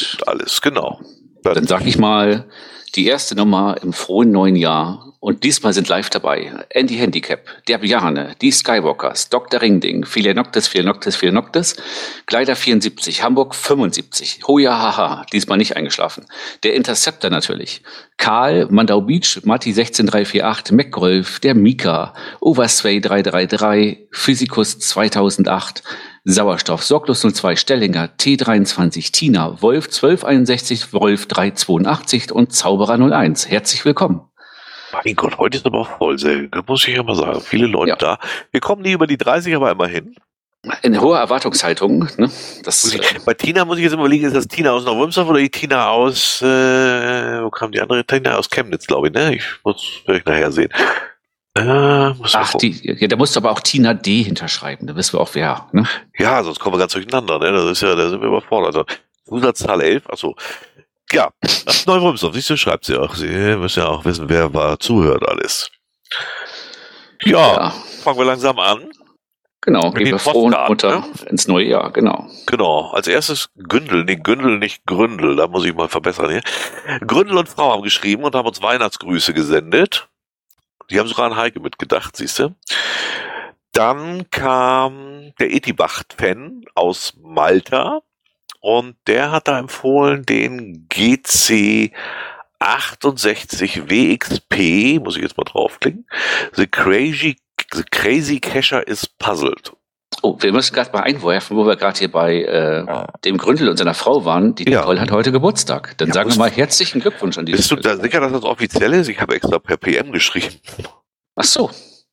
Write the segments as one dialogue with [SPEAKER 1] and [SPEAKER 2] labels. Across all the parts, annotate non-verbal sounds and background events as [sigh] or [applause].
[SPEAKER 1] Läuft alles, genau. Dann,
[SPEAKER 2] Dann sag ich mal die erste Nummer im frohen neuen Jahr. Und diesmal sind live dabei Andy Handicap, der Bjarne, die Skywalkers, Dr. Ringding, Philonoctis, Philonoctis, Philonoctis, Gleiter 74, Hamburg 75, Hoja Haha, diesmal nicht eingeschlafen. Der Interceptor natürlich. Karl, Mandau Beach, Matti 16348, MacGolf, der Mika, Oversway 333, Physikus 2008, Sauerstoff, Sorglos 02, Stellinger, T23, Tina, Wolf 1261, Wolf 382 und Zauberer 01. Herzlich willkommen.
[SPEAKER 1] mein Gott, heute ist aber voll, Selge, muss ich mal sagen. Viele Leute
[SPEAKER 2] Ja.
[SPEAKER 1] da. Wir kommen nie über die 30, aber immerhin.
[SPEAKER 2] In hoher Erwartungshaltung. Ne? Das, äh,
[SPEAKER 1] ich, bei Tina muss ich jetzt überlegen, ist das Tina aus Neuwürmsdorf oder die Tina aus, äh, wo kam die andere Tina? Aus Chemnitz, glaube ich, ne? Ich muss vielleicht nachher sehen. Äh,
[SPEAKER 2] ach, die, ja, da musst du aber auch Tina D hinterschreiben. Da wissen wir auch wer. Ne?
[SPEAKER 1] Ja, sonst kommen wir ganz durcheinander, ne? Das ist ja, da sind wir überfordert. Also, Zusatzzahl 11, achso. Ja, das Neuwürmsdorf, siehst du, schreibt sie auch. Sie müssen ja auch wissen, wer war, zuhört alles. Ja,
[SPEAKER 2] Ja.
[SPEAKER 1] fangen wir langsam an.
[SPEAKER 2] Genau,
[SPEAKER 1] Mit
[SPEAKER 2] gehen wir froh und munter ins neue Jahr. Genau.
[SPEAKER 1] Genau. Als erstes Gündel, nee, Gündel, nicht Gründel, da muss ich mal verbessern hier. Gründel und Frau haben geschrieben und haben uns Weihnachtsgrüße gesendet. Die haben sogar an Heike mitgedacht, siehst du. Dann kam der Etibach-Fan aus Malta und der hat da empfohlen den GC 68 WXP, muss ich jetzt mal draufklicken. The Crazy, the crazy Cacher is puzzled.
[SPEAKER 2] Oh, wir müssen gerade mal einwerfen, wo wir gerade hier bei äh, dem Gründel und seiner Frau waren. Die
[SPEAKER 1] Ja.
[SPEAKER 2] Nicole hat heute Geburtstag. Dann
[SPEAKER 1] Ja,
[SPEAKER 2] sagen wir mal herzlichen Glückwunsch an
[SPEAKER 1] Bist
[SPEAKER 2] diese
[SPEAKER 1] du da sicher, dass das offiziell ist? Ich habe extra per PM geschrieben.
[SPEAKER 2] Ach so.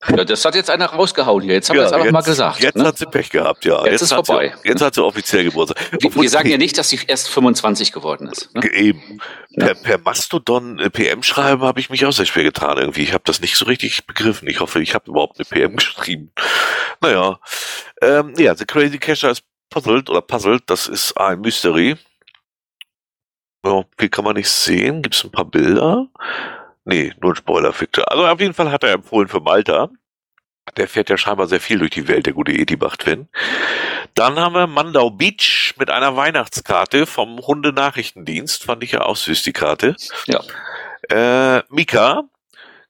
[SPEAKER 2] Ja, das hat jetzt einer rausgehauen hier. Jetzt haben wir es
[SPEAKER 1] Ja,
[SPEAKER 2] einfach mal gesagt.
[SPEAKER 1] Jetzt
[SPEAKER 2] ne?
[SPEAKER 1] hat sie Pech gehabt, ja.
[SPEAKER 2] Jetzt ist
[SPEAKER 1] hat
[SPEAKER 2] vorbei.
[SPEAKER 1] Sie, jetzt hat sie offiziell Geburtstag.
[SPEAKER 2] wir, wir sagen ja nicht, dass sie erst 25 geworden ist. Ne?
[SPEAKER 1] Eben.
[SPEAKER 2] Ja.
[SPEAKER 1] Per, per Mastodon äh, PM schreiben habe ich mich auch sehr schwer getan irgendwie. Ich habe das nicht so richtig begriffen. Ich hoffe, ich habe überhaupt eine PM [laughs] geschrieben. Naja. Ähm, ja, The Crazy Cacher ist puzzled oder puzzled. Das ist ein Mystery. Ja, viel kann man nicht sehen. Gibt es ein paar Bilder? Nee, nur ein Spoiler-Fikte. Also auf jeden Fall hat er empfohlen für Malta. Der fährt ja scheinbar sehr viel durch die Welt, der gute Etibacht-Fan. Dann haben wir Mandau Beach mit einer Weihnachtskarte vom Hundenachrichtendienst. Fand ich ja auch süß, die Karte.
[SPEAKER 2] Ja.
[SPEAKER 1] Äh, Mika,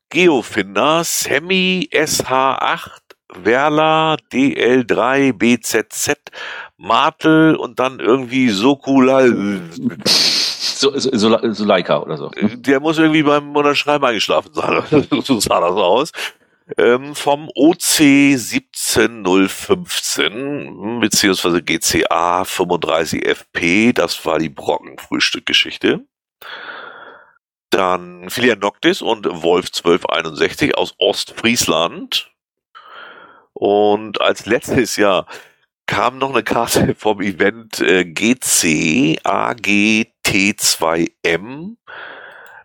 [SPEAKER 1] Geofinder, Sammy SH8, Werla, DL3, BZZ, Martel und dann irgendwie Sokulal.
[SPEAKER 2] So, so, so, so Leica oder so.
[SPEAKER 1] Der muss irgendwie beim Unterschreiben eingeschlafen sein. [laughs] so sah das aus. Ähm, vom OC 17015 beziehungsweise GCA 35FP, das war die Brockenfrühstückgeschichte. Dann Filian Noctis und Wolf 1261 aus Ostfriesland. Und als letztes Jahr kam noch eine Karte [laughs] vom Event äh, GC AGT2M.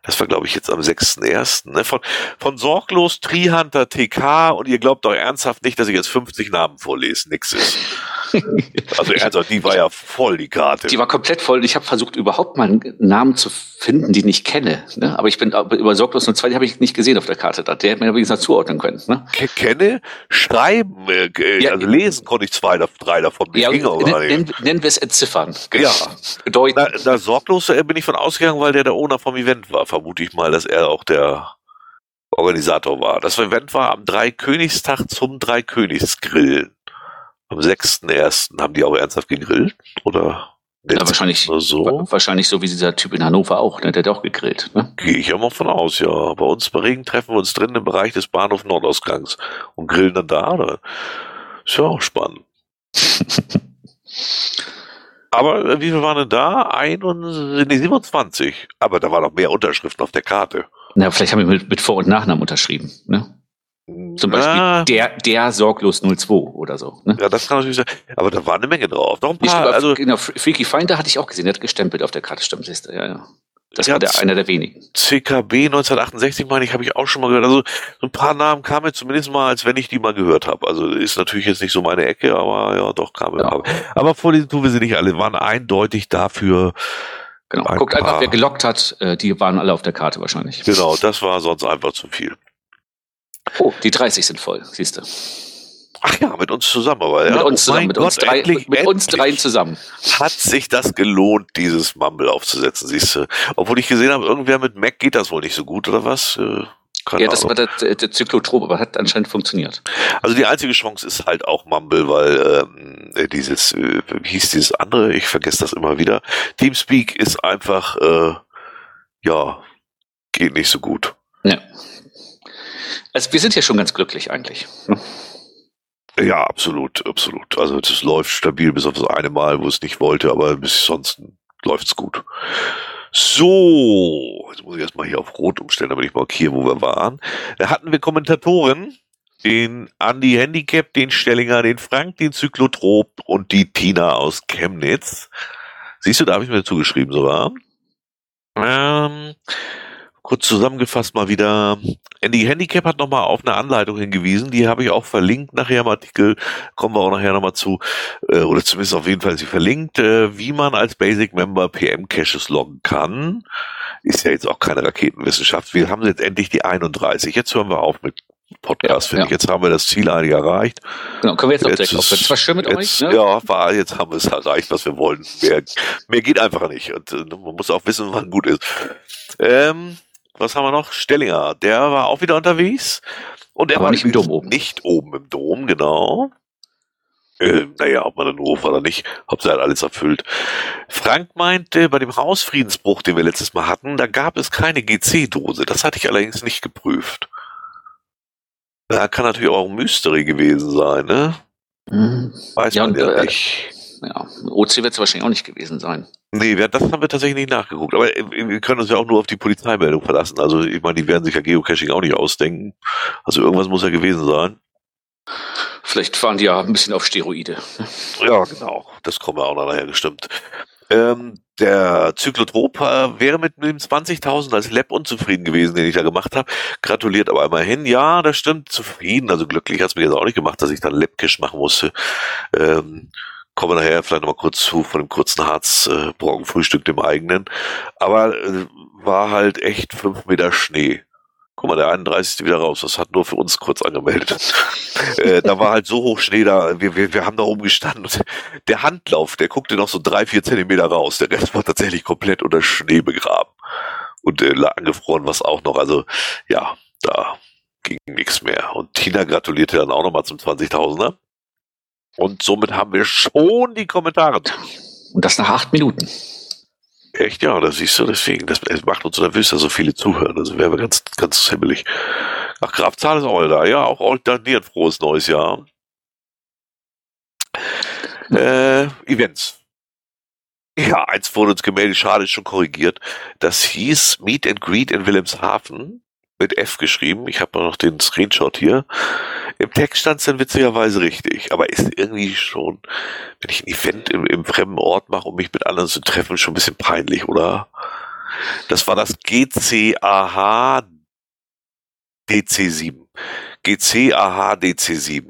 [SPEAKER 1] Das war, glaube ich, jetzt am 6.1. Ne? Von, von Sorglos, Trihunter, TK und ihr glaubt doch ernsthaft nicht, dass ich jetzt 50 Namen vorlese. Nix ist. [laughs] Also ernsthaft, die war ja voll, die Karte.
[SPEAKER 2] Die war komplett voll. Ich habe versucht, überhaupt mal einen Namen zu finden, den ich kenne. Ne? Aber ich bin über Sorglos und zwei, die habe ich nicht gesehen auf der Karte. Da- Der hätte mir wenigstens zuordnen können. Ne?
[SPEAKER 1] Ke- kenne, schreiben, äh,
[SPEAKER 2] Ja,
[SPEAKER 1] also lesen konnte ich zwei, drei davon.
[SPEAKER 2] Ja,
[SPEAKER 1] ging auch
[SPEAKER 2] nennen,
[SPEAKER 1] nicht.
[SPEAKER 2] nennen, wir es entziffern.
[SPEAKER 1] Ja.
[SPEAKER 2] Bedeuten.
[SPEAKER 1] Na, na, sorglos äh, bin ich von ausgegangen, weil der der Owner vom Event war. Vermute ich mal, dass er auch der Organisator war. Das Event war am Dreikönigstag zum Dreikönigsgrillen. Am 6.1. haben die auch ernsthaft gegrillt? Oder?
[SPEAKER 2] Ja, wahrscheinlich,
[SPEAKER 1] so?
[SPEAKER 2] wa- wahrscheinlich so wie dieser Typ in Hannover auch. Ne? Der hat auch gegrillt. Ne?
[SPEAKER 1] Gehe ich ja mal von aus, ja. Bei uns bei Regen treffen wir uns drin im Bereich des Bahnhof Nordausgangs und grillen dann da, oder? Ist ja auch spannend. [laughs] Aber äh, wie viel waren denn da? Ein und, nee, 27. Aber da waren noch mehr Unterschriften auf der Karte.
[SPEAKER 2] Na, vielleicht haben wir mit, mit Vor- und Nachnamen unterschrieben. Ne? Zum Beispiel
[SPEAKER 1] Na,
[SPEAKER 2] der, der sorglos 02 oder so. Ne?
[SPEAKER 1] Ja, das kann natürlich sein. Aber da war eine Menge drauf. Noch ein paar,
[SPEAKER 2] glaube,
[SPEAKER 1] also
[SPEAKER 2] genau, Freaky Finder hatte ich auch gesehen, der hat gestempelt auf der Karte, stimmt, ja, ja. Das
[SPEAKER 1] Ja,
[SPEAKER 2] war der, einer der wenigen.
[SPEAKER 1] CKB 1968, meine ich, habe ich auch schon mal gehört. Also so ein paar Namen kamen mir zumindest mal, als wenn ich die mal gehört habe. Also ist natürlich jetzt nicht so meine Ecke, aber ja, doch kamen
[SPEAKER 2] Ja.
[SPEAKER 1] paar. Aber vorlesen tun wir sie nicht alle, waren eindeutig dafür.
[SPEAKER 2] Genau.
[SPEAKER 1] Ein
[SPEAKER 2] Guckt einfach, wer gelockt hat, äh, die waren alle auf der Karte wahrscheinlich.
[SPEAKER 1] Genau, das war sonst einfach zu viel.
[SPEAKER 2] Oh, die 30 sind voll, siehst du.
[SPEAKER 1] Ach ja, mit uns zusammen, aber ja.
[SPEAKER 2] mit uns
[SPEAKER 1] oh
[SPEAKER 2] zusammen, mit
[SPEAKER 1] Gott,
[SPEAKER 2] uns drei,
[SPEAKER 1] endlich,
[SPEAKER 2] mit uns dreien zusammen.
[SPEAKER 1] Hat sich das gelohnt, dieses Mumble aufzusetzen, siehst du? Obwohl ich gesehen habe, irgendwer mit Mac geht das wohl nicht so gut, oder was? Äh, keine
[SPEAKER 2] Ja, das
[SPEAKER 1] Ahnung.
[SPEAKER 2] war der, der Zyklotrop, aber hat anscheinend funktioniert.
[SPEAKER 1] Also die einzige Chance ist halt auch Mumble, weil ähm, äh, dieses, äh, wie hieß dieses andere, ich vergesse das immer wieder. Teamspeak ist einfach, äh, ja, geht nicht so gut.
[SPEAKER 2] Ja. Also wir sind ja schon ganz glücklich eigentlich.
[SPEAKER 1] Ja, absolut, absolut. Also das läuft stabil bis auf das eine Mal, wo es nicht wollte, aber bis sonst läuft's gut. So, jetzt muss ich erstmal hier auf Rot umstellen, damit ich markiere, wo wir waren. Da hatten wir Kommentatoren, den Andy Handicap, den Stellinger, den Frank, den Zyklotrop und die Tina aus Chemnitz. Siehst du, da habe ich mir dazu geschrieben sogar. Ähm, kurz zusammengefasst mal wieder. Andy Handicap hat nochmal auf eine Anleitung hingewiesen, die habe ich auch verlinkt nachher im Artikel, kommen wir auch nachher nochmal zu, äh, oder zumindest auf jeden Fall sie verlinkt, äh, wie man als Basic Member PM-Caches loggen kann. Ist ja jetzt auch keine Raketenwissenschaft. Wir haben jetzt endlich die 31. Jetzt hören wir auf mit Podcast,
[SPEAKER 2] Ja,
[SPEAKER 1] finde
[SPEAKER 2] ja.
[SPEAKER 1] ich. Jetzt haben wir das Ziel eigentlich erreicht.
[SPEAKER 2] Genau, können wir jetzt auch direkt aufhören. Es war schön mit
[SPEAKER 1] Jetzt,
[SPEAKER 2] euch. Ne?
[SPEAKER 1] Ja, war, jetzt haben wir es erreicht, was wir wollen. Mehr, mehr geht einfach nicht. Und äh, man muss auch wissen, wann gut ist. Ähm, was haben wir noch? Stellinger, der war auch wieder unterwegs. Und er war
[SPEAKER 2] nicht im Dom oben.
[SPEAKER 1] Nicht oben im Dom, genau. Äh, naja, ob man einen Hof oder nicht, Hauptsache er hat alles erfüllt. Frank meinte, bei dem Hausfriedensbruch, den wir letztes Mal hatten, da gab es keine GC-Dose. Das hatte ich allerdings nicht geprüft. Da kann natürlich auch ein Mystery gewesen sein, ne?
[SPEAKER 2] Mhm.
[SPEAKER 1] Weiß
[SPEAKER 2] Ja,
[SPEAKER 1] man ja
[SPEAKER 2] äh,
[SPEAKER 1] nicht.
[SPEAKER 2] Ja, OC wird es wahrscheinlich auch nicht gewesen sein.
[SPEAKER 1] Nee, wir, das haben wir tatsächlich nicht nachgeguckt. Aber äh, wir können uns ja auch nur auf die Polizeimeldung verlassen. Also ich meine, die werden sich ja Geocaching auch nicht ausdenken. Also irgendwas muss ja gewesen sein.
[SPEAKER 2] Vielleicht waren die ja ein bisschen auf Steroide.
[SPEAKER 1] Ja, genau. Das kommen wir auch noch nachher gestimmt. Ähm, der Zyklotrop äh, wäre mit dem 20.000 als Lab unzufrieden gewesen, den ich da gemacht habe. Gratuliert aber immerhin. Ja, das stimmt. Zufrieden. Also glücklich hat's mir jetzt auch nicht gemacht, dass ich dann Labcache machen musste. Ähm, kommen wir nachher vielleicht nochmal kurz zu von dem kurzen Harz äh, Morgenfrühstück, dem eigenen. Aber äh, war halt echt fünf Meter Schnee. Guck mal, der 31. wieder raus. Das hat nur für uns kurz angemeldet. [laughs] äh, da war halt so hoch Schnee da. Wir, wir, wir haben da oben gestanden. Und der Handlauf, der guckte noch so drei, vier Zentimeter raus. Der Rest war tatsächlich komplett unter Schnee begraben. Und äh, angefroren, was auch noch. Also, ja, da ging nichts mehr. Und Tina gratulierte dann auch nochmal zum 20.000er. Und somit haben wir schon die Kommentare.
[SPEAKER 2] Und das nach acht Minuten.
[SPEAKER 1] Echt, ja, das siehst du deswegen. Das, macht uns nervös, dass so viele zuhören. Also wären wir ganz, ganz himmelig. Ach, Grafzahl ist auch wieder da. Ja, auch euch ein frohes neues Jahr. Äh, Events. Ja, eins wurde uns gemeldet, schade, ist schon korrigiert. Das hieß Meet and Greet in Wilhelmshaven. Mit F geschrieben. Ich habe noch den Screenshot hier. Im Text stand es dann witzigerweise richtig. Aber ist irgendwie schon, wenn ich ein Event im, im fremden Ort mache, um mich mit anderen zu treffen, schon ein bisschen peinlich, oder? Das war das GCAH DC7. GCAH DC7.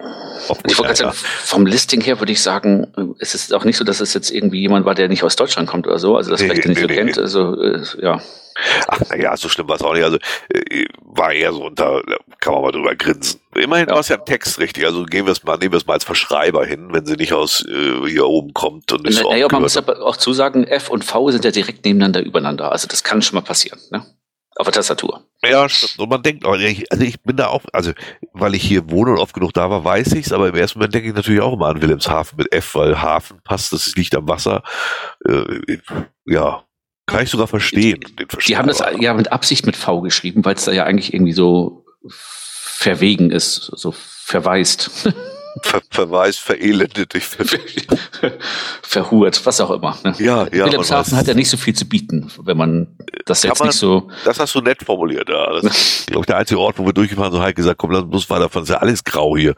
[SPEAKER 2] Ich wollte sagen, vom Listing her würde ich sagen, es ist auch nicht so, dass es jetzt irgendwie jemand war, der nicht aus Deutschland kommt oder so, also das
[SPEAKER 1] Nee,
[SPEAKER 2] vielleicht nicht
[SPEAKER 1] nee,
[SPEAKER 2] so
[SPEAKER 1] nee,
[SPEAKER 2] kennt. Also äh, ja.
[SPEAKER 1] Ach, naja, so schlimm war es auch nicht. Also äh, war eher so unter, da kann man mal drüber grinsen. Immerhin war es ja ein Text richtig. Also gehen wir es mal, nehmen wir es mal als Verschreiber hin, wenn sie nicht aus äh, hier oben kommt und nicht so
[SPEAKER 2] Naja, man muss aber auch zusagen, F und V sind ja direkt nebeneinander übereinander. Also das kann schon mal passieren, ne? Auf der Tastatur.
[SPEAKER 1] Ja, stimmt. Und man denkt, ich, also ich bin da auch, also weil ich hier wohne und oft genug da war, weiß ich's, aber im ersten Moment denke ich natürlich auch immer an Wilhelmshaven mit F, weil Hafen passt, das liegt am Wasser. Äh, ja, kann ich sogar verstehen. Den
[SPEAKER 2] Die haben das ja mit Absicht mit V geschrieben, weil es da ja eigentlich irgendwie so verwegen ist, so verwaist. [laughs]
[SPEAKER 1] Ver Verweis, verelendet. [laughs]
[SPEAKER 2] Verhurt, was auch immer.
[SPEAKER 1] Ne? Ja, ja.
[SPEAKER 2] Wilhelmshaven hat ja nicht so viel zu bieten, wenn man das jetzt man, nicht so.
[SPEAKER 1] Das hast du nett formuliert, ja. Das ist, [laughs] glaube ich, der einzige Ort, wo wir durchgefahren sind, so halt gesagt, komm, lass uns weiter, das ist ja alles grau hier.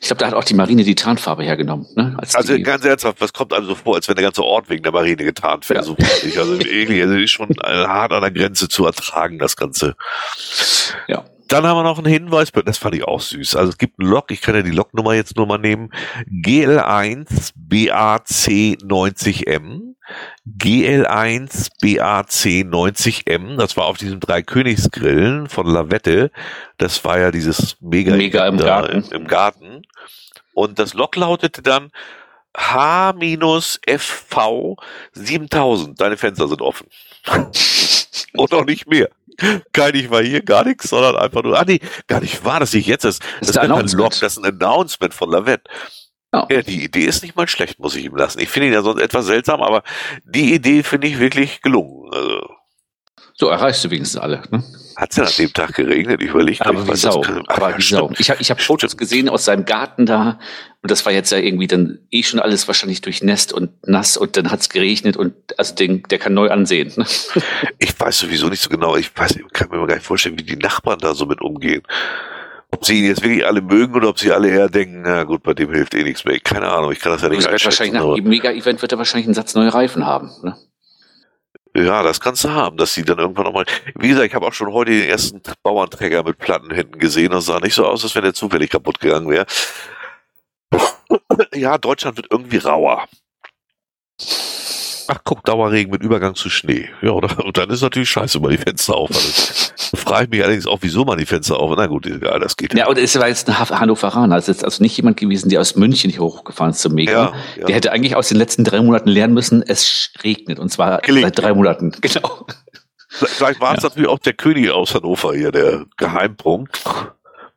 [SPEAKER 2] Ich glaube, da hat auch die Marine die Tarnfarbe hergenommen. Ne?
[SPEAKER 1] Als also ganz ernsthaft, was kommt also vor, als wenn der ganze Ort wegen der Marine getarnt wäre? Ja. So also [laughs] irgendwie, also ist schon hart an der Grenze zu ertragen, das Ganze. Ja. Dann haben wir noch einen Hinweis, das fand ich auch süß. Also es gibt einen Lok, ich kann ja die Loknummer jetzt nur mal nehmen. GL1 BAC 90M. GL1 BAC 90M, das war auf diesem drei Königsgrillen von Lavette. Das war ja dieses Mega,
[SPEAKER 2] Mega im Garten.
[SPEAKER 1] Im Garten. Und das Lok lautete dann H-FV 7000. Deine Fenster sind offen. [laughs] Und auch nicht mehr. Kein ich war hier, gar nichts, sondern einfach nur, ah nee, gar nicht wahr, dass ich jetzt ist. Das, das ist ein Log, das ist ein Announcement von Lavette. Oh. Ja, die Idee ist nicht mal schlecht, muss ich ihm lassen. Ich finde ihn ja sonst etwas seltsam, aber die Idee finde ich wirklich gelungen. Also,
[SPEAKER 2] so erreichst du wenigstens alle. Ne?
[SPEAKER 1] Hat es ja an dem Tag geregnet? Ich überlege
[SPEAKER 2] aber wie Sau. Aber ja, wie Sau. Ich habe ich hab Fotos gesehen aus seinem Garten da und das war jetzt ja irgendwie dann eh schon alles wahrscheinlich durchnässt und nass und dann hat es geregnet und also den, der kann neu ansehen. Ne? [laughs]
[SPEAKER 1] Ich weiß sowieso nicht so genau. Ich weiß, ich kann mir gar nicht vorstellen, wie die Nachbarn da so mit umgehen. Ob sie ihn jetzt wirklich alle mögen oder ob sie alle eher denken, na gut, bei dem hilft eh nichts mehr. Keine Ahnung, ich kann das ja nicht
[SPEAKER 2] einschätzen. Wahrscheinlich nach jedem Mega-Event wird er wahrscheinlich einen Satz neue Reifen haben. Ne?
[SPEAKER 1] Ja, das kannst du haben, dass sie dann irgendwann nochmal. Wie gesagt, ich habe auch schon heute den ersten Bauernträger mit Platten hinten gesehen. Das sah nicht so aus, als wenn der zufällig kaputt gegangen wäre. ja, Deutschland wird irgendwie rauer. Ach guck, Dauerregen mit Übergang zu Schnee. Ja, oder, [laughs] und dann ist natürlich scheiße, mal die Fenster auf. Also, frage ich mich allerdings auch, wieso man die Fenster auf. Na gut, egal, das geht
[SPEAKER 2] ja. Ja, und es war jetzt ein Hannoveraner. Also ist also nicht jemand gewesen, der aus München hier hochgefahren ist zum Mega. Ja, ja. Der hätte eigentlich aus den letzten drei Monaten lernen müssen, es regnet. Und zwar Gelingt. seit drei Monaten. [laughs] Genau.
[SPEAKER 1] Vielleicht war es ja. natürlich auch der König aus Hannover hier, der Geheimpunkt.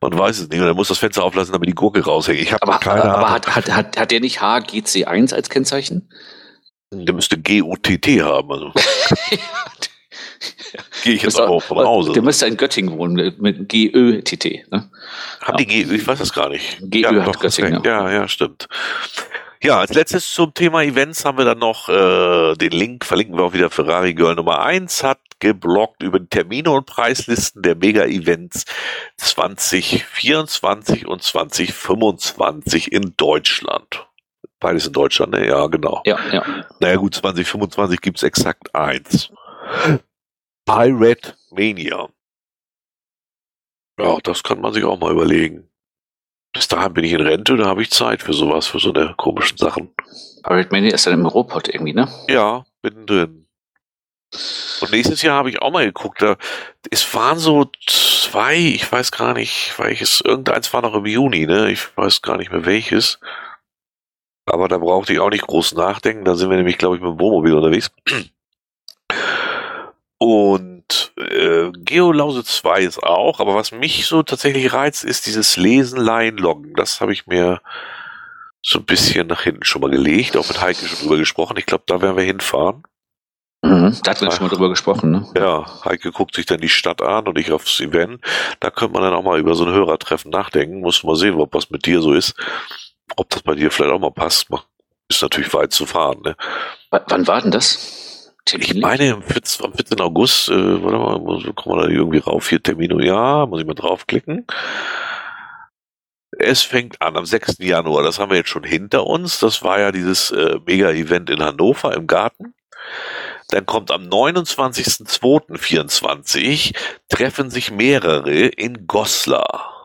[SPEAKER 1] Man weiß es nicht. Und er muss das Fenster auflassen, damit die Gurke raushängt. Ich habe keine
[SPEAKER 2] Ahnung. Aber hat, hat, hat, hat der nicht HGC1 als Kennzeichen?
[SPEAKER 1] Der müsste GUTT haben. Also. [laughs] Gehe ich jetzt auch von Hause.
[SPEAKER 2] Der müsste in Göttingen wohnen mit GÖTT. Ne?
[SPEAKER 1] Haben die GÖ? Ich weiß das gar nicht.
[SPEAKER 2] GÖ ja, hat doch, Göttingen.
[SPEAKER 1] Ja. ja, ja, stimmt. Ja, als letztes zum Thema Events haben wir dann noch äh, den Link, verlinken wir auch wieder Ferrari Girl Nummer 1, hat geblockt über Termine und Preislisten der Mega-Events 2024 und 2025 in Deutschland. Beides in Deutschland, ne? Ja, genau.
[SPEAKER 2] Ja, ja.
[SPEAKER 1] Naja gut, 2025 gibt's exakt eins. Pirate Mania. Ja, das kann man sich auch mal überlegen. Bis dahin bin ich in Rente, da habe ich Zeit für sowas, für so eine komischen Sachen.
[SPEAKER 2] Pirate Mania ist dann im Robot irgendwie, ne?
[SPEAKER 1] Ja, mittendrin. Und nächstes Jahr habe ich auch mal geguckt, da, es waren so zwei, ich weiß gar nicht, welches, irgendeins war noch im Juni, ne? Ich weiß gar nicht mehr welches. Aber da brauchte ich auch nicht groß nachdenken. Da sind wir nämlich, glaube ich, mit dem Wohnmobil unterwegs. Und äh, Geolause 2 ist auch, aber was mich so tatsächlich reizt, ist dieses Lesen, Leihen, Loggen. Das habe ich mir so ein bisschen nach hinten schon mal gelegt, auch mit Heike schon drüber gesprochen. Ich glaube, da werden wir hinfahren.
[SPEAKER 2] Mhm, da hatten wir schon mal drüber gesprochen, ne?
[SPEAKER 1] Ja, Heike guckt sich dann die Stadt an und ich aufs Event. Da könnte man dann auch mal über so ein Hörertreffen nachdenken. Muss mal sehen, ob was mit dir so ist ob das bei dir vielleicht auch mal passt, ist natürlich weit zu fahren. Ne?
[SPEAKER 2] W wann war denn das?
[SPEAKER 1] Termin? Ich meine am 14, am 14. August, äh, warte mal, muss, kommen wir da irgendwie rauf, hier Termino, ja, muss ich mal draufklicken. Es fängt an am 6. Januar, das haben wir jetzt schon hinter uns. Das war ja dieses äh, Mega-Event in Hannover im Garten. Dann kommt am 29.02.24 treffen sich mehrere in Goslar.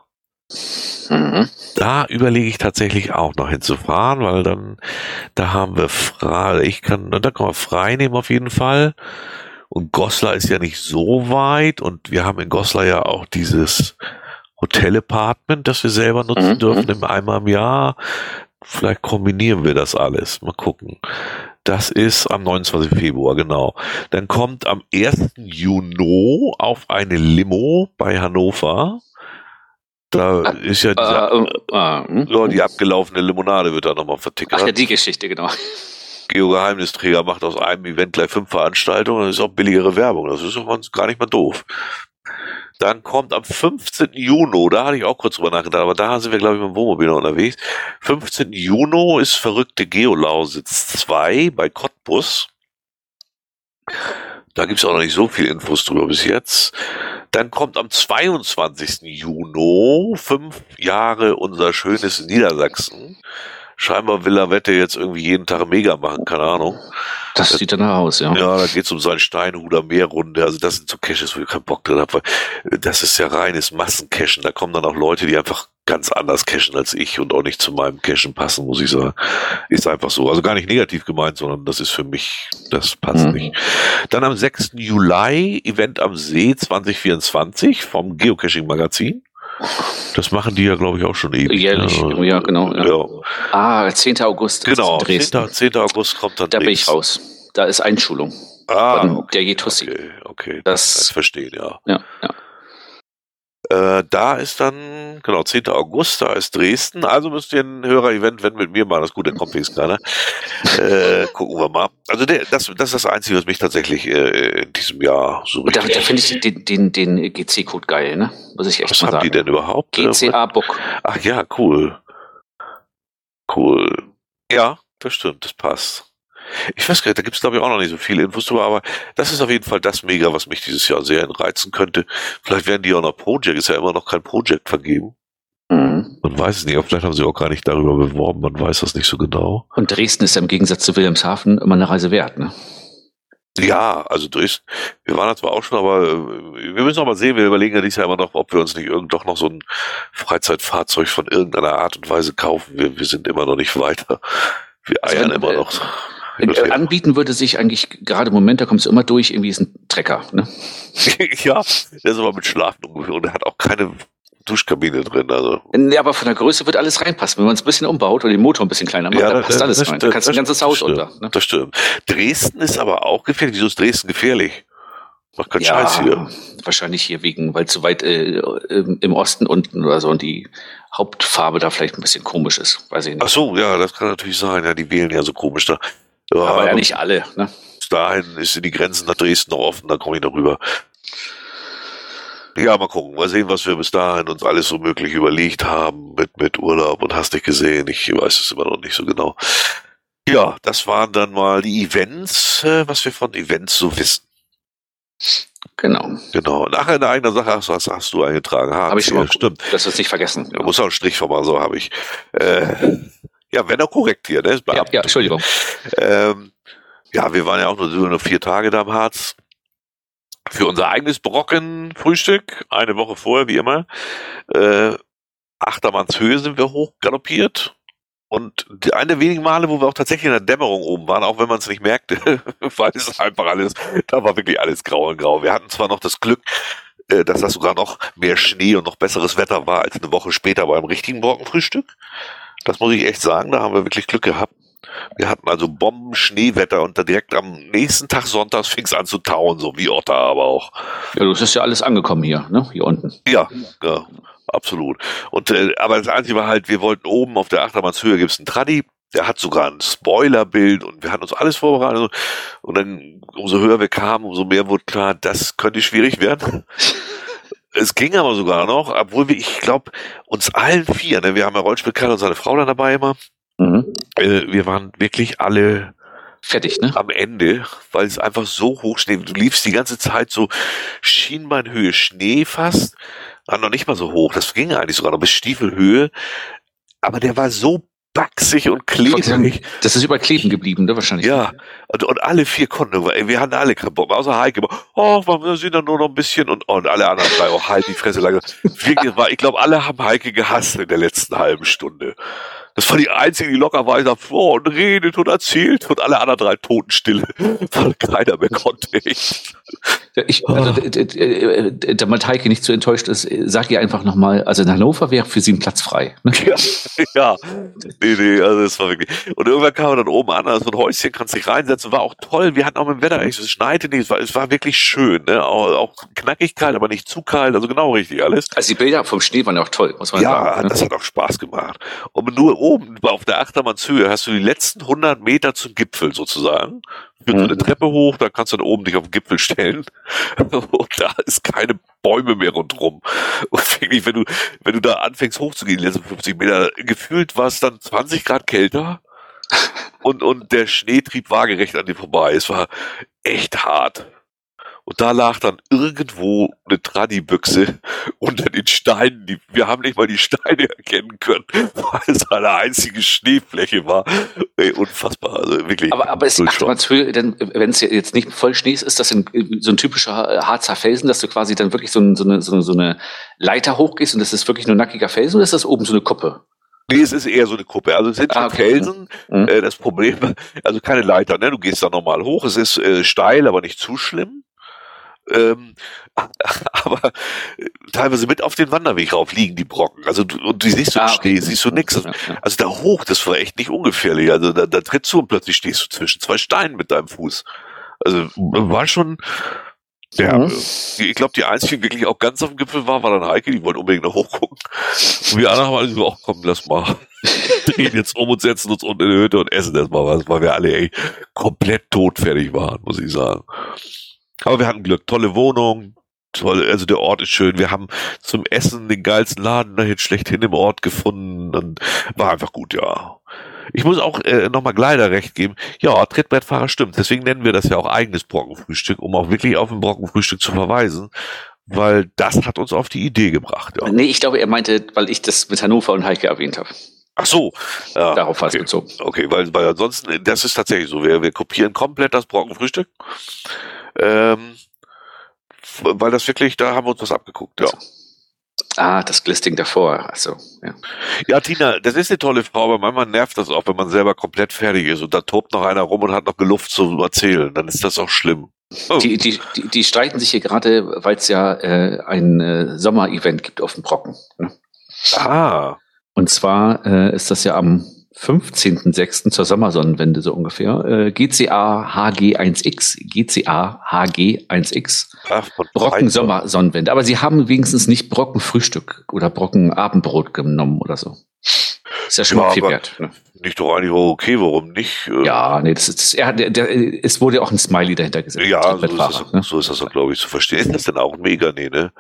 [SPEAKER 1] Mhm. Da überlege ich tatsächlich auch noch hinzufahren, weil dann, da haben wir frei, ich kann, da kann man frei nehmen auf jeden Fall. Und Goslar ist ja nicht so weit und wir haben in Goslar ja auch dieses Hotel-Apartment, das wir selber nutzen mhm. dürfen, im einmal im Jahr. Vielleicht kombinieren wir das alles. Mal gucken. Das ist am 29. Februar, genau. Dann kommt am 1. Juni auf eine Limo bei Hannover da ist ja dieser, äh, äh, äh, ja, die abgelaufene Limonade wird da nochmal vertickert.
[SPEAKER 2] Ach ja, die Geschichte, genau.
[SPEAKER 1] Geo-Geheimnisträger macht aus einem Event gleich fünf Veranstaltungen, das ist auch billigere Werbung. Das ist gar nicht mal doof. Dann kommt am 15. Juni, da hatte ich auch kurz drüber nachgedacht, aber da sind wir, glaube ich, mit dem Wohnmobil noch unterwegs. 15. Juni ist verrückte Geolausitz 2 bei Cottbus. Da gibt's auch noch nicht so viel Infos drüber bis jetzt. Dann kommt am 22. Juni fünf Jahre unser schönes Niedersachsen. Scheinbar will er Wette jetzt irgendwie jeden Tag mega machen, keine Ahnung.
[SPEAKER 2] Das sieht danach aus, ja.
[SPEAKER 1] Ja, da geht's um seinen Steinhuder Meerrunde. Also das sind so Caches, wo ich keinen Bock drin habe. Das ist ja reines Massencachen. Da kommen dann auch Leute, die einfach ganz anders cashen als ich und auch nicht zu meinem Cashen passen, muss ich sagen. Ist einfach so. Also gar nicht negativ gemeint, sondern das ist für mich, das passt mhm. nicht. Dann am 6. Juli, Event am See 2024 vom Geocaching Magazin. Das machen die ja, glaube ich, auch schon ewig.
[SPEAKER 2] Jährlich, ja, ja genau. Ja. ja. Ah, 10. August.
[SPEAKER 1] Genau, 10. 10. August kommt dann.
[SPEAKER 2] Da bin ich raus. Da ist Einschulung.
[SPEAKER 1] Ah, okay,
[SPEAKER 2] der Jetussi.
[SPEAKER 1] Okay, okay.
[SPEAKER 2] Das,
[SPEAKER 1] das verstehen, ja.
[SPEAKER 2] Ja, ja.
[SPEAKER 1] Äh, da ist dann, genau, 10. August, da ist Dresden. Also müsst ihr ein Hörer-Event, wenn mit mir mal, das gut, dann kommt wenigstens keiner. Äh, gucken wir mal. Also der, das, das ist das Einzige, was mich tatsächlich äh, in diesem Jahr so
[SPEAKER 2] richtig... Da, da finde ich den, den, den GC-Code geil, ne? Muss ich echt
[SPEAKER 1] was
[SPEAKER 2] mal sagen.
[SPEAKER 1] Was haben die denn überhaupt?
[SPEAKER 2] GCA-Book.
[SPEAKER 1] Ach ja, cool. Cool. Ja, das stimmt, das passt. Ich weiß gar nicht, da gibt es glaube ich auch noch nicht so viele Infos drüber, aber das ist auf jeden Fall das Mega, was mich dieses Jahr sehr reizen könnte. Vielleicht werden die auch noch Project, ist ja immer noch kein Project vergeben. Mhm. Man weiß es nicht, aber vielleicht haben sie auch gar nicht darüber beworben, man weiß das nicht so genau.
[SPEAKER 2] Und Dresden ist ja im Gegensatz zu Wilhelmshaven immer eine Reise wert, ne?
[SPEAKER 1] Ja, also Dresden, wir waren da zwar auch schon, aber äh, wir müssen auch mal sehen, wir überlegen ja dieses Jahr immer noch, ob wir uns nicht irgend doch noch so ein Freizeitfahrzeug von irgendeiner Art und Weise kaufen. Wir, wir sind immer noch nicht weiter. Wir eiern also immer noch.
[SPEAKER 2] Äh, anbieten würde sich eigentlich gerade im Moment, da kommst du immer durch, irgendwie ist ein Trecker. Ne? [laughs]
[SPEAKER 1] ja, der ist aber mit Schlafen ungefähr und der hat auch keine Duschkabine drin. Also.
[SPEAKER 2] Ja, aber von der Größe wird alles reinpassen. Wenn man es ein bisschen umbaut oder den Motor ein bisschen kleiner macht, ja, dann passt alles rein. Da kannst du ein ganzes Haus unter. Ne?
[SPEAKER 1] Das stimmt. Dresden ist aber auch gefährlich. Wieso ist Dresden gefährlich? Macht keinen ja, Scheiß hier.
[SPEAKER 2] Wahrscheinlich hier wegen, weil zu weit äh, im Osten unten oder so und die Hauptfarbe da vielleicht ein bisschen komisch ist. Weiß ich nicht.
[SPEAKER 1] Ach so, ja, das kann natürlich sein. Ja, die wählen ja so komisch da.
[SPEAKER 2] Ja, aber ja nicht alle. Ne?
[SPEAKER 1] Bis dahin ist die Grenzen nach Dresden noch offen, dann komme ich noch rüber. Ja, mal gucken. Mal sehen, was wir bis dahin uns alles so möglich überlegt haben mit, mit Urlaub und hast dich gesehen. Ich weiß es immer noch nicht so genau. Ja, das waren dann mal die Events, äh, was wir von Events so wissen.
[SPEAKER 2] Genau.
[SPEAKER 1] Genau. Nachher eine eigene Sache hast, hast, hast du eingetragen.
[SPEAKER 2] Habe ich schon mal. Stimmt. Das ist nicht vergessen.
[SPEAKER 1] Da muss auch einen Strich mal so habe ich. Äh, ja, wenn auch korrekt hier, ne?
[SPEAKER 2] Ja, ja, Entschuldigung.
[SPEAKER 1] Ähm, ja, wir waren ja auch nur, nur vier Tage da im Harz. Für unser eigenes Brocken-Frühstück, eine Woche vorher, wie immer. Äh, Achtermannshöhe sind wir hochgaloppiert. Und die, eine der wenigen Male, wo wir auch tatsächlich in der Dämmerung oben waren, auch wenn man es nicht merkte, [laughs] weil es einfach alles, da war wirklich alles grau und grau. Wir hatten zwar noch das Glück, äh, dass das sogar noch mehr Schnee und noch besseres Wetter war als eine Woche später beim richtigen Brockenfrühstück. Das muss ich echt sagen, da haben wir wirklich Glück gehabt. Wir hatten also Bomben-Schneewetter und da direkt am nächsten Tag sonntags fing es an zu tauen, so wie Otter aber auch.
[SPEAKER 2] Ja, das ist ja alles angekommen hier, ne? Hier unten.
[SPEAKER 1] Ja, ja, absolut. Und äh, aber das Einzige war halt, wir wollten oben auf der Achtermannshöhe gibt's einen Tradi, der hat sogar ein Spoilerbild und wir hatten uns alles vorbereitet. Und dann, umso höher wir kamen, umso mehr wurde klar, das könnte schwierig werden. [laughs] Es ging aber sogar noch, obwohl wir, ich glaube, uns allen vier, ne, wir haben ja Rollspiel und seine Frau dann dabei immer, mhm. äh, wir waren wirklich alle
[SPEAKER 2] fertig, ne?
[SPEAKER 1] Am Ende, weil es einfach so hoch Schnee, du liefst die ganze Zeit so Schienbeinhöhe Schnee fast, war noch nicht mal so hoch, das ging eigentlich sogar noch bis Stiefelhöhe, aber der war so backsig und klebrig.
[SPEAKER 2] Das ist überkleben geblieben, ne, wahrscheinlich.
[SPEAKER 1] Ja, und, und alle vier konnten, wir hatten alle keinen Bock, außer Heike, oh, wir sind da nur noch ein bisschen und, und alle anderen drei, oh, halt die Fresse lange. Ich glaube, alle haben Heike gehasst in der letzten halben Stunde. Das war die einzige, die locker war, vor und redet und erzählt und alle anderen drei Totenstille, [laughs] weil keiner mehr konnte. Ich.
[SPEAKER 2] Ich, also, damit Heike nicht zu enttäuscht ist, sag ihr einfach nochmal, also in Hannover wäre für sie ein Platz frei.
[SPEAKER 1] Ne? [laughs] Ja, ja, nee, nee, also es war wirklich. Und irgendwann kam er dann oben an, also ein Häuschen kannst dich reinsetzen, war auch toll. Wir hatten auch mit dem Wetter, es schneite nicht, es war, es war wirklich schön, ne? Auch, auch knackig kalt, aber nicht zu kalt, also genau richtig alles.
[SPEAKER 2] Also die Bilder vom Schnee waren ja auch toll, muss man
[SPEAKER 1] ja,
[SPEAKER 2] sagen.
[SPEAKER 1] Ja, ne? das hat auch Spaß gemacht. Und nur oben auf der Achtermannshöhe hast du die letzten 100 Meter zum Gipfel sozusagen. Führt so eine
[SPEAKER 2] Mhm.
[SPEAKER 1] Treppe hoch, da kannst du dann oben dich auf den Gipfel stellen. [laughs] Und da ist keine Bäume mehr rundrum. Und wirklich, wenn du, wenn du da anfängst hochzugehen, die letzten 50 Meter, gefühlt war es dann 20 Grad kälter. [laughs] Und, und der Schnee trieb waagerecht an dir vorbei. Es war echt hart. Und da lag dann irgendwo eine Tradibüchse unter den Steinen. Die, wir haben nicht mal die Steine erkennen können, [laughs] weil es eine einzige Schneefläche war. Ey, unfassbar. Also wirklich.
[SPEAKER 2] Aber, aber ist
[SPEAKER 1] Durchschau.
[SPEAKER 2] Achtermannshöhe, denn wenn es jetzt nicht voll Schnee ist, ist das ein, so ein typischer Harzer Felsen, dass du quasi dann wirklich so, ein, so, eine, so, eine, so eine Leiter hochgehst und das ist wirklich nur nackiger Felsen oder ist das oben so eine Kuppe?
[SPEAKER 1] Nee, es ist eher so eine Kuppe. Also es sind
[SPEAKER 2] Ah,
[SPEAKER 1] schon
[SPEAKER 2] okay.
[SPEAKER 1] Felsen.
[SPEAKER 2] Mhm.
[SPEAKER 1] Äh, das Problem, also keine Leiter, ne? Du gehst da normal hoch. Es ist äh, steil, aber nicht zu schlimm. Ähm, [laughs] aber äh, teilweise mit auf den Wanderweg rauf liegen die Brocken. Also du, und du siehst du
[SPEAKER 2] Ah,
[SPEAKER 1] Schnee, siehst du nix.
[SPEAKER 2] Ja.
[SPEAKER 1] Also da hoch, das war echt nicht ungefährlich. Also da, da trittst du und plötzlich stehst du zwischen zwei Steinen mit deinem Fuß. Also war schon, ja,
[SPEAKER 2] Mhm.
[SPEAKER 1] ich glaube, die einzigen, die wirklich auch ganz auf dem Gipfel war, war dann Heike, die wollten unbedingt noch hochgucken. Und wir anderen haben alle so, ach komm, lass mal. [laughs] Drehen jetzt um und setzen uns unten in die Hütte und essen erstmal was, weil wir alle ey, komplett todfertig waren, muss ich sagen. Aber wir hatten Glück, tolle Wohnung, toll, also der Ort ist schön. Wir haben zum Essen den geilsten Laden dahin schlechthin im Ort gefunden und war einfach gut, ja. Ich muss auch äh, nochmal Gleider recht geben. Ja, Trittbrettfahrer stimmt. Deswegen nennen wir das ja auch eigenes Brockenfrühstück, um auch wirklich auf ein Brockenfrühstück zu verweisen, weil das hat uns auf die Idee gebracht. Ja.
[SPEAKER 2] Nee, ich glaube, er meinte, weil ich das mit Hannover und Heike erwähnt habe.
[SPEAKER 1] Ach so. Ja,
[SPEAKER 2] Darauf war es
[SPEAKER 1] okay.
[SPEAKER 2] bezogen.
[SPEAKER 1] Okay, weil, weil ansonsten, das ist tatsächlich so. Wir, wir kopieren komplett das Brockenfrühstück. Ähm, weil das wirklich, da haben wir uns was abgeguckt, ja.
[SPEAKER 2] Ah, das Glisting davor. Achso, ja.
[SPEAKER 1] Ja, Tina, das ist eine tolle Frau, aber manchmal nervt das auch, wenn man selber komplett fertig ist und da tobt noch einer rum und hat noch Luft zu erzählen. Dann ist das auch schlimm. Oh.
[SPEAKER 2] Die, die, die, die streiten sich hier gerade, weil es ja äh, ein äh, Sommer-Event gibt auf dem Brocken. Ne?
[SPEAKER 1] Ah,
[SPEAKER 2] Und zwar äh, ist das ja am 15.06. zur Sommersonnenwende so ungefähr. Äh, GCA HG1X, GCA HG1X,
[SPEAKER 1] ach, von
[SPEAKER 2] Brocken Sommersonnenwende. Aber sie haben wenigstens nicht Brocken Frühstück oder Brocken Abendbrot genommen oder so. Ist ja schon
[SPEAKER 1] Ja,
[SPEAKER 2] mal viel wert. Ne?
[SPEAKER 1] Nicht doch eigentlich auch okay, warum nicht? Äh,
[SPEAKER 2] Ja, nee, das ist, hat- der, der, es wurde ja auch ein Smiley dahinter gesetzt.
[SPEAKER 1] Ja, so ist, das,
[SPEAKER 2] ne?
[SPEAKER 1] so ist das, glaube ich, zu verstehen. [laughs] Ist das denn auch Mega? Nee, ne?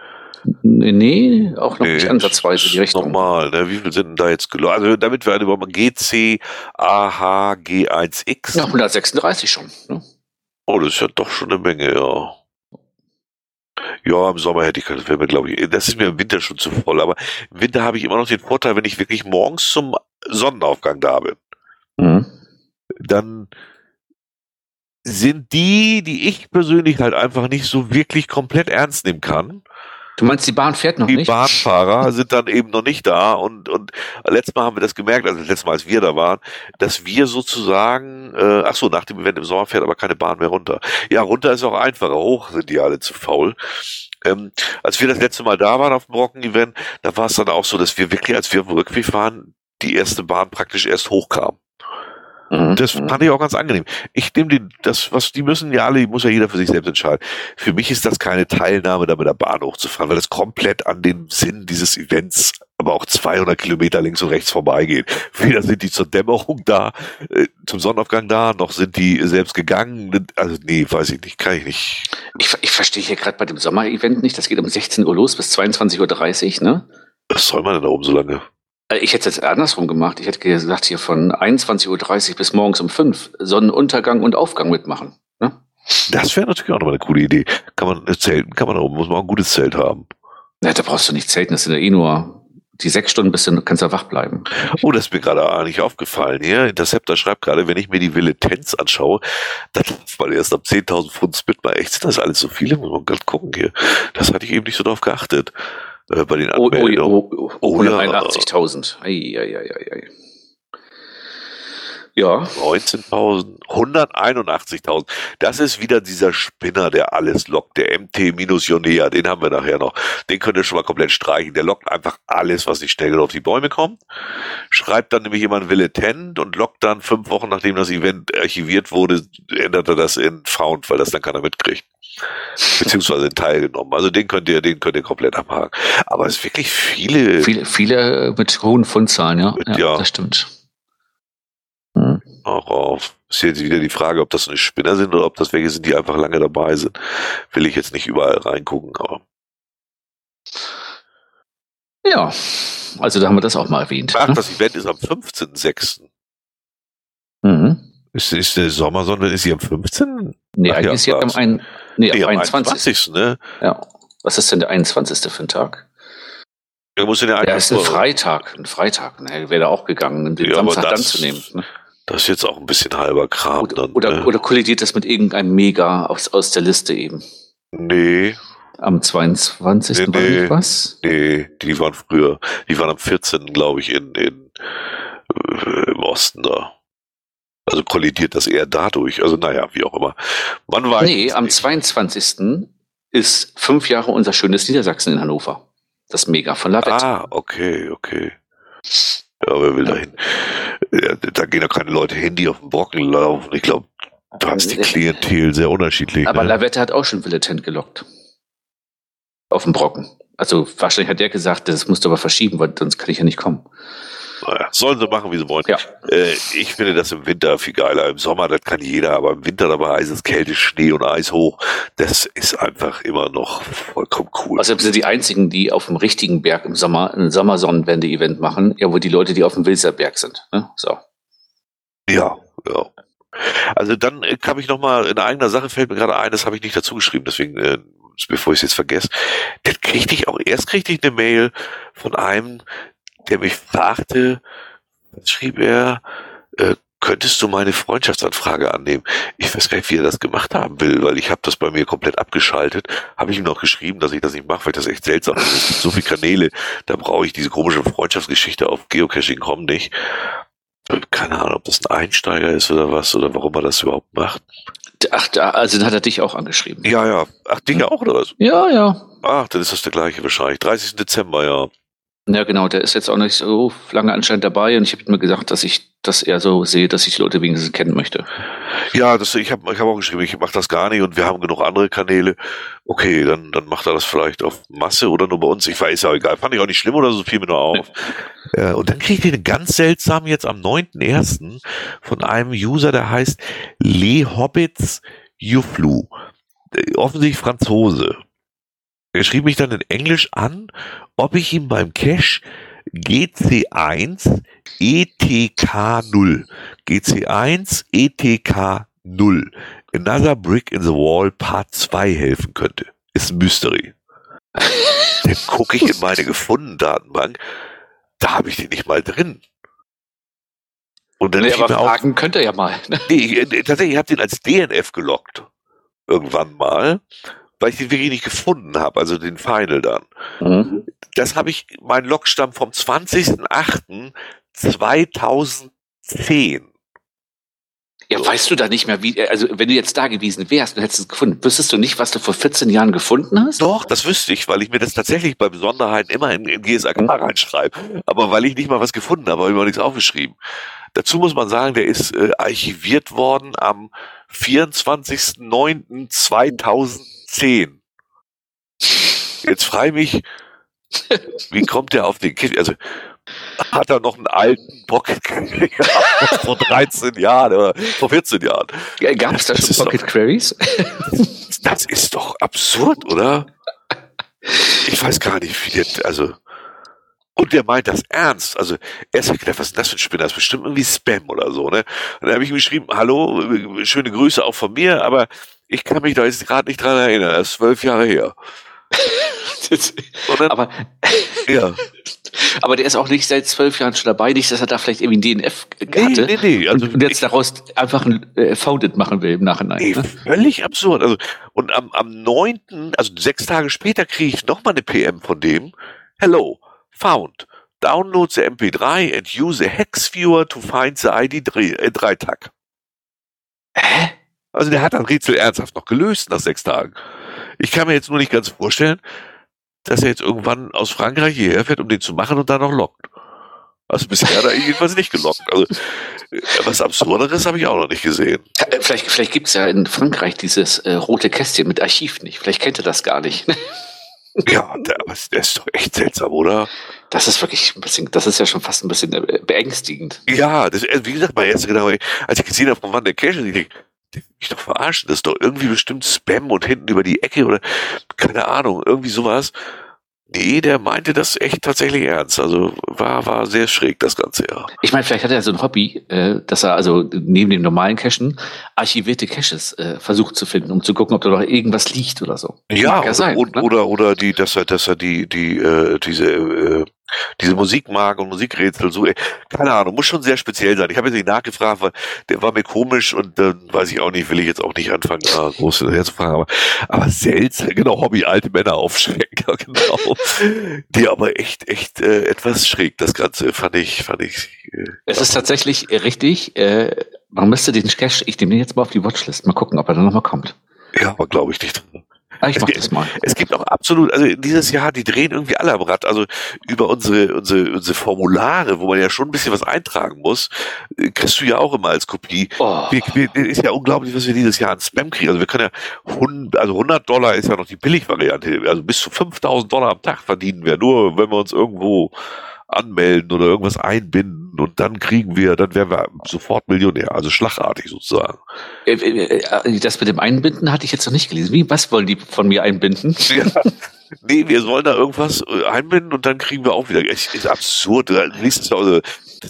[SPEAKER 2] Nee, nee, auch noch
[SPEAKER 1] Nee,
[SPEAKER 2] nicht ansatzweise die Richtung.
[SPEAKER 1] Normal, ne? Wie viel sind denn da jetzt gelaufen? Also, damit wir eine über GC, AH, G1X.
[SPEAKER 2] Ja, 136 schon. Ne?
[SPEAKER 1] Oh, das ist ja doch schon eine Menge, ja. Ja, im Sommer hätte ich, das wäre mir, glaube ich, das ist mir im Winter schon zu voll, aber im Winter habe ich immer noch den Vorteil, wenn ich wirklich morgens zum Sonnenaufgang da bin,
[SPEAKER 2] Mhm.
[SPEAKER 1] dann sind die, die ich persönlich halt einfach nicht so wirklich komplett ernst nehmen kann.
[SPEAKER 2] Du meinst, die Bahn fährt noch
[SPEAKER 1] Die
[SPEAKER 2] nicht?
[SPEAKER 1] Bahnfahrer [laughs] sind dann eben noch nicht da und, und letztes Mal haben wir das gemerkt, also letztes Mal, als wir da waren, dass wir sozusagen, äh, ach so, nach dem Event im Sommer fährt aber keine Bahn mehr runter. Ja, runter ist auch einfacher, hoch sind die alle zu faul. Ähm, als wir das letzte Mal da waren auf dem Brocken-Event, da war es dann auch so, dass wir wirklich, als wir auf dem Rückweg waren, die erste Bahn praktisch erst hochkam.
[SPEAKER 2] Mhm.
[SPEAKER 1] Das fand ich auch ganz angenehm. Ich nehme die, das, was die müssen ja alle, muss ja jeder für sich selbst entscheiden. Für mich ist das keine Teilnahme, da mit der Bahn hochzufahren, weil das komplett an den Sinn dieses Events, aber auch 200 Kilometer links und rechts vorbeigeht. [laughs] Weder sind die zur Dämmerung da, äh, zum Sonnenaufgang da, noch sind die selbst gegangen. Also nee, weiß ich nicht, kann ich nicht.
[SPEAKER 2] Ich, ich verstehe hier gerade bei dem Sommer-Event nicht. Das geht um 16 Uhr los bis 22.30 Uhr, ne?
[SPEAKER 1] Was soll man denn da oben so lange?
[SPEAKER 2] Äh, Ich hätte es jetzt andersrum gemacht. Ich hätte gesagt, hier von 21.30 Uhr bis morgens um 5 Sonnenuntergang und Aufgang mitmachen. Ne?
[SPEAKER 1] Das wäre natürlich auch nochmal eine coole Idee. Kann man äh, zelten, kann man oben, muss man auch ein gutes Zelt haben.
[SPEAKER 2] Ja, da brauchst du nicht zelten, das sind ja eh nur die sechs Stunden, bis du kannst ja wach bleiben.
[SPEAKER 1] Oh, das ist mir gerade auch nicht aufgefallen hier. Interceptor schreibt gerade, wenn ich mir die Villetenz anschaue, dann läuft man erst ab 10.000 Pfund Spit mal echt. Sind das alles so viele? Muss man gerade gucken hier. Das hatte ich eben nicht so drauf geachtet. Äh, bei den
[SPEAKER 2] Oh, oh,
[SPEAKER 1] Anmeldungen.
[SPEAKER 2] oh, oh,
[SPEAKER 1] Oh, ja.
[SPEAKER 2] 181.000. Ei, ei, ei, ei, ei. Ja.
[SPEAKER 1] 19.000, 181.000. Das ist wieder dieser Spinner, der alles lockt. Der MT-Jonea, den haben wir nachher noch. Den könnt ihr schon mal komplett streichen. Der lockt einfach alles, was nicht schnell genug auf die Bäume kommt. Schreibt dann nämlich jemand Villetent und lockt dann fünf Wochen, nachdem das Event archiviert wurde, ändert er das in Found, weil das dann keiner mitkriegt. Beziehungsweise in teilgenommen. Also den könnt ihr, den könnt ihr komplett abhaken. Aber es ist wirklich viele.
[SPEAKER 2] Viele, viele mit hohen Fundzahlen, ja.
[SPEAKER 1] Ja. ja.
[SPEAKER 2] Das stimmt.
[SPEAKER 1] Hm. Auch auf. Ist jetzt wieder die Frage, ob das eine Spinner sind oder ob das welche sind, die einfach lange dabei sind. Will ich jetzt nicht überall reingucken, aber.
[SPEAKER 2] Ja, also da haben wir das auch mal erwähnt.
[SPEAKER 1] Ach, ne? das Event ist am 15.06. Mhm. Ist, ist der Sommersonne, ist sie am 15.?
[SPEAKER 2] Nee, Ach, eigentlich ja, ist sie am, ein, nee,
[SPEAKER 1] nee, am 21. 21. Ne?
[SPEAKER 2] Ja. Was ist denn der 21. für ein Tag?
[SPEAKER 1] Ja, muss in der
[SPEAKER 2] ja, ist ein Freitag. Ein Freitag. Ne, wäre da auch gegangen, den ja, Samstag dann zu nehmen. Ne?
[SPEAKER 1] Das ist jetzt auch ein bisschen halber Kram.
[SPEAKER 2] Oder,
[SPEAKER 1] dann,
[SPEAKER 2] oder,
[SPEAKER 1] ne?
[SPEAKER 2] oder kollidiert das mit irgendeinem Mega aus, aus der Liste eben?
[SPEAKER 1] Nee.
[SPEAKER 2] Am 22.
[SPEAKER 1] Nee,
[SPEAKER 2] war
[SPEAKER 1] nee,
[SPEAKER 2] nicht was?
[SPEAKER 1] Nee, die waren früher. Die waren am 14. glaube ich in, in äh, im Osten da. Also kollidiert das eher dadurch. Also naja, wie auch immer. Man weiß.
[SPEAKER 2] Nee, am 22. ist fünf Jahre unser schönes Niedersachsen in Hannover. Das Mega von Lavette.
[SPEAKER 1] Ah, okay, okay. Ja, wer will dahin? Da gehen ja keine Leute hin, die auf dem Brocken laufen. Ich glaube, du hast die Klientel sehr unterschiedlich.
[SPEAKER 2] Aber
[SPEAKER 1] ne?
[SPEAKER 2] Lavette hat auch schon Villetent gelockt. Auf dem Brocken. Also wahrscheinlich hat der gesagt, das musst du aber verschieben, weil sonst kann ich ja nicht kommen.
[SPEAKER 1] Naja, sollen sie machen, wie sie wollen.
[SPEAKER 2] Ja.
[SPEAKER 1] Äh, ich finde das im Winter viel geiler. Im Sommer, das kann jeder, aber im Winter dabei ist es Kälte, Schnee und Eis hoch. Das ist einfach immer noch vollkommen cool.
[SPEAKER 2] Also sind die einzigen, die auf dem richtigen Berg im Sommer ein Sommersonnenwende-Event machen, ja, wo die Leute, die auf dem Wilserberg sind. Ne? So.
[SPEAKER 1] Ja, ja. Also dann äh, kam ich nochmal in eigener Sache, fällt mir gerade ein, das habe ich nicht dazu geschrieben, deswegen, äh, bevor ich es jetzt vergesse, dann kriegte ich auch, erst kriegte ich eine Mail von einem, der mich fragte, schrieb er, äh, könntest du meine Freundschaftsanfrage annehmen? Ich weiß gar nicht, wie er das gemacht haben will, weil ich habe das bei mir komplett abgeschaltet. Habe ich ihm noch geschrieben, dass ich das nicht mache, weil das echt seltsam ist. So viele Kanäle, da brauche ich diese komische Freundschaftsgeschichte auf Geocaching.com nicht. Keine Ahnung, ob das ein Einsteiger ist oder was, oder warum er das überhaupt macht.
[SPEAKER 2] Ach, da, also dann hat er dich auch angeschrieben.
[SPEAKER 1] Ja, ja. Ach, dich ja auch, oder was?
[SPEAKER 2] Ja, ja.
[SPEAKER 1] Ach, dann ist das der gleiche wahrscheinlich. 30. Dezember, ja.
[SPEAKER 2] Ja, genau, der ist jetzt auch nicht so lange anscheinend dabei und ich habe mir gesagt, dass ich das eher so sehe, dass ich die Leute wenigstens kennen möchte.
[SPEAKER 1] Ja, das, ich habe ich hab auch geschrieben, ich mache das gar nicht und wir haben genug andere Kanäle. Okay, dann, dann macht er das vielleicht auf Masse oder nur bei uns. Ich weiß ja egal. Fand ich auch nicht schlimm oder so, fiel mir nur auf. Ja. Äh, und dann kriege ich den ganz seltsam jetzt am 9.1. von einem User, der heißt Le Hobbits Juflu. Äh, offensichtlich Franzose. Er schrieb mich dann in Englisch an, ob ich ihm beim Cache GC1 ETK0, GC1 ETK0, Another Brick in the Wall Part 2 helfen könnte. Ist ein Mystery. [laughs] Dann gucke ich in meine gefunden Datenbank, da habe ich den nicht mal drin.
[SPEAKER 2] Und dann nee, aber fragen auch, könnt ihr ja mal.
[SPEAKER 1] Ne? Nee, äh, tatsächlich, ich habe den als DNF gelockt. Irgendwann mal weil ich den wirklich nicht gefunden habe, also den Final dann. Mhm. Das habe ich, mein Logstamm vom 20.08.2010.
[SPEAKER 2] Ja, weißt du da nicht mehr, wie, also wenn du jetzt da gewesen wärst und hättest es gefunden, wüsstest du nicht, was du vor 14 Jahren gefunden hast?
[SPEAKER 1] Doch, das wüsste ich, weil ich mir das tatsächlich bei Besonderheiten immer in, in GSAK mhm. reinschreibe. Aber weil ich nicht mal was gefunden habe, habe ich mir nichts aufgeschrieben. Dazu muss man sagen, der ist äh, archiviert worden am 24.09.2010. 10. Jetzt frage ich mich, wie kommt der auf den Kind? Also hat er noch einen alten Pocket [laughs] vor 13 Jahren oder vor 14 Jahren?
[SPEAKER 2] Gab es da schon Pocket doch, Queries?
[SPEAKER 1] das ist doch absurd, oder? Ich weiß gar nicht, wie der, also und der meint das ernst. Also er ist gedacht, was ist das für ein Spinner? Das ist bestimmt irgendwie Spam oder so, ne? Und dann habe ich ihm geschrieben, hallo, schöne Grüße auch von mir, aber ich kann mich da jetzt gerade nicht dran erinnern. Das ist zwölf Jahre her.
[SPEAKER 2] dann, [laughs] aber, [laughs] ja. aber der ist auch nicht seit zwölf Jahren schon dabei, nicht, dass er da vielleicht irgendwie ein DNF hatte. Nee, nee, nee. Also und jetzt ich, daraus einfach ein äh, Founded machen will im Nachhinein. Nee,
[SPEAKER 1] ne? Völlig absurd. Also, und am, am 9., also sechs Tage später kriege ich nochmal eine PM von dem. Hello, found. Download the MP3 and use a hex viewer to find the ID 3 Tag. Hä? Also der hat das Rätsel ernsthaft noch gelöst nach sechs Tagen. Ich kann mir jetzt nur nicht ganz vorstellen, dass er jetzt irgendwann aus Frankreich hierher fährt, um den zu machen und dann noch lockt. Also bisher hat er jedenfalls nicht gelockt. Also äh, was Absurderes habe ich auch noch nicht gesehen.
[SPEAKER 2] Äh, vielleicht, vielleicht gibt es ja in Frankreich dieses äh, rote Kästchen mit Archiv nicht. Vielleicht kennt er das gar nicht. [laughs]
[SPEAKER 1] ja, der, aber der ist doch echt seltsam, oder?
[SPEAKER 2] Das ist wirklich ein bisschen, das ist ja schon fast ein bisschen äh, beängstigend.
[SPEAKER 1] Ja, das, wie gesagt, mein erster Gedanke, als ich gesehen habe, von wann der Cash ist, ich denke, mich doch verarschen. Das ist doch irgendwie bestimmt Spam und hinten über die Ecke oder keine Ahnung, irgendwie sowas. Nee, der meinte das echt tatsächlich ernst. Also war, war sehr schräg, das Ganze, ja.
[SPEAKER 2] Ich meine, vielleicht hat er so ein Hobby, äh, dass er also neben dem normalen Cachen archivierte Caches äh, versucht zu finden, um zu gucken, ob da noch irgendwas liegt oder so.
[SPEAKER 1] Ja, ja sein, und, ne? oder, oder die, dass er, dass er die, die, äh, diese äh, diese Musikmarke und Musikrätsel, so, ey, keine Ahnung, muss schon sehr speziell sein. Ich habe jetzt nicht nachgefragt, weil der war mir komisch und dann äh, weiß ich auch nicht, will ich jetzt auch nicht anfangen, da groß hinterher aber, aber seltsam, genau, Hobby, alte Männer aufschrecken, [laughs] genau. Die aber echt, echt äh, etwas schräg, das Ganze, fand ich, fand ich.
[SPEAKER 2] Äh, es ist tatsächlich richtig, äh, man müsste den Cash, ich nehme den jetzt mal auf die Watchlist, mal gucken, ob er dann nochmal kommt.
[SPEAKER 1] Ja, aber glaube ich nicht.
[SPEAKER 2] Ich mach es, das mal.
[SPEAKER 1] Es gibt auch absolut, also dieses Jahr, die drehen irgendwie alle am Rad. Also über unsere, unsere, unsere Formulare, wo man ja schon ein bisschen was eintragen muss, äh, kriegst du ja auch immer als Kopie. Oh. Wir, wir, ist ja unglaublich, was wir dieses Jahr an Spam kriegen. Also wir können ja, 100, also 100 Dollar ist ja noch die Billigvariante. Also bis zu 5000 Dollar am Tag verdienen wir nur, wenn wir uns irgendwo anmelden oder irgendwas einbinden und dann kriegen wir, dann wären wir sofort Millionär, also schlagartig sozusagen.
[SPEAKER 2] Äh, äh, äh, das mit dem Einbinden hatte ich jetzt noch nicht gelesen. Wie, was wollen die von mir einbinden? Ja.
[SPEAKER 1] Nee, wir sollen da irgendwas einbinden und dann kriegen wir auch wieder. Es ist absurd. Also,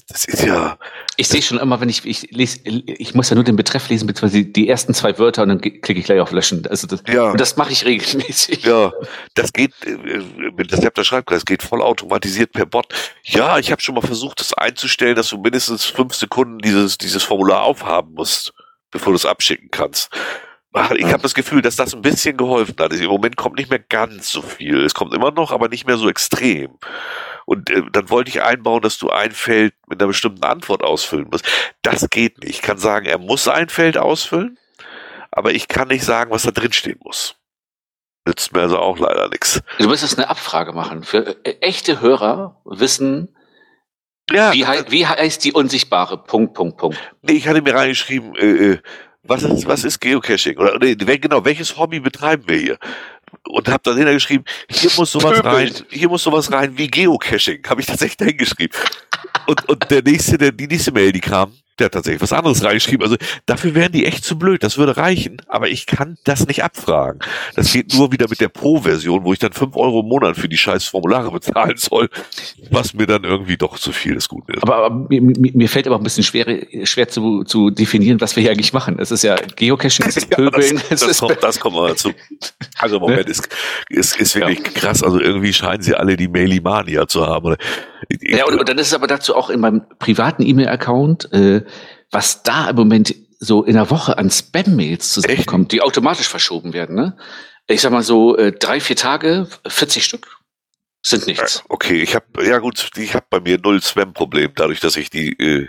[SPEAKER 1] das ist ja.
[SPEAKER 2] Ich sehe schon immer, wenn ich, ich lese, ich muss ja nur den Betreff lesen, beziehungsweise die ersten zwei Wörter und dann klicke ich gleich auf Löschen. Also das, ja. Und das mache ich regelmäßig.
[SPEAKER 1] Ja, das geht, mit das Laptop schreibt, das geht voll automatisiert per Bot. Ja, ich habe schon mal versucht, das einzustellen, dass du mindestens fünf Sekunden dieses, dieses Formular aufhaben musst, bevor du es abschicken kannst. Ich habe das Gefühl, dass das ein bisschen geholfen hat. Im Moment kommt nicht mehr ganz so viel. Es kommt immer noch, aber nicht mehr so extrem. Und äh, dann wollte ich einbauen, dass du ein Feld mit einer bestimmten Antwort ausfüllen musst. Das geht nicht. Ich kann sagen, er muss ein Feld ausfüllen, aber ich kann nicht sagen, was da drin stehen muss. Nützt mir also auch leider nichts.
[SPEAKER 2] Du müsstest eine Abfrage machen. Für äh, echte Hörer wissen, ja, wie, hei wie heißt die unsichtbare Punkt, Punkt, Punkt.
[SPEAKER 1] Nee, ich hatte mir reingeschrieben, äh, äh was ist, was ist Geocaching? Oder nee, genau, welches Hobby betreiben wir hier? Und habe dann hintergeschrieben, hier muss sowas rein, hier muss sowas rein wie Geocaching, habe ich tatsächlich da hingeschrieben. Und, und der nächste, der, die nächste Mail, die kam, der hat tatsächlich was anderes reingeschrieben. Also dafür wären die echt zu blöd. Das würde reichen. Aber ich kann das nicht abfragen. Das geht nur wieder mit der Pro-Version, wo ich dann fünf Euro im Monat für die scheiß Formulare bezahlen soll, was mir dann irgendwie doch zu viel des Guten ist.
[SPEAKER 2] Aber, aber mir, mir, fällt aber ein bisschen schwer, schwer zu, zu definieren, was wir hier eigentlich machen. Es ist ja Geocaching, es ist [laughs] Pöbeln.
[SPEAKER 1] das, das, kommt, das kommt mal dazu. Also im Moment ne? ist, ist, ist wirklich ja. krass. Also irgendwie scheinen sie alle die Mailimania zu haben.
[SPEAKER 2] Ja, und, und dann ist es aber dazu auch in meinem privaten E-Mail-Account, äh, was da im Moment so in der Woche an Spam-Mails zusammenkommt, die automatisch verschoben werden. Ne? Ich sag mal so äh, drei, vier Tage, 40 Stück sind nichts.
[SPEAKER 1] Okay, ich habe ja gut, ich habe bei mir null Spam-Problem, dadurch, dass ich die äh,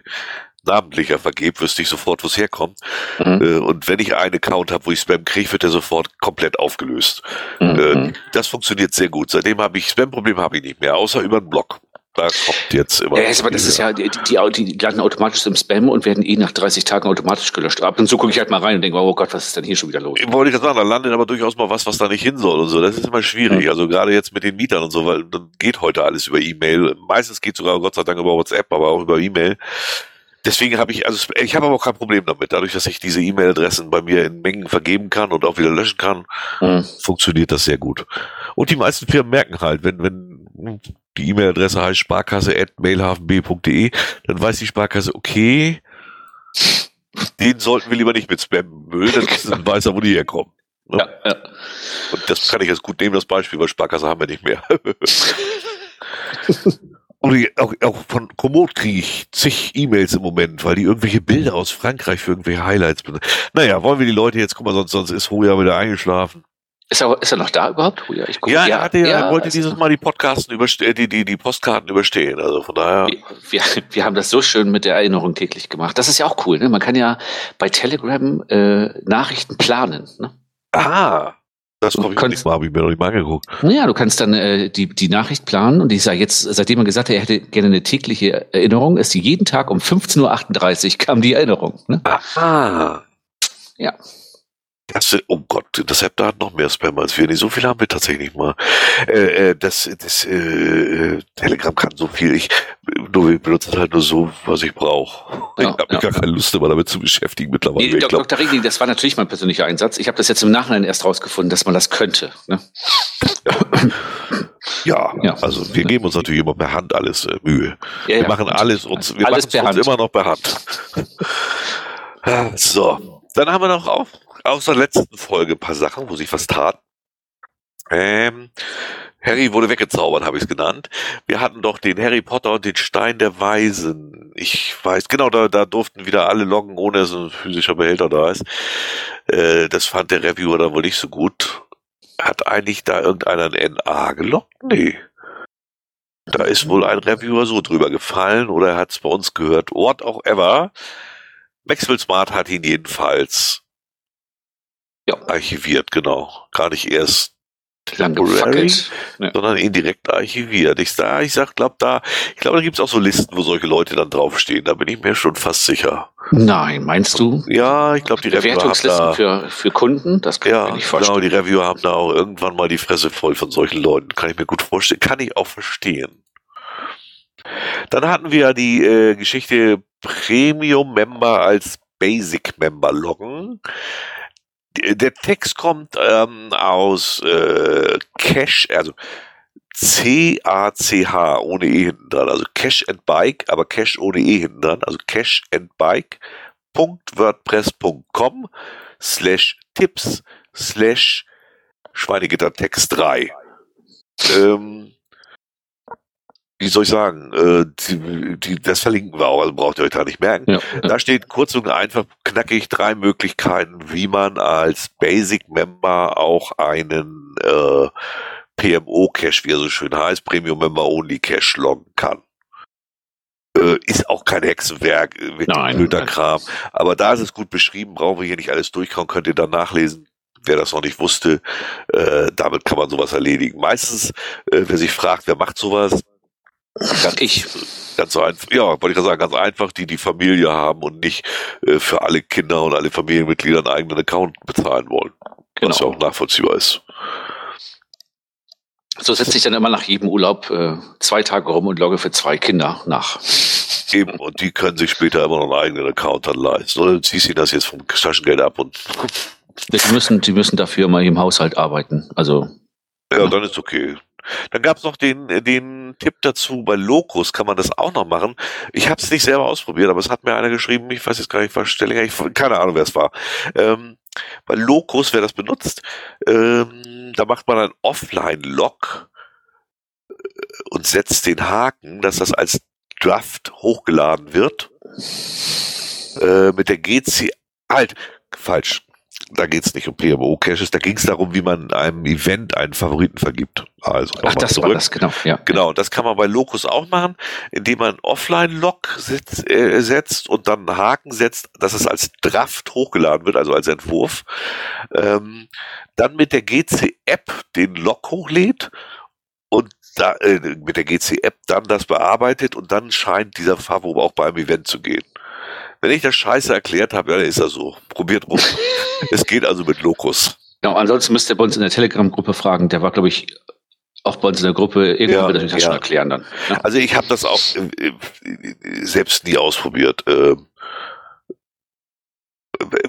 [SPEAKER 1] namentlicher vergebe, wüsste ich sofort, wo es herkommt. Mhm. Äh, und wenn ich einen Account habe, wo ich Spam kriege, wird der sofort komplett aufgelöst. Mhm. Äh, das funktioniert sehr gut. Seitdem habe ich Spam-Probleme habe ich nicht mehr, außer über einen Blog da kommt jetzt immer.
[SPEAKER 2] Ja, aber das ist ja, die, die, die landen automatisch im Spam und werden eh nach 30 Tagen automatisch gelöscht. Ab und zu gucke ich halt mal rein und denke, oh Gott, was ist denn hier schon wieder los?
[SPEAKER 1] Ich wollte ich sagen, da landet aber durchaus mal was, was da nicht hin soll und so. Das ist immer schwierig. Mhm. Also gerade jetzt mit den Mietern und so, weil dann geht heute alles über E-Mail. Meistens geht sogar Gott sei Dank über WhatsApp, aber auch über E-Mail. Deswegen habe ich, also ich habe aber auch kein Problem damit. Dadurch, dass ich diese E-Mail-Adressen bei mir in Mengen vergeben kann und auch wieder löschen kann, mhm. funktioniert das sehr gut. Und die meisten Firmen merken halt, wenn, wenn die E-Mail-Adresse heißt sparkasse.mailhafenb.de, dann weiß die Sparkasse, okay, den sollten wir lieber nicht mit Spam müllen, dann weiß er, wo die herkommen. Ne? Ja, ja. Und das kann ich jetzt gut nehmen, das Beispiel, weil Sparkasse haben wir nicht mehr. [laughs] Und auch, auch von Komoot kriege ich zig E-Mails im Moment, weil die irgendwelche Bilder aus Frankreich für irgendwelche Highlights benutzen. Naja, wollen wir die Leute jetzt, guck mal, sonst, sonst ist Hoja wieder eingeschlafen.
[SPEAKER 2] Ist er, ist er noch da überhaupt?
[SPEAKER 1] Oh ja, ich guck, ja, er, hatte, ja, er wollte dieses Mal die Podcasten überstehen, die, die, die Postkarten überstehen. Also von daher.
[SPEAKER 2] Wir, wir, wir, haben das so schön mit der Erinnerung täglich gemacht. Das ist ja auch cool. Ne? Man kann ja bei Telegram äh, Nachrichten planen. Ne?
[SPEAKER 1] Ah. Das habe ich kannst, mal, habe ich mir noch nicht mal angeguckt.
[SPEAKER 2] Naja, du kannst dann äh, die, die Nachricht planen und ich sage jetzt, seitdem er gesagt hat, er hätte gerne eine tägliche Erinnerung, ist jeden Tag um 15.38 Uhr kam die Erinnerung. Ne?
[SPEAKER 1] Ah. Ja. Das, oh Gott, das Hepta hat noch mehr Spam als wir. Nee, so viel haben wir tatsächlich mal. Äh, äh, das das äh, Telegram kann so viel. Ich nur wir benutzen halt nur so, was ich brauche. [laughs] Ja, ich habe ja. gar keine Lust, immer damit zu beschäftigen mittlerweile.
[SPEAKER 2] Nee, Dr. Regling, das war natürlich mein persönlicher Einsatz. Ich habe das jetzt im Nachhinein erst rausgefunden, dass man das könnte. Ne? [laughs]
[SPEAKER 1] Ja, ja, also wir geben uns natürlich immer per Hand alles äh, Mühe. Ja, wir machen alles uns, wir machen uns immer noch per Hand. [laughs] so, dann haben wir noch auf aus der letzten Folge ein paar Sachen, wo sich was tat. Ähm, Harry wurde weggezaubert, habe ich es genannt. Wir hatten doch den Harry Potter und den Stein der Weisen. Ich weiß, genau, da, da durften wieder alle loggen, ohne dass ein physischer Behälter da ist. Äh, das fand der Reviewer dann wohl nicht so gut. Hat eigentlich da irgendeiner ein NA gelockt? Nee. Da ist wohl ein Reviewer so drüber gefallen oder er hat es bei uns gehört. What auch ever. Maxwell Smart hat ihn jedenfalls ja. Archiviert, genau. Gar nicht erst temporary, ja. sondern indirekt archiviert. Ich, da, ich sag, glaub, da, ich glaube, da gibt's auch so Listen, wo solche Leute dann draufstehen. Da bin ich mir schon fast sicher.
[SPEAKER 2] Nein, meinst du?
[SPEAKER 1] Ja, ich glaube, die
[SPEAKER 2] Bewertungslisten für, für Kunden, das kann ja, ich mir nicht vorstellen.
[SPEAKER 1] Genau, die Reviewer haben da auch irgendwann mal die Fresse voll von solchen Leuten. Kann ich mir gut vorstellen. Kann ich auch verstehen. Dann hatten wir ja die äh, Geschichte Premium-Member als Basic-Member loggen der Text kommt ähm, aus äh, Cash, also C-A-C-H ohne E hinten dran, also Cash and Bike, aber Cash ohne E hinten dran, also Cash and Bike. WordPress.com slash Tipps slash Schweinegittertext 3. Ähm, wie soll ich sagen, äh, die, die, das verlinken wir auch, also braucht ihr euch da nicht merken. Ja. Da steht kurz und einfach knackig drei Möglichkeiten, wie man als Basic Member auch einen äh, PMO-Cache, wie er so schön heißt, Premium Member Only Cache loggen kann. Äh, ist auch kein Hexenwerk, äh, mit blöder Kram. Aber da ist es gut beschrieben, brauchen wir hier nicht alles durchkommen, könnt ihr dann nachlesen wer das noch nicht wusste, äh, damit kann man sowas erledigen. Meistens, äh, wer sich fragt, wer macht sowas, Ganz, ich. Ganz so einfach, ja, wollte ich sagen, ganz einfach, die die Familie haben und nicht äh, für alle Kinder und alle Familienmitglieder einen eigenen Account bezahlen wollen. Genau. Was ja auch nachvollziehbar ist.
[SPEAKER 2] So setze ich dann immer nach jedem Urlaub äh, zwei Tage rum und logge für zwei Kinder nach.
[SPEAKER 1] Eben, und die können sich später immer noch einen eigenen Account dann leisten. Oder ziehst du das jetzt vom Taschengeld ab und.
[SPEAKER 2] Die müssen, die müssen dafür mal im Haushalt arbeiten. Also.
[SPEAKER 1] Ja, ja. dann ist okay. Dann gab es noch den, den Tipp dazu, bei Locus kann man das auch noch machen. Ich habe es nicht selber ausprobiert, aber es hat mir einer geschrieben, ich weiß jetzt gar nicht, was Stellinger, ich keine Ahnung, wer es war. Ähm, bei Locus, wer das benutzt, ähm, da macht man ein Offline-Log äh, und setzt den Haken, dass das als Draft hochgeladen wird. Äh, mit der GC, halt, falsch da geht es nicht um PMO-Caches, da ging es darum, wie man einem Event einen Favoriten vergibt. Also
[SPEAKER 2] Ach, das zurück. war das, genau. Ja.
[SPEAKER 1] Genau, das kann man bei Locus auch machen, indem man Offline-Log setzt, äh, setzt und dann einen Haken setzt, dass es als Draft hochgeladen wird, also als Entwurf. Ähm, dann mit der GC-App den Log hochlädt und da, äh, mit der GC-App dann das bearbeitet und dann scheint dieser Favo auch beim Event zu gehen. Wenn ich das scheiße erklärt habe, ja, dann ist er so. Probiert rum. [laughs] es geht also mit Lokus.
[SPEAKER 2] Genau, ansonsten müsst ihr bei uns in der Telegram-Gruppe fragen. Der war, glaube ich, auch bei uns in der Gruppe. Irgendwann ja, wird er das ja. schon erklären dann.
[SPEAKER 1] Ja. Also ich habe das auch äh, selbst nie ausprobiert. Ähm,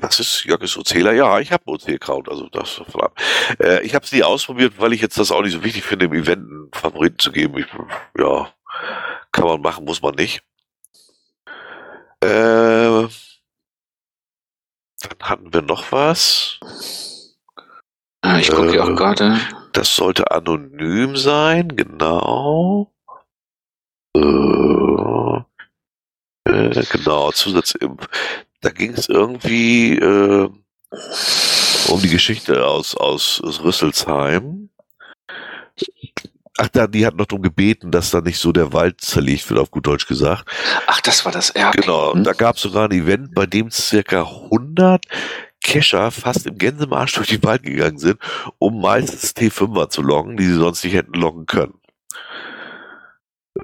[SPEAKER 1] was ist Jörg Ozähler? Ja, ich habe einen OC-Account, also das äh, Ich habe es nie ausprobiert, weil ich jetzt das auch nicht so wichtig finde, im Event einen Favoriten zu geben. Ich, ja, kann man machen, muss man nicht. Äh, dann hatten wir noch was.
[SPEAKER 2] Ah, ich gucke äh, auch gerade.
[SPEAKER 1] Das sollte anonym sein, genau. Äh, äh, genau, Zusatz. Da ging es irgendwie. Äh, um die Geschichte aus, aus, aus Rüsselsheim. Ach, da, die hat noch darum gebeten, dass da nicht so der Wald zerlegt wird, auf gut Deutsch gesagt.
[SPEAKER 2] Ach, das war das. Okay.
[SPEAKER 1] Genau, hm. da gab es sogar ein Event, bei dem circa 100 Kescher fast im Gänsemarsch durch den Wald gegangen sind, um meistens T5er zu loggen, die sie sonst nicht hätten loggen können.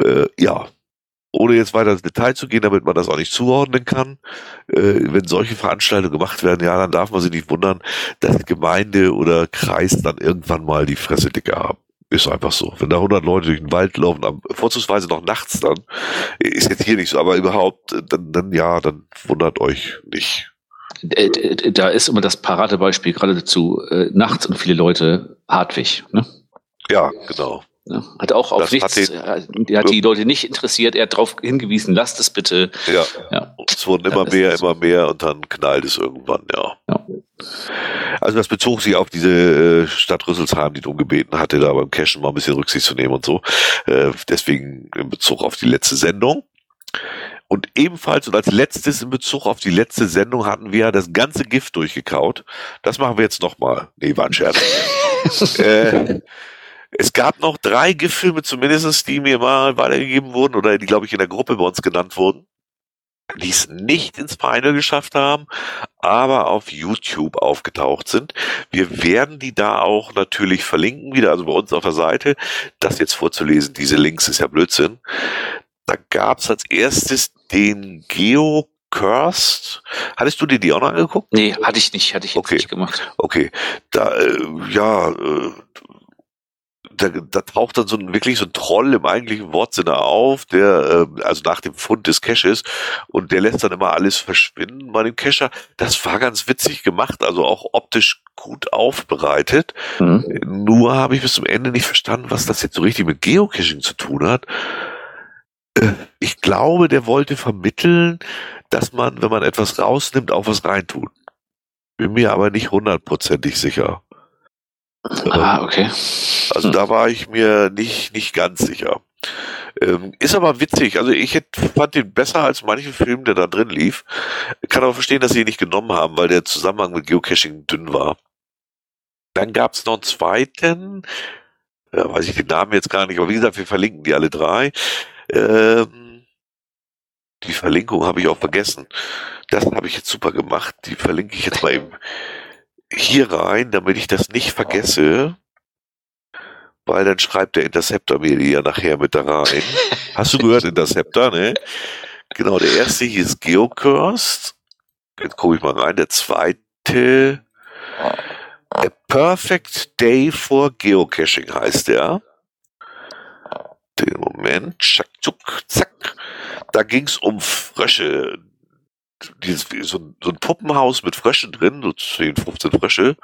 [SPEAKER 1] Äh, ja, ohne jetzt weiter ins Detail zu gehen, damit man das auch nicht zuordnen kann, äh, wenn solche Veranstaltungen gemacht werden, ja, dann darf man sich nicht wundern, dass Gemeinde oder Kreis dann irgendwann mal die Fresse dicke haben. Ist einfach so. Wenn da 100 Leute durch den Wald laufen, vorzugsweise noch nachts dann, ist jetzt hier nicht so, aber überhaupt, dann, dann ja, dann wundert euch nicht.
[SPEAKER 2] Äh, da ist immer das Paradebeispiel gerade dazu, äh, nachts und viele Leute, Hartwig, ne?
[SPEAKER 1] Ja, genau.
[SPEAKER 2] Ja, hat auch auf das nichts, hat, den, äh, hat die Leute nicht interessiert, er hat darauf hingewiesen, lasst es bitte.
[SPEAKER 1] Ja, ja. Es wurden immer mehr, immer mehr und dann knallt es irgendwann, ja. ja. Also das bezog sich auf diese äh, Stadt Rüsselsheim, die darum gebeten hatte, da beim Cashen mal ein bisschen Rücksicht zu nehmen und so. Äh, deswegen in Bezug auf die letzte Sendung. Und ebenfalls und als letztes in Bezug auf die letzte Sendung hatten wir das ganze Gift durchgekaut. Das machen wir jetzt nochmal. Nee, war ein Scherz. [laughs] äh, es gab noch drei Giftfilme zumindest, die mir mal weitergegeben wurden oder die, glaube ich, in der Gruppe bei uns genannt wurden, die es nicht ins Final geschafft haben, aber auf YouTube aufgetaucht sind. Wir werden die da auch natürlich verlinken, wieder, also bei uns auf der Seite. Das jetzt vorzulesen, diese Links ist ja Blödsinn. Da gab es als erstes den Geo Cursed. Hattest du dir die auch noch angeguckt?
[SPEAKER 2] Nee, hatte ich nicht, hatte ich okay. nicht gemacht.
[SPEAKER 1] Okay, da, äh, ja, äh, da, da taucht dann so ein wirklich so ein Troll im eigentlichen Wortsinne auf, der äh, also nach dem Fund des Caches und der lässt dann immer alles verschwinden bei dem Cacher. Das war ganz witzig gemacht, also auch optisch gut aufbereitet. Mhm. Nur habe ich bis zum Ende nicht verstanden, was das jetzt so richtig mit Geocaching zu tun hat. Äh, ich glaube, der wollte vermitteln, dass man, wenn man etwas rausnimmt, auch was reintut. Bin mir aber nicht hundertprozentig sicher.
[SPEAKER 2] Ah, okay.
[SPEAKER 1] Also hm. da war ich mir nicht, nicht ganz sicher. Ähm, ist aber witzig. Also ich hätte, fand den besser als manchen Film, der da drin lief. Kann aber verstehen, dass sie ihn nicht genommen haben, weil der Zusammenhang mit Geocaching dünn war. Dann gab es noch einen zweiten, ja, weiß ich den Namen jetzt gar nicht, aber wie gesagt, wir verlinken die alle drei. Ähm, die Verlinkung habe ich auch vergessen. Das habe ich jetzt super gemacht. Die verlinke ich jetzt mal eben hier rein, damit ich das nicht vergesse, weil dann schreibt der Interceptor mir die ja nachher mit da rein. [laughs] Hast du gehört, Interceptor, ne? Genau, der erste hier ist Geocurst. Jetzt gucke ich mal rein. Der zweite A Perfect Day for Geocaching heißt der. Den Moment, tschack, zuck, zack. Da ging's um Frösche dieses, so, so ein Puppenhaus mit Fröschen drin, so 10, 15 Frösche,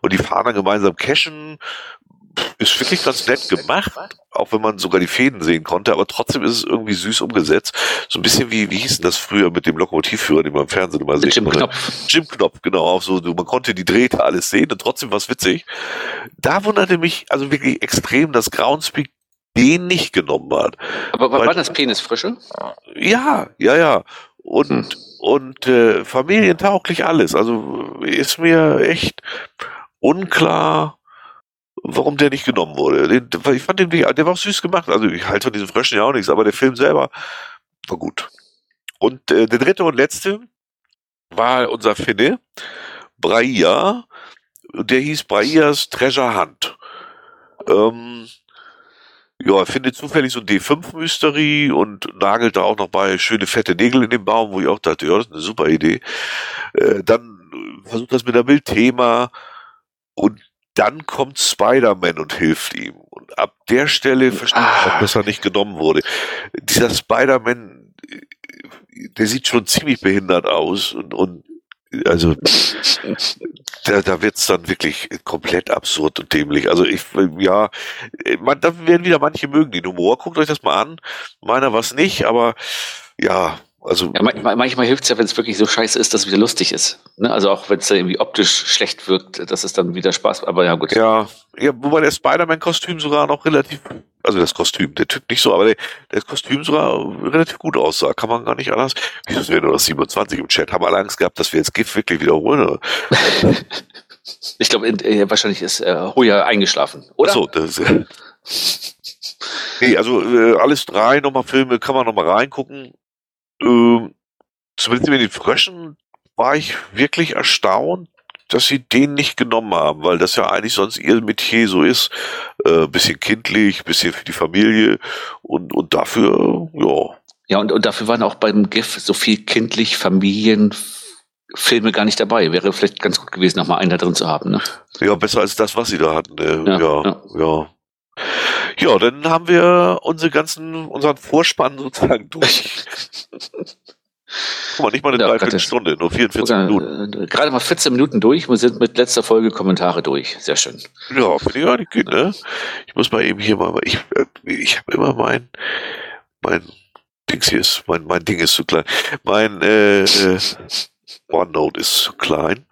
[SPEAKER 1] und die fahren dann gemeinsam cashen. Ist wirklich ganz nett gemacht, auch wenn man sogar die Fäden sehen konnte, aber trotzdem ist es irgendwie süß umgesetzt. So ein bisschen wie, wie hieß denn das früher mit dem Lokomotivführer, den man im Fernsehen immer sieht.
[SPEAKER 2] Jim Knopf.
[SPEAKER 1] Jim Knopf, genau, auch so, man konnte die Drähte alles sehen und trotzdem war es witzig. Da wunderte mich also wirklich extrem, dass Groundspeak den nicht genommen hat.
[SPEAKER 2] Aber war, Weil, das Penisfrische?
[SPEAKER 1] Ja, ja, ja. Und hm und äh, familientauglich alles. Also ist mir echt unklar, warum der nicht genommen wurde. Den, ich fand den, der war auch süß gemacht. Also ich halte von diesen Fröschen ja auch nichts, aber der Film selber war gut. Und äh, der dritte und letzte war unser Finne, Braia. Der hieß Braias Treasure Hunt. Ähm, ja, er findet zufällig so ein D5-Mystery und nagelt da auch noch bei schöne fette Nägel in den Baum, wo ich auch dachte, ja, das ist eine super Idee. Äh, dann versucht das mit einem Bildthema und dann kommt Spider-Man und hilft ihm. Und ab der Stelle verstehe ich auch, dass er nicht genommen wurde. Dieser Spider-Man, der sieht schon ziemlich behindert aus und, und also da, da wird's dann wirklich komplett absurd und dämlich. Also ich, ja, man, da werden wieder manche mögen den Humor. Guckt euch das mal an. Meiner was nicht, aber ja, also
[SPEAKER 2] ja, manchmal hilft es ja, wenn es wirklich so scheiße ist, dass es wieder lustig ist. Ne? Also auch wenn es irgendwie optisch schlecht wirkt, dass es dann wieder Spaß. Aber ja, gut.
[SPEAKER 1] Ja, ja wobei der Spider-Man-Kostüm sogar noch relativ, also das Kostüm, der Typ nicht so, aber der, das Kostüm sogar relativ gut aussah. Kann man gar nicht anders. Wieso sind nur das 27 im Chat? Haben alle Angst gehabt, dass wir jetzt GIF wirklich wiederholen? [laughs]
[SPEAKER 2] Ich glaube, äh, wahrscheinlich ist äh, Hoya eingeschlafen, oder?
[SPEAKER 1] Achso, das ist [laughs] nee, also äh, alles drei nochmal Filme, kann man nochmal reingucken. Ähm, zumindest mit den Fröschen war ich wirklich erstaunt, dass sie den nicht genommen haben, weil das ja eigentlich sonst ihr Metier so ist. Äh, bisschen kindlich, bisschen für die Familie und, und dafür, ja.
[SPEAKER 2] Ja, und, und dafür waren auch beim GIF so viel kindlich Familienfilme gar nicht dabei. Wäre vielleicht ganz gut gewesen, noch mal einen da drin zu haben. Ne?
[SPEAKER 1] Ja, besser als das, was sie da hatten. Ne? Ja, ja, ja. ja. Ja, dann haben wir unsere ganzen, unseren Vorspann sozusagen durch. [laughs] Guck mal, nicht mal eine ja, Dreiviertelstunde, nur 44 Minuten.
[SPEAKER 2] Äh, gerade mal 14 Minuten durch. Wir sind mit letzter Folge Kommentare durch. Sehr schön.
[SPEAKER 1] Ja, finde ich auch nicht gut, ne? Ich muss mal eben hier mal, ich, äh, ich habe immer mein, mein Dings hier ist, mein, mein Ding ist zu klein. Mein äh, äh, OneNote ist zu klein.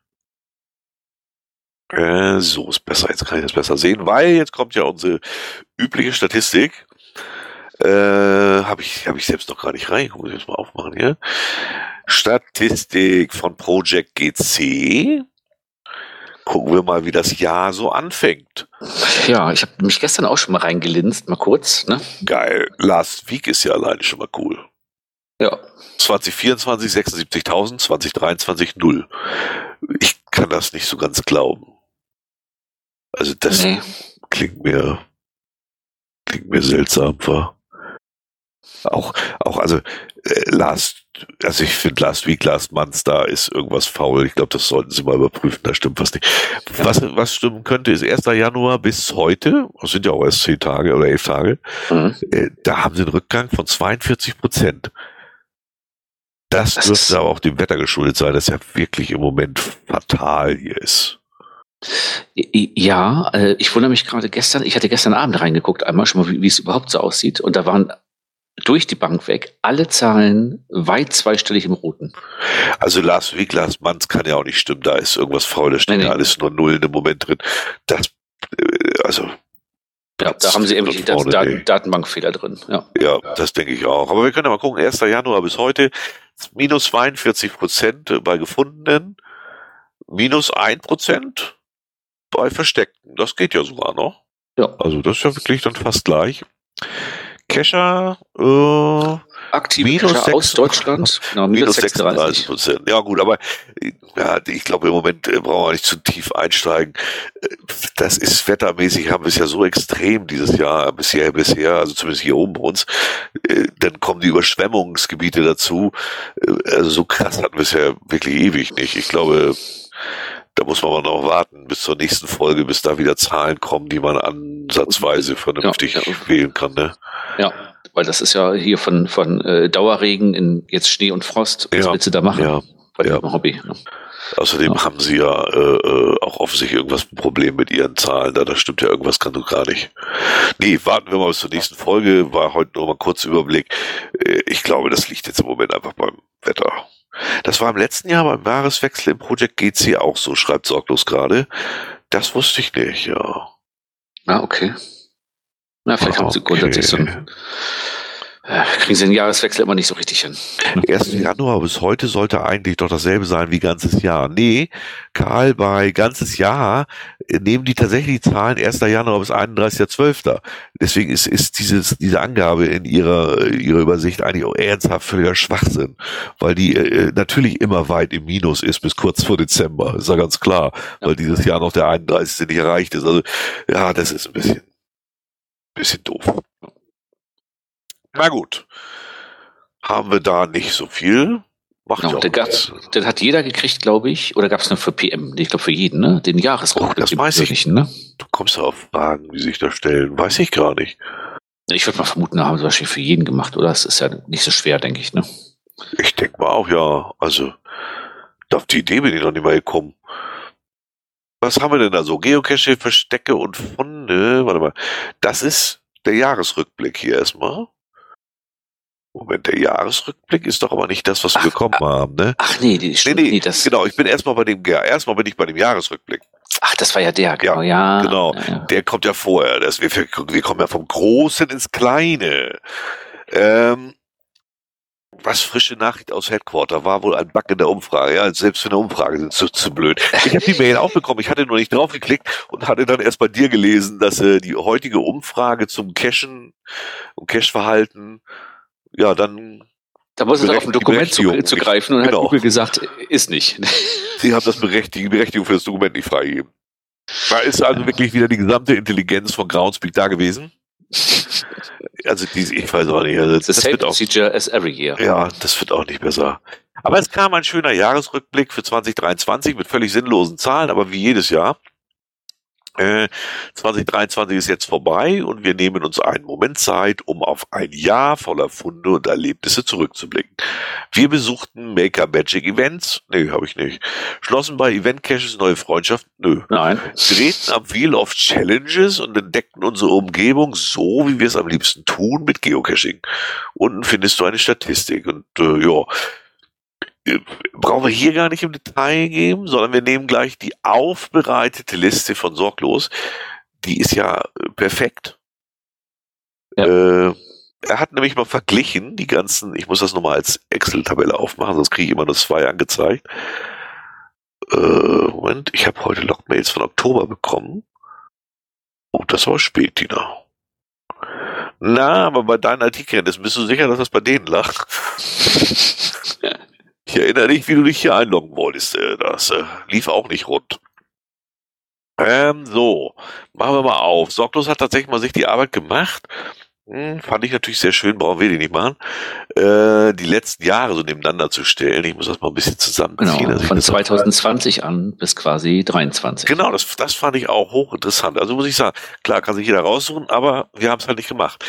[SPEAKER 1] Äh, so ist besser, jetzt kann ich das besser sehen, weil jetzt kommt ja unsere übliche Statistik. Äh, habe ich, hab ich selbst noch gar nicht rein. Muss ich jetzt mal aufmachen hier. Statistik von Project GC. Gucken wir mal, wie das Jahr so anfängt.
[SPEAKER 2] Ja, ich habe mich gestern auch schon mal reingelinst, mal kurz. Ne?
[SPEAKER 1] Geil. Last Week ist ja alleine schon mal cool.
[SPEAKER 2] Ja.
[SPEAKER 1] 2024 76.000, 2023 0. Ich kann das nicht so ganz glauben. Also das nee. klingt mir klingt mir seltsam, war. Auch, auch, also äh, Last, also ich finde Last Week, Last Month, da ist irgendwas faul. Ich glaube, das sollten Sie mal überprüfen, da stimmt was nicht. Was, was stimmen könnte, ist 1. Januar bis heute, das sind ja auch erst zehn Tage oder elf Tage, mhm. äh, da haben Sie einen Rückgang von 42 Prozent. Das, das dürfte aber auch dem Wetter geschuldet sein, das ja wirklich im Moment fatal hier ist.
[SPEAKER 2] Ja, äh, ich wundere mich gerade gestern, ich hatte gestern Abend reingeguckt, einmal schon mal, wie, wie es überhaupt so aussieht. Und da waren durch die Bank weg alle Zahlen weit zweistellig im Roten.
[SPEAKER 1] Also Lars Week, Lars Manns kann ja auch nicht stimmen, da ist irgendwas faul, da steht nee, nee. ja alles nur Nullen im Moment drin. Das, äh, also.
[SPEAKER 2] Ja, da haben sie irgendwie vorne, Dat nee. Datenbankfehler drin. Ja.
[SPEAKER 1] ja, das denke ich auch. Aber wir können ja mal gucken, 1. Januar bis heute minus 42 Prozent bei gefundenen, minus 1 Prozent bei Versteckten. Das geht ja sogar noch. Ja. Also das ist ja wirklich dann fast gleich. Kescher, äh,
[SPEAKER 2] Aktive minus Kescher 6, aus Deutschland,
[SPEAKER 1] genau, minus 36 Prozent. Ja gut, aber ja, ich glaube im Moment äh, brauchen wir nicht zu tief einsteigen. Äh, das ist wettermäßig, haben wir es ja so extrem dieses Jahr, bisher, bisher, also zumindest hier oben bei uns. Äh, dann kommen die Überschwemmungsgebiete dazu. Also so krass hatten wir es ja wirklich ewig nicht. Ich glaube, da muss man noch warten bis zur nächsten Folge, bis da wieder Zahlen kommen, die man ansatzweise vernünftig ja, ja. wählen kann. Ne?
[SPEAKER 2] Ja, weil das ist ja hier von, von äh, Dauerregen in jetzt Schnee und Frost. Was ja, willst du da machen?
[SPEAKER 1] Ja,
[SPEAKER 2] bei ja. Hobby. Ne?
[SPEAKER 1] Außerdem ja. haben sie ja äh, äh auch offensichtlich irgendwas ein Problem mit ihren Zahlen. Da, da stimmt ja irgendwas kann du gar nicht. Nee, warten wir mal bis zur nächsten Folge. War heute nur mal kurz Überblick. Äh, ich glaube, das liegt jetzt im Moment einfach beim Wetter. Das war im letzten Jahr beim Jahreswechsel im Projekt GC auch so, schreibt Sorglos gerade. Das wusste ich nicht, ja.
[SPEAKER 2] Ah, okay. Na, vielleicht ah, haben sie grundsätzlich so ein kriegen sie den Jahreswechsel immer nicht so richtig hin.
[SPEAKER 1] 1. Januar bis heute sollte eigentlich doch dasselbe sein wie ganzes Jahr. Nee, Karl, bei ganzes Jahr äh, nehmen die tatsächlich die Zahlen 1. Januar bis 31.12. Deswegen ist, ist dieses, diese Angabe in ihrer, ihrer Übersicht eigentlich auch ernsthaft völliger Schwachsinn, weil die äh, natürlich immer weit im Minus ist bis kurz vor Dezember, ist ja ganz klar, weil dieses Jahr noch der 31. nicht erreicht ist. Also ja, das ist ein bisschen, bisschen doof. Na gut. Haben wir da nicht so viel.
[SPEAKER 2] Macht genau, den, den hat jeder gekriegt, glaube ich. Oder gab es nur für PM? Ich glaube für jeden, ne? Den Jahresrückblick.
[SPEAKER 1] Oh, das weiß ich. Nicht, ne? Du kommst auf Fragen, wie sich da stellen. Weiß ich gar nicht.
[SPEAKER 2] Ich würde mal vermuten, da haben sie wahrscheinlich für jeden gemacht, oder? Das ist ja nicht so schwer, denke ich, ne?
[SPEAKER 1] Ich denke mal auch, ja. Also, auf die Idee bin ich noch nicht mal gekommen. Was haben wir denn da so? Geocache, Verstecke und Funde. Warte mal. Das ist der Jahresrückblick hier erstmal. Moment, der Jahresrückblick ist doch aber nicht das, was wir ach, bekommen ach, haben, ne?
[SPEAKER 2] Ach nee, die
[SPEAKER 1] nee, nee, nee das genau, ich bin erstmal bei dem, ja, erstmal bin ich bei dem Jahresrückblick.
[SPEAKER 2] Ach, das war ja der, genau, ja.
[SPEAKER 1] ja genau, ja, der kommt ja vorher. Das, wir, wir kommen ja vom Großen ins Kleine. Ähm, was frische Nachricht aus Headquarter war wohl ein Bug in der Umfrage. Ja, selbst für eine Umfrage sind sie zu blöd. Ich habe die Mail auch bekommen. Ich hatte nur nicht draufgeklickt und hatte dann erst bei dir gelesen, dass äh, die heutige Umfrage zum Cachen und Cache-Verhalten ja dann
[SPEAKER 2] da muss es auf ein Dokument zu, zu, greifen und genau. hat Google gesagt, ist nicht. [laughs]
[SPEAKER 1] Sie haben das Berechtigung, Berechtigung für das Dokument nicht freigegeben. Da ist also wirklich wieder die gesamte Intelligenz von Groundspeak da gewesen. Also diese, ich weiß auch nicht. Also,
[SPEAKER 2] das wird auch, procedure as every year.
[SPEAKER 1] Ja, das wird auch nicht besser. Aber es kam ein schöner Jahresrückblick für 2023 mit völlig sinnlosen Zahlen, aber wie jedes Jahr. 2023 äh, ist jetzt vorbei und wir nehmen uns einen Moment Zeit, um auf ein Jahr voller Funde und Erlebnisse zurückzublicken. Wir besuchten Maker Magic Events. Nee, habe ich nicht. Schlossen bei Event Caches neue Freundschaften. Nö.
[SPEAKER 2] Nein.
[SPEAKER 1] Drehten am Wheel of Challenges und entdeckten unsere Umgebung so, wie wir es am liebsten tun, mit Geocaching. Unten findest du eine Statistik und äh, ja, brauchen wir hier gar nicht im Detail geben, sondern wir nehmen gleich die aufbereitete Liste von Sorglos. Die ist ja äh, perfekt. Ja. Äh, er hat nämlich mal verglichen, die ganzen, ich muss das nochmal als Excel-Tabelle aufmachen, sonst kriege ich immer nur zwei angezeigt. Äh, Moment, ich habe heute Logmails von Oktober bekommen. Oh, das war spät, Tina. Na, aber bei deinen Artikeln, bist du sicher, dass das bei denen lag? [laughs] Ich erinnere dich, wie du dich hier einloggen wolltest. Äh, das äh, lief auch nicht rund. Ähm, so, machen wir mal auf. Sorglos hat tatsächlich mal sich die Arbeit gemacht. Hm, fand ich natürlich sehr schön, brauchen wir die nicht machen. Äh, die letzten Jahre so nebeneinander zu stellen. Ich muss das mal ein bisschen zusammenziehen.
[SPEAKER 2] Genau, von 2020 an bis quasi 23.
[SPEAKER 1] Genau, das, das fand ich auch hochinteressant. Also muss ich sagen, klar kann sich jeder raussuchen, aber wir haben es halt nicht gemacht.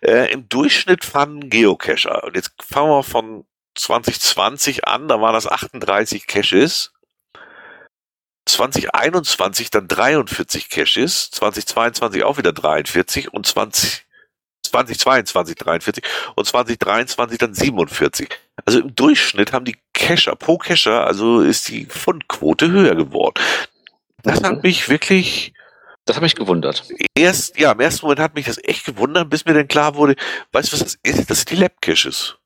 [SPEAKER 1] Äh, Im Durchschnitt fanden Geocacher, und jetzt fangen wir von 2020 an, da waren das 38 Caches. 2021 dann 43 Caches, 2022 auch wieder 43 und 20, 2022 43 und 2023 dann 47. Also im Durchschnitt haben die Cacher pro Cacher, also ist die Fundquote höher geworden. Das hat mhm. mich wirklich
[SPEAKER 2] das hat mich gewundert.
[SPEAKER 1] Erst, ja, im ersten Moment hat mich das echt gewundert, bis mir dann klar wurde, weißt du, was das ist? Das sind die Lab-Caches.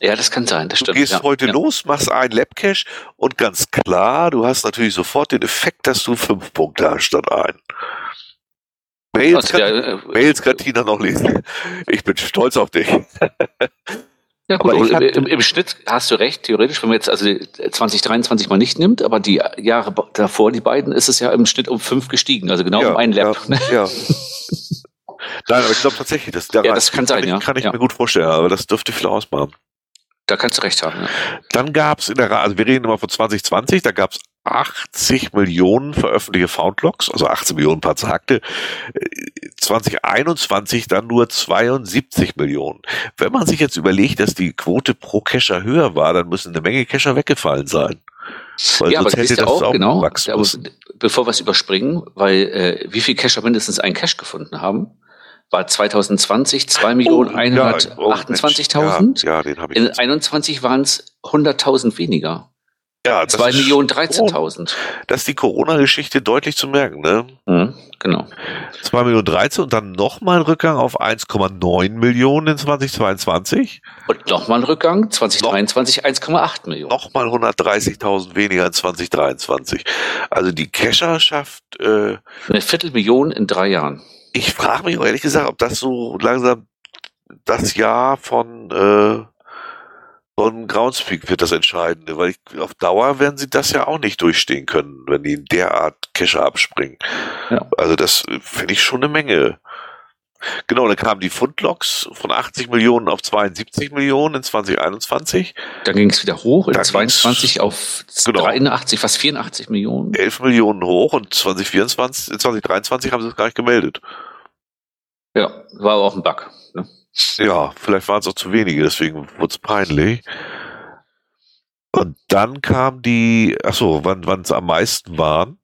[SPEAKER 2] Ja, das kann sein, das
[SPEAKER 1] du
[SPEAKER 2] stimmt.
[SPEAKER 1] Du gehst
[SPEAKER 2] ja.
[SPEAKER 1] heute
[SPEAKER 2] ja.
[SPEAKER 1] los, machst einen Labcache und ganz klar, du hast natürlich sofort den Effekt, dass du fünf Punkte hast statt ein. Mails, kann, ja, äh, Mails kann Tina noch lesen. Ich bin stolz auf dich.
[SPEAKER 2] Ja, gut, hatte, im, im, Schnitt hast du recht, theoretisch, wenn man jetzt also 2023 mal nicht nimmt, aber die Jahre davor, die beiden, ist es ja im Schnitt um fünf gestiegen, also genau
[SPEAKER 1] ja,
[SPEAKER 2] um ein Lab.
[SPEAKER 1] Ja, ja. [laughs] Nein, aber ich glaube tatsächlich, das,
[SPEAKER 2] ja, das kann sein,
[SPEAKER 1] kann
[SPEAKER 2] ja.
[SPEAKER 1] Ich, kann ich mir gut vorstellen, aber das dürfte viel ausmachen.
[SPEAKER 2] Da kannst du recht haben. Ja.
[SPEAKER 1] Dann gab es in der, also wir reden immer von 2020, da gab es 80 Millionen veröffentlichte Foundlogs, also 18 Millionen paar zerhackte. 2021 dann nur 72 Millionen. Wenn man sich jetzt überlegt, dass die Quote pro Cacher höher war, dann müssen eine Menge Cacher weggefallen sein.
[SPEAKER 2] Weil ja, aber das hätte das auch, auch genau. Aber bevor wir es überspringen, weil äh, wie viele Cacher mindestens einen Cache gefunden haben, war 2020 2.128.000. Oh, ja, ja, den habe ich. In 21 waren es 100.000 weniger.
[SPEAKER 1] Ja,
[SPEAKER 2] 2 Millionen 13.000.
[SPEAKER 1] Das ist die Corona-Geschichte deutlich zu merken, ne?
[SPEAKER 2] Mhm, genau.
[SPEAKER 1] 2 Millionen 13 und dann nochmal ein Rückgang auf 1,9 Millionen in 2022.
[SPEAKER 2] Und nochmal ein Rückgang 2023 1,8 Millionen.
[SPEAKER 1] Nochmal 130.000 weniger in 2023. Also die Cacherschaft. Äh,
[SPEAKER 2] Eine Viertelmillion in drei Jahren
[SPEAKER 1] ich frage mich ehrlich gesagt, ob das so langsam das Jahr von, äh, von Groundspeak wird das Entscheidende, weil ich, auf Dauer werden sie das ja auch nicht durchstehen können, wenn die in der Art Cache abspringen. Ja. Also das finde ich schon eine Menge. Genau, dann kamen die Fundlogs von 80 Millionen auf 72 Millionen in 2021.
[SPEAKER 2] Dann ging es wieder hoch in 22 auf genau, 83, fast 84 Millionen.
[SPEAKER 1] 11 Millionen hoch und 2024, 2023 haben sie es gar nicht gemeldet.
[SPEAKER 2] Ja, war aber auch ein Bug. Ne?
[SPEAKER 1] Ja, vielleicht waren es auch zu wenige, deswegen wurde es peinlich. Und dann kam die, ach so, wann es am meisten waren.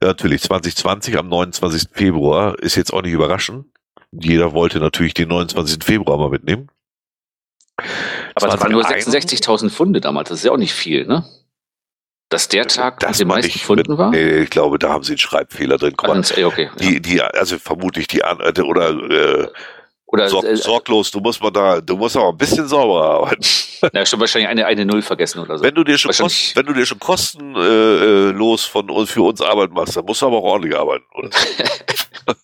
[SPEAKER 1] Ja, natürlich 2020 am 29. Februar ist jetzt auch nicht überraschend jeder wollte natürlich den 29. Februar mal mitnehmen.
[SPEAKER 2] Aber es waren nur 66.000 Funde damals, das ist ja auch nicht viel, ne? Dass der Tag
[SPEAKER 1] das
[SPEAKER 2] die meisten Funden war?
[SPEAKER 1] Nee, ich glaube, da haben sie einen Schreibfehler drin.
[SPEAKER 2] Guck mal, ah, okay,
[SPEAKER 1] die, die, also vermutlich die, oder, äh,
[SPEAKER 2] Oder
[SPEAKER 1] Sorg,
[SPEAKER 2] äh,
[SPEAKER 1] sorglos, du musst mal da, du musst aber ein bisschen sauberer arbeiten.
[SPEAKER 2] na, schon wahrscheinlich eine, eine Null vergessen oder so.
[SPEAKER 1] Wenn du dir schon, kost, wenn du dir schon kostenlos äh, äh, von für uns Arbeit machst, dann musst du aber auch ordentlich arbeiten, oder? [laughs]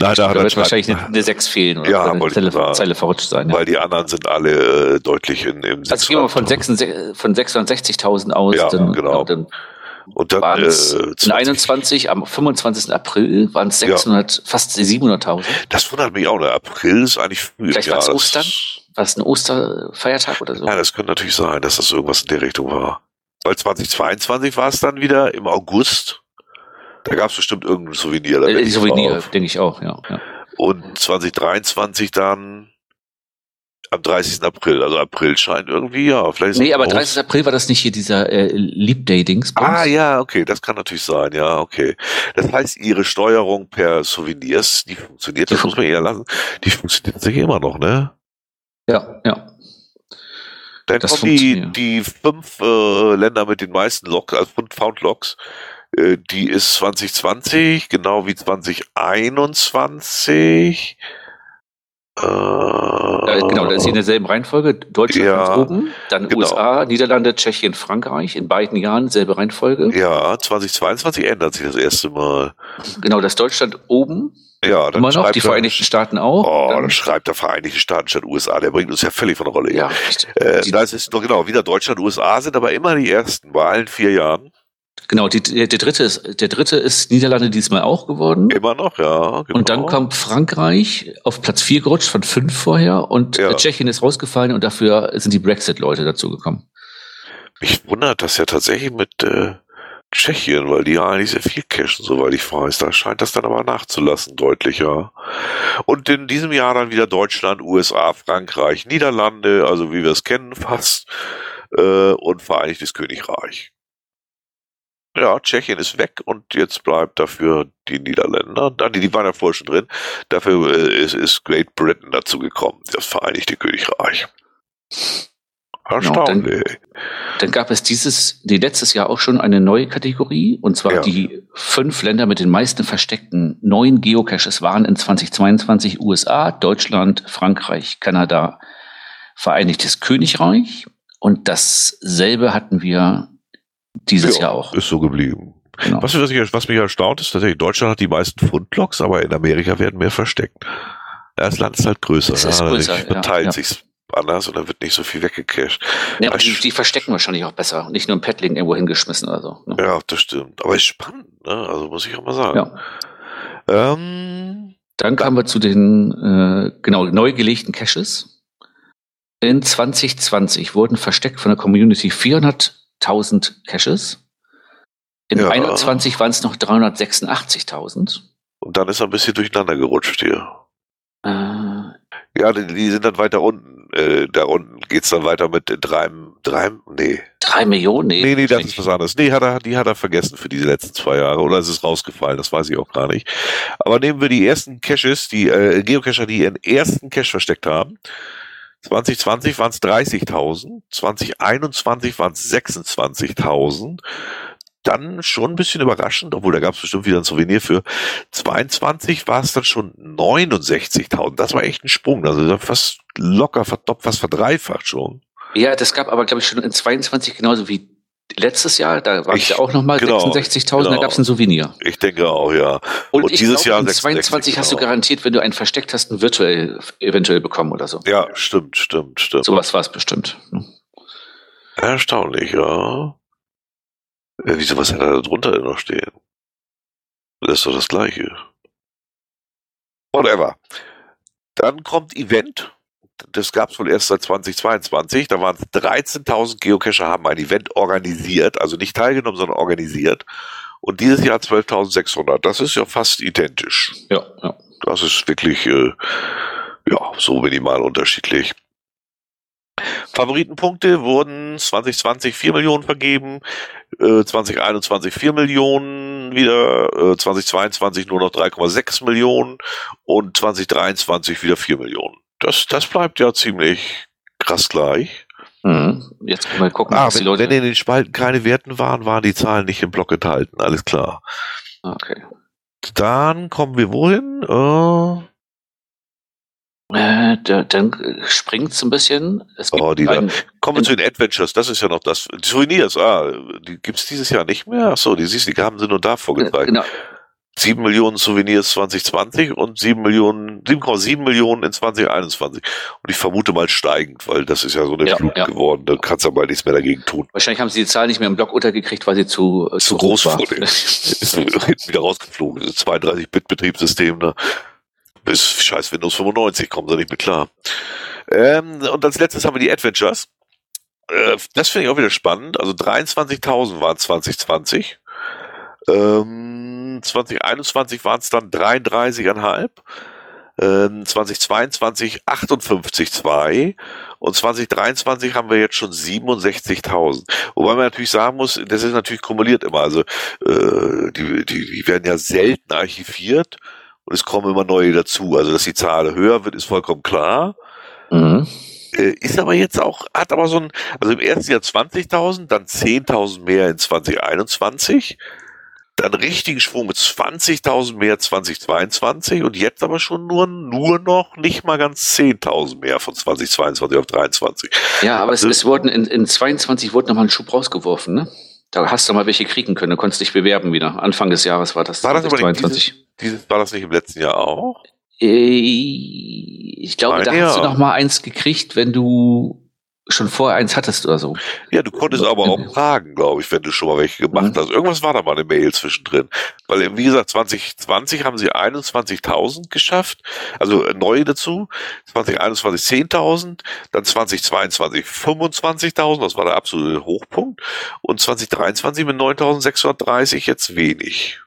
[SPEAKER 1] Nein,
[SPEAKER 2] da
[SPEAKER 1] da
[SPEAKER 2] wird wahrscheinlich eine, eine 6 fehlen oder
[SPEAKER 1] Ja,
[SPEAKER 2] eine Zeile,
[SPEAKER 1] sagen.
[SPEAKER 2] Zeile verrutscht sein. Ja.
[SPEAKER 1] weil die anderen sind alle äh, deutlich in, im
[SPEAKER 2] Also gehen wir von, 66 von 660.000 aus.
[SPEAKER 1] Ja,
[SPEAKER 2] dann,
[SPEAKER 1] genau.
[SPEAKER 2] Dann
[SPEAKER 1] Und dann
[SPEAKER 2] waren
[SPEAKER 1] äh,
[SPEAKER 2] es in
[SPEAKER 1] 20.
[SPEAKER 2] 21, am 25. April waren es 600, fast 700.000.
[SPEAKER 1] Das wundert mich auch. Der April ist eigentlich früh.
[SPEAKER 2] Vielleicht war's
[SPEAKER 1] Jahr.
[SPEAKER 2] Ostern? War es ein Osterfeiertag oder so?
[SPEAKER 1] Ja, das könnte natürlich sein, dass das irgendwas in der Richtung war. Weil 2022 war es dann wieder im August. Da gab es bestimmt irgendein Souvenir. da
[SPEAKER 2] Äh, Souvenir, denke ich auch, ja. ja.
[SPEAKER 1] Und 2023 dann am 30. April. Also April scheint irgendwie, ja, vielleicht
[SPEAKER 2] Nee, aber
[SPEAKER 1] groß.
[SPEAKER 2] 30. April war das nicht hier dieser äh, Leap Day Dings.
[SPEAKER 1] Ah, ja, okay, das kann natürlich sein, ja, okay. Das heißt, ihre Steuerung per Souvenirs, die funktioniert, das muss man eher lassen, die funktioniert sicher immer noch, ne?
[SPEAKER 2] Ja, ja.
[SPEAKER 1] Dann
[SPEAKER 2] Das
[SPEAKER 1] kommen die, die fünf äh, Länder mit den meisten Locks, also Found Locks, die ist 2020, genau wie 2021. Äh,
[SPEAKER 2] Äh, genau, da ist hier in derselben Reihenfolge. Deutschland
[SPEAKER 1] Ja,
[SPEAKER 2] oben, dann
[SPEAKER 1] genau.
[SPEAKER 2] USA, Niederlande, Tschechien, Frankreich. In beiden Jahren selbe Reihenfolge.
[SPEAKER 1] Ja, 2022 ändert sich das erste Mal.
[SPEAKER 2] Genau, das Deutschland oben,
[SPEAKER 1] Ja, dann
[SPEAKER 2] immer noch,
[SPEAKER 1] schreibt
[SPEAKER 2] die
[SPEAKER 1] er-
[SPEAKER 2] Vereinigten Staaten auch.
[SPEAKER 1] Oh,
[SPEAKER 2] Dann-
[SPEAKER 1] dann schreibt der Vereinigte Staaten statt USA. Der bringt uns ja völlig von der Rolle.
[SPEAKER 2] ja,
[SPEAKER 1] Äh, das ist doch genau, wieder Deutschland, USA sind aber immer die ersten bei allen vier Jahren.
[SPEAKER 2] Genau. Die, der, der dritte ist, der dritte ist Niederlande diesmal auch geworden.
[SPEAKER 1] Immer noch, ja. Genau.
[SPEAKER 2] Und dann kommt Frankreich auf Platz 4 gerutscht von 5 vorher und
[SPEAKER 1] Ja.
[SPEAKER 2] Tschechien ist rausgefallen und dafür sind die Brexit-Leute dazugekommen.
[SPEAKER 1] Mich wundert das ja tatsächlich mit äh, Tschechien, weil die ja eigentlich sehr viel cashen, soweit ich weiß. Da scheint das dann aber nachzulassen, deutlicher. Und in diesem Jahr dann wieder Deutschland, USA, Frankreich, Niederlande, also wie wir es kennen fast, äh, und Vereinigtes Königreich. Ja, Tschechien ist weg und jetzt bleibt dafür die Niederländer. Ah, die, die waren ja vorher schon drin. Dafür äh, ist, ist Great Britain dazu gekommen, das Vereinigte Königreich. Erstaunlich.
[SPEAKER 2] Dann gab es dieses, die letztes Jahr auch schon eine neue Kategorie, und zwar
[SPEAKER 1] Ja.
[SPEAKER 2] die fünf Länder mit den meisten versteckten neuen Geocaches waren in 2022 USA, Deutschland, Frankreich, Kanada, Vereinigtes Königreich. Und dasselbe hatten wir dieses
[SPEAKER 1] Ja,
[SPEAKER 2] Jahr auch.
[SPEAKER 1] Ist so geblieben.
[SPEAKER 2] Genau.
[SPEAKER 1] Was, was, ich, was mich erstaunt ist, tatsächlich, Deutschland hat die meisten Fundlocks, aber in Amerika werden mehr versteckt. Das Land ist halt größer.
[SPEAKER 2] Es ist
[SPEAKER 1] ja,
[SPEAKER 2] größer, ja,
[SPEAKER 1] verteilt
[SPEAKER 2] ja.
[SPEAKER 1] sich's anders und dann wird nicht so viel weggecached.
[SPEAKER 2] Ja,
[SPEAKER 1] Aber
[SPEAKER 2] die, die verstecken wahrscheinlich auch besser. Nicht nur ein Paddling irgendwo hingeschmissen oder so. Ne?
[SPEAKER 1] Ja, das stimmt. Aber ist spannend, ne? Also muss ich auch mal sagen.
[SPEAKER 2] Ja.
[SPEAKER 1] Ähm,
[SPEAKER 2] Dann kamen wir zu den äh, genau neu gelegten Caches. In 2020 wurden versteckt von der Community 400.000 Caches. In
[SPEAKER 1] Ja.
[SPEAKER 2] 21 waren es noch 386.000.
[SPEAKER 1] und dann ist er ein bisschen durcheinander gerutscht hier.
[SPEAKER 2] Äh,
[SPEAKER 1] Ja, die, die sind dann weiter unten. Äh, da unten geht's dann weiter mit drei, drei, nee.
[SPEAKER 2] drei Millionen? Nee,
[SPEAKER 1] Nee, nee, das ist was anderes. Nee, hat er, die hat er vergessen für diese letzten zwei Jahre. Oder ist es rausgefallen? Das weiß ich auch gar nicht. Aber nehmen wir die ersten Caches, die äh, Geocacher, die ihren ersten Cache versteckt haben. 2020 waren es 30.000, 2021 waren es 26.000. Dann schon ein bisschen überraschend, obwohl da gab es bestimmt wieder ein Souvenir für. 22 war es dann schon 69.000. Das war echt ein Sprung. Also fast locker verdoppelt, fast verdreifacht schon.
[SPEAKER 2] Ja, das gab aber, glaube ich, schon in 22 genauso wie letztes Jahr. Da waren es
[SPEAKER 1] Ich-
[SPEAKER 2] ja auch nochmal
[SPEAKER 1] genau,
[SPEAKER 2] 66.000, da
[SPEAKER 1] genau.
[SPEAKER 2] gab es ein Souvenir.
[SPEAKER 1] Ich denke auch, ja.
[SPEAKER 2] Und,
[SPEAKER 1] Und
[SPEAKER 2] ich
[SPEAKER 1] dieses
[SPEAKER 2] glaube,
[SPEAKER 1] Jahr
[SPEAKER 2] in
[SPEAKER 1] 66,
[SPEAKER 2] 22 hast du
[SPEAKER 1] genau.
[SPEAKER 2] garantiert, wenn du einen versteckt hast, einen virtuell eventuell bekommen oder so.
[SPEAKER 1] Ja, stimmt, stimmt, stimmt.
[SPEAKER 2] Sowas war es bestimmt. ne?
[SPEAKER 1] Erstaunlich, ja. ja wieso, was hat er da drunter denn noch stehen? Das ist doch das Gleiche. Whatever. Dann kommt Event. Das gab es wohl erst seit 2022. Da waren es 13.000 Geocacher haben ein Event organisiert, also nicht teilgenommen, sondern organisiert. Und dieses Jahr 12.600. Das ist ja fast identisch.
[SPEAKER 2] Ja, ja.
[SPEAKER 1] Das ist wirklich, äh, ja, so minimal unterschiedlich. Favoritenpunkte wurden 2020 4 Millionen vergeben, äh, 2021 4 Millionen wieder, äh, 2022 nur noch 3,6 Millionen und 2023 wieder 4 Millionen. Das, das bleibt ja ziemlich krass gleich.
[SPEAKER 2] Mhm. Jetzt können wir gucken,
[SPEAKER 1] Ah,
[SPEAKER 2] was die
[SPEAKER 1] wenn,
[SPEAKER 2] Leute.
[SPEAKER 1] wenn in den Spalten keine Werten waren, waren die Zahlen nicht im Block enthalten. Alles klar.
[SPEAKER 2] okay.
[SPEAKER 1] Dann kommen wir wohin? Äh,
[SPEAKER 2] Äh, da, dann springt es ein bisschen. Es
[SPEAKER 1] gibt oh, die da. Kommen wir zu den Adventures, das ist ja noch das. Die Souvenirs, ah, die gibt's dieses Jahr nicht mehr. Ach so, die siehst die haben sie nur da vorgetragen. Genau. 7 Millionen Souvenirs 2020 und 7 Millionen, 7,7 Millionen in 2021. Und ich vermute mal steigend, weil das ist ja so eine ja, Flut ja. geworden. Da kannst du aber nichts mehr dagegen tun.
[SPEAKER 2] Wahrscheinlich haben sie die Zahl nicht mehr im Blog untergekriegt, weil sie zu,
[SPEAKER 1] äh, zu, zu groß, groß war. [laughs] [laughs] ist wieder rausgeflogen. 32-Bit-Betriebssystem, ne? Bis scheiß Windows 95 kommen sie nicht mit klar. Ähm, und als letztes haben wir die Adventures. Äh, das finde ich auch wieder spannend. Also 23.000 waren 2020. Ähm, 2021 waren es dann 33,5. Ähm, 2022 58,2 und 2023 haben wir jetzt schon 67.000. Wobei man natürlich sagen muss, das ist natürlich kumuliert immer. Also äh, die, die, die werden ja selten archiviert und es kommen immer neue dazu. Also dass die Zahl höher wird, ist vollkommen klar. Mhm. Äh, ist aber jetzt auch, hat aber so ein, also im ersten Jahr 20.000, dann 10.000 mehr in 2021 dann richtigen Schwung mit 20.000 mehr 2022 und jetzt aber schon nur, nur noch nicht mal ganz 10.000 mehr von 2022 auf 23.
[SPEAKER 2] Ja, aber es, es wurden in, in 22 wurde nochmal ein Schub rausgeworfen, ne? Da hast du mal welche kriegen können, du konntest dich bewerben wieder. Anfang des Jahres war das.
[SPEAKER 1] War das 2022. Dieses, dieses, war das nicht im letzten Jahr auch?
[SPEAKER 2] Äh, ich glaube, Nein, da ja. hast du noch mal eins gekriegt, wenn du schon vorher eins hattest oder so.
[SPEAKER 1] Ja, du konntest aber auch fragen, glaube ich, wenn du schon mal welche gemacht mhm. hast. Irgendwas war da mal eine Mail zwischendrin. Weil, wie gesagt, 2020 haben sie 21.000 geschafft, also äh, neu dazu. 2021 10.000, dann 2022 25.000, das war der absolute Hochpunkt. Und 2023 mit 9.630 jetzt wenig.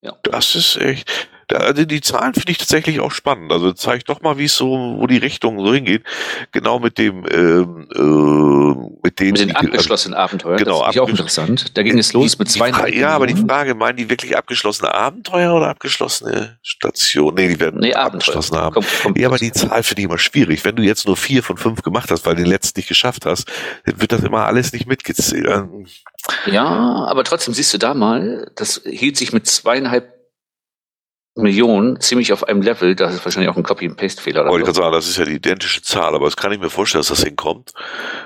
[SPEAKER 1] Ja. Das ist echt, da, also die Zahlen finde ich tatsächlich auch spannend. Also zeigt doch mal, wie es so, wo die Richtung so hingeht. Genau mit dem, ähm, äh, mit den,
[SPEAKER 2] mit den abgeschlossenen also, Abenteuern. Genau, das ist auch interessant. Da ging es los die, mit zwei.
[SPEAKER 1] Ja, aber die Frage, meinen die wirklich abgeschlossene Abenteuer oder abgeschlossene Stationen? Nee, die werden nee, abgeschlossen haben. Kommt, kommt ja, aber die Zahl finde ich immer schwierig. Wenn du jetzt nur vier von fünf gemacht hast, weil du den letzten nicht geschafft hast, dann wird das immer alles nicht mitgezählt.
[SPEAKER 2] Ja, aber trotzdem siehst du da mal, das hielt sich mit zweieinhalb Millionen ziemlich auf einem Level, das ist wahrscheinlich auch ein Copy-and-Paste-Fehler.
[SPEAKER 1] Oh, ich kann sagen, das ist ja die identische Zahl, aber das kann ich mir vorstellen, dass das hinkommt.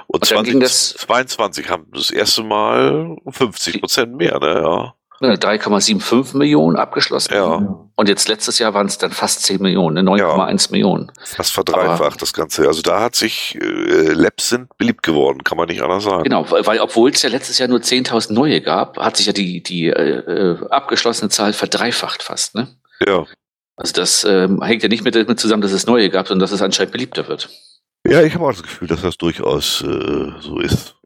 [SPEAKER 1] Und, Und 2022 haben das erste Mal 50 Prozent mehr, ne, ja.
[SPEAKER 2] 3,75 Millionen abgeschlossen. Ja. Und jetzt letztes Jahr waren es dann fast 10 Millionen, 9,1 ja. Millionen.
[SPEAKER 1] Fast verdreifacht Aber, das Ganze. Also da hat sich äh, Labs sind beliebt geworden, kann man nicht anders sagen.
[SPEAKER 2] Genau, weil, weil obwohl es ja letztes Jahr nur 10.000 neue gab, hat sich ja die, die äh, äh, abgeschlossene Zahl verdreifacht fast, ne?
[SPEAKER 1] Ja.
[SPEAKER 2] Also das ähm, hängt ja nicht mit, mit zusammen, dass es neue gab, sondern dass es anscheinend beliebter wird.
[SPEAKER 1] Ja, ich habe auch das Gefühl, dass das durchaus äh, so ist.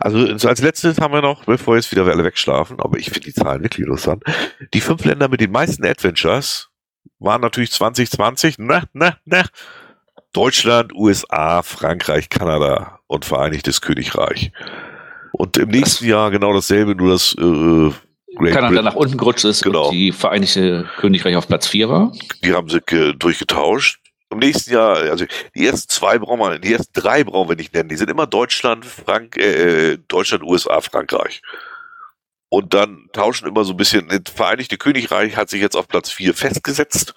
[SPEAKER 1] Also als letztes haben wir noch, bevor jetzt wieder alle wegschlafen, aber ich finde die Zahlen wirklich interessant. Die fünf Länder mit den meisten Adventures waren natürlich 2020, na, na, na, Deutschland, USA, Frankreich, Kanada und Vereinigtes Königreich. Und im nächsten Jahr genau dasselbe, nur das äh,
[SPEAKER 2] Great Kanada Britain. nach unten gerutscht ist genau. und die Vereinigte Königreich auf Platz 4 war.
[SPEAKER 1] Die haben sie durchgetauscht. Im nächsten Jahr, also die ersten zwei brauchen wir, die ersten drei brauchen wir nicht nennen. Die sind immer Deutschland, Frank, äh, Deutschland, USA, Frankreich. Und dann tauschen immer so ein bisschen. Das Vereinigte Königreich hat sich jetzt auf Platz 4 festgesetzt.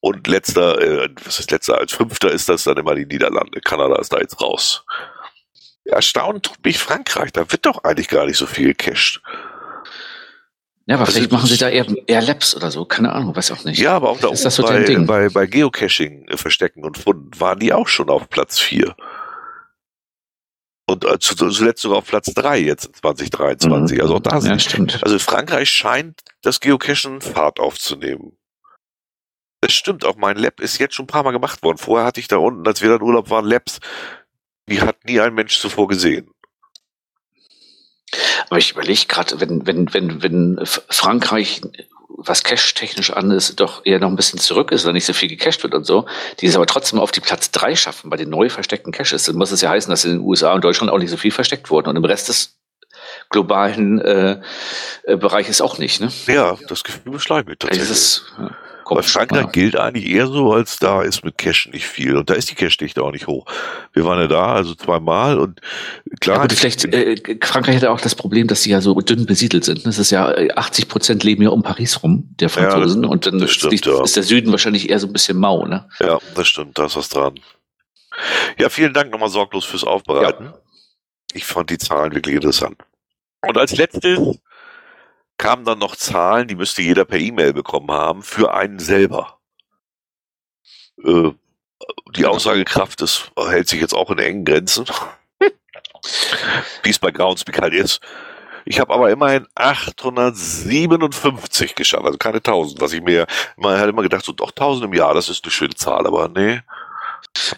[SPEAKER 1] Und letzter, äh, was ist letzter? Als fünfter ist das dann immer die Niederlande. Kanada ist da jetzt raus. Erstaunt tut mich Frankreich. Da wird doch eigentlich gar nicht so viel gecached.
[SPEAKER 2] Ja, aber also vielleicht machen sie da eher, eher Labs oder so, keine Ahnung, weiß auch nicht.
[SPEAKER 1] Ja, aber auch da ist das so bei, bei, bei Geocaching äh, verstecken und Funden waren die auch schon auf Platz 4. Und äh, zuletzt sogar auf Platz 3 jetzt 2023. Mhm. Also auch da sind, ja, stimmt. also Frankreich scheint das Geocachen Fahrt aufzunehmen. Das stimmt, auch mein Lab ist jetzt schon ein paar Mal gemacht worden. Vorher hatte ich da unten, als wir da in Urlaub waren, Labs, die hat nie ein Mensch zuvor gesehen.
[SPEAKER 2] Aber ich überlege gerade, wenn, wenn, wenn, wenn Frankreich, was cash-technisch an ist, doch eher noch ein bisschen zurück ist, oder nicht so viel gecached wird und so, die es aber trotzdem auf die Platz drei schaffen bei den neu versteckten Caches, dann muss es ja heißen, dass in den USA und Deutschland auch nicht so viel versteckt wurden und im Rest des globalen äh, äh, Bereiches auch nicht, ne?
[SPEAKER 1] Ja, das Gefühl beschleunigt tatsächlich.
[SPEAKER 2] Ist, ja.
[SPEAKER 1] Bei Frankreich gilt eigentlich eher so, als da ist mit Cash nicht viel. Und da ist die Cash-Dichte auch nicht hoch. Wir waren ja da, also zweimal und klar. Ja,
[SPEAKER 2] gut, vielleicht, äh, Frankreich hat ja auch das Problem, dass sie ja so dünn besiedelt sind. Das ist ja, 80 äh, Prozent leben ja um Paris rum, der Franzosen. Ja, das, und dann ist, stimmt, die, ja. ist, der Süden wahrscheinlich eher so ein bisschen mau, ne?
[SPEAKER 1] Ja, das stimmt, da ist was dran. Ja, vielen Dank nochmal sorglos fürs Aufbereiten. Ja. Ich fand die Zahlen wirklich interessant. Und als letztes kamen dann noch Zahlen, die müsste jeder per E-Mail bekommen haben, für einen selber. Äh, die Aussagekraft des hält sich jetzt auch in engen Grenzen. [laughs] Wie es bei Groundspeak halt ist. Ich habe aber immerhin 857 geschafft, also keine 1000, was ich mir, man hat immer gedacht, so doch 1000 im Jahr, das ist eine schöne Zahl, aber nee.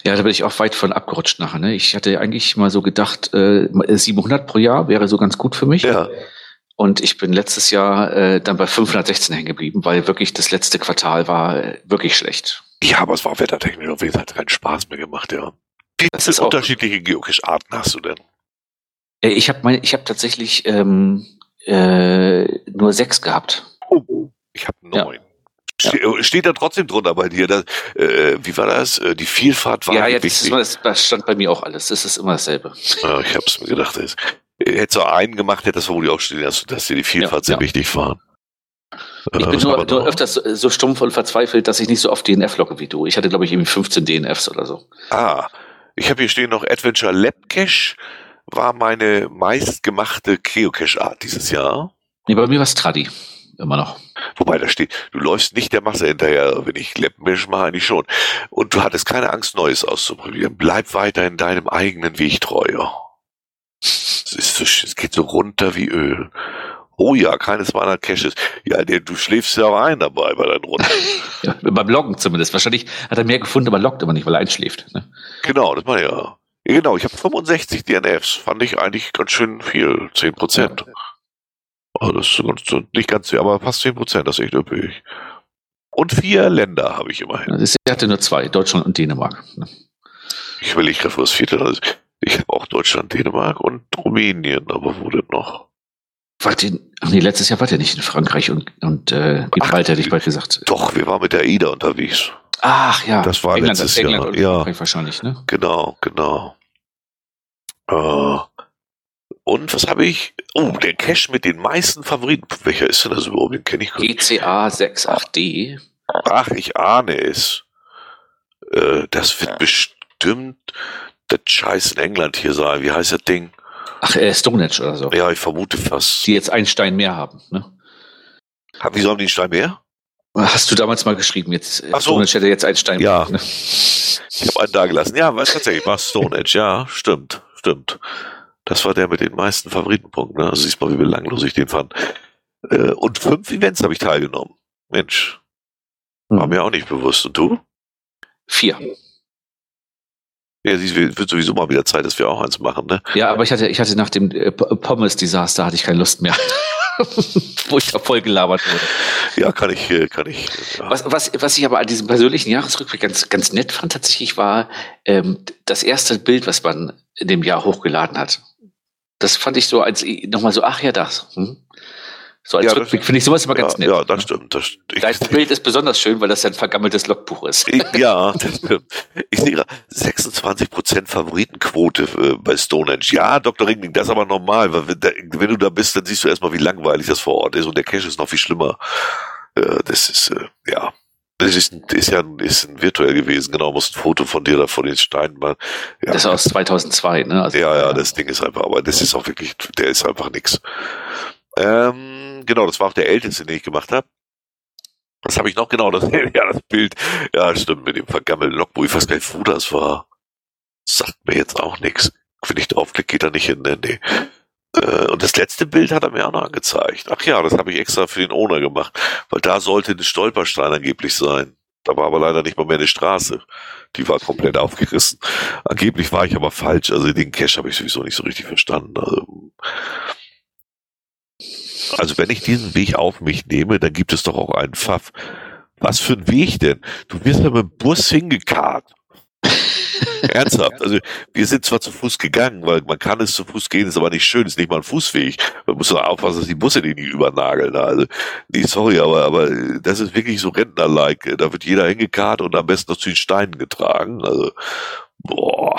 [SPEAKER 2] Ja, da bin ich auch weit von abgerutscht nachher. Ne? Ich hatte eigentlich mal so gedacht, äh, 700 pro Jahr wäre so ganz gut für mich.
[SPEAKER 1] Ja.
[SPEAKER 2] Und ich bin letztes Jahr äh, dann bei 516 hängen geblieben, weil wirklich das letzte Quartal war äh, wirklich schlecht.
[SPEAKER 1] Ja, aber es war wettertechnisch auf jeden Fall keinen Spaß mehr gemacht, ja. Wie viele unterschiedliche Geocache-Arten hast du denn?
[SPEAKER 2] Äh, ich habe ich habe tatsächlich ähm, äh, nur sechs gehabt.
[SPEAKER 1] Oh, ich habe neun. Ja. Ja. Steht da trotzdem drunter bei dir? Das, äh, wie war das? Äh, die Vielfalt war
[SPEAKER 2] Ja, ja das, ist, das, stand bei mir auch alles. Das ist immer dasselbe.
[SPEAKER 1] Ja, ich habe es mir gedacht. Das, hättest du einen gemacht, hätte das vermutlich auch stehen, dass, dass dir die Vielfalt sehr wichtig war.
[SPEAKER 2] Ich bin nur, nur öfters so, so stumpf und verzweifelt, dass ich nicht so oft DNF locke wie du. Ich hatte, glaube ich, irgendwie 15 DNFs oder so.
[SPEAKER 1] Ah, ich habe hier stehen noch Adventure Lab Cache war meine meistgemachte Geocache-Art dieses Jahr.
[SPEAKER 2] Nee, bei mir war es Tradi. Immer noch.
[SPEAKER 1] Wobei da steht, du läufst nicht der Masse hinterher, wenn ich Lappenmensch mache, eigentlich schon. Und du hattest keine Angst, Neues auszuprobieren. Bleib weiter in deinem eigenen Weg treu. Es, ist so, es geht so runter wie Öl. Oh ja, keines meiner Caches. Ja, der, du schläfst ja auch ein dabei bei deinen Runden. [laughs]
[SPEAKER 2] ja, beim Loggen zumindest. Wahrscheinlich hat er mehr gefunden, aber loggt immer nicht, weil er einschläft. Ne?
[SPEAKER 1] Genau, das war ja. ja. Genau, ich habe 65 DNFs. Fand ich eigentlich ganz schön viel. 10 Prozent. Ja. Also das ist nicht ganz, aber fast 10 Prozent, das ist echt üppig. Und vier Länder habe ich immerhin.
[SPEAKER 2] Ich hatte nur zwei, Deutschland und Dänemark. Ne?
[SPEAKER 1] Ich will nicht das vierte. Also ich habe auch Deutschland, Dänemark und Rumänien, aber wo denn noch?
[SPEAKER 2] Wart ihr, ach nee, letztes Jahr wart ihr nicht in Frankreich und, und äh, Gibraltar, hätte ich bald gesagt.
[SPEAKER 1] Doch, wir waren mit der AIDA unterwegs.
[SPEAKER 2] Ach ja.
[SPEAKER 1] Das war England, letztes England Jahr. Und ja.
[SPEAKER 2] Frankreich wahrscheinlich, ne?
[SPEAKER 1] Genau, genau. Äh, und was habe ich? Oh, der Cache mit den meisten Favoriten. Welcher ist denn das überhaupt? Den kenne ich
[SPEAKER 2] gar nicht. GCA 68D.
[SPEAKER 1] Ach, ich ahne es. Äh, das wird bestimmt das Scheiß in England hier sein. Wie heißt das Ding?
[SPEAKER 2] Ach, äh, Stonehenge oder so.
[SPEAKER 1] Ja, ich vermute fast.
[SPEAKER 2] Die jetzt einen Stein mehr haben, ne?
[SPEAKER 1] Haben die so einen Stein mehr?
[SPEAKER 2] Hast du damals mal geschrieben, jetzt
[SPEAKER 1] Ach so.
[SPEAKER 2] Stonehenge hätte jetzt einen Stein
[SPEAKER 1] Ja. Mehr, ne? Ich habe einen da gelassen. Ja, was tatsächlich, war Stonehenge, ja, stimmt, stimmt. Das war der mit den meisten Favoritenpunkten. Ne? Also siehst mal, wie belanglos ich den fand. Äh, und fünf Events habe ich teilgenommen. Mensch. War mhm. mir auch nicht bewusst. Und du?
[SPEAKER 2] Vier.
[SPEAKER 1] Ja, es wird sowieso mal wieder Zeit, dass wir auch eins machen, ne?
[SPEAKER 2] Ja, aber ich hatte, ich hatte nach dem äh, Pommes-Desaster hatte ich keine Lust mehr. [laughs] Wo ich da voll gelabert wurde.
[SPEAKER 1] Ja, kann ich, äh, kann ich.
[SPEAKER 2] Ja. Was, was, was ich aber an diesem persönlichen Jahresrückblick ganz, ganz nett fand, tatsächlich war ähm, das erste Bild, was man in dem Jahr hochgeladen hat. Das fand ich so als nochmal so, ach ja, das. Hm? So als ja, Rückblick finde ich sowas immer ganz
[SPEAKER 1] ja,
[SPEAKER 2] nett.
[SPEAKER 1] Ja, das stimmt. Das,
[SPEAKER 2] Dein Bild ist besonders schön, weil das ein vergammeltes Logbuch ist.
[SPEAKER 1] Ja, das stimmt. Ich sehe gerade 26% Favoritenquote äh, bei Stonehenge. Ja, Dr. Ringling, das ist aber normal, weil wenn, du da bist, dann siehst du erstmal, wie langweilig das vor Ort ist und der Cache ist noch viel schlimmer. Äh, das ist, äh, ja, das ist, ist ja ist ein virtuell gewesen, genau, muss ein Foto von dir da vor den Steinen machen.
[SPEAKER 2] Ja. Das ist aus 2002, ne?
[SPEAKER 1] Also, ja, ja, das Ding ist einfach, aber das ist auch wirklich, der ist einfach nix. Ähm, genau, das war auch der älteste, den ich gemacht habe. Was habe ich noch genau? Das, [laughs] ja, das Bild. Ja, stimmt, mit dem vergammelten Logbuch. Ich weiß gar nicht, wo das war. Sagt mir jetzt auch nichts. Wenn ich draufklicke, geht er nicht hin. Nee, nee. Äh, und das letzte Bild hat er mir auch noch angezeigt. Ach ja, das habe ich extra für den Owner gemacht, weil da sollte ein Stolperstein angeblich sein. Da war aber leider nicht mal mehr eine Straße. Die war komplett aufgerissen. Angeblich war ich aber falsch. Also den Cache habe ich sowieso nicht so richtig verstanden. Also, also wenn ich diesen Weg auf mich nehme, dann gibt es doch auch einen Pfaff. Was für ein Weg denn? Du wirst ja mit dem Bus hingekarrt. [laughs] Ernsthaft. Also wir sind zwar zu Fuß gegangen, weil man kann es zu Fuß gehen, ist aber nicht schön, ist nicht mal ein Fußweg. Man muss doch aufpassen, dass die Busse die nicht übernageln. Also, nee, sorry, aber, aber das ist wirklich so Rentner-like. Da wird jeder hingekarrt und am besten noch zu den Steinen getragen. Also, boah.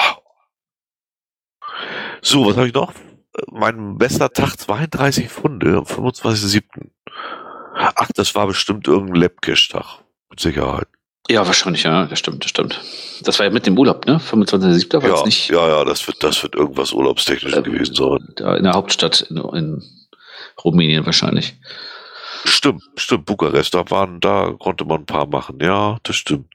[SPEAKER 1] So, was habe ich noch? Mein bester Tag 32 Funde am 25.07. Ach, das war bestimmt irgendein Labcash-Tag. Mit Sicherheit.
[SPEAKER 2] Ja, wahrscheinlich, ja, das stimmt, das stimmt. Das war ja mit dem Urlaub, ne? 25.07. war
[SPEAKER 1] Ja,
[SPEAKER 2] es nicht
[SPEAKER 1] ja, ja, das wird, das wird irgendwas Urlaubstechnisches
[SPEAKER 2] Ähm,
[SPEAKER 1] gewesen sein.
[SPEAKER 2] in der Hauptstadt in, in Rumänien wahrscheinlich.
[SPEAKER 1] Stimmt, stimmt, Bukarest, da waren, da konnte man ein paar machen, ja, das stimmt.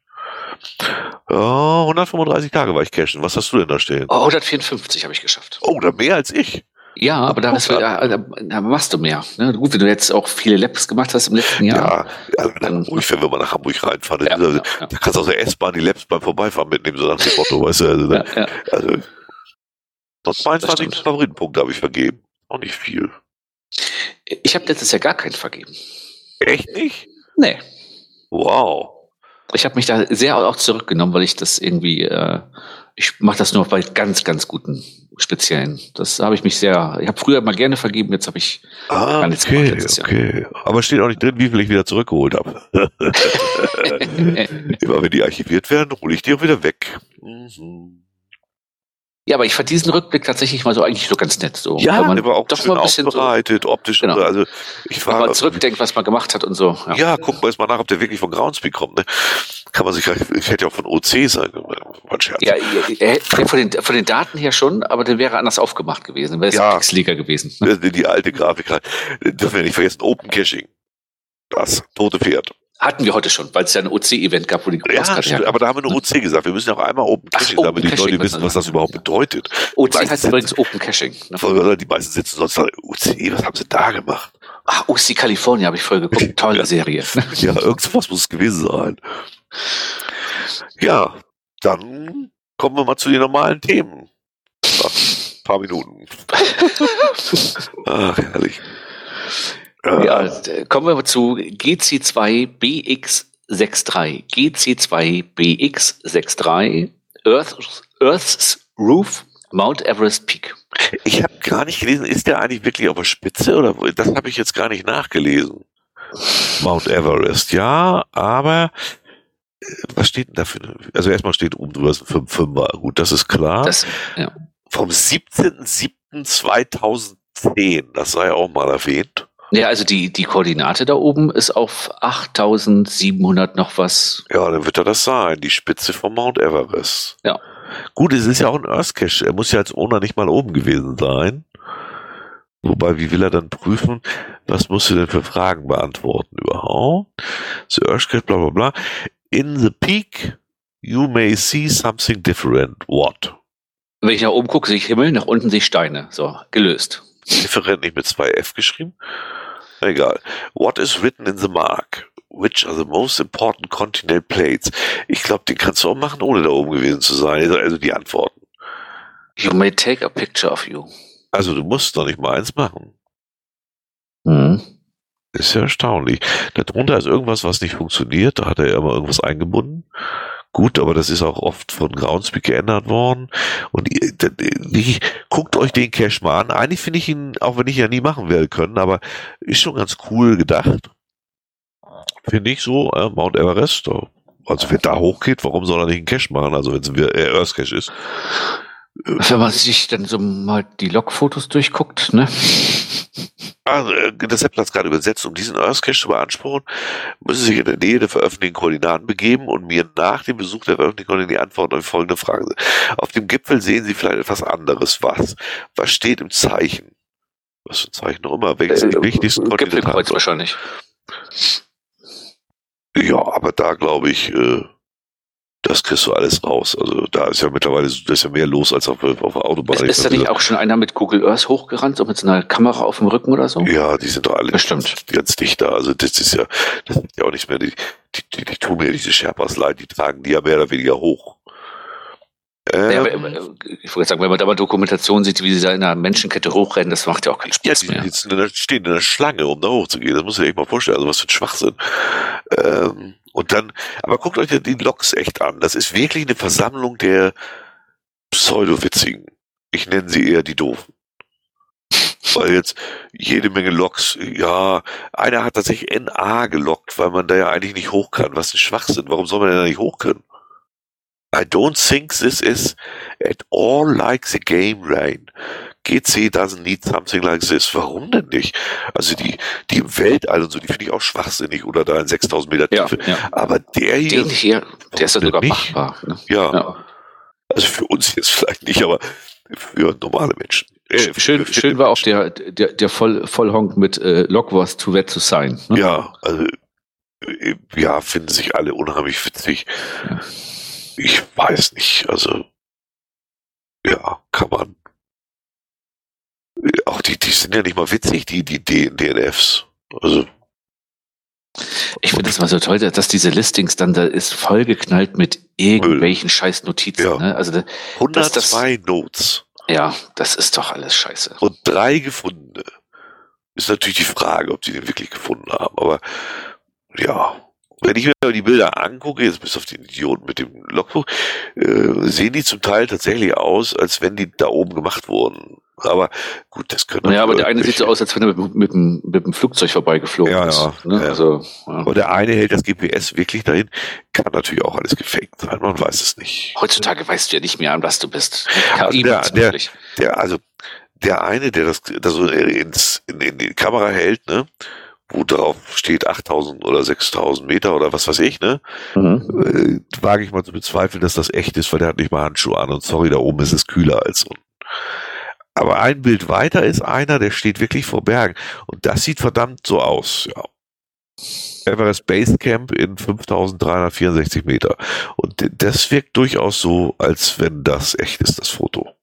[SPEAKER 1] Ja, 135 Tage war ich cashen. Was hast du denn da stehen?
[SPEAKER 2] Oh, 154 habe ich geschafft.
[SPEAKER 1] Oh, da mehr als ich.
[SPEAKER 2] Ja, aber da, ist, da, da, da machst du mehr. Ne? Gut, wenn du jetzt auch viele Labs gemacht hast im letzten Jahr.
[SPEAKER 1] Ja, nach Hamburg, wenn wir mal nach Hamburg reinfahren,
[SPEAKER 2] Ja,
[SPEAKER 1] da,
[SPEAKER 2] ja, ja.
[SPEAKER 1] da kannst du aus der S-Bahn die Labs beim Vorbeifahren mitnehmen, so nach dem Motto, weißt du, also,
[SPEAKER 2] Ja, ja.
[SPEAKER 1] also sonst 22
[SPEAKER 2] stimmt.
[SPEAKER 1] Favoritenpunkte habe ich vergeben. Auch nicht viel.
[SPEAKER 2] Ich habe letztes Jahr gar keinen vergeben.
[SPEAKER 1] Echt nicht?
[SPEAKER 2] Nee.
[SPEAKER 1] Wow.
[SPEAKER 2] Ich habe mich da sehr auch zurückgenommen, weil ich das irgendwie, äh, ich mache das nur bei ganz, ganz guten Speziellen. Das habe ich mich sehr, ich habe früher mal gerne vergeben, jetzt habe ich
[SPEAKER 1] Ah,
[SPEAKER 2] Gar nichts gemacht
[SPEAKER 1] okay,
[SPEAKER 2] Jahr.
[SPEAKER 1] okay. Aber steht auch nicht drin, wie viel ich wieder zurückgeholt habe. [laughs] Immer wenn die archiviert werden, hole ich die auch wieder weg. Mhm.
[SPEAKER 2] Ja, aber ich fand diesen Rückblick tatsächlich mal so eigentlich so ganz nett. So,
[SPEAKER 1] Ja,
[SPEAKER 2] man
[SPEAKER 1] der war auch
[SPEAKER 2] doch
[SPEAKER 1] schön
[SPEAKER 2] mal ein bisschen so,
[SPEAKER 1] aufbereitet, optisch.
[SPEAKER 2] Genau.
[SPEAKER 1] so. Also ich
[SPEAKER 2] wenn man
[SPEAKER 1] war,
[SPEAKER 2] zurückdenkt, was man gemacht hat und so. Ja.
[SPEAKER 1] ja, gucken wir jetzt mal nach, ob der wirklich von Groundspeak kommt. Ne? Kann man sich, ich hätte ja auch von OC sein können. Mein Scherz.
[SPEAKER 2] Ja, er, er, von, den, von den Daten her schon, aber der wäre anders aufgemacht gewesen. Wäre es
[SPEAKER 1] Ja.
[SPEAKER 2] pixeliger gewesen.
[SPEAKER 1] Die, alte Grafik. halt. Dürfen wir nicht vergessen, Open Caching. Das tote Pferd.
[SPEAKER 2] Hatten wir heute schon, weil es ja ein OC-Event gab, wo die
[SPEAKER 1] Ja, stimmt, aber da haben wir nur OC gesagt. Wir müssen auch einmal Open
[SPEAKER 2] Ach,
[SPEAKER 1] Caching,
[SPEAKER 2] Open
[SPEAKER 1] damit die Leute wissen, was das
[SPEAKER 2] sagen.
[SPEAKER 1] überhaupt bedeutet.
[SPEAKER 2] OC heißt übrigens Open Caching. Ne?
[SPEAKER 1] Die meisten sitzen sonst sagen, OC, was haben sie da gemacht?
[SPEAKER 2] Ah, OC California habe ich voll geguckt. [laughs] Tolle
[SPEAKER 1] Ja.
[SPEAKER 2] Serie. [laughs]
[SPEAKER 1] Ja, irgendwas muss es gewesen sein. Ja, dann kommen wir mal zu den normalen Themen. Nach ein paar Minuten. [laughs] Ach, herrlich.
[SPEAKER 2] Ja, kommen wir zu GC2BX63. GC2BX63 Earth, Earth's Roof Mount Everest Peak.
[SPEAKER 1] Ich habe gar nicht gelesen, ist der eigentlich wirklich auf der Spitze oder das habe ich jetzt gar nicht nachgelesen. Mount Everest, ja, aber äh, was steht denn da für eine, also erstmal steht oben drüber ist ein 5-5er, gut, das ist klar.
[SPEAKER 2] Das, ja.
[SPEAKER 1] Vom 17.07.2010, das sei auch mal erwähnt.
[SPEAKER 2] Ja, also die, die Koordinate da oben ist auf 8700 noch was.
[SPEAKER 1] Ja, dann wird er das sein, die Spitze vom Mount Everest.
[SPEAKER 2] Ja.
[SPEAKER 1] Gut, es ist ja auch ein Earth Cache, er muss ja als Owner nicht mal oben gewesen sein. Wobei, wie will er dann prüfen, was musst du denn für Fragen beantworten überhaupt? The Earth Cache, bla bla bla. In the peak, you may see something different. What?
[SPEAKER 2] Wenn ich nach oben gucke, sehe ich Himmel, nach unten sehe ich Steine. So, gelöst.
[SPEAKER 1] Different nicht mit zwei F geschrieben? Egal. What is written in the mark? Which are the most important continental plates? Ich glaube, den kannst du auch machen, ohne da oben gewesen zu sein. Also die Antworten.
[SPEAKER 2] You may take a picture of you.
[SPEAKER 1] Also du musst doch nicht mal eins machen.
[SPEAKER 2] Mhm.
[SPEAKER 1] Ist ja erstaunlich. Darunter ist irgendwas, was nicht funktioniert. Da hat er ja immer irgendwas eingebunden. Gut, aber das ist auch oft von Groundspeak geändert worden. Und wie, guckt euch den Cache mal an. Eigentlich finde ich ihn, auch wenn ich ihn ja nie machen werde können, aber ist schon ganz cool gedacht. Finde ich so, äh, Mount Everest. da- Also wer da hochgeht, warum soll er nicht einen Cache machen? Also wenn es ein äh, Earth Cache ist.
[SPEAKER 2] Wenn man sich dann so mal die Logfotos durchguckt, ne?
[SPEAKER 1] Also, äh, das hat das gerade übersetzt, um diesen Earth Cache zu beanspruchen, müssen Sie sich in der Nähe der veröffentlichten Koordinaten begeben und mir nach dem Besuch der veröffentlichten Koordinaten die Antwort auf folgende Frage. Auf dem Gipfel sehen Sie vielleicht etwas anderes. Was? Was steht im Zeichen? Was für ein Zeichen auch immer? Welches sind die wichtigsten
[SPEAKER 2] Äh, Gipfelkreuz wahrscheinlich.
[SPEAKER 1] Ja, aber da glaube ich, äh, das kriegst du alles raus. Also da ist ja mittlerweile da ist ja mehr los als auf, auf der Autobahn.
[SPEAKER 2] Ist, ist da nicht auch schon einer mit Google Earth hochgerannt, so mit so einer Kamera auf dem Rücken oder so?
[SPEAKER 1] Ja, die sind doch alle
[SPEAKER 2] Bestimmt.
[SPEAKER 1] ganz dicht da. Also das ist ja, das ist ja auch nicht mehr, die, die, die, die tun mir diese Sherpas leid, die tragen die ja mehr oder weniger hoch.
[SPEAKER 2] Ähm, ich wollte sagen, wenn man da mal Dokumentation sieht, wie sie da in einer Menschenkette hochrennen, das macht ja auch keinen Spaß
[SPEAKER 1] ja, mehr. Jetzt stehen in der Schlange, um da hochzugehen. Das muss ich echt mal vorstellen. Also was für ein Schwachsinn. Ähm, und dann, aber guckt euch die Loks echt an. Das ist wirklich eine Versammlung der Pseudo-Witzigen. Ich nenne sie eher die Doofen. Weil jetzt jede Menge Loks, ja, einer hat tatsächlich NA gelockt, weil man da ja eigentlich nicht hoch kann. Was ein Schwachsinn. Warum soll man denn da nicht hoch können? I don't think this is at all like the game rain. GC doesn't need something like this. Warum denn nicht? Also die, die im Weltall und so, die finde ich auch schwachsinnig oder da in 6000 Meter Tiefe. Ja, ja. Aber der hier.
[SPEAKER 2] Den hier, der ist ja sogar nicht? machbar.
[SPEAKER 1] Ne? Ja. ja. Also für uns jetzt vielleicht nicht, aber für normale Menschen.
[SPEAKER 2] Äh, schön, schön war auch der, der, der Voll, Vollhonk mit äh, Logwas to Wet to Sign.
[SPEAKER 1] Ne? Ja, also äh, ja, finden sich alle unheimlich witzig. Ja. Ich weiß nicht, also ja, kann man. Auch die, die sind ja nicht mal witzig, die, die DNFs. Also.
[SPEAKER 2] Ich finde das mal so toll, dass diese Listings dann da ist vollgeknallt mit irgendwelchen scheiß Notizen. Ja. Ne? Also
[SPEAKER 1] 102 das, Notes.
[SPEAKER 2] Ja, das ist doch alles scheiße.
[SPEAKER 1] Und drei gefundene. Ist natürlich die Frage, ob die den wirklich gefunden haben. Aber ja, wenn ich mir die Bilder angucke, jetzt bis auf den Idioten mit dem Logbuch, äh, sehen die zum Teil tatsächlich aus, als wenn die da oben gemacht wurden. Aber gut, das können
[SPEAKER 2] Ja, aber der eine sieht so aus, als wenn er mit, mit, mit, dem Flugzeug vorbeigeflogen ja, ist. Ja, ne?
[SPEAKER 1] ja. Also, ja. Und der eine hält das GPS wirklich dahin. Kann natürlich auch alles gefaked sein, man weiß es nicht.
[SPEAKER 2] Heutzutage weißt du ja nicht mehr, an was du bist.
[SPEAKER 1] Also der, der, der, also der eine, der das, das so ins, in, in die Kamera hält, ne? Wo drauf steht 8000 oder 6000 Meter oder was weiß ich, ne? Mhm. Äh, wage ich mal zu bezweifeln, dass das echt ist, weil der hat nicht mal Handschuhe an und sorry, da oben ist es kühler als unten. Aber ein Bild weiter ist einer, der steht wirklich vor Bergen und das sieht verdammt so aus, ja. Everest Base Camp in 5364 Meter. Und das wirkt durchaus so, als wenn das echt ist, das Foto.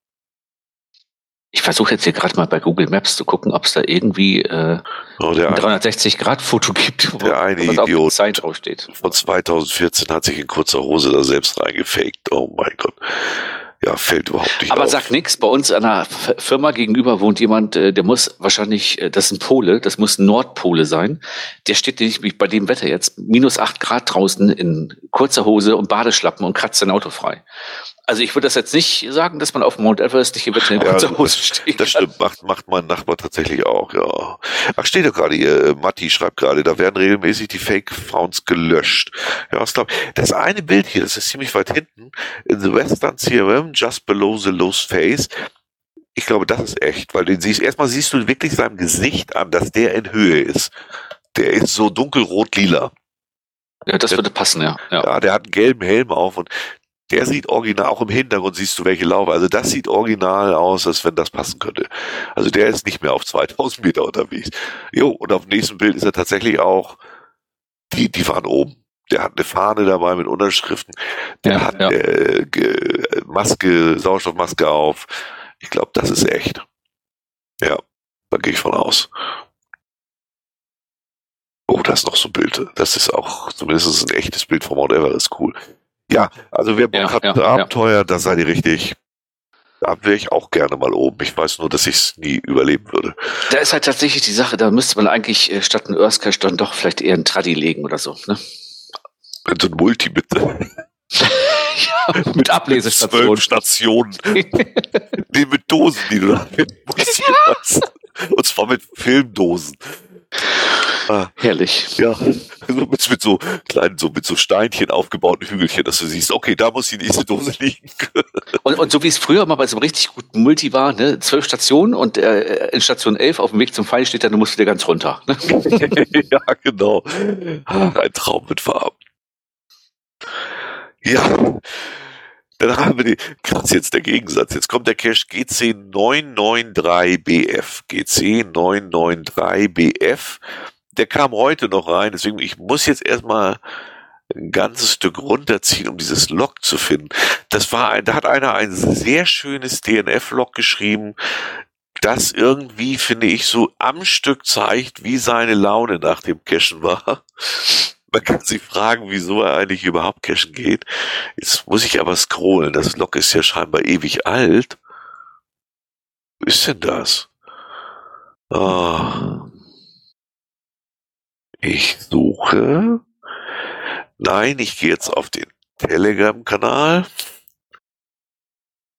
[SPEAKER 2] Ich versuche jetzt hier gerade mal bei Google Maps zu gucken, ob es da irgendwie äh, oh, ein 360-Grad-Foto gibt,
[SPEAKER 1] wo der eine was Idiot Zeit draufsteht. Von 2014 hat sich in kurzer Hose da selbst reingefaked. Oh mein Gott. Ja, fällt überhaupt nicht
[SPEAKER 2] Aber
[SPEAKER 1] auf.
[SPEAKER 2] sag nix. Bei uns an einer Firma gegenüber wohnt jemand, äh, der muss wahrscheinlich, äh, das ist ein Pole, das muss ein Nordpole sein. Der steht nämlich bei dem Wetter jetzt minus acht Grad draußen in kurzer Hose und Badeschlappen und kratzt sein Auto frei. Also ich würde das jetzt nicht sagen, dass man auf Mount Everest nicht eventuell in kurzer Hose steht.
[SPEAKER 1] Das stimmt, macht, macht mein Nachbar tatsächlich auch, ja. Ach, steht ja gerade hier, äh, Matti schreibt gerade, da werden regelmäßig die Fake-Founds gelöscht. Ja, was glaub Das eine Bild hier, das ist ziemlich weit hinten, in the Western CRM, just below the lost face. Ich glaube, das ist echt, weil den siehst, erstmal siehst du wirklich seinem Gesicht an, dass der in Höhe ist. Der ist so dunkelrot-lila.
[SPEAKER 2] Ja, das würde passen, ja.
[SPEAKER 1] ja. Ja, der hat einen gelben Helm auf und der sieht original, auch im Hintergrund siehst du welche Laube. Also das sieht original aus, als wenn das passen könnte. Also der ist nicht mehr auf 2000 Meter unterwegs. Jo, und auf dem nächsten Bild ist er tatsächlich auch, die, die waren oben. Der hat eine Fahne dabei mit Unterschriften. Der ja, hat ja. Äh, Maske, Sauerstoffmaske auf. Ich glaube, das ist echt. Ja, da gehe ich von aus. Oh, das ist noch so ein Bild. Das ist auch zumindest ein echtes Bild vom Mount Everest. Cool. Ja, also wer Bock ja, hat, ja, Abenteuer, ja. da seid ihr richtig. Da wäre ich auch gerne mal oben. Ich weiß nur, dass ich es nie überleben würde.
[SPEAKER 2] Da ist halt tatsächlich die Sache, da müsste man eigentlich äh, statt einen Earthcache dann doch vielleicht eher einen Traddy legen oder so. Ne?
[SPEAKER 1] So ein Multi bitte. [laughs]
[SPEAKER 2] ja, mit Ablesestationen.
[SPEAKER 1] Zwölf Stationen. [laughs] nee, mit Dosen, die du da musst. Ja. Und zwar mit Filmdosen.
[SPEAKER 2] Ah, Herrlich.
[SPEAKER 1] Ja, so mit, mit, so kleinen, so mit so Steinchen aufgebauten Hügelchen, dass du siehst, okay, da muss die nächste Dose [laughs] liegen.
[SPEAKER 2] und, und so wie es früher mal bei so einem richtig guten Multi war, ne, zwölf Stationen und äh, in Station 11 auf dem Weg zum Pfeil steht da, du musst wieder ganz runter. Ne?
[SPEAKER 1] ja, genau. Ein Traum mit Farben. Ja. Dann haben wir die, krass jetzt der Gegensatz. Jetzt kommt der Cache GC993BF. GC993BF. Der kam heute noch rein, deswegen ich muss jetzt erstmal ein ganzes Stück runterziehen, um dieses Log zu finden. Das war ein, da hat einer ein sehr schönes DNF-Log geschrieben, das irgendwie, finde ich, so am Stück zeigt, wie seine Laune nach dem Cachen war. Man kann sich fragen, wieso er eigentlich überhaupt cashen geht. Jetzt muss ich aber scrollen. Das Log ist ja scheinbar ewig alt. Wo ist denn das? Oh. Ich suche. Nein, ich gehe jetzt auf den Telegram-Kanal.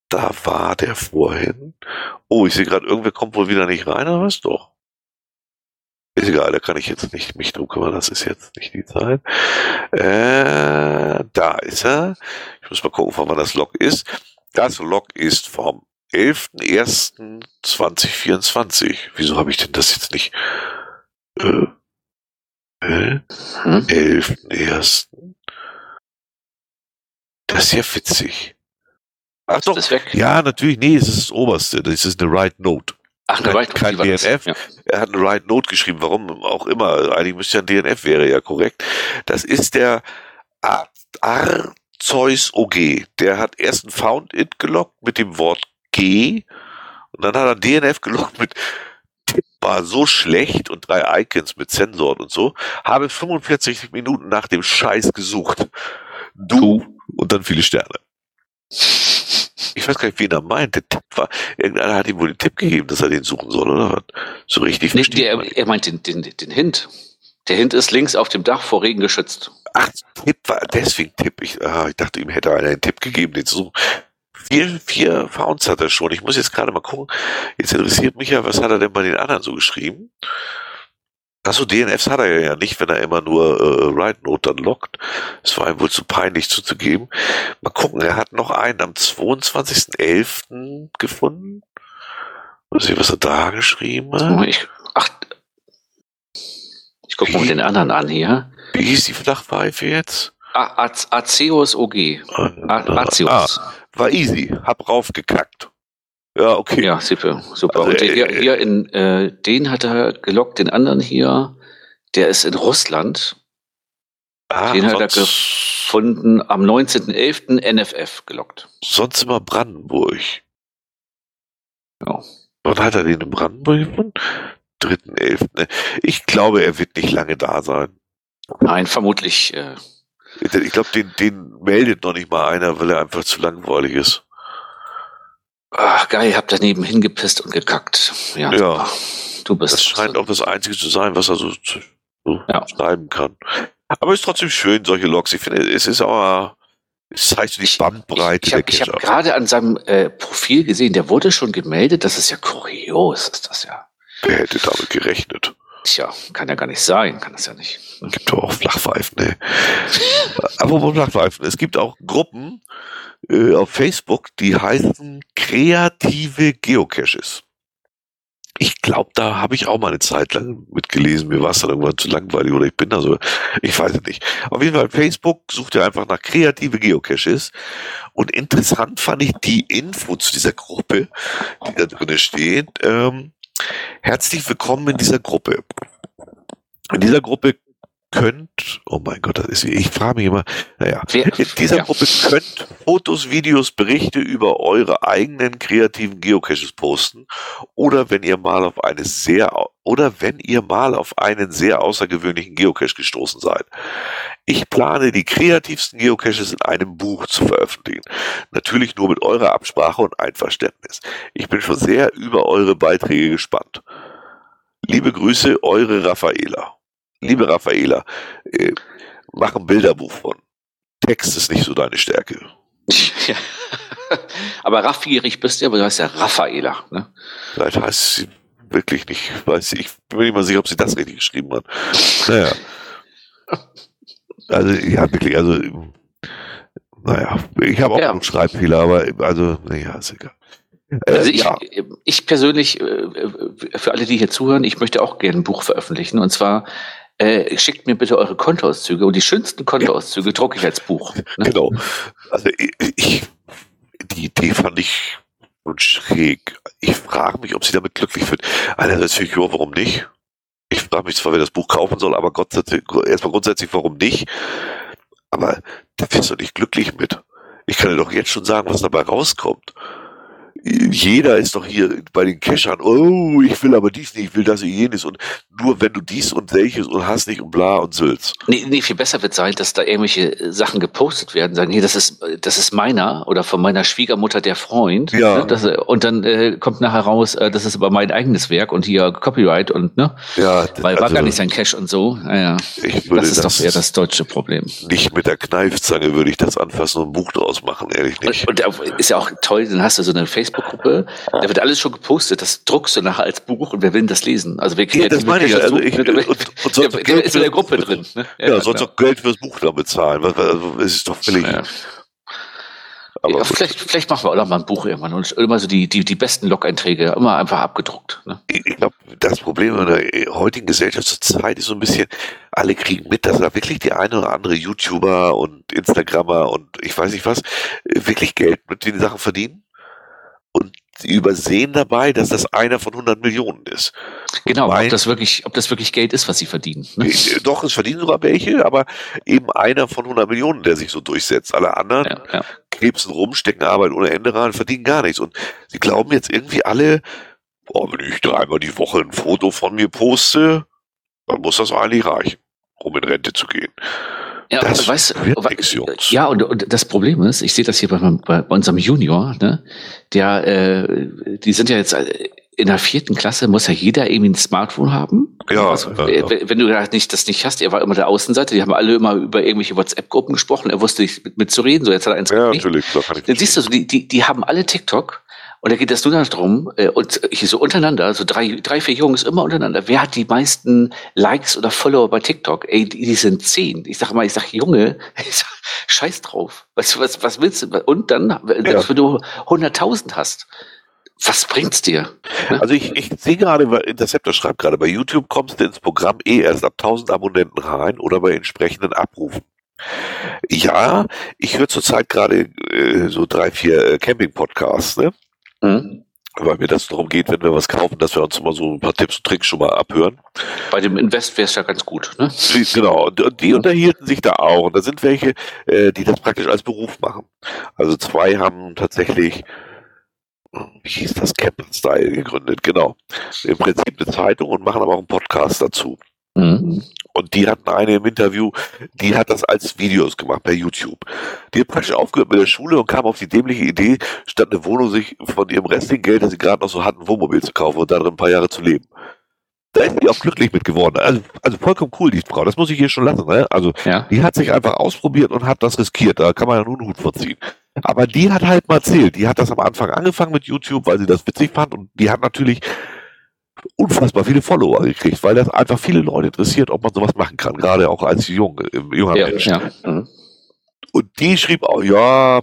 [SPEAKER 1] Da war der vorhin. Oh, ich sehe gerade, irgendwer kommt wohl wieder nicht rein, oder was? Doch. Ist egal, da kann ich jetzt nicht mich drum kümmern, das ist jetzt nicht die Zeit. Äh, da ist er. Ich muss mal gucken, von wann das Log ist. Das Log ist vom 11.01.2024. Wieso habe ich denn das jetzt nicht? Äh, äh, hm? 11.01. Das ist ja witzig. Ach doch, ja, natürlich, nee, es ist das oberste, das ist eine Write Note.
[SPEAKER 2] Ach, eine
[SPEAKER 1] Note. Kein DNF. Ja. Er hat eine Write Note geschrieben, warum auch immer. Eigentlich müsste ja ein DNF wäre ja korrekt. Das ist der Arzeus OG. Der hat erst ein Found It gelockt mit dem Wort G und dann hat er DNF gelockt mit Tipp war so schlecht und drei Icons mit Sensoren und so. Habe 45 Minuten nach dem Scheiß gesucht. Du und dann viele Sterne. Ich weiß gar nicht, wen er meint. Der Tipp war, irgendeiner hat ihm wohl den Tipp gegeben, dass er den suchen soll, oder? So richtig
[SPEAKER 2] nee, der, Er meint den, den, den Hint. Der Hint ist links auf dem Dach vor Regen geschützt.
[SPEAKER 1] Ach, Tipp war, deswegen Tipp. Ich, ah, ich dachte, ihm hätte einer einen Tipp gegeben, den zu suchen. Vier, vier Founds hat er schon. Ich muss jetzt gerade mal gucken. Jetzt interessiert mich ja, was hat er denn bei den anderen so geschrieben? Achso, DNFs hat er ja nicht, wenn er immer nur äh, Write Note dann lockt. Es war ihm wohl zu peinlich zuzugeben. Mal gucken, er hat noch einen am 22.11. gefunden. Mal sehen, was er da geschrieben hat.
[SPEAKER 2] Ich, ach, ich gucke mal den anderen an hier.
[SPEAKER 1] Wie hieß die Flachpfeife jetzt?
[SPEAKER 2] Aceus OG.
[SPEAKER 1] Aceus. Ah, war easy. Hab raufgekackt. Ja, okay.
[SPEAKER 2] Ja, super. super. Also, und äh, hier, hier in, äh, den hat er gelockt, den anderen hier, der ist in Russland. Ah, den hat er gefunden am 19.11. NFF gelockt.
[SPEAKER 1] Sonst immer Brandenburg. Ja. Und hat er den in Brandenburg gefunden? 3.11. Ne? Ich glaube, er wird nicht lange da sein.
[SPEAKER 2] Nein, vermutlich. Äh,
[SPEAKER 1] ich glaube, den, den meldet noch nicht mal einer, weil er einfach zu langweilig ist.
[SPEAKER 2] Ach, geil, hab daneben hingepisst und gekackt. Ja,
[SPEAKER 1] ja. du bist. Das scheint auch das Einzige zu sein, was er so, so ja. schreiben kann. Aber es ist trotzdem schön, solche Logs. Ich finde, es ist auch, es heißt die Bandbreite.
[SPEAKER 2] Ich, ich habe hab gerade an seinem äh, Profil gesehen, der wurde schon gemeldet. Das ist ja kurios, ist das ja.
[SPEAKER 1] Wer hätte damit gerechnet?
[SPEAKER 2] Tja, kann ja gar nicht sein, kann das ja nicht.
[SPEAKER 1] Es gibt doch auch Flachpfeifen, ne? [laughs] Aber Flachpfeifen. Es gibt auch Gruppen, äh, auf Facebook, die heißen kreative Geocaches. Ich glaube, da habe ich auch mal eine Zeit lang mitgelesen. Mir war es dann irgendwann zu langweilig oder ich bin da so, ich weiß es nicht. Auf jeden Fall, Facebook sucht ja einfach nach kreative Geocaches. Und interessant fand ich die Info zu dieser Gruppe, die da drin steht. Ähm, herzlich willkommen in dieser Gruppe. In dieser Gruppe könnt, oh mein Gott, das ist, ich frage mich immer, naja, in dieser ja. Gruppe könnt Fotos, Videos, Berichte über eure eigenen kreativen Geocaches posten oder wenn ihr mal auf eine sehr, oder wenn ihr mal auf einen sehr außergewöhnlichen Geocache gestoßen seid. Ich plane die kreativsten Geocaches in einem Buch zu veröffentlichen. Natürlich nur mit eurer Absprache und Einverständnis. Ich bin schon sehr über eure Beiträge gespannt. Liebe Grüße, eure Raffaela liebe Raffaela, äh, mach ein Bilderbuch von. Text ist nicht so deine Stärke.
[SPEAKER 2] Ja. Aber raffgierig bist du, aber du heißt ja Raffaela. Ne?
[SPEAKER 1] Vielleicht heißt sie wirklich nicht. Weiß ich, ich bin mir nicht mal sicher, ob sie das richtig geschrieben hat. Naja. Also, ja, wirklich, also, naja, ich habe auch ja. einen Schreibfehler, aber also, naja, ist egal.
[SPEAKER 2] Äh, also ich, ja. ich persönlich, äh, für alle, die hier zuhören, ich möchte auch gerne ein Buch veröffentlichen. Und zwar äh, schickt mir bitte eure Kontoauszüge und die schönsten Kontoauszüge drucke ich als Buch. [laughs]
[SPEAKER 1] Ne? Genau. Also ich, die Idee fand ich schräg. Ich frage mich, ob sie damit glücklich wird. Einerseits finde ich, ja, warum nicht? Ich frage mich zwar, wer das Buch kaufen soll, aber erstmal grundsätzlich, warum nicht? Aber da wirst du nicht glücklich mit. Ich kann dir doch jetzt schon sagen, was dabei rauskommt. Jeder ist doch hier bei den Cachern, oh, ich will aber dies nicht, ich will das und jenes und nur wenn du dies und welches und hast nicht und bla und Sülz.
[SPEAKER 2] Nee, nee, viel besser wird sein, dass da irgendwelche Sachen gepostet werden, sagen, nee, das ist, das ist meiner oder von meiner Schwiegermutter der Freund.
[SPEAKER 1] Ja.
[SPEAKER 2] Ne, das, und dann äh, kommt nachher raus, äh, das ist aber mein eigenes Werk und hier Copyright und ne?
[SPEAKER 1] Ja,
[SPEAKER 2] Weil war gar nicht sein Cash und so. Naja,
[SPEAKER 1] ich würde
[SPEAKER 2] das ist
[SPEAKER 1] das
[SPEAKER 2] doch eher das deutsche Problem.
[SPEAKER 1] nicht mit der Kneifzange würde ich das anfassen und ein Buch draus machen, ehrlich nicht.
[SPEAKER 2] Und, und ist ja auch toll, dann hast du so eine Facebook-Gruppe, da wird alles schon gepostet, das druckst du nachher als Buch und wer will das lesen? Also wer
[SPEAKER 1] Ja, das meine ich, also ich-
[SPEAKER 2] der, der,
[SPEAKER 1] und- und sonst
[SPEAKER 2] der, der ist in der Gruppe drin. Ne?
[SPEAKER 1] Ja, sonst
[SPEAKER 2] genau.
[SPEAKER 1] auch Geld fürs Buch da bezahlen. Also, es ist doch völlig.
[SPEAKER 2] Ja.
[SPEAKER 1] Aber
[SPEAKER 2] ja, vielleicht, vielleicht machen wir auch noch mal ein Buch irgendwann und immer so die, die, die besten Log-Einträge immer einfach abgedruckt. Ne?
[SPEAKER 1] ich glaube, das Problem in der heutigen Gesellschaft zur Zeit ist so ein bisschen, alle kriegen mit, dass da wirklich die eine oder andere YouTuber und Instagrammer und ich weiß nicht was, äh, wirklich Geld mit den Sachen verdienen. Und sie übersehen dabei, dass das einer von 100 Millionen ist.
[SPEAKER 2] Genau,
[SPEAKER 1] Mein-
[SPEAKER 2] ob das wirklich, ob das wirklich Geld ist, was sie verdienen. Ne?
[SPEAKER 1] Äh, Doch, es verdienen sogar welche, aber eben einer von 100 Millionen, der sich so durchsetzt. Alle anderen
[SPEAKER 2] Ja, ja.
[SPEAKER 1] krebsen rum, stecken Arbeit ohne Ende rein, verdienen gar nichts. Und sie glauben jetzt irgendwie alle, boah, wenn ich dreimal die Woche ein Foto von mir poste, dann muss das eigentlich reichen, um in Rente zu gehen.
[SPEAKER 2] Ja,
[SPEAKER 1] Das
[SPEAKER 2] weißt,
[SPEAKER 1] wird nix, Jungs.
[SPEAKER 2] Ja, und, und das Problem ist, ich sehe das hier bei, bei, bei unserem Junior, ne? Der, äh, die sind ja jetzt äh, in der vierten Klasse, muss ja jeder irgendwie ein Smartphone haben.
[SPEAKER 1] Ja,
[SPEAKER 2] Also,
[SPEAKER 1] ja,
[SPEAKER 2] wenn- du nicht, das nicht hast, er war immer der Außenseiter, die haben alle immer über irgendwelche WhatsApp-Gruppen gesprochen, er wusste nicht mit, mitzureden, so jetzt hat er eins
[SPEAKER 1] Ja, natürlich, da kann ich
[SPEAKER 2] Dann siehst du, so, die, die, die haben alle TikTok und da geht es nur darum, äh, und hier so untereinander, so drei, drei, vier Jungs immer untereinander, wer hat die meisten Likes oder Follower bei TikTok? Ey, die, die sind zehn. Ich sag mal, ich sag, Junge, [laughs] ich sag, scheiß drauf. Was, was, was willst du? Und dann, selbst wenn du 100.000 hast, was bringt's dir?
[SPEAKER 1] Also ich, ich sehe gerade, weil Interceptor schreibt gerade, bei YouTube kommst du ins Programm eh erst ab 1000 Abonnenten rein oder bei entsprechenden Abrufen. Ja, ich höre zurzeit gerade äh, so drei, vier äh, Camping-Podcasts, ne?
[SPEAKER 2] Hm?
[SPEAKER 1] weil mir das darum geht, wenn wir was kaufen, dass wir uns mal so ein paar Tipps und Tricks schon mal abhören.
[SPEAKER 2] Bei dem Invest wäre es ja ganz gut, ne?
[SPEAKER 1] Genau, und die unterhielten sich da auch. Und da sind welche, äh, die das praktisch als Beruf machen. Also zwei haben tatsächlich, wie hieß das, Camping Style gegründet, genau. Im Prinzip eine Zeitung und machen aber auch einen Podcast dazu.
[SPEAKER 2] Mhm.
[SPEAKER 1] Und die hatten eine im Interview, die hat das als Videos gemacht bei YouTube. Die hat praktisch aufgehört mit der Schule und kam auf die dämliche Idee, statt eine Wohnung sich von ihrem restlichen Geld, das sie gerade noch so hatten, ein Wohnmobil zu kaufen und darin ein paar Jahre zu leben. Da ist die auch glücklich mit geworden. Also, also vollkommen cool, die Frau. Das muss ich hier schon lassen. Ne? Also
[SPEAKER 2] Ja.
[SPEAKER 1] die hat sich einfach ausprobiert und hat das riskiert. Da kann man ja nur einen Hut vorziehen. Aber die hat halt mal erzählt. Die hat das am Anfang angefangen mit YouTube, weil sie das witzig fand. Und die hat natürlich unfassbar viele Follower gekriegt, weil das einfach viele Leute interessiert, ob man sowas machen kann. Gerade auch als jung, junger
[SPEAKER 2] Ja,
[SPEAKER 1] Mensch.
[SPEAKER 2] ja. Mhm.
[SPEAKER 1] Und die schrieb auch, ja,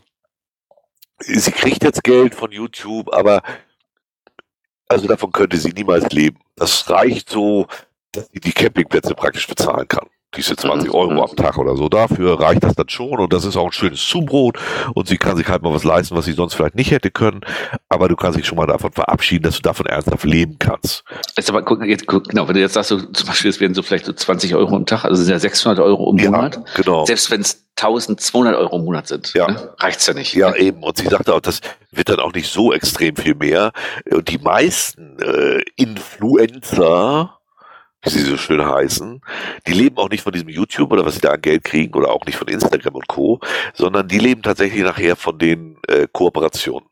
[SPEAKER 1] sie kriegt jetzt Geld von YouTube, aber also davon könnte sie niemals leben. Das reicht so, dass sie die Campingplätze praktisch bezahlen kann. Diese 20
[SPEAKER 2] Mhm.
[SPEAKER 1] Euro am Tag oder so. Dafür reicht das dann schon und das ist auch ein schönes Zubrot und sie kann sich halt mal was leisten, was sie sonst vielleicht nicht hätte können. Aber du kannst dich schon mal davon verabschieden, dass du davon ernsthaft leben kannst.
[SPEAKER 2] Jetzt aber guck, jetzt, guck, genau, wenn du jetzt sagst, so, zum Beispiel, es wären so vielleicht so 20 Euro am Tag, also sind ja 600 Euro im Monat.
[SPEAKER 1] Ja, genau.
[SPEAKER 2] Selbst wenn es 1200 Euro im Monat sind,
[SPEAKER 1] Ja.
[SPEAKER 2] ne, reicht's ja nicht.
[SPEAKER 1] Ja, eben. Und sie sagte auch, das wird dann auch nicht so extrem viel mehr. Und die meisten äh, Influencer, wie sie so schön heißen, die leben auch nicht von diesem YouTube oder was sie da an Geld kriegen oder auch nicht von Instagram und Co., sondern die leben tatsächlich nachher von den äh, Kooperationen.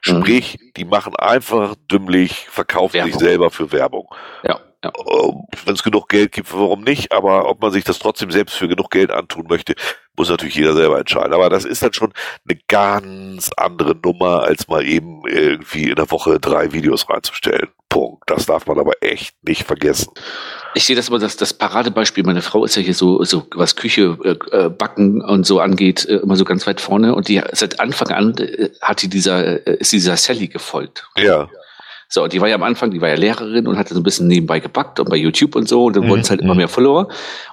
[SPEAKER 1] Sprich, die machen einfach dümmlich, verkaufen sich
[SPEAKER 2] Werbung.
[SPEAKER 1] selber für Werbung.
[SPEAKER 2] ja, ja.
[SPEAKER 1] Wenn es genug Geld gibt, warum nicht? Aber ob man sich das trotzdem selbst für genug Geld antun möchte, muss natürlich jeder selber entscheiden. Aber das ist dann schon eine ganz andere Nummer, als mal eben irgendwie in der Woche drei Videos reinzustellen. Punkt. Das darf man aber echt nicht vergessen.
[SPEAKER 2] Ich sehe das immer, das, das Paradebeispiel. Meine Frau ist ja hier so, so was Küche, äh, äh, Backen und so angeht, äh, immer so ganz weit vorne. Und die seit Anfang an äh, hat die dieser, äh, ist dieser Sally gefolgt.
[SPEAKER 1] Ja,
[SPEAKER 2] So, die war ja am Anfang, die war ja Lehrerin und hatte so ein bisschen nebenbei gebackt und bei YouTube und so und dann mhm. wurden es halt immer mhm. mehr Follower.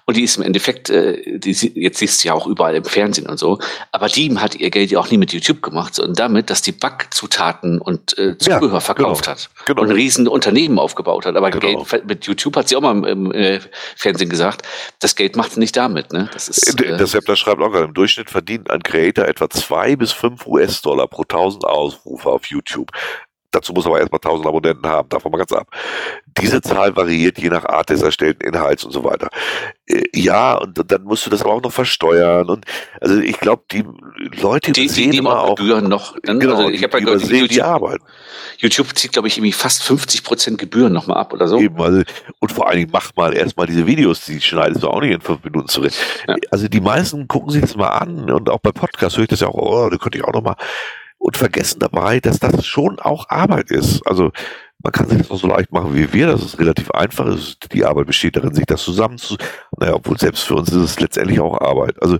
[SPEAKER 2] Und die ist im Endeffekt, äh, die, jetzt siehst du ja auch überall im Fernsehen und so, aber die hat ihr Geld ja auch nie mit YouTube gemacht, sondern damit, dass die Backzutaten und äh, Zubehör ja, verkauft genau. hat genau. und ein riesen Unternehmen aufgebaut hat. Aber genau. Geld mit YouTube hat sie auch mal im, im äh, Fernsehen gesagt, das Geld macht sie nicht damit. Ne?
[SPEAKER 1] Das ist, äh, der Seppler schreibt auch gerade, im Durchschnitt verdient ein Creator etwa zwei bis fünf US-Dollar pro tausend Ausrufe auf YouTube. Dazu muss aber erstmal 1000 Abonnenten haben, davon mal ganz ab. Diese Zahl variiert je nach Art des erstellten Inhalts und so weiter. Äh, ja, und dann musst du das aber auch noch versteuern. Und also ich glaube, die Leute
[SPEAKER 2] die, sehen die, die immer auch
[SPEAKER 1] Gebühren
[SPEAKER 2] noch.
[SPEAKER 1] Dann, genau, also ich habe ja gehört, YouTube, die Arbeit.
[SPEAKER 2] YouTube zieht, glaube ich, irgendwie fast 50 Prozent Gebühren nochmal ab oder so.
[SPEAKER 1] Eben, also, und vor allen Dingen mach mal erstmal diese Videos, die schneidest du auch nicht in fünf Minuten zurecht. Ja. Also die meisten gucken sich das mal an und auch bei Podcasts höre ich das ja auch, oh, da könnte ich auch noch mal und vergessen dabei, dass das schon auch Arbeit ist. Also man kann sich das noch so leicht machen wie wir, das ist relativ einfach. Die Arbeit besteht darin, sich das zusammen zu, naja, obwohl selbst für uns ist es letztendlich auch Arbeit. Also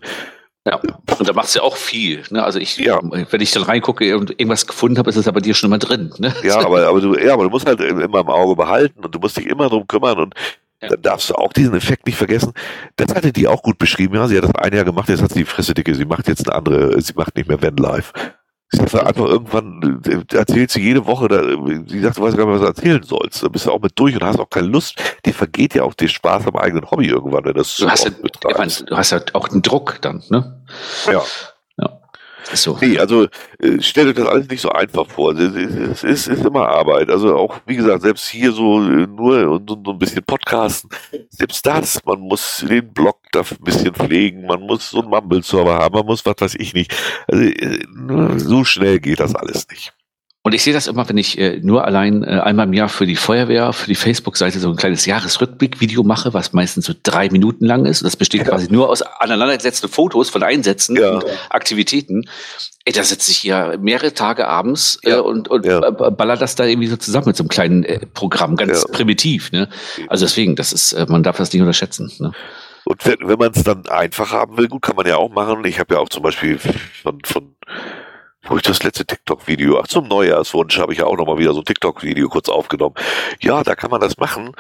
[SPEAKER 2] ja, und da machst du ja auch viel. Ne? Also ich, ja. wenn ich dann reingucke und irgendwas gefunden habe, ist es aber dir schon immer drin. Ne? [laughs]
[SPEAKER 1] Ja, aber, aber du, ja, aber du musst halt immer im Auge behalten und du musst dich immer drum kümmern und ja. dann darfst du auch diesen Effekt nicht vergessen. Das hatte die auch gut beschrieben. Ja, sie hat das ein Jahr gemacht, jetzt hat sie die Fresse dicke. Sie macht jetzt eine andere, sie macht nicht mehr Vanlife. Sie sagt einfach irgendwann, äh, erzählt sie jede Woche, da, sie sagt, du weißt gar nicht, was du erzählen sollst. Da bist du auch mit durch und hast auch keine Lust. Dir vergeht ja auch der Spaß am eigenen Hobby irgendwann, wenn das
[SPEAKER 2] du hast ja, Du hast ja auch einen Druck dann, ne?
[SPEAKER 1] Ja. So. Nee, also äh, stell dir das alles nicht so einfach vor. Es ist, ist immer Arbeit. Also auch, wie gesagt, selbst hier so äh, nur und so, so ein bisschen Podcasten, selbst das, man muss den Blog da ein bisschen pflegen, man muss so einen Mumble-Server haben, man muss was weiß ich nicht. Also äh, so schnell geht das alles nicht.
[SPEAKER 2] Und ich sehe das immer, wenn ich äh, nur allein äh, einmal im Jahr für die Feuerwehr, für die Facebook-Seite so ein kleines Jahresrückblick-Video mache, was meistens so drei Minuten lang ist. Und das besteht ja. quasi nur aus aneinandergesetzten Fotos von Einsätzen ja. und Aktivitäten. Ey, da sitze ich hier mehrere Tage abends äh, ja. und, und ja. baller das da irgendwie so zusammen mit so einem kleinen äh, Programm, ganz primitiv. Ne? Also deswegen, das ist, äh, man darf das nicht unterschätzen. Ne?
[SPEAKER 1] Und wenn, wenn man es dann einfach haben will, gut, kann man ja auch machen. Ich habe ja auch zum Beispiel von, von wo ich das letzte TikTok-Video, ach zum Neujahrswunsch habe ich ja auch nochmal wieder so ein TikTok-Video kurz aufgenommen. Ja, da kann man das machen,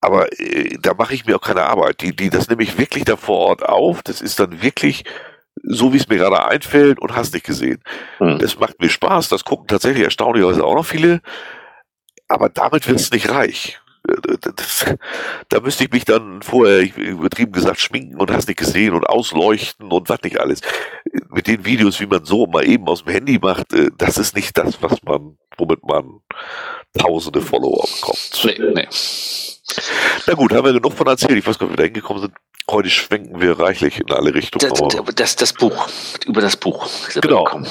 [SPEAKER 1] aber äh, da mache ich mir auch keine Arbeit. Die, die, das nehme ich wirklich da vor Ort auf. Das ist dann wirklich so, wie es mir gerade einfällt und hast nicht gesehen. Hm. Das macht mir Spaß. Das gucken tatsächlich erstaunlicherweise auch noch viele. Aber damit wird es nicht reich das, da müsste ich mich dann vorher, übertrieben gesagt, schminken und hast nicht gesehen und ausleuchten und was nicht alles. Mit den Videos, wie man so mal eben aus dem Handy macht, äh, das ist nicht das, was man, womit man tausende Follower bekommt. Nee, nee. Na gut, haben wir genug von erzählt. Ich weiß gar nicht, wie wir da hingekommen sind. Heute schwenken wir reichlich in alle Richtungen.
[SPEAKER 2] Das, das, das Buch, über das Buch.
[SPEAKER 1] Genau.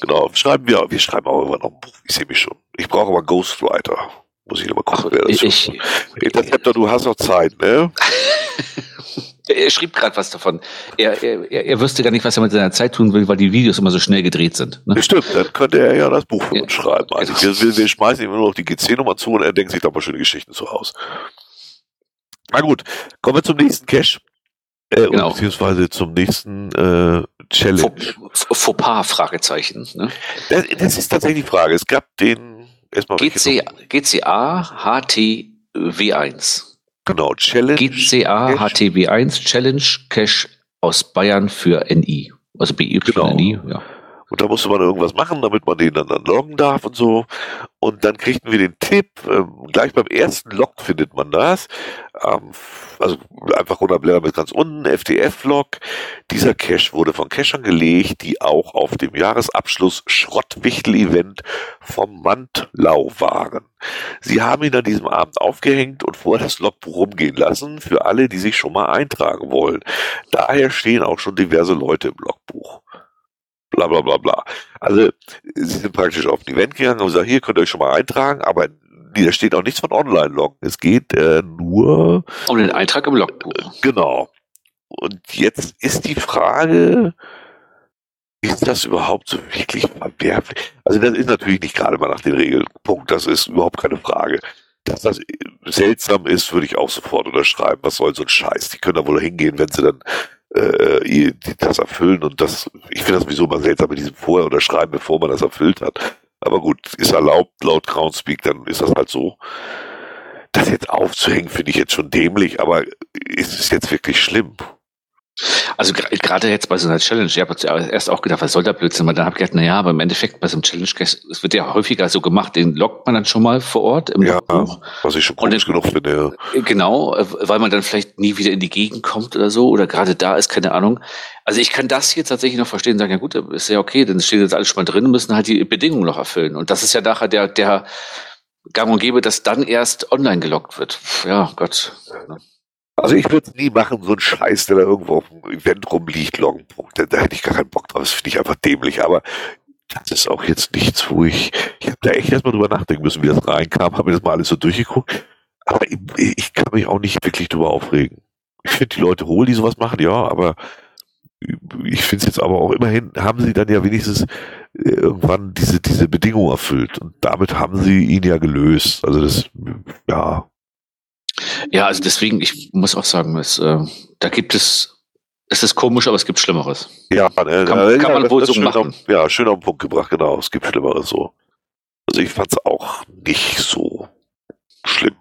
[SPEAKER 1] Genau. Schreiben wir, wir schreiben auch immer noch ein Buch. Ich sehe mich schon. Ich brauche aber Ghostwriter. Muss ich nochmal gucken, wer das ich, ich, Interceptor, du hast noch Zeit, ne? [laughs]
[SPEAKER 2] er schrieb gerade was davon. Er, er, er wüsste gar nicht, was er mit seiner Zeit tun will, weil die Videos immer so schnell gedreht sind.
[SPEAKER 1] Ne? Stimmt, dann könnte er ja das Buch für uns ja. schreiben. Also wir, wir, wir, schmeißen ihm nur noch die GC-Nummer zu und er denkt sich da mal schöne Geschichten zu aus. Na gut, kommen wir zum nächsten Cache. Äh, genau. Beziehungsweise zum nächsten äh, Challenge.
[SPEAKER 2] Fauxpas, Fragezeichen. Ne?
[SPEAKER 1] Das, das ist tatsächlich die Frage. Es gab den
[SPEAKER 2] erstmal GC, GCA HTW1.
[SPEAKER 1] Genau, Challenge.
[SPEAKER 2] GCA HTW1 Challenge Cache aus Bayern für NI. Also BY genau. NI, ja.
[SPEAKER 1] Und da musste man irgendwas machen, damit man den dann, dann loggen darf und so. Und dann kriegten wir den Tipp, ähm, gleich beim ersten Log findet man das. Ähm, also einfach runterblättern bis ganz unten, FDF-Log. Dieser Cache wurde von Cachern gelegt, die auch auf dem Jahresabschluss Schrottwichtel-Event vom Mantlau waren. Sie haben ihn an diesem Abend aufgehängt und vor das Logbuch rumgehen lassen, für alle, die sich schon mal eintragen wollen. Daher stehen auch schon diverse Leute im Logbuch bla bla bla bla. Also sie sind praktisch auf ein Event gegangen und gesagt, hier könnt ihr euch schon mal eintragen, aber da steht auch nichts von Online-Loggen. Es geht äh, nur
[SPEAKER 2] um den Eintrag im Logbuch. Äh,
[SPEAKER 1] genau. Und jetzt ist die Frage, ist das überhaupt so wirklich verwerflich? Also das ist natürlich nicht gerade mal nach den Regeln. Punkt. Das ist überhaupt keine Frage. Dass das seltsam ist, würde ich auch sofort unterschreiben. Was soll so ein Scheiß? Die können da wohl hingehen, wenn sie dann äh, das erfüllen und das, ich finde das sowieso mal seltsam mit diesem Vorher unterschreiben, bevor man das erfüllt hat. Aber gut, ist erlaubt laut Groundspeak, dann ist das halt so. Das jetzt aufzuhängen, finde ich jetzt schon dämlich, aber ist es jetzt wirklich schlimm?
[SPEAKER 2] Also gerade jetzt bei so einer Challenge, ich habe erst auch gedacht, was soll der Blödsinn? Aber dann habe ich gedacht, naja, aber im Endeffekt bei so einem Challenge, es wird ja häufiger so gemacht, den lockt man dann schon mal vor Ort im
[SPEAKER 1] ja, Buch. was ich schon komisch genug finde.
[SPEAKER 2] Ja. Genau, weil man dann vielleicht nie wieder in die Gegend kommt oder so oder gerade da ist, keine Ahnung. Also ich kann das hier tatsächlich noch verstehen, sagen, ja gut, ist ja okay, dann steht jetzt alles schon mal drin, müssen halt die Bedingungen noch erfüllen. Und das ist ja nachher der, der gang und gäbe, dass dann erst online gelockt wird. Ja, Gott.
[SPEAKER 1] Also ich würde nie machen, so ein Scheiß, der da irgendwo auf dem Event rumliegt, Loggenpunkt. Da, da hätte ich gar keinen Bock drauf. Das finde ich einfach dämlich. Aber das ist auch jetzt nichts, wo ich, ich habe da echt erstmal drüber nachdenken müssen, wie das reinkam, habe mir das mal alles so durchgeguckt. Aber ich, ich kann mich auch nicht wirklich drüber aufregen. Ich finde die Leute hohl, die sowas machen, ja, aber ich finde es jetzt aber auch immerhin, haben sie dann ja wenigstens äh, irgendwann diese, diese Bedingung erfüllt. Und damit haben sie ihn ja gelöst. Also das, ja,
[SPEAKER 2] ja, also deswegen, ich muss auch sagen, es, äh, da gibt es, es ist komisch, aber es gibt Schlimmeres.
[SPEAKER 1] Ja, ne, kann, ja, kann man ja, wohl so machen. Auf, ja, schön auf den Punkt gebracht, genau. Es gibt Schlimmeres so. Also ich fand es auch nicht so schlimm.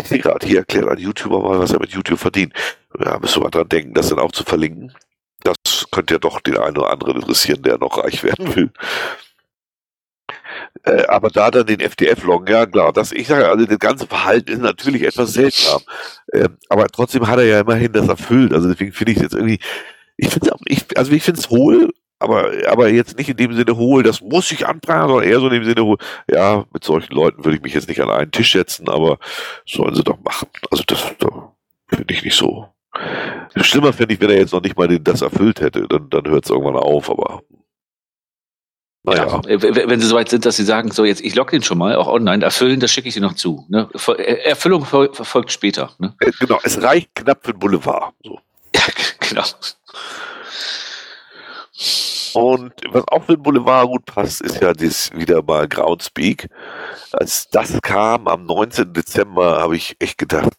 [SPEAKER 1] Ich sehe gerade, hier erklärt ein YouTuber mal, was er mit YouTube verdient. Ja, müssen wir mal dran denken, das dann auch zu verlinken. Das könnte ja doch den einen oder anderen interessieren, der noch reich werden will. Äh, aber da dann den FDF-Loggen, ja klar, das, ich sage, also das ganze Verhalten ist natürlich etwas seltsam. Äh, aber trotzdem hat er ja immerhin das erfüllt. Also deswegen finde ich es jetzt irgendwie, ich finde es ich, also ich finde es hohl, aber, aber jetzt nicht in dem Sinne hohl, das muss ich anprangern, sondern eher so in dem Sinne hohl, ja, mit solchen Leuten würde ich mich jetzt nicht an einen Tisch setzen, aber sollen sie doch machen. Also das, das finde ich nicht so. Schlimmer fände ich, wenn er jetzt noch nicht mal den, das erfüllt hätte, dann, dann hört es irgendwann auf, aber
[SPEAKER 2] naja. Ja, wenn Sie soweit sind, dass Sie sagen, so jetzt, ich logge ihn schon mal, auch online, erfüllen, das schicke ich Sie noch zu. Ne? Erfüllung verfolgt später. Ne?
[SPEAKER 1] Äh, genau, es reicht knapp für den Boulevard. So.
[SPEAKER 2] Ja, [laughs] genau.
[SPEAKER 1] Und was auch für den Boulevard gut passt, ist ja das wieder mal Groundspeak. Als das kam am 19. Dezember, habe ich echt gedacht,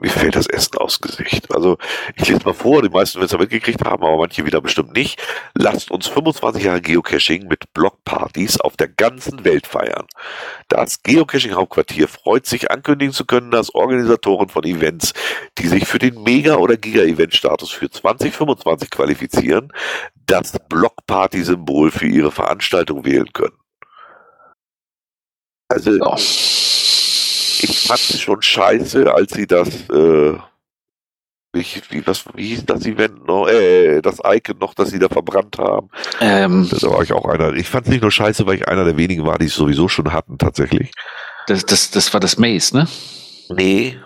[SPEAKER 1] mir fällt das Essen aus Gesicht. Also ich lese mal vor, die meisten werden es ja mitgekriegt haben, aber manche wieder bestimmt nicht. Lasst uns 25 Jahre Geocaching mit Blockpartys auf der ganzen Welt feiern. Das Geocaching-Hauptquartier freut sich ankündigen zu können, dass Organisatoren von Events, die sich für den Mega- oder Giga-Event-Status für 2025 qualifizieren, das Blockparty-Symbol für ihre Veranstaltung wählen können. Also... Oh ich fand es schon scheiße, als sie das, äh, wie, wie, was, wie hieß das Event noch, äh, das Icon noch, das sie da verbrannt haben. Ähm, da war ich auch einer. Ich fand es nicht nur scheiße, weil ich einer der wenigen war, die es sowieso schon hatten, tatsächlich.
[SPEAKER 2] Das, das, das war das Maze, ne?
[SPEAKER 1] Nee,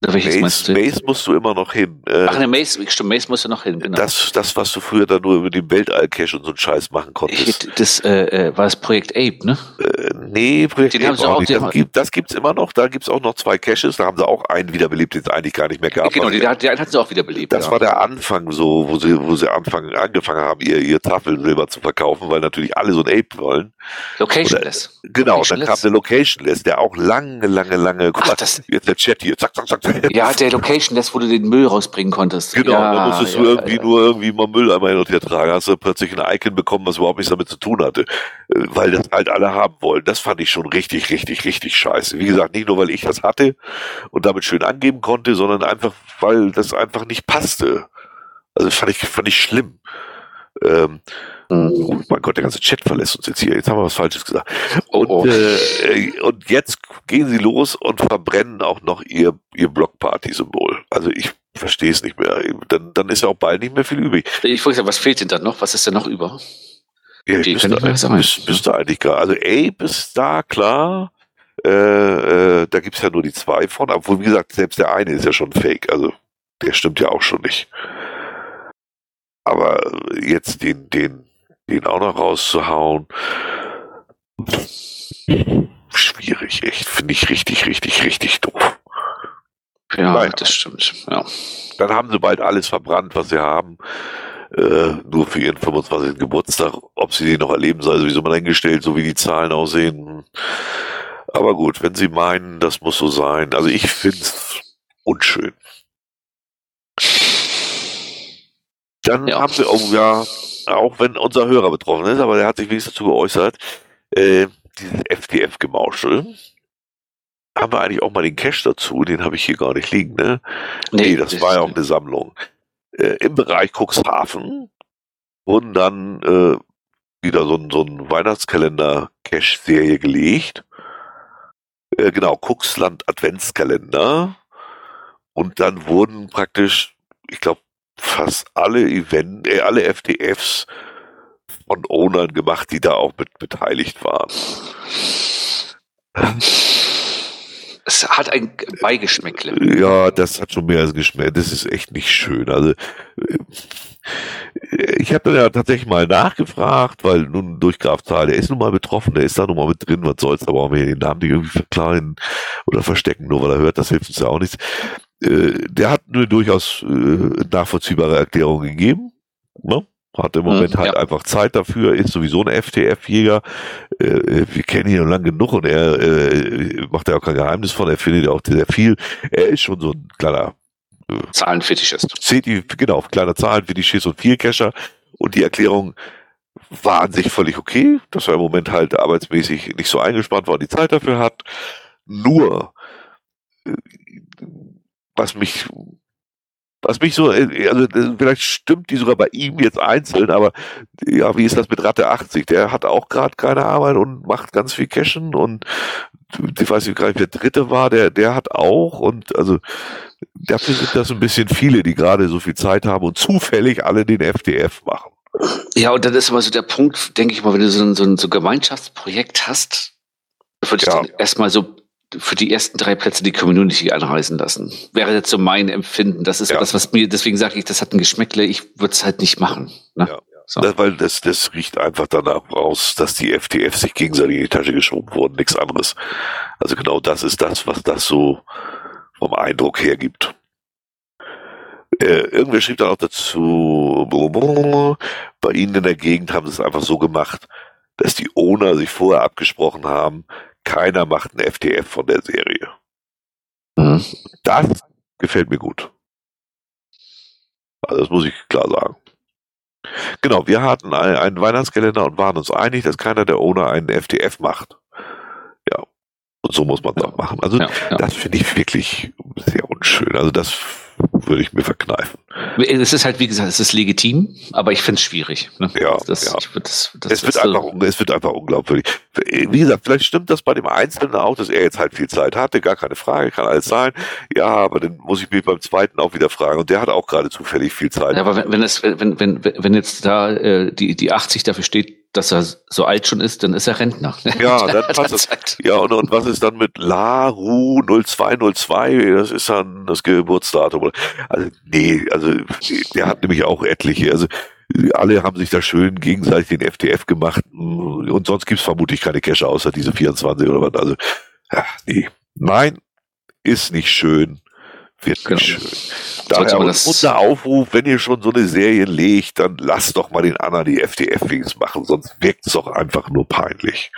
[SPEAKER 1] welches Maze, Maze musst du immer noch hin.
[SPEAKER 2] Äh, Ach, ne, Maze, stimmt, Maze musst du noch hin,
[SPEAKER 1] genau. Das, das, was du früher dann nur über den Weltall-Cache und so einen Scheiß machen konntest.
[SPEAKER 2] Ich, das äh, äh, war das Projekt Ape, ne?
[SPEAKER 1] Äh, nee, Projekt den Ape auch, nicht. Das, gibt, das gibt's immer noch. Da gibt's auch noch zwei Caches. Da haben sie auch einen wiederbelebt, den es eigentlich gar nicht mehr gab.
[SPEAKER 2] Genau, den, den hatten sie auch wiederbelebt.
[SPEAKER 1] Das ja. war der Anfang so, wo sie, wo sie anfangen, angefangen haben, ihr, ihr Tafelsilber zu verkaufen, weil natürlich alle so ein Ape wollen.
[SPEAKER 2] Locationless.
[SPEAKER 1] Genau, Location dann kam der Locationless, der auch lange, lange, lange,
[SPEAKER 2] guck Ach, mal, das,
[SPEAKER 1] jetzt der Chat hier, zack, zack, zack. [laughs]
[SPEAKER 2] Ja, der Location lässt, wo du den Müll rausbringen konntest.
[SPEAKER 1] Genau,
[SPEAKER 2] ja,
[SPEAKER 1] da musstest ja, du irgendwie ja. nur irgendwie mal Müll einmal hin und her tragen. Hast du plötzlich ein Icon bekommen, was überhaupt nichts damit zu tun hatte. Äh, weil das halt alle haben wollen. Das fand ich schon richtig, richtig, richtig scheiße. Wie gesagt, nicht nur, weil ich das hatte und damit schön angeben konnte, sondern einfach, weil das einfach nicht passte. Also fand ich, fand ich schlimm. Ähm, Oh mein Gott, der ganze Chat verlässt uns jetzt hier. Jetzt haben wir was Falsches gesagt. Und, oh. Äh, und jetzt gehen sie los und verbrennen auch noch ihr, ihr Blockparty-Symbol. Also ich verstehe es nicht mehr. Dann, dann ist ja auch bald nicht mehr viel übrig.
[SPEAKER 2] Ich wollte sagen, was fehlt denn dann noch? Was ist denn noch über?
[SPEAKER 1] Ja, ich müsste, müsste, müsste eigentlich gar. Also Ape ist da, klar. Äh, äh, da gibt's ja nur die zwei von, obwohl, wie gesagt, selbst der eine ist ja schon fake. Also der stimmt ja auch schon nicht. Aber jetzt den, den den auch noch rauszuhauen. Schwierig, echt. Finde ich richtig, richtig, richtig doof.
[SPEAKER 2] Ja, naja. das stimmt. Ja.
[SPEAKER 1] Dann haben sie bald alles verbrannt, was sie haben. Äh, nur für ihren 25. Geburtstag. Ob sie den noch erleben, sei sowieso mal eingestellt, so wie die Zahlen aussehen. Aber gut, wenn sie meinen, das muss so sein. Also ich finde es unschön. Dann ja. haben wir, oh ja, auch wenn unser Hörer betroffen ist, aber der hat sich wenigstens dazu geäußert, äh, dieses FTF-Gemauschel. Haben wir eigentlich auch mal den Cash dazu? Den habe ich hier gar nicht liegen, ne? Nee, nee das, das war ja auch eine Sammlung. Äh, Im Bereich Cuxhaven wurden dann äh, wieder so ein, so ein Weihnachtskalender-Cash-Serie gelegt. Äh, genau, Cuxland Adventskalender. Und dann wurden praktisch, ich glaube, fast alle Event, äh, alle FDFs von Ownern gemacht, die da auch mit beteiligt waren.
[SPEAKER 2] Es hat ein Beigeschmäckle.
[SPEAKER 1] Ja, das hat schon mehr als Geschmäck. Das ist echt nicht schön. Also äh, ich habe dann ja tatsächlich mal nachgefragt, weil nun durch Graf Zahl, der ist nun mal betroffen, der ist da nun mal mit drin, was soll's, aber auch mir den Namen nicht irgendwie verklaren oder verstecken, nur weil er hört, das hilft uns ja auch nichts. Äh, der hat eine durchaus äh, nachvollziehbare Erklärung gegeben. Ne? Hat im Moment mhm, halt ja. einfach Zeit dafür, ist sowieso ein FTF-Jäger. Äh, wir kennen ihn ja lang genug und er macht ja auch kein Geheimnis von, er findet ja auch sehr viel. Er ist schon so ein kleiner
[SPEAKER 2] Zahlenfetischist.
[SPEAKER 1] Genau, kleiner Zahlenfetischist und Vielcacher. Und die Erklärung war an sich völlig okay, dass er im Moment halt arbeitsmäßig nicht so eingespannt war und die Zeit dafür hat. Nur, was mich was mich so, äh, also vielleicht stimmt die sogar bei ihm jetzt einzeln, aber ja, wie ist das mit Ratte 80? Der hat auch gerade keine Arbeit und macht ganz viel Cashen und ich weiß nicht wer der dritte war, der, der hat auch und also dafür sind das ein bisschen viele, die gerade so viel Zeit haben und zufällig alle den FDF machen.
[SPEAKER 2] Ja, und dann ist immer so der Punkt, denke ich mal, wenn du so ein, so ein so Gemeinschaftsprojekt hast, würde ich ja. dann erstmal so für die ersten drei Plätze die Community anreisen lassen. Wäre jetzt so mein Empfinden. Das ist ja. das, was mir, deswegen sage ich, das hat ein Geschmäckle, ich würde es halt nicht machen. Ne? Ja.
[SPEAKER 1] So. Das, weil das, das riecht einfach danach raus, dass die FTF sich gegenseitig in die Tasche geschoben wurden, nichts anderes. Also genau das ist das, was das so vom Eindruck her gibt. Äh, irgendwer schrieb dann auch dazu, bei ihnen in der Gegend haben sie es einfach so gemacht, dass die Owner sich vorher abgesprochen haben, keiner macht ein FTF von der Serie. Mhm. Das gefällt mir gut. Also das muss ich klar sagen. Genau, wir hatten einen Weihnachtskalender und waren uns einig, dass keiner der Owner einen FTF macht. Ja. Und so muss man es auch machen. Also ja, ja. das finde ich wirklich sehr unschön. Also das würde ich mir verkneifen.
[SPEAKER 2] Es ist halt, wie gesagt, es ist legitim, aber ich finde es schwierig. Ne?
[SPEAKER 1] Ja, das, ja. Ich, das, das es, wird einfach, so es wird einfach unglaubwürdig. Wie gesagt, vielleicht stimmt das bei dem Einzelnen auch, dass er jetzt halt viel Zeit hatte, gar keine Frage, kann alles sein. Ja, aber dann muss ich mich beim Zweiten auch wieder fragen. Und der hat auch gerade zufällig viel Zeit.
[SPEAKER 2] Ja, aber wenn, wenn, es, wenn, wenn, wenn jetzt da äh, die, die 80 dafür steht, dass er so alt schon ist, dann ist er Rentner.
[SPEAKER 1] Ja, dann [laughs] passt es. Ja, und, und was ist dann mit Laru 0202? Das ist dann das Geburtsdatum. Also, nee, also der hat nämlich auch etliche. Also alle haben sich da schön gegenseitig den FTF gemacht und sonst gibt's vermutlich keine Cache außer diese 24 oder was. Also, ja, nee. Nein, ist nicht schön wird genau. schön. Daher unser Aufruf, wenn ihr schon so eine Serie legt, dann lasst doch mal den anderen die FDF-Wings machen, sonst wirkt es doch einfach nur peinlich.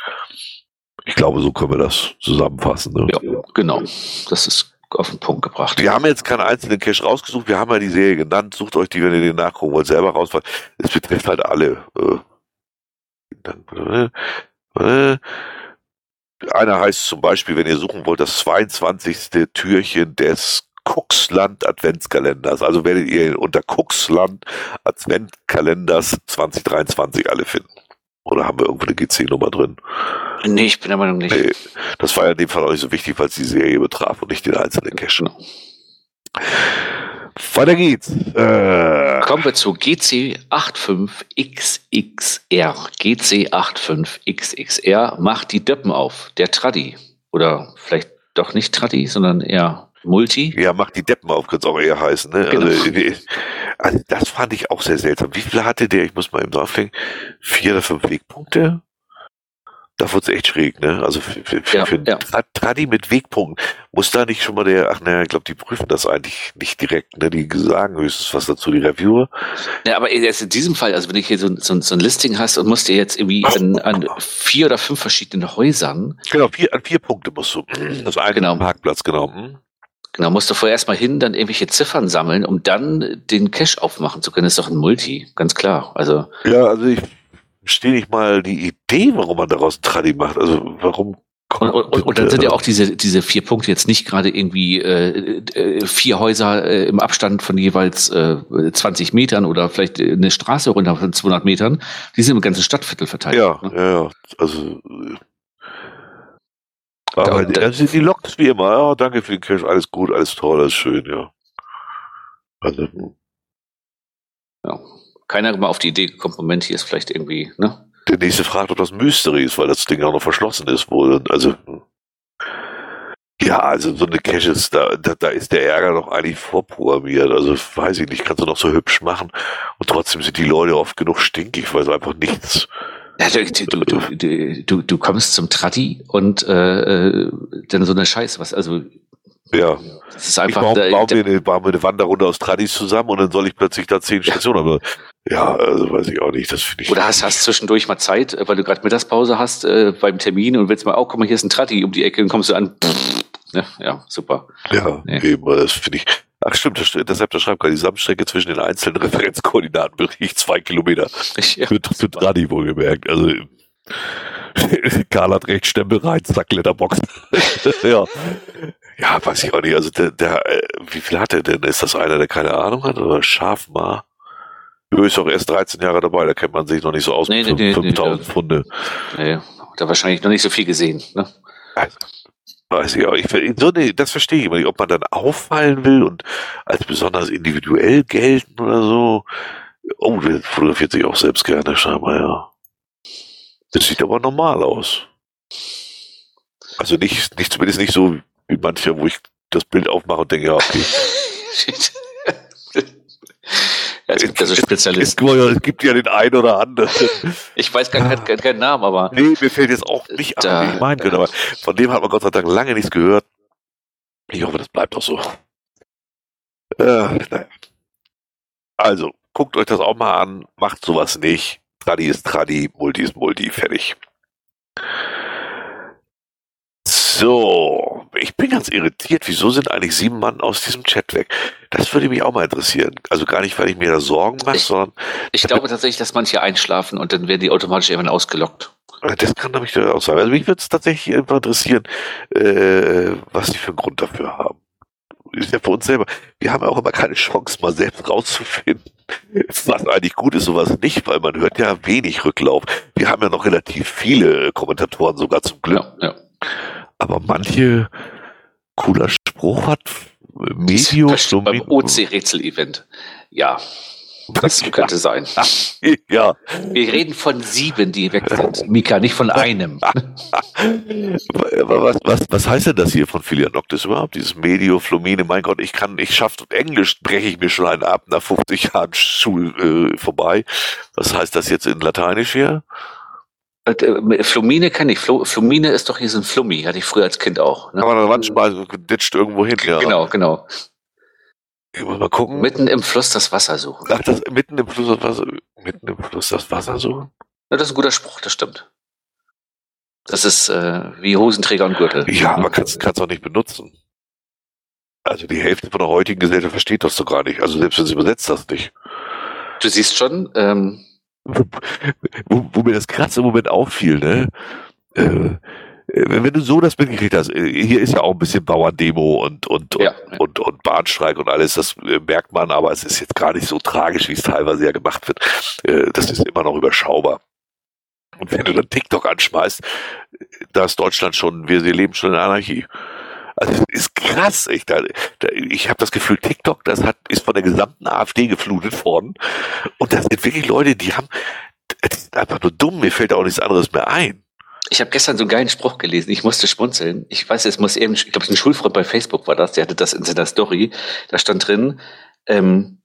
[SPEAKER 1] Ich glaube, so können wir das zusammenfassen. Ne?
[SPEAKER 2] Ja, genau. Das ist auf den Punkt gebracht.
[SPEAKER 1] Wir haben jetzt keinen einzelnen Cache rausgesucht, wir haben ja die Serie genannt. Sucht euch die, wenn ihr den nachgucken wollt, selber raus. Es betrifft halt alle. Äh, äh, einer heißt zum Beispiel, wenn ihr suchen wollt, das 22. Türchen des Kuxland Adventskalenders. Also werdet ihr unter Kuxland Adventkalenders 2023 alle finden. Oder haben wir irgendwo eine GC-Nummer drin?
[SPEAKER 2] Nee, ich bin der Meinung nicht. Nee,
[SPEAKER 1] das war ja in dem Fall auch nicht so wichtig, weil es die Serie betraf und nicht den einzelnen Cache. Genau. Weiter geht's.
[SPEAKER 2] Äh, Kommen wir zu GC85XXR. GC85XXR macht die Döppen auf. Der Traddy. Oder vielleicht doch nicht Traddy, sondern eher Multi?
[SPEAKER 1] Ja, macht die Deppen auf, könnte es auch eher heißen. Ne? Genau. Also, also, das fand ich auch sehr seltsam. Wie viel hatte der? Ich muss mal eben nachdenken. Vier oder fünf Wegpunkte? Da wurde es echt schräg, ne? Also für, für, ja, für ja. Tradi mit Wegpunkten muss da nicht schon mal der, ach naja, ich glaube, die prüfen das eigentlich nicht direkt, ne? Die sagen höchstens was dazu, die Reviewer.
[SPEAKER 2] Ja, aber jetzt in diesem Fall, also wenn du hier so, so, so ein Listing hast und musst dir jetzt irgendwie an, an vier oder fünf verschiedenen Häusern.
[SPEAKER 1] Genau, vier, an vier Punkte musst du. Das eine genau. Parkplatz, genau.
[SPEAKER 2] Genau, musst du vorher erstmal hin, dann irgendwelche Ziffern sammeln, um dann den Cache aufmachen zu können. Das ist doch ein Multi, ganz klar. Also
[SPEAKER 1] Ja, also ich verstehe nicht mal die Idee, warum man daraus Tradi macht. Also warum
[SPEAKER 2] und, und, und dann sind ja auch diese, diese vier Punkte jetzt nicht gerade irgendwie äh, äh, vier Häuser äh, im Abstand von jeweils äh, 20 Metern oder vielleicht eine Straße runter von 200 Metern. Die sind im ganzen Stadtviertel verteilt.
[SPEAKER 1] Ja,
[SPEAKER 2] ne?
[SPEAKER 1] ja, ja. Also. Aber
[SPEAKER 2] da-
[SPEAKER 1] also die Loks wie immer, ja, danke für den Cash, alles gut, alles toll, alles schön, ja. Also, hm.
[SPEAKER 2] ja. Keiner mal auf die Idee gekommen, Moment, hier ist vielleicht irgendwie, ne?
[SPEAKER 1] der nächste fragt, ob das Mystery ist, weil das Ding auch noch verschlossen ist wohl. Also, hm. ja, also so eine Cache ist, da, da, da ist der Ärger doch eigentlich vorprogrammiert. Also weiß ich nicht, kannst du noch so hübsch machen und trotzdem sind die Leute oft genug stinkig, weil sie einfach nichts.
[SPEAKER 2] Du, du, du, du, kommst zum Tratti und äh, äh, dann so eine Scheiße, was, also
[SPEAKER 1] Ja,
[SPEAKER 2] das ist
[SPEAKER 1] ich
[SPEAKER 2] einfach.
[SPEAKER 1] baue,
[SPEAKER 2] da-
[SPEAKER 1] baue, mir eine, baue mir eine Wanderrunde aus Tradis zusammen und dann soll ich plötzlich da zehn Stationen haben. Ja, also weiß ich auch nicht, das finde ich.
[SPEAKER 2] Oder hast, hast zwischendurch mal Zeit, äh, weil du gerade Mittagspause hast äh, beim Termin und willst mal, oh, guck mal, hier ist ein Tratti um die Ecke, dann kommst du an. Ne? Ja, super.
[SPEAKER 1] Ja,
[SPEAKER 2] Nee.
[SPEAKER 1] eben, das finde ich. Ach stimmt, das, deshalb das schreibt gerade die Gesamtstrecke zwischen den einzelnen Referenzkoordinaten beträgt zwei Kilometer.
[SPEAKER 2] Ja.
[SPEAKER 1] Für, für Tradi wohlgemerkt. Also [laughs] Karl hat recht, Stempel rein, zack, Letterbox. [laughs] ja. Ja, weiß ich auch nicht. Also der, der äh, wie viel hat er denn? Ist das einer, der keine Ahnung hat? Oder Schafmar? Jo, ist auch erst 13 Jahre dabei, da kennt man sich noch nicht so aus
[SPEAKER 2] Nee,
[SPEAKER 1] mit
[SPEAKER 2] nee,
[SPEAKER 1] 5000
[SPEAKER 2] nee,
[SPEAKER 1] Pfunde.
[SPEAKER 2] Nee, da wahrscheinlich noch nicht so viel gesehen. Ne?
[SPEAKER 1] Also, weiß ich auch. Ich, so, nee, das verstehe ich immer nicht, ob man dann auffallen will und als besonders individuell gelten oder so. Oh, der fotografiert sich auch selbst gerne, scheinbar, ja. Das sieht aber normal aus. Also nicht, nicht zumindest nicht so wie mancher, wo ich das Bild aufmache und denke, ja, okay. [laughs]
[SPEAKER 2] ja, es gibt ja so
[SPEAKER 1] Es, gibt ja- den einen oder anderen.
[SPEAKER 2] Ich weiß gar keinen, keinen Namen, aber
[SPEAKER 1] Nee, mir fällt jetzt auch nicht an,
[SPEAKER 2] Da-
[SPEAKER 1] wie ich meinen könnte, aber von dem hat man Gott sei Dank lange nichts gehört. Ich hoffe, das bleibt auch so. Äh, naja. Also, guckt euch das auch mal an, macht sowas nicht. Tradi ist Tradi, Multi ist Multi, fertig. So, ich bin ganz irritiert. Wieso sind eigentlich sieben Mann aus diesem Chat weg? Das würde mich auch mal interessieren. Also gar nicht, weil ich mir da Sorgen mache,
[SPEAKER 2] Ich-
[SPEAKER 1] sondern
[SPEAKER 2] ich glaube tatsächlich, dass manche einschlafen und dann werden die automatisch irgendwann ausgelockt.
[SPEAKER 1] Das kann nämlich auch sein. Also mich würde es tatsächlich einfach interessieren, äh, was sie für einen Grund dafür haben. Ist ja für uns selber. Wir haben ja auch immer keine Chance, mal selbst rauszufinden, was eigentlich gut ist und was nicht, weil man hört ja wenig Rücklauf. Wir haben ja noch relativ viele Kommentatoren sogar zum Glück,
[SPEAKER 2] Ja, ja.
[SPEAKER 1] Aber manche cooler Spruch hat Medio
[SPEAKER 2] stimmt beim OC-Rätsel-Event. Ja, das [laughs] könnte sein. [laughs]
[SPEAKER 1] Ja,
[SPEAKER 2] Wir reden von sieben, die weg sind. Mika, nicht von einem. [laughs]
[SPEAKER 1] Was, was, was heißt denn das hier von Filian Noctis überhaupt? Dieses Medio, Flumine, mein Gott, ich kann, ich schaffe Englisch, breche ich mir schon einen ab nach 50 Jahren Schul äh, vorbei. Was heißt das jetzt in Lateinisch hier?
[SPEAKER 2] Äh, Flumine kenne ich. Flu- Flumine ist doch hier so ein Flummi, hatte ich früher als Kind auch. Ne?
[SPEAKER 1] Kann man Wand schmeißen, ditcht irgendwo hin, ja.
[SPEAKER 2] Genau, genau.
[SPEAKER 1] Ich muss mal gucken.
[SPEAKER 2] Mitten im Fluss das Wasser suchen.
[SPEAKER 1] Ach, das, mitten im Fluss das Wasser, mitten im Fluss das Wasser so?
[SPEAKER 2] Ja, das ist ein guter Spruch, das stimmt. Das ist äh, wie Hosenträger und Gürtel.
[SPEAKER 1] Ja, aber kannst, kannst auch nicht benutzen. Also die Hälfte von der heutigen Gesellschaft versteht das doch gar nicht. Also selbst wenn sie übersetzt das nicht.
[SPEAKER 2] Du siehst schon, ähm,
[SPEAKER 1] wo, wo mir das krass im Moment auffiel, ne? Äh, wenn du so das mitgekriegt hast, äh, hier ist ja auch ein bisschen Bauerndemo und und und,
[SPEAKER 2] Ja.
[SPEAKER 1] und, und Bahnstreik und alles, das äh, merkt man, aber es ist jetzt gar nicht so tragisch, wie es teilweise ja gemacht wird. Äh, das ist immer noch überschaubar. Und wenn du dann TikTok anschmeißt, da ist Deutschland schon, wir, wir leben schon in Anarchie. Also das ist krass, echt. Da, da, ich habe das Gefühl, TikTok, das hat, ist von der gesamten AfD geflutet worden. Und das sind wirklich Leute, die haben, die sind einfach nur dumm, mir fällt auch nichts anderes mehr ein.
[SPEAKER 2] ich habe gestern so einen geilen Spruch gelesen. Ich musste schmunzeln. Ich weiß, es muss eben, ich glaube, ein Schulfreund bei Facebook war das, der hatte das in seiner Story. Da stand drin, ähm,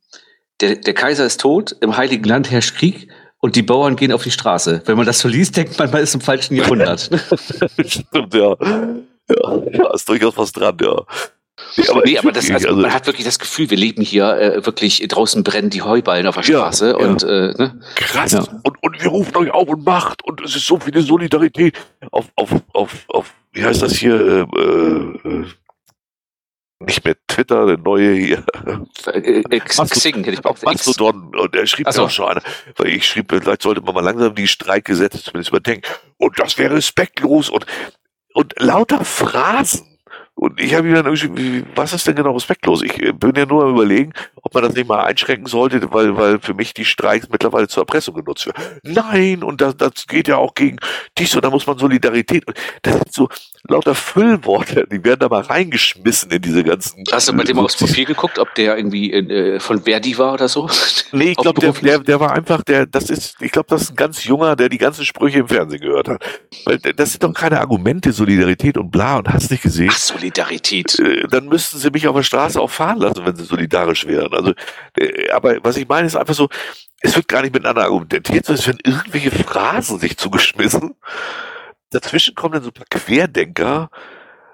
[SPEAKER 2] der, der Kaiser ist tot, im Heiligen Land herrscht Krieg und die Bauern gehen auf die Straße. Wenn man das so liest, denkt man, man ist im falschen Jahrhundert. [laughs]
[SPEAKER 1] Stimmt, ja. Ja, ist durchaus was dran, ja. Nee, aber,
[SPEAKER 2] nee, aber das,
[SPEAKER 1] wirklich,
[SPEAKER 2] also, man hat wirklich das Gefühl, wir leben hier äh, wirklich draußen brennen die Heuballen auf der
[SPEAKER 1] Ja,
[SPEAKER 2] Straße
[SPEAKER 1] ja.
[SPEAKER 2] und äh, ne?
[SPEAKER 1] krass.
[SPEAKER 2] Ja.
[SPEAKER 1] Und, und wir rufen euch auf und macht. Und es ist so viele Solidarität auf, auf, auf, auf wie heißt das hier? Äh, äh, nicht mehr Twitter, der neue hier.
[SPEAKER 2] Äh, äh, Xing hätte ich auch
[SPEAKER 1] Mastodon. Und er schrieb so. auch schon einer, weil ich schrieb, vielleicht sollte man mal langsam die Streikgesetze zumindest überdenken. Und das wäre respektlos und, und lauter Phrasen und ich habe mir dann irgendwie, was ist denn genau respektlos? Ich äh, bin ja nur am überlegen, ob man das nicht mal einschränken sollte, weil, weil für mich die Streiks mittlerweile zur Erpressung genutzt werden. Nein, und das, das geht ja auch gegen dies und da muss man Solidarität. Das sind so lauter Füllworte, die werden da mal reingeschmissen in diese ganzen.
[SPEAKER 2] Hast du mit dem aufs Profil geguckt, ob der irgendwie äh, von Verdi war oder so? [laughs]
[SPEAKER 1] Nee, ich glaube, der, der, der war einfach, der, das ist, ich glaube, das ist ein ganz junger, der die ganzen Sprüche im Fernsehen gehört hat. Weil das sind doch keine Argumente, Solidarität und bla und hast nicht gesehen.
[SPEAKER 2] Ach, Solidarität.
[SPEAKER 1] Äh, dann müssten sie mich auf der Straße auch fahren lassen, wenn sie solidarisch wären. Also, äh, aber was ich meine, ist einfach so, es wird gar nicht miteinander argumentiert, sondern es werden irgendwelche Phrasen sich zugeschmissen. Dazwischen kommen dann so ein paar Querdenker.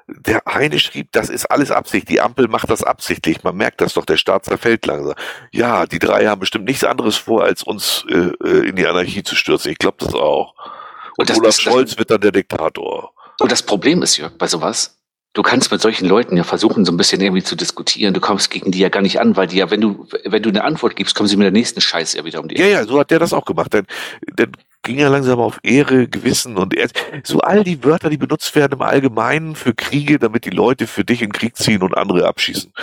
[SPEAKER 1] Der eine schrieb, das ist alles Absicht. Die Ampel macht das absichtlich. Man merkt das doch, der Staat zerfällt langsam. Ja, die drei haben bestimmt nichts anderes vor, als uns äh, äh in die Anarchie zu stürzen. Ich glaube das auch. Und, Und das, Olaf Scholz wird dann der Diktator.
[SPEAKER 2] Und das Problem ist, Jörg, bei sowas, du kannst mit solchen Leuten ja versuchen, so ein bisschen irgendwie zu diskutieren. Du kommst gegen die ja gar nicht an, weil die ja, wenn du, wenn du eine Antwort gibst, kommen sie mit der nächsten Scheiße ja wieder um die
[SPEAKER 1] Ja, ja, so hat der das auch gemacht. Denn, denn ging er langsam auf Ehre, Gewissen und er, so all die Wörter, die benutzt werden im Allgemeinen für Kriege, damit die Leute für dich in Krieg ziehen und andere abschießen.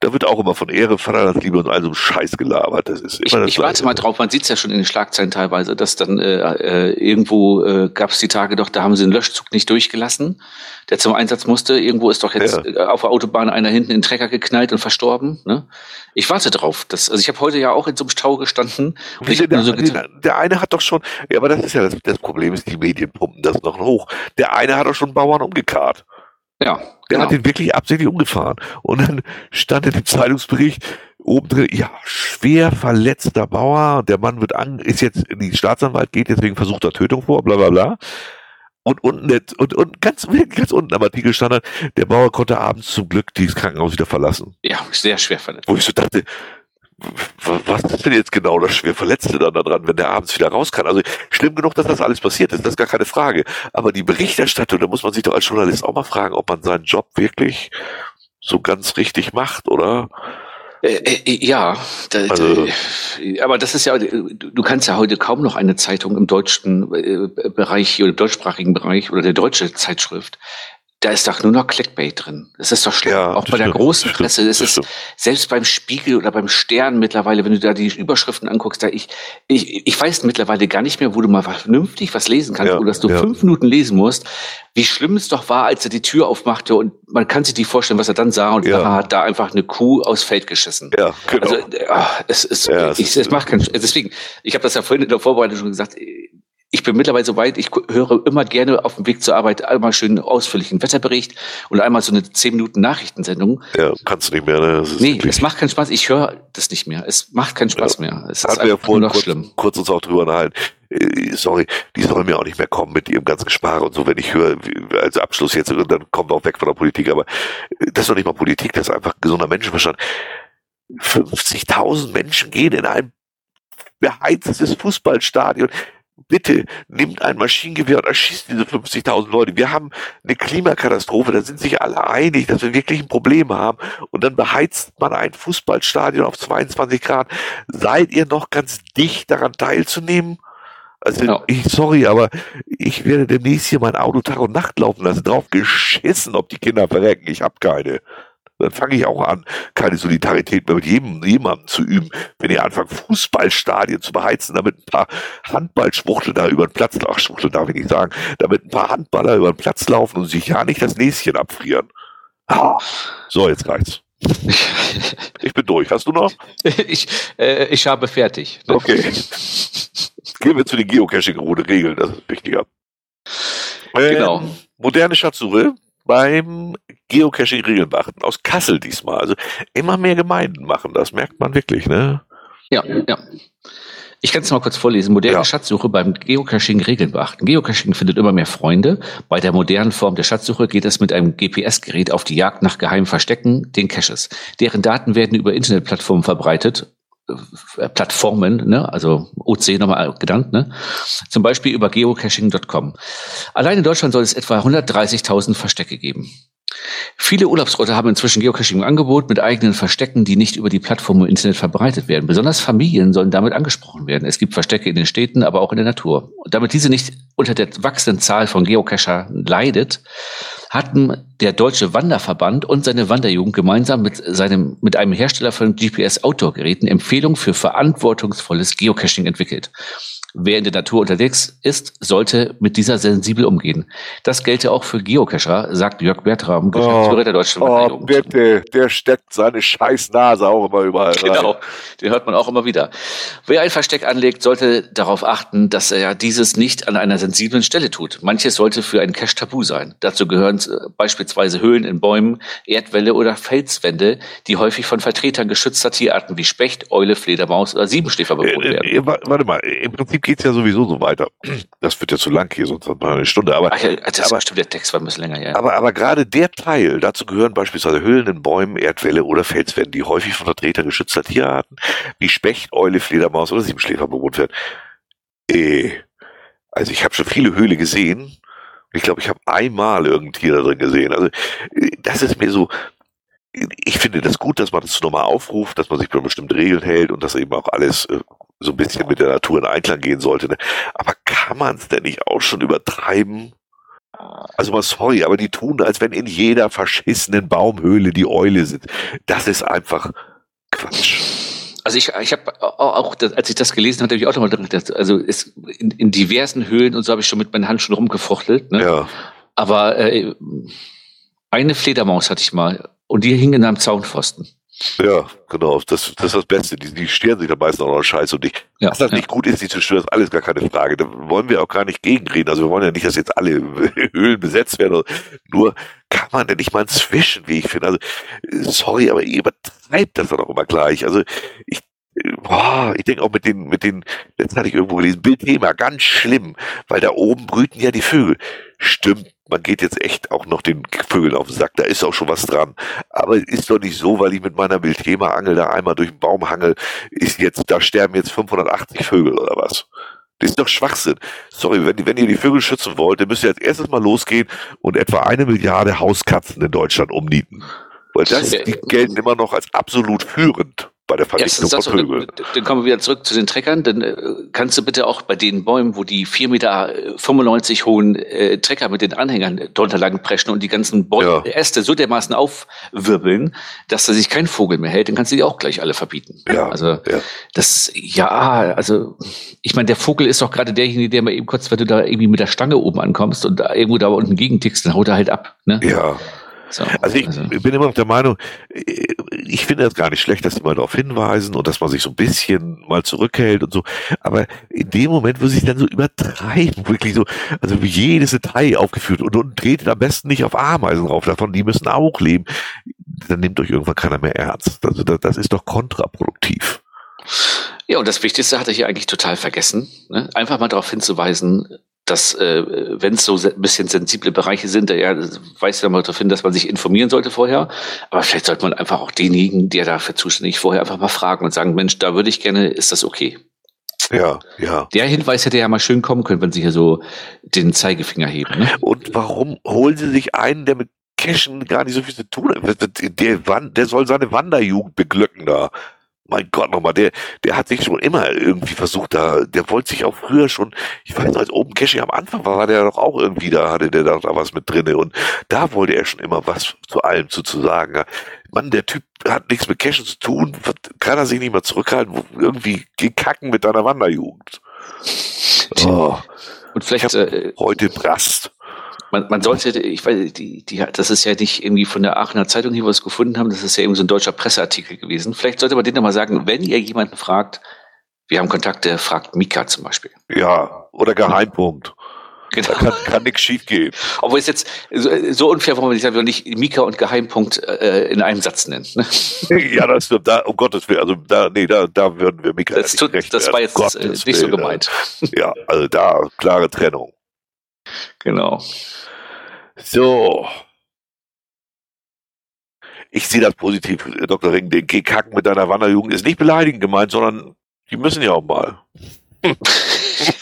[SPEAKER 1] Da wird auch immer von Ehre, Vaterlandsliebe und all so Scheiß gelabert. Das ist immer
[SPEAKER 2] ich, das ich warte mal drauf, man sieht es ja schon in den Schlagzeilen teilweise, dass dann äh, äh, irgendwo äh, gab es die Tage doch, da haben sie einen Löschzug nicht durchgelassen, der zum Einsatz musste. Irgendwo ist doch jetzt ja. Äh, auf der Autobahn einer hinten in den Trecker geknallt und verstorben. Ne? Ich warte drauf. Das, also ich habe heute ja auch in so einem Stau gestanden.
[SPEAKER 1] Und ich der, so der, der eine hat doch schon, ja, aber das ist ja das, das Problem ist, die Medien pumpen das noch hoch. Der eine hat doch schon Bauern umgekarrt. Ja. Der genau. hat den wirklich absichtlich umgefahren. Und dann stand in dem Zeitungsbericht oben drin, ja, schwer verletzter Bauer, der Mann wird an, ist jetzt in die Staatsanwalt, geht deswegen versuchter Tötung vor, bla bla bla. Und unten und, und ganz, [laughs] ganz unten am Artikel stand der Bauer konnte abends zum Glück dieses Krankenhaus wieder verlassen.
[SPEAKER 2] Ja, sehr schwer verletzt.
[SPEAKER 1] Wo ich so dachte, was ist denn jetzt genau das schwer Verletzte dann daran, wenn der abends wieder raus kann? Also schlimm genug, dass das alles passiert ist, das ist gar keine Frage. Aber die Berichterstattung, da muss man sich doch als Journalist auch mal fragen, ob man seinen Job wirklich so ganz richtig macht, oder?
[SPEAKER 2] Äh, äh, ja, da, also, da, aber das ist ja, du kannst ja heute kaum noch eine Zeitung im deutschen äh, Bereich oder deutschsprachigen Bereich oder der deutsche Zeitschrift da ist doch nur noch Clickbait drin. Das ist doch schlimm. Ja, auch bei der großen Presse. Das, ist selbst beim Spiegel oder beim Stern mittlerweile, wenn du da die Überschriften anguckst, da ich, ich, ich weiß mittlerweile gar nicht mehr, wo du mal vernünftig was lesen kannst, ja, wo dass du ja. fünf Minuten lesen musst. Wie schlimm es doch war, als er die Tür aufmachte und man kann sich nicht vorstellen, was er dann sah und ja. er hat da einfach eine Kuh aus Feld geschissen. Ja, genau. Also, ach, es ist, ja, es, ich, es macht keinen, deswegen, ich habe das ja vorhin in der Vorbereitung schon gesagt, ich bin mittlerweile so weit, ich höre immer gerne auf dem Weg zur Arbeit einmal schön ausführlichen Wetterbericht und einmal so eine 10 Minuten Nachrichtensendung.
[SPEAKER 1] Ja, kannst du nicht mehr, ne?
[SPEAKER 2] Nee, es macht keinen Spaß. Ich höre das nicht mehr. Es macht keinen Spaß ja. mehr. Es
[SPEAKER 1] ist wir vorhin noch kurz, schlimm. kurz uns auch drüber unterhalten. Äh, sorry, die sollen mir auch nicht mehr kommen mit ihrem ganzen Gespare und so, wenn ich höre, als Abschluss jetzt, dann kommen wir auch weg von der Politik, aber äh, das ist doch nicht mal Politik, das ist einfach gesunder Menschenverstand. 50.000 Menschen gehen in ein beheiztes Fußballstadion bitte nimmt ein Maschinengewehr und erschießt diese 50.000 Leute. Wir haben eine Klimakatastrophe, da sind sich alle einig, dass wir wirklich ein Problem haben. Und dann beheizt man ein Fußballstadion auf 22 Grad. Seid ihr noch ganz dicht daran teilzunehmen? Also ja. ich, sorry, aber ich werde demnächst hier mein Auto Tag und Nacht laufen lassen. Drauf geschissen, ob die Kinder verrecken. Ich hab keine dann fange ich auch an, keine Solidarität mehr mit jedem, jemandem zu üben. Wenn ihr anfangt, Fußballstadien zu beheizen, damit ein paar Handballschwuchtel da über den Platz, ach, Schwuchtel darf ich nicht sagen, damit ein paar Handballer über den Platz laufen und sich ja nicht das Näschen abfrieren. Ah, so, jetzt reicht's. Ich bin durch. Hast du noch? [laughs]
[SPEAKER 2] Ich, äh, ich habe fertig.
[SPEAKER 1] Okay. Gehen wir zu den Geocaching-Regeln, das ist wichtiger. Genau. Ähm, moderne Schatzsuche beim Geocaching Regeln beachten. Aus Kassel diesmal. Also immer mehr Gemeinden machen das, merkt man wirklich, ne?
[SPEAKER 2] Ja, ja. Ich kann es mal kurz vorlesen. Moderne ja. Schatzsuche beim Geocaching Regeln beachten. Geocaching findet immer mehr Freunde. Bei der modernen Form der Schatzsuche geht es mit einem GPS-Gerät auf die Jagd nach geheimen Verstecken, den Caches. Deren Daten werden über Internetplattformen verbreitet Plattformen, ne, also OC nochmal genannt, ne, zum Beispiel über geocaching.com. Allein in Deutschland soll es etwa 130.000 Verstecke geben. Viele Urlaubsorte haben inzwischen Geocaching im Angebot mit eigenen Verstecken, die nicht über die Plattform im Internet verbreitet werden. Besonders Familien sollen damit angesprochen werden. Es gibt Verstecke in den Städten, aber auch in der Natur. Und damit diese nicht unter der wachsenden Zahl von Geocacher leidet, hatten der Deutsche Wanderverband und seine Wanderjugend gemeinsam mit seinem, mit einem Hersteller von GPS-Outdoor-Geräten Empfehlungen für verantwortungsvolles Geocaching entwickelt. Wer in der Natur unterwegs ist, sollte mit dieser sensibel umgehen. Das gelte auch für Geocacher, sagt Jörg Bertram,
[SPEAKER 1] Geschäftsführer oh, der Deutschen Oh, bitte, der steckt seine scheiß Nase auch immer überall rein. Genau,
[SPEAKER 2] den hört man auch immer wieder. Wer ein Versteck anlegt, sollte darauf achten, dass er dieses nicht an einer sensiblen Stelle tut. Manches sollte für einen Cache tabu sein. Dazu gehören äh, beispielsweise Höhlen in Bäumen, Erdwälle oder Felswände, die häufig von Vertretern geschützter Tierarten wie Specht, Eule, Fledermaus oder Siebenschläfer bewohnt äh, werden.
[SPEAKER 1] Äh, warte mal, im Prinzip geht's ja sowieso so weiter. Das wird ja zu lang hier, sonst hat man eine Stunde. Aber, Ach ja,
[SPEAKER 2] das aber, stimmt, der Text war ein bisschen länger, ja.
[SPEAKER 1] Aber, aber gerade der Teil, dazu gehören beispielsweise Höhlen in Bäumen, Erdwälle oder Felswände, die häufig von Vertretern geschützter Tierarten wie Specht, Eule, Fledermaus oder Siebenschläfer bewohnt werden. Äh, also ich habe schon viele Höhle gesehen. Ich glaube, ich habe einmal irgendein Tier da drin gesehen. Also äh, das ist mir so, ich finde das gut, dass man das nochmal aufruft, dass man sich bei bestimmten Regeln hält und dass eben auch alles äh, so ein bisschen mit der Natur in Einklang gehen sollte. Ne? Aber kann man es denn nicht auch schon übertreiben? Also mal sorry, aber die tun, als wenn in jeder verschissenen Baumhöhle die Eule sind. Das ist einfach Quatsch.
[SPEAKER 2] Also ich, ich habe auch, als ich das gelesen habe, habe ich auch nochmal drin gedacht, also ist in, in diversen Höhlen und so habe ich schon mit meinen Handschuhen rumgefuchtelt. Ne? Ja. Aber äh, eine Fledermaus hatte ich mal und die hing in einem Zaunpfosten.
[SPEAKER 1] Ja, genau. Das, das ist das Beste. Die, die stirren sich da meistens auch noch Scheiß und nicht. Ja, dass das ja. nicht gut ist, die zu stören, ist alles gar keine Frage. Da wollen wir auch gar nicht gegenreden. Also wir wollen ja nicht, dass jetzt alle [laughs] Höhlen besetzt werden. Nur kann man denn nicht mal zwischen, wie ich finde. Also, sorry, aber ihr übertreibt das dann auch immer gleich. Also ich boah, ich denke auch mit den, mit den, letztens hatte ich irgendwo gelesen, Bildthema, ganz schlimm, weil da oben brüten ja die Vögel. Stimmt, man geht jetzt echt auch noch den Vögeln auf den Sack, da ist auch schon was dran. Aber ist doch nicht so, weil ich mit meiner Wildthema-Angel da einmal durch den Baum hangel, ist jetzt, da sterben jetzt 580 Vögel oder was? Das ist doch Schwachsinn. Sorry, wenn, wenn ihr die Vögel schützen wollt, dann müsst ihr als erstes mal losgehen und etwa eine Milliarde Hauskatzen in Deutschland umnieten. Weil das, die gelten immer noch als absolut führend bei der Vernichtung von Vögeln.
[SPEAKER 2] Dann, dann kommen wir wieder zurück zu den Treckern. Dann äh, kannst du bitte auch bei den Bäumen, wo die 4,95 Meter hohen äh, Trecker mit den Anhängern drunter lang preschen und die ganzen Bäume, ja. Äste so dermaßen aufwirbeln, dass da sich kein Vogel mehr hält, dann kannst du die auch gleich alle verbieten. Ja, also ja. das, ja, also ich meine, der Vogel ist doch gerade derjenige, der mal eben kurz, wenn du da irgendwie mit der Stange oben ankommst und da irgendwo da unten gegentickst, dann haut er halt ab. Ne?
[SPEAKER 1] Ja. So, also ich also. bin immer noch der Meinung, ich finde es gar nicht schlecht, dass die mal darauf hinweisen und dass man sich so ein bisschen mal zurückhält und so. Aber in dem Moment, wo sie sich dann so übertreiben, [laughs] wirklich so, also wie jedes Detail aufgeführt und, und tretet am besten nicht auf Ameisen drauf, davon, die müssen auch leben, dann nimmt euch irgendwann keiner mehr ernst. Also das, das ist doch kontraproduktiv.
[SPEAKER 2] Ja, und das Wichtigste hatte ich hier eigentlich total vergessen. Ne? Einfach mal darauf hinzuweisen, dass äh, wenn es so ein bisschen sensible Bereiche sind, ja, weist ja mal darauf hin, dass man sich informieren sollte vorher. Aber vielleicht sollte man einfach auch denjenigen, der dafür zuständig ist, vorher einfach mal fragen und sagen, Mensch, da würde ich gerne, ist das okay?
[SPEAKER 1] Ja, ja.
[SPEAKER 2] Der Hinweis hätte ja mal schön kommen können, wenn Sie hier so den Zeigefinger heben. Ne?
[SPEAKER 1] Und warum holen Sie sich einen, der mit Cashen gar nicht so viel zu tun hat? Der, der soll seine Wanderjugend beglücken da mein Gott nochmal, der, der hat sich schon immer irgendwie versucht, da, der wollte sich auch früher schon, ich weiß noch, als Open Caching am Anfang war, war der doch auch irgendwie, da hatte der da, da was mit drinne und da wollte er schon immer was zu allem zu, zu sagen. Mann, der Typ hat nichts mit Cashen zu tun, kann er sich nicht mal zurückhalten, irgendwie gekacken mit deiner Wanderjugend.
[SPEAKER 2] Oh. Und vielleicht äh,
[SPEAKER 1] heute Brast
[SPEAKER 2] man, man sollte, ich weiß, die, die, das ist ja nicht irgendwie von der Aachener Zeitung hier was gefunden haben, das ist ja irgendwie so ein deutscher Presseartikel gewesen. Vielleicht sollte man denen mal sagen, wenn ihr jemanden fragt, wir haben Kontakte, fragt Mika zum Beispiel.
[SPEAKER 1] Ja, oder Geheimpunkt. Genau. Da kann, kann nichts schief gehen.
[SPEAKER 2] Obwohl es jetzt so, so unfair, warum man nicht, nicht Mika und Geheimpunkt äh, in einem Satz nennen. Ne?
[SPEAKER 1] ja, das stimmt. Da, um Gottes Willen, also da, nee, da, da würden wir Mika
[SPEAKER 2] das, tut, recht das war jetzt Gottes äh, nicht Willen, so gemeint.
[SPEAKER 1] Ja, also da klare Trennung.
[SPEAKER 2] Genau.
[SPEAKER 1] So. Ich sehe das positiv, Dr. Ring. Den Gehkacken mit deiner Wanderjugend ist nicht beleidigend gemeint, sondern die müssen ja auch mal. [laughs]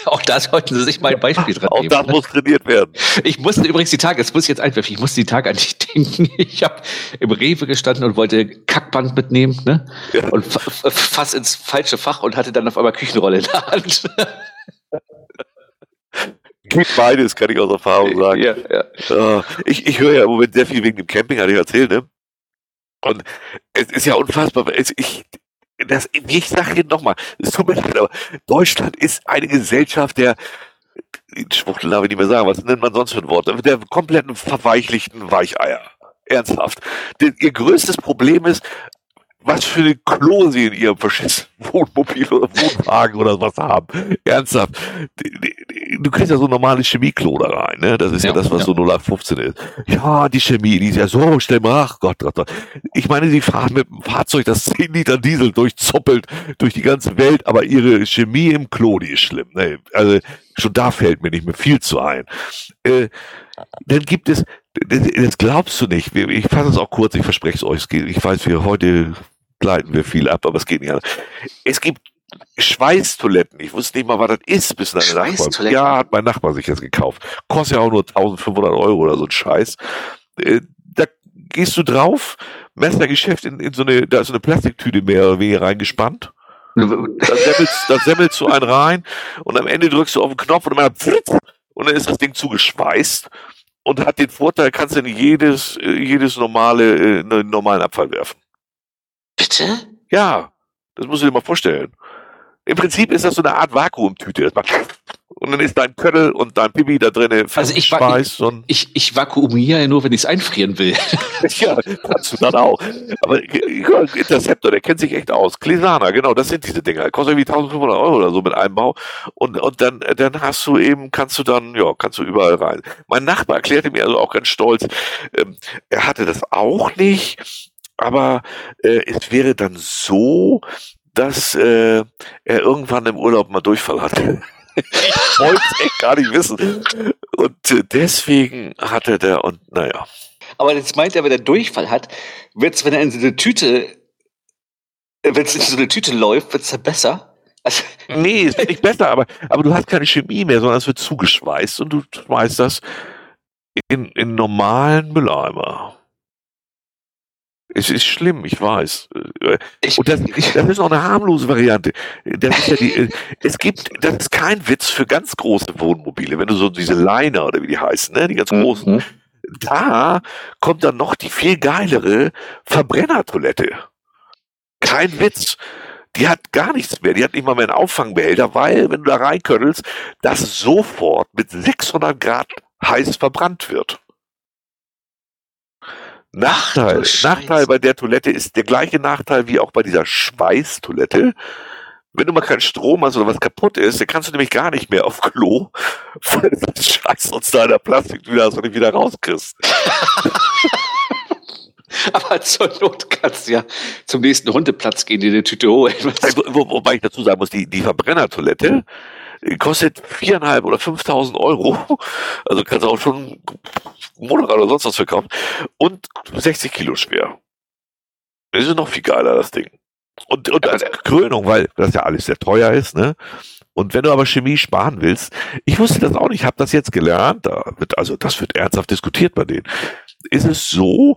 [SPEAKER 2] Auch da sollten Sie sich mal ein Beispiel dran
[SPEAKER 1] Auch
[SPEAKER 2] nehmen.
[SPEAKER 1] das muss trainiert werden.
[SPEAKER 2] Ich musste übrigens die Tage, das muss ich jetzt einwerfen, ich musste die Tage an dich [laughs] denken. Ich habe im Rewe gestanden und wollte Kackband mitnehmen, ne?
[SPEAKER 1] Ja.
[SPEAKER 2] Und fa- fa- fast ins falsche Fach und hatte dann auf einmal Küchenrolle in der Hand. [laughs]
[SPEAKER 1] Geht beides, kann ich aus Erfahrung sagen.
[SPEAKER 2] Ja, ja.
[SPEAKER 1] Äh, ich, ich höre ja im Moment sehr viel wegen dem Camping, hatte ich erzählt, ne? Und es ist ja unfassbar. Es, ich, das, ich sage hier nochmal, es tut mir leid, aber Deutschland ist eine Gesellschaft der, Schwuchtel darf ich nicht mehr sagen, was nennt man sonst für ein Wort? Der kompletten verweichlichten Weicheier. Ernsthaft. Ihr größtes Problem ist, was für eine Klo sie in ihrem verschissenen [laughs] Wohnmobil oder Wohnwagen oder was haben. Ernsthaft. Du kriegst ja so ein normales Chemieklo da rein, ne? Das ist ja,
[SPEAKER 2] Ja,
[SPEAKER 1] das, was
[SPEAKER 2] ja.
[SPEAKER 1] so 0815 ist. Ja, die Chemie, die ist ja so schlimm. Ach Gott, Gott, Gott. Ich meine, sie fahren mit einem Fahrzeug, das 10 Liter Diesel durchzoppelt durch die ganze Welt, aber ihre Chemie im Klo, die ist schlimm. Ne? Also schon da fällt mir nicht mehr viel zu ein. Äh, dann gibt es, das, glaubst du nicht. Ich fasse es auch kurz, ich verspreche es euch. Ich weiß, wir heute gleiten wir viel ab, aber es geht nicht anders. Es gibt Schweißtoiletten. Ich wusste nicht mal, was das ist, bis meine Nachbar.
[SPEAKER 2] Schweißtoiletten?
[SPEAKER 1] Ja, hat mein Nachbar sich jetzt gekauft. Kostet ja auch nur 1500 Euro oder so ein Scheiß. Äh, da gehst du drauf, Messergeschäft in, in so eine, da ist so eine Plastiktüte mehr oder weniger reingespannt. Da semmelst, da semmelst du einen rein und am Ende drückst du auf den Knopf und dann, und dann ist das Ding zugeschweißt und hat den Vorteil, kannst du in jedes, äh, jedes normale, äh, in einen normalen Abfall werfen.
[SPEAKER 2] Bitte?
[SPEAKER 1] Ja, das musst du dir mal vorstellen. Im Prinzip ist das so eine Art Vakuumtüte. Das macht und dann ist dein Köttel und dein Pipi da drinnen
[SPEAKER 2] Also ich
[SPEAKER 1] festschweißt und
[SPEAKER 2] Ich, ich vakuumiere ja nur, wenn ich es einfrieren will. [laughs]
[SPEAKER 1] ja, kannst du dann auch. Aber ja, Interceptor, der kennt sich echt aus. Klesana, genau, das sind diese Dinger. Kostet irgendwie 1500 Euro oder so mit Einbau. Und, und dann, dann hast du eben, kannst du dann, ja, kannst du überall rein. Mein Nachbar erklärte mir also auch ganz stolz, ähm, er hatte das auch nicht, aber äh, es wäre dann so, dass äh, er irgendwann im Urlaub mal Durchfall hatte. ich [laughs] wollte es echt gar nicht wissen. Und äh, deswegen hatte der, und naja.
[SPEAKER 2] Aber jetzt meint er, wenn er Durchfall hat, wird's, wenn er in so eine Tüte, wenn es in so eine Tüte läuft, wird's dann besser? Also, [laughs]
[SPEAKER 1] Nee, es wird nicht besser, aber, aber du hast keine Chemie mehr, sondern es wird zugeschweißt und du schmeißt das in, in normalen Mülleimer. Es ist schlimm, ich weiß. Äh,
[SPEAKER 2] ich,
[SPEAKER 1] Und das, das ist auch eine harmlose Variante. Das ist ja die, äh, [laughs] es gibt, das ist kein Witz für ganz große Wohnmobile, wenn du so diese Liner oder wie die heißen, ne, die ganz großen,
[SPEAKER 2] Mhm.
[SPEAKER 1] da kommt dann noch die viel geilere Verbrennertoilette. Kein Witz. Die hat gar nichts mehr. Die hat nicht mal mehr einen Auffangbehälter, weil, wenn du da reinköttelst, das sofort mit 600 Grad heiß verbrannt wird. Nachteil,
[SPEAKER 2] Scheiße.
[SPEAKER 1] Nachteil bei der Toilette ist der gleiche Nachteil wie auch bei dieser Schweißtoilette. Wenn du mal keinen Strom hast oder was kaputt ist, dann kannst du nämlich gar nicht mehr auf Klo, [laughs] weil du das Scheiß uns da in der Plastiktüte hast und nicht wieder rauskriegst. [laughs]
[SPEAKER 2] aber zur Not kannst du ja zum nächsten Hundeplatz gehen, dir eine Tüte holen.
[SPEAKER 1] Wo, wo, wobei ich dazu sagen muss, die, die Verbrennertoilette kostet viereinhalb oder 5.000 Euro. Also kannst du auch schon Monat oder sonst was verkaufen. Und 60 Kilo schwer. Das ist noch viel geiler, das Ding. Und, und als Krönung, weil das ja alles sehr teuer ist, ne? Und wenn du aber Chemie sparen willst, ich wusste das auch nicht, ich habe das jetzt gelernt, da wird, also das wird ernsthaft diskutiert bei denen. Ist es so,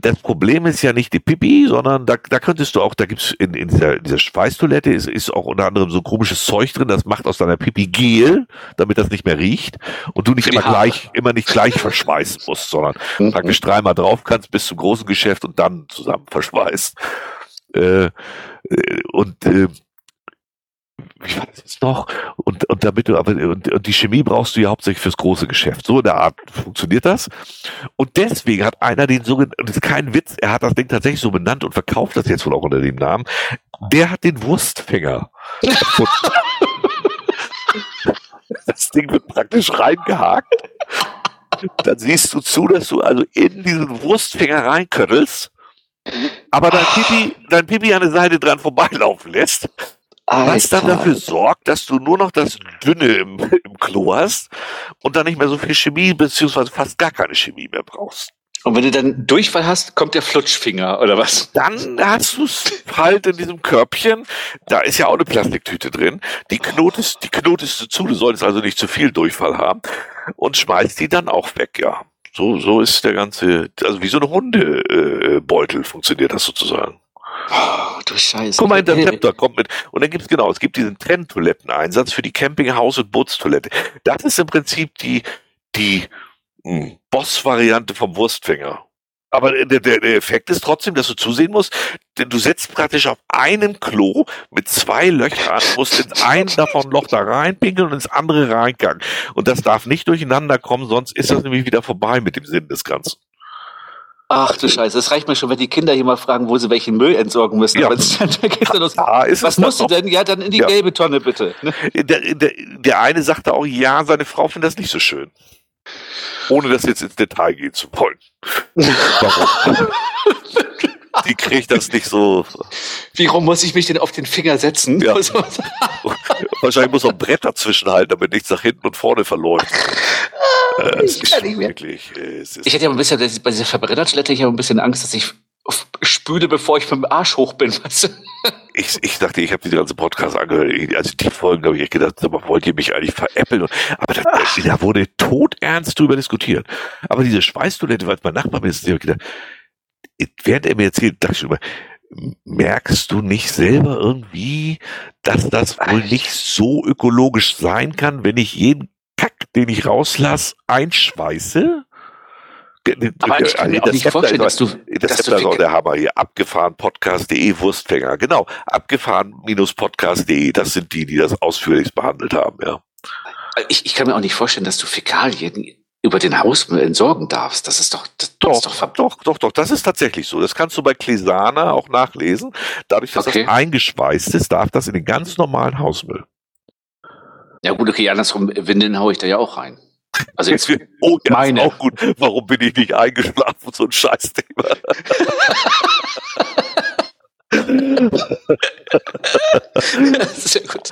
[SPEAKER 1] das Problem ist ja nicht die Pipi, sondern da, da könntest du auch, da gibt's in, in dieser, dieser Schweißtoilette ist, ist auch unter anderem so komisches Zeug drin, das macht aus deiner Pipi Gel, damit das nicht mehr riecht und du nicht immer gleich, immer nicht gleich verschweißen [laughs] musst, sondern
[SPEAKER 2] Mhm.
[SPEAKER 1] praktisch dreimal drauf kannst bis zum großen Geschäft und dann zusammen verschweißt. Äh, äh, und äh, war das jetzt noch? Und, und damit du aber und, und die Chemie brauchst du ja hauptsächlich fürs große Geschäft. So in der Art funktioniert das. Und deswegen hat einer den sogenannten, das ist kein Witz, er hat das Ding tatsächlich so benannt und verkauft das jetzt wohl auch unter dem Namen. Der hat den Wurstfänger [laughs] erfunden. Das Ding wird praktisch reingehakt. Dann siehst du zu, dass du also in diesen Wurstfänger reinköttelst, aber dein Pipi, dein Pipi an der Seite dran vorbeilaufen lässt, was dann
[SPEAKER 2] Alter.
[SPEAKER 1] dafür sorgt, dass du nur noch das Dünne im, [laughs] im Klo hast und dann nicht mehr so viel Chemie beziehungsweise fast gar keine Chemie mehr brauchst.
[SPEAKER 2] Und wenn du dann Durchfall hast, kommt der Flutschfinger oder was?
[SPEAKER 1] Dann hast du es halt in diesem Körbchen. Da ist ja auch eine Plastiktüte drin. Die knotest, die knotest du zu. Du solltest also nicht zu viel Durchfall haben und schmeißt die dann auch weg, ja. So, so ist der ganze, also wie so ein Hundebeutel äh, funktioniert das sozusagen.
[SPEAKER 2] Du Scheiße.
[SPEAKER 1] Guck mal, der Interceptor kommt mit. Und dann gibt's genau, es gibt diesen Trenntoiletteneinsatz für die Campinghaus- und Bootstoilette. Das ist im Prinzip die, die hm, Boss-Variante vom Wurstfänger. Aber der, der, der Effekt ist trotzdem, dass du zusehen musst, denn du setzt praktisch auf einem Klo mit zwei Löchern, musst ins einen davon Loch da reinpinkeln und ins andere reingangen. Und das darf nicht durcheinander kommen, sonst ist das nämlich wieder vorbei mit dem Sinn des Ganzen.
[SPEAKER 2] Ach du Scheiße, das reicht mir schon, wenn die Kinder hier mal fragen, wo sie welchen Müll entsorgen müssen.
[SPEAKER 1] Ja.
[SPEAKER 2] Aber es dann geht dann los.
[SPEAKER 1] Ja, ist
[SPEAKER 2] Was
[SPEAKER 1] es
[SPEAKER 2] musst du denn? Ja, dann in die
[SPEAKER 1] Ja.
[SPEAKER 2] gelbe Tonne bitte. Ne?
[SPEAKER 1] Der, der, der eine sagte auch, ja, seine Frau findet das nicht so schön. Ohne das jetzt ins Detail gehen zu wollen. [laughs] Warum? [laughs] Die kriegt das nicht so.
[SPEAKER 2] Wie rum muss ich mich denn auf den Finger setzen?
[SPEAKER 1] Ja. Wahrscheinlich muss noch ein Brett dazwischen halten, damit nichts nach hinten und vorne verläuft. Äh, es
[SPEAKER 2] ich
[SPEAKER 1] wirklich. äh,
[SPEAKER 2] Ich hätte ja ein bisschen, bei dieser Verbrennertoilette, ich habe ein bisschen Angst, dass ich spüle, bevor ich mit dem Arsch hoch bin. Weißt du?
[SPEAKER 1] ich, ich dachte, ich habe diese ganze Podcast angehört. Also die Folgen habe ich echt gedacht, mal, wollt ihr mich eigentlich veräppeln? Und, aber da, da wurde todernst drüber diskutiert. Aber diese Schweißtoilette, weil mein Nachbar ist, ich hab gedacht, während er mir erzählt, dachte ich mal, merkst du nicht selber irgendwie, dass das wohl nicht so ökologisch sein kann, wenn ich jeden Kack, den ich rauslasse, einschweiße?
[SPEAKER 2] Aber ich kann mir auch
[SPEAKER 1] Das
[SPEAKER 2] nicht
[SPEAKER 1] Zepter
[SPEAKER 2] vorstellen,
[SPEAKER 1] ist
[SPEAKER 2] dass du,
[SPEAKER 1] das ist auch der Hammer hier. Abgefahren Podcast.de Wurstfänger. Genau. Abgefahren-podcast.de. Das sind die, die das ausführlichst behandelt haben, ja.
[SPEAKER 2] ich, ich kann mir auch nicht vorstellen, dass du Fäkalien über den Hausmüll entsorgen darfst. Das ist doch, das, das ist doch
[SPEAKER 1] Doch, doch, doch. Das ist tatsächlich so. Das kannst du bei Klesana auch nachlesen. Dadurch, dass
[SPEAKER 2] Okay.
[SPEAKER 1] das eingeschweißt ist, darf das in den ganz normalen Hausmüll.
[SPEAKER 2] Ja gut, okay, andersrum, Windeln haue ich da ja auch rein. Also jetzt, [laughs]
[SPEAKER 1] oh, ja,
[SPEAKER 2] Meine.
[SPEAKER 1] ist auch gut. Warum bin ich nicht eingeschlafen? So ein Scheißthema. [laughs]
[SPEAKER 2] ja gut.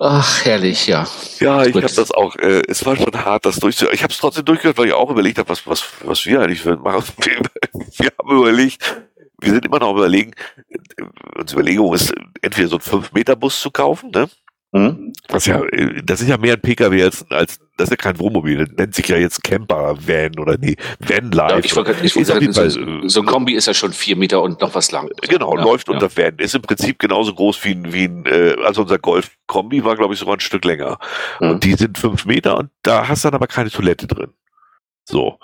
[SPEAKER 2] Ach, herrlich, ja.
[SPEAKER 1] Ja, ich habe das auch. Äh, es war schon hart, das durchzuhören. Ich habe es trotzdem durchgehört, weil ich auch überlegt habe, was, was, was wir eigentlich machen. [laughs] Wir, wir haben überlegt, wir sind immer noch überlegen. äh, Unsere Überlegung ist, entweder so einen 5-Meter-Bus zu kaufen, ne?
[SPEAKER 2] Hm?
[SPEAKER 1] Was ja, äh, das ist ja mehr ein PKW als, als das ist ja kein Wohnmobil. Das nennt sich ja jetzt Camper Van oder nee, Van
[SPEAKER 2] Ja,
[SPEAKER 1] Life.
[SPEAKER 2] ich wollte ich
[SPEAKER 1] Ist jeden
[SPEAKER 2] sagen,
[SPEAKER 1] Fall,
[SPEAKER 2] so, so ein Kombi ist ja schon vier Meter und noch was lang.
[SPEAKER 1] Genau,
[SPEAKER 2] ja,
[SPEAKER 1] läuft
[SPEAKER 2] ja.
[SPEAKER 1] unter Van. Ist im Prinzip genauso groß wie ein, wie ein äh, also unser Golf-Kombi war, glaube ich, sogar ein Stück länger.
[SPEAKER 2] Mhm.
[SPEAKER 1] Und die sind fünf Meter und da hast du dann aber keine Toilette drin. So.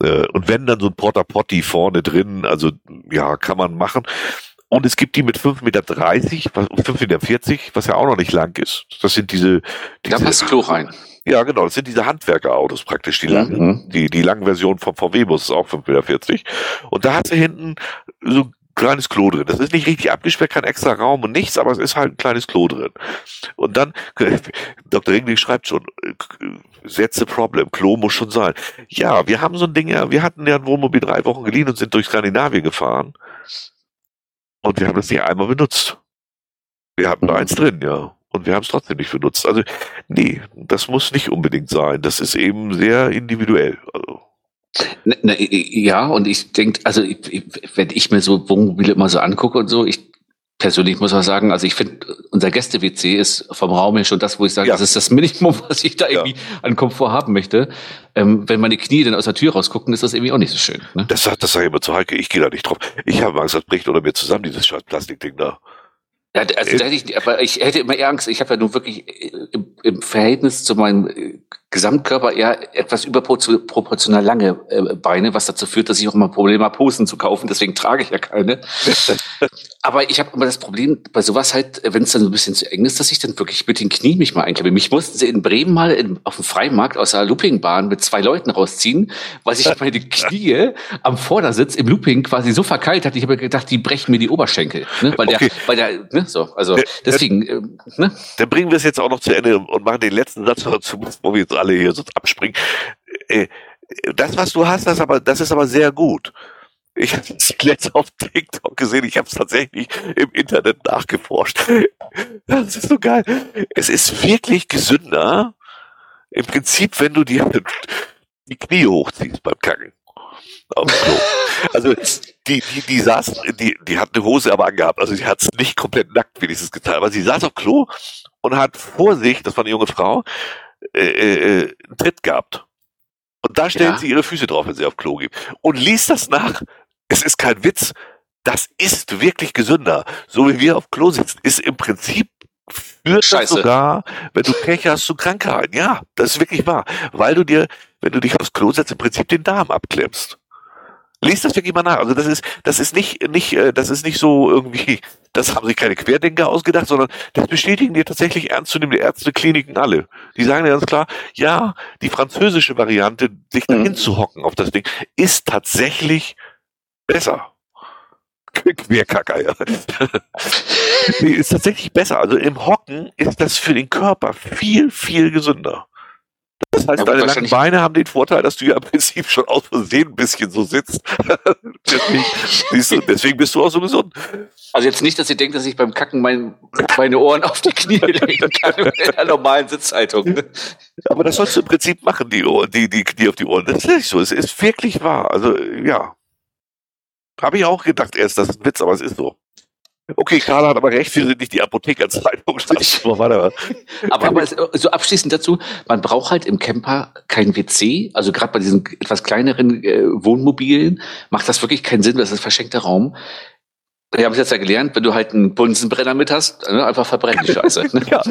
[SPEAKER 1] Äh, und wenn dann so ein Porta Potti vorne drin, also ja, kann man machen. Und es gibt die mit 5,30 Meter, was- 5,40 Meter, was ja auch noch nicht lang ist. Das sind diese,
[SPEAKER 2] Da
[SPEAKER 1] diese
[SPEAKER 2] passt Klo rein.
[SPEAKER 1] ja genau, das sind diese Handwerkerautos praktisch, die langen.
[SPEAKER 2] Mhm.
[SPEAKER 1] Die, die langen Version vom VW-Bus ist auch 5,40 Meter. Und da hat sie hinten so ein kleines Klo drin. Das ist nicht richtig abgesperrt, kein extra Raum und nichts, aber es ist halt ein kleines Klo drin. Und dann, [laughs] Dr. Ringling schreibt schon, that's the problem, Klo muss schon sein. Ja, wir haben so ein Ding, ja, wir hatten ja ein Wohnmobil drei Wochen geliehen und sind durch Skandinavien gefahren. Und wir haben das nicht einmal benutzt. Wir hatten da eins drin, ja. Und wir haben es trotzdem nicht benutzt. Also, nee, das muss nicht unbedingt sein. Das ist eben sehr individuell. Also,
[SPEAKER 2] Ne, ne, ja, und ich denke, also ich, wenn ich mir so Wohnmobile immer so angucke und so, ich persönlich muss auch sagen, also ich finde, unser Gäste-WC ist vom Raum her schon das, wo ich sage,
[SPEAKER 1] Ja.
[SPEAKER 2] das ist das Minimum, [laughs] was ich da
[SPEAKER 1] Ja.
[SPEAKER 2] irgendwie an Komfort haben möchte. Ähm, wenn meine Knie dann aus der Tür rausgucken, ist das irgendwie auch nicht so schön. Ne?
[SPEAKER 1] das sagt, das sage ich immer zu Heike, ich gehe da nicht drauf. Ich habe Angst, das bricht unter mir zusammen, dieses scheiß Plastikding da.
[SPEAKER 2] Ja, also da hätte ich, aber ich hätte immer eher Angst. Ich habe ja nun wirklich äh, im, im Verhältnis zu meinem äh, Gesamtkörper eher etwas überproportional lange äh, Beine, was dazu führt, dass ich auch mal Probleme habe, Hosen zu kaufen. Deswegen trage ich ja keine. [laughs] aber ich habe immer das Problem bei sowas halt, wenn es dann so ein bisschen zu eng ist, dass ich dann wirklich mit den Knien mich mal einklemme. Mich mussten sie in Bremen mal in, auf dem Freimarkt aus der Loopingbahn mit zwei Leuten rausziehen, weil sich meine [laughs] Knie am Vordersitz im Looping quasi so verkeilt hat. Ich habe gedacht, die brechen mir die Oberschenkel, ne? weil
[SPEAKER 1] Okay.
[SPEAKER 2] der, weil der, ne, so, also
[SPEAKER 1] Ja,
[SPEAKER 2] deswegen, ähm, ne?
[SPEAKER 1] Dann bringen wir es jetzt auch noch zu Ende und machen den letzten Satz dazu, bevor wir jetzt alle hier sonst abspringen. Äh, Das, was du hast, das, aber, das ist aber sehr gut. Ich habe es letztens [laughs] auf TikTok gesehen, ich habe es tatsächlich im Internet nachgeforscht. Das ist so geil. Es ist wirklich gesünder, im Prinzip, wenn du die, [laughs] die Knie hochziehst beim Kacken. Also die, die, die saß, die, die hat eine Hose aber angehabt. Also sie hat es nicht komplett nackt wenigstens getan. Aber sie saß auf Klo und hat vor sich, das war eine junge Frau, äh, äh, einen Tritt gehabt. Und da stellt
[SPEAKER 2] Ja.
[SPEAKER 1] sie ihre Füße drauf, wenn sie auf Klo geht. Und liest das nach. Es ist kein Witz. Das ist wirklich gesünder. So wie wir auf Klo sitzen, ist im Prinzip führt das
[SPEAKER 2] Scheiße.
[SPEAKER 1] sogar, wenn du Pech hast, zu Krankheiten. Ja, das ist wirklich wahr. Weil du dir, wenn du dich aufs Klo setzt, im Prinzip den Darm abklemmst. Lies das wirklich mal nach. Also das ist, das ist nicht, nicht, äh, das ist nicht so irgendwie, [laughs] das haben sich keine Querdenker ausgedacht, sondern das bestätigen dir tatsächlich ernstzunehmende Ärzte, Kliniken alle. Die sagen dir ganz klar, ja, die französische Variante, sich
[SPEAKER 2] Mhm.
[SPEAKER 1] dahin zu hocken auf das Ding, ist tatsächlich besser. [laughs] Querkacker, ja. [laughs] ist tatsächlich besser. Also im Hocken ist das für den Körper viel, viel gesünder. Das heißt,
[SPEAKER 2] Ja,
[SPEAKER 1] deine langen Beine haben den Vorteil, dass du ja im Prinzip schon aus Versehen ein bisschen so sitzt. [laughs] deswegen, du, deswegen bist du auch so gesund.
[SPEAKER 2] Also jetzt nicht, dass ihr denkt, dass ich beim Kacken mein, meine Ohren auf die Knie [laughs] legen kann in der normalen Sitzhaltung. ne?
[SPEAKER 1] Aber das sollst du im Prinzip machen, die, Ohren, die, die Knie auf die Ohren. Das ist nicht so. Es ist wirklich wahr. Also, ja. Habe ich auch gedacht erst, das ist ein Witz, aber es ist so. Okay, Karl hat aber recht, wir sind nicht die Apothekerzeitung. [laughs] Aber.
[SPEAKER 2] Aber, so abschließend dazu, man braucht halt im Camper kein WC. Also gerade bei diesen etwas kleineren äh, Wohnmobilen macht das wirklich keinen Sinn, das ist verschenkter Raum. Wir haben es jetzt ja gelernt, wenn du halt einen Bunsenbrenner mit hast, ne, einfach verbrennen die Scheiße. [laughs] Ne?
[SPEAKER 1] Ja,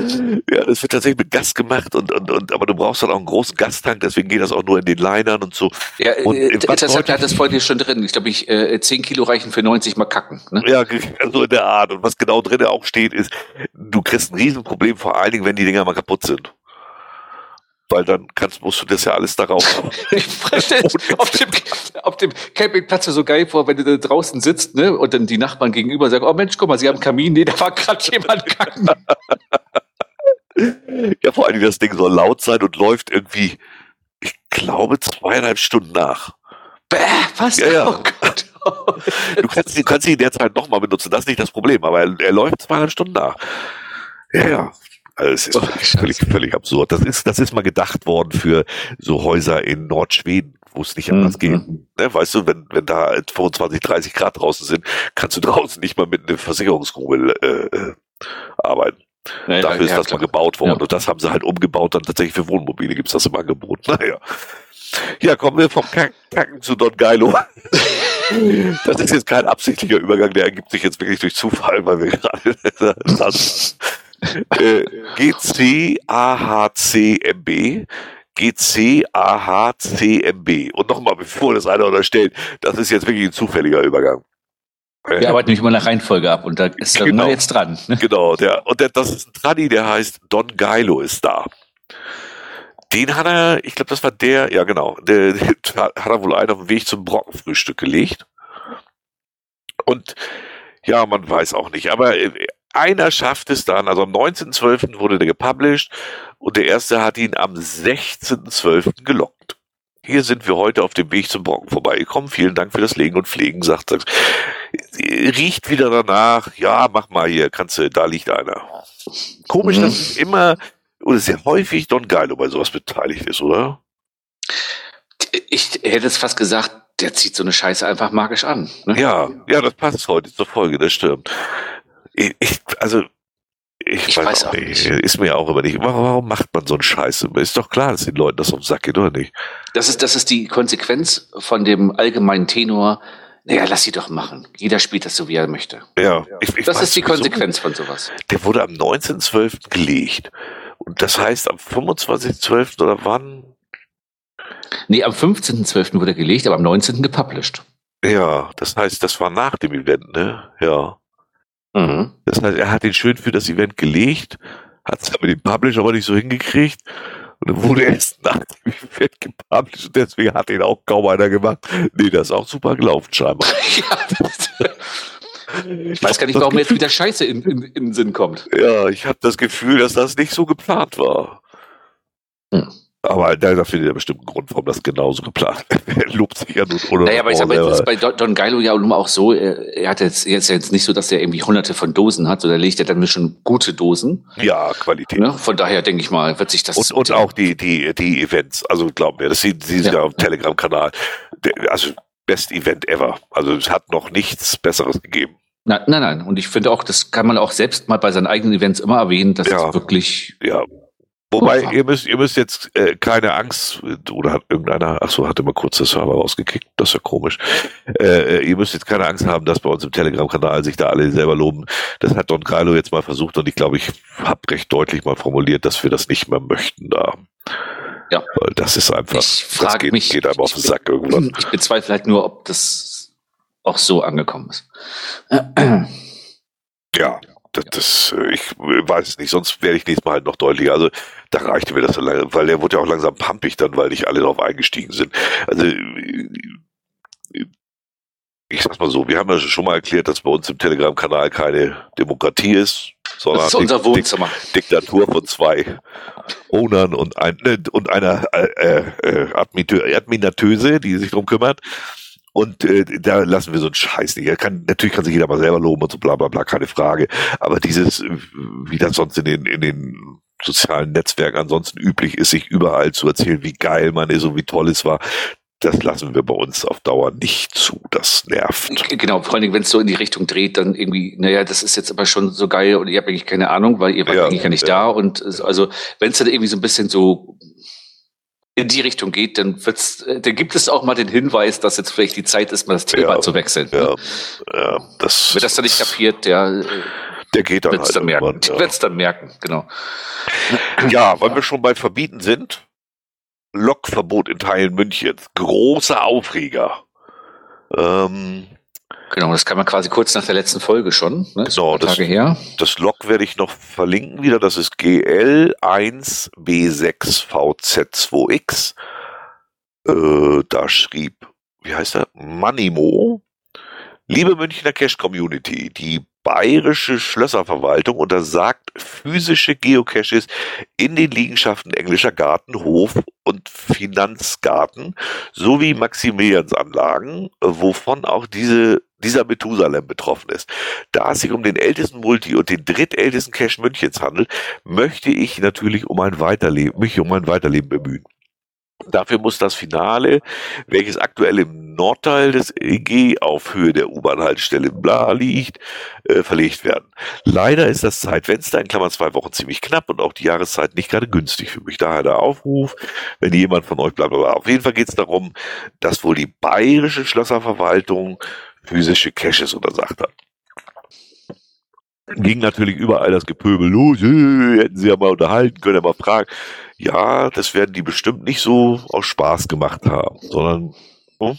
[SPEAKER 1] ja, das wird tatsächlich mit Gas gemacht und, und, und aber du brauchst dann auch einen großen Gastank, deswegen geht das auch nur in den Linern und so.
[SPEAKER 2] Ja,
[SPEAKER 1] Und
[SPEAKER 2] äh,
[SPEAKER 1] in Bad
[SPEAKER 2] deshalb hat das vorhin schon drin. Ich glaube, ich, äh, 10 Kilo reichen für 90 mal kacken. Ne?
[SPEAKER 1] Ja, [laughs] so in der Art. Und was genau drin auch steht, ist, du kriegst ein Riesenproblem, vor allen Dingen, wenn die Dinger mal kaputt sind. Weil dann kannst, musst du das ja alles darauf haben. [laughs]
[SPEAKER 2] Ich stelle [laughs] auf dem, auf dem Campingplatz so geil vor, wenn du da draußen sitzt, ne, und dann die Nachbarn gegenüber sagen, oh Mensch, guck mal, sie haben einen Kamin, nee, da war gerade jemand kacken.
[SPEAKER 1] Ja, vor Dingen, das Ding soll laut sein und läuft irgendwie, ich glaube, zweieinhalb Stunden nach.
[SPEAKER 2] Bäh, was?
[SPEAKER 1] Ja, ja.
[SPEAKER 2] Oh Gott.
[SPEAKER 1] Du kannst, du kannst ihn derzeit nochmal benutzen, das ist nicht das Problem, aber er, er läuft zweieinhalb Stunden nach. Ja, ja. Also es ist
[SPEAKER 2] Oh,
[SPEAKER 1] völlig, völlig, völlig absurd. Das ist, das ist mal gedacht worden für so Häuser in Nordschweden, wo es nicht anders geht.
[SPEAKER 2] Mhm.
[SPEAKER 1] Ne, weißt du, wenn, wenn da 25, 30 Grad draußen sind, kannst du [laughs] draußen nicht mal mit einer Versicherungsgrube äh, äh, arbeiten.
[SPEAKER 2] Ja, ja,
[SPEAKER 1] Dafür ist
[SPEAKER 2] ja,
[SPEAKER 1] das
[SPEAKER 2] klar.
[SPEAKER 1] mal gebaut worden.
[SPEAKER 2] Ja.
[SPEAKER 1] Und das haben sie halt umgebaut, dann tatsächlich für Wohnmobile gibt's das im Angebot. [laughs] Naja. Ja, kommen wir vom Kack Kacken zu Don Geilo. [laughs] Das ist jetzt kein absichtlicher Übergang, der ergibt sich jetzt wirklich durch Zufall, weil wir gerade das, äh, GCAHCMB GCAHCMB. Und nochmal, bevor das einer unterstellt, das ist jetzt wirklich ein zufälliger Übergang.
[SPEAKER 2] Wir arbeiten nämlich immer nach Reihenfolge ab und da ist der
[SPEAKER 1] Genau.
[SPEAKER 2] Jetzt dran. Ne? [laughs]
[SPEAKER 1] Genau, der, und der, das ist ein Tradi, der heißt Don Geilo ist da. Den hat er, ich glaube, das war der, ja genau, der, der hat er wohl einen auf dem Weg zum Brockenfrühstück gelegt. Und ja, man weiß auch nicht, aber äh, einer schafft es dann, also am 19.12. wurde der gepublished und der erste hat ihn am 16.12. gelockt. Hier sind wir heute auf dem Weg zum Brocken vorbeigekommen. Vielen Dank für das Legen und Pflegen, sagt er. Riecht wieder danach. Ja, mach mal hier, kannst du, da liegt einer. Komisch,
[SPEAKER 2] Mhm.
[SPEAKER 1] dass es immer oder sehr häufig Don Geilo bei sowas beteiligt ist, oder?
[SPEAKER 2] Ich hätte es fast gesagt, der zieht so eine Scheiße einfach magisch an. Ne?
[SPEAKER 1] Ja, ja, das passt heute zur Folge, das stimmt. Ich, also, ich,
[SPEAKER 2] Ich
[SPEAKER 1] weiß,
[SPEAKER 2] weiß
[SPEAKER 1] auch nicht. Ist mir auch immer nicht. Warum, warum macht man so einen Scheiß? Ist doch klar, dass den Leuten das den Sack geht, oder nicht?
[SPEAKER 2] Das ist, das ist die Konsequenz von dem allgemeinen Tenor. Naja, lass sie doch machen. Jeder spielt das so, wie er möchte.
[SPEAKER 1] Ja, ich, ich
[SPEAKER 2] Das ist die Konsequenz von sowas.
[SPEAKER 1] Der wurde am 19.12. gelegt. Und das heißt, am 25.12. oder wann?
[SPEAKER 2] Nee, am 15.12. wurde er gelegt, aber am 19. gepublished.
[SPEAKER 1] Ja, das heißt, das war nach dem Event, ne? Ja.
[SPEAKER 2] Mhm.
[SPEAKER 1] Das heißt, er hat ihn schön für das Event gelegt, hat es mit dem Publish aber nicht so hingekriegt. Und dann wurde er erst nach dem Event gepublished und deswegen hat ihn auch kaum einer gemacht. Nee, das ist auch super gelaufen, scheinbar. [laughs]
[SPEAKER 2] Ja, [laughs] ich weiß gar nicht, warum mir jetzt wieder Scheiße in, in, in den Sinn kommt.
[SPEAKER 1] Ja, ich habe das Gefühl, dass das nicht so geplant war.
[SPEAKER 2] Hm.
[SPEAKER 1] Aber da findet er bestimmt einen Grund, warum das genauso geplant [laughs] Er lobt sich ja nun
[SPEAKER 2] oder Naja, aber ich sag mal, das ist bei Don Geilo ja nun auch so, er hat jetzt, jetzt, jetzt nicht so, dass er irgendwie hunderte von Dosen hat, sondern er legt ja dann schon gute Dosen.
[SPEAKER 1] Ja, Qualität. Ne?
[SPEAKER 2] Von daher denke ich mal, wird sich das.
[SPEAKER 1] Und, und auch die, die, die Events, also glauben mir, das sieht, sie ja. ja auf dem Telegram-Kanal. Also, best Event ever. Also, es hat noch nichts Besseres gegeben.
[SPEAKER 2] Nein, nein, nein. Und ich finde auch, das kann man auch selbst mal bei seinen eigenen Events immer erwähnen, dass ja. es wirklich
[SPEAKER 1] ja. Wobei, ihr müsst, ihr müsst jetzt äh, keine Angst, oder hat irgendeiner, ach so, hatte mal kurz das Server rausgekickt, das ist ja komisch. Äh, äh, ihr müsst jetzt keine Angst haben, dass bei uns im Telegram-Kanal sich da alle selber loben. Das hat Don Carlo jetzt mal versucht und ich glaube, ich habe recht deutlich mal formuliert, dass wir das nicht mehr möchten da. Ja. Weil das ist einfach,
[SPEAKER 2] ich das
[SPEAKER 1] geht,
[SPEAKER 2] mich,
[SPEAKER 1] geht einem auf den Sack irgendwann.
[SPEAKER 2] Ich bezweifle halt nur, ob das auch so angekommen ist.
[SPEAKER 1] Ja, das, das, äh, ich weiß es nicht, sonst werde ich nächstes Mal halt noch deutlicher. Also da reichte mir das so lange, weil der wurde ja auch langsam pumpig dann, weil nicht alle darauf eingestiegen sind. Also ich sag's mal so, wir haben ja schon mal erklärt, dass bei uns im Telegram-Kanal keine Demokratie ist, sondern
[SPEAKER 2] das ist unser Wohnzimmer.
[SPEAKER 1] Diktatur von zwei Ownern und, ein, ne, und einer äh, äh, Adminatöse, die sich drum kümmert. Und äh, da lassen wir so einen Scheiß nicht. Kann, natürlich kann sich jeder mal selber loben und so bla bla bla, keine Frage. Aber dieses, wie das sonst in den, in den sozialen Netzwerken ansonsten üblich ist, sich überall zu erzählen, wie geil man ist und wie toll es war, das lassen wir bei uns auf Dauer nicht zu. Das nervt.
[SPEAKER 2] Genau, vor allem, wenn es so in die Richtung dreht, dann irgendwie, naja, das ist jetzt aber schon so geil und ihr habt eigentlich keine Ahnung, weil ihr wart ja, eigentlich ja nicht ja. da. Und also, wenn es dann irgendwie so ein bisschen so in die Richtung geht, dann wird's, äh, dann gibt es auch mal den Hinweis, dass jetzt vielleicht die Zeit ist, mal das Thema ja, zu wechseln.
[SPEAKER 1] Ja, ja, das.
[SPEAKER 2] Wer das dann nicht kapiert, der,
[SPEAKER 1] der geht dann
[SPEAKER 2] wird's halt dann merken. Ja. Wird's dann merken, genau.
[SPEAKER 1] Ja, weil wir schon bei Verbieten sind. Lokverbot in Teilen Münchens. Großer Aufreger. Ähm,
[SPEAKER 2] Genau, das kann man quasi kurz nach der letzten Folge schon.
[SPEAKER 1] Ne? Genau, das, Tage her. das Log werde ich noch verlinken wieder. Das ist GL1B6VZ2X. Äh, da schrieb, wie heißt er? Manimo. Liebe Münchner Cash Community, die bayerische Schlösserverwaltung untersagt physische Geocaches in den Liegenschaften Englischer Garten, Hof und Finanzgarten sowie Maximiliansanlagen, wovon auch diese, dieser Methusalem betroffen ist. Da es sich um den ältesten Multi und den drittältesten Cache Münchens handelt, möchte ich natürlich um ein Weiterleben, mich um ein Weiterleben bemühen. Dafür muss das Finale, welches aktuell im Nordteil des EG auf Höhe der U-Bahn-Haltestelle Bla liegt, äh, verlegt werden. Leider ist das Zeitfenster in Klammern zwei Wochen ziemlich knapp und auch die Jahreszeit nicht gerade günstig für mich. Daher der Aufruf, wenn jemand von euch bleibt. Aber auf jeden Fall geht es darum, dass wohl die bayerische Schlösserverwaltung physische Caches untersagt hat ging natürlich überall das Gepöbel los, hätten sie ja mal unterhalten können, ja mal fragen ja, das werden die bestimmt nicht so aus Spaß gemacht haben, sondern.
[SPEAKER 2] Hm?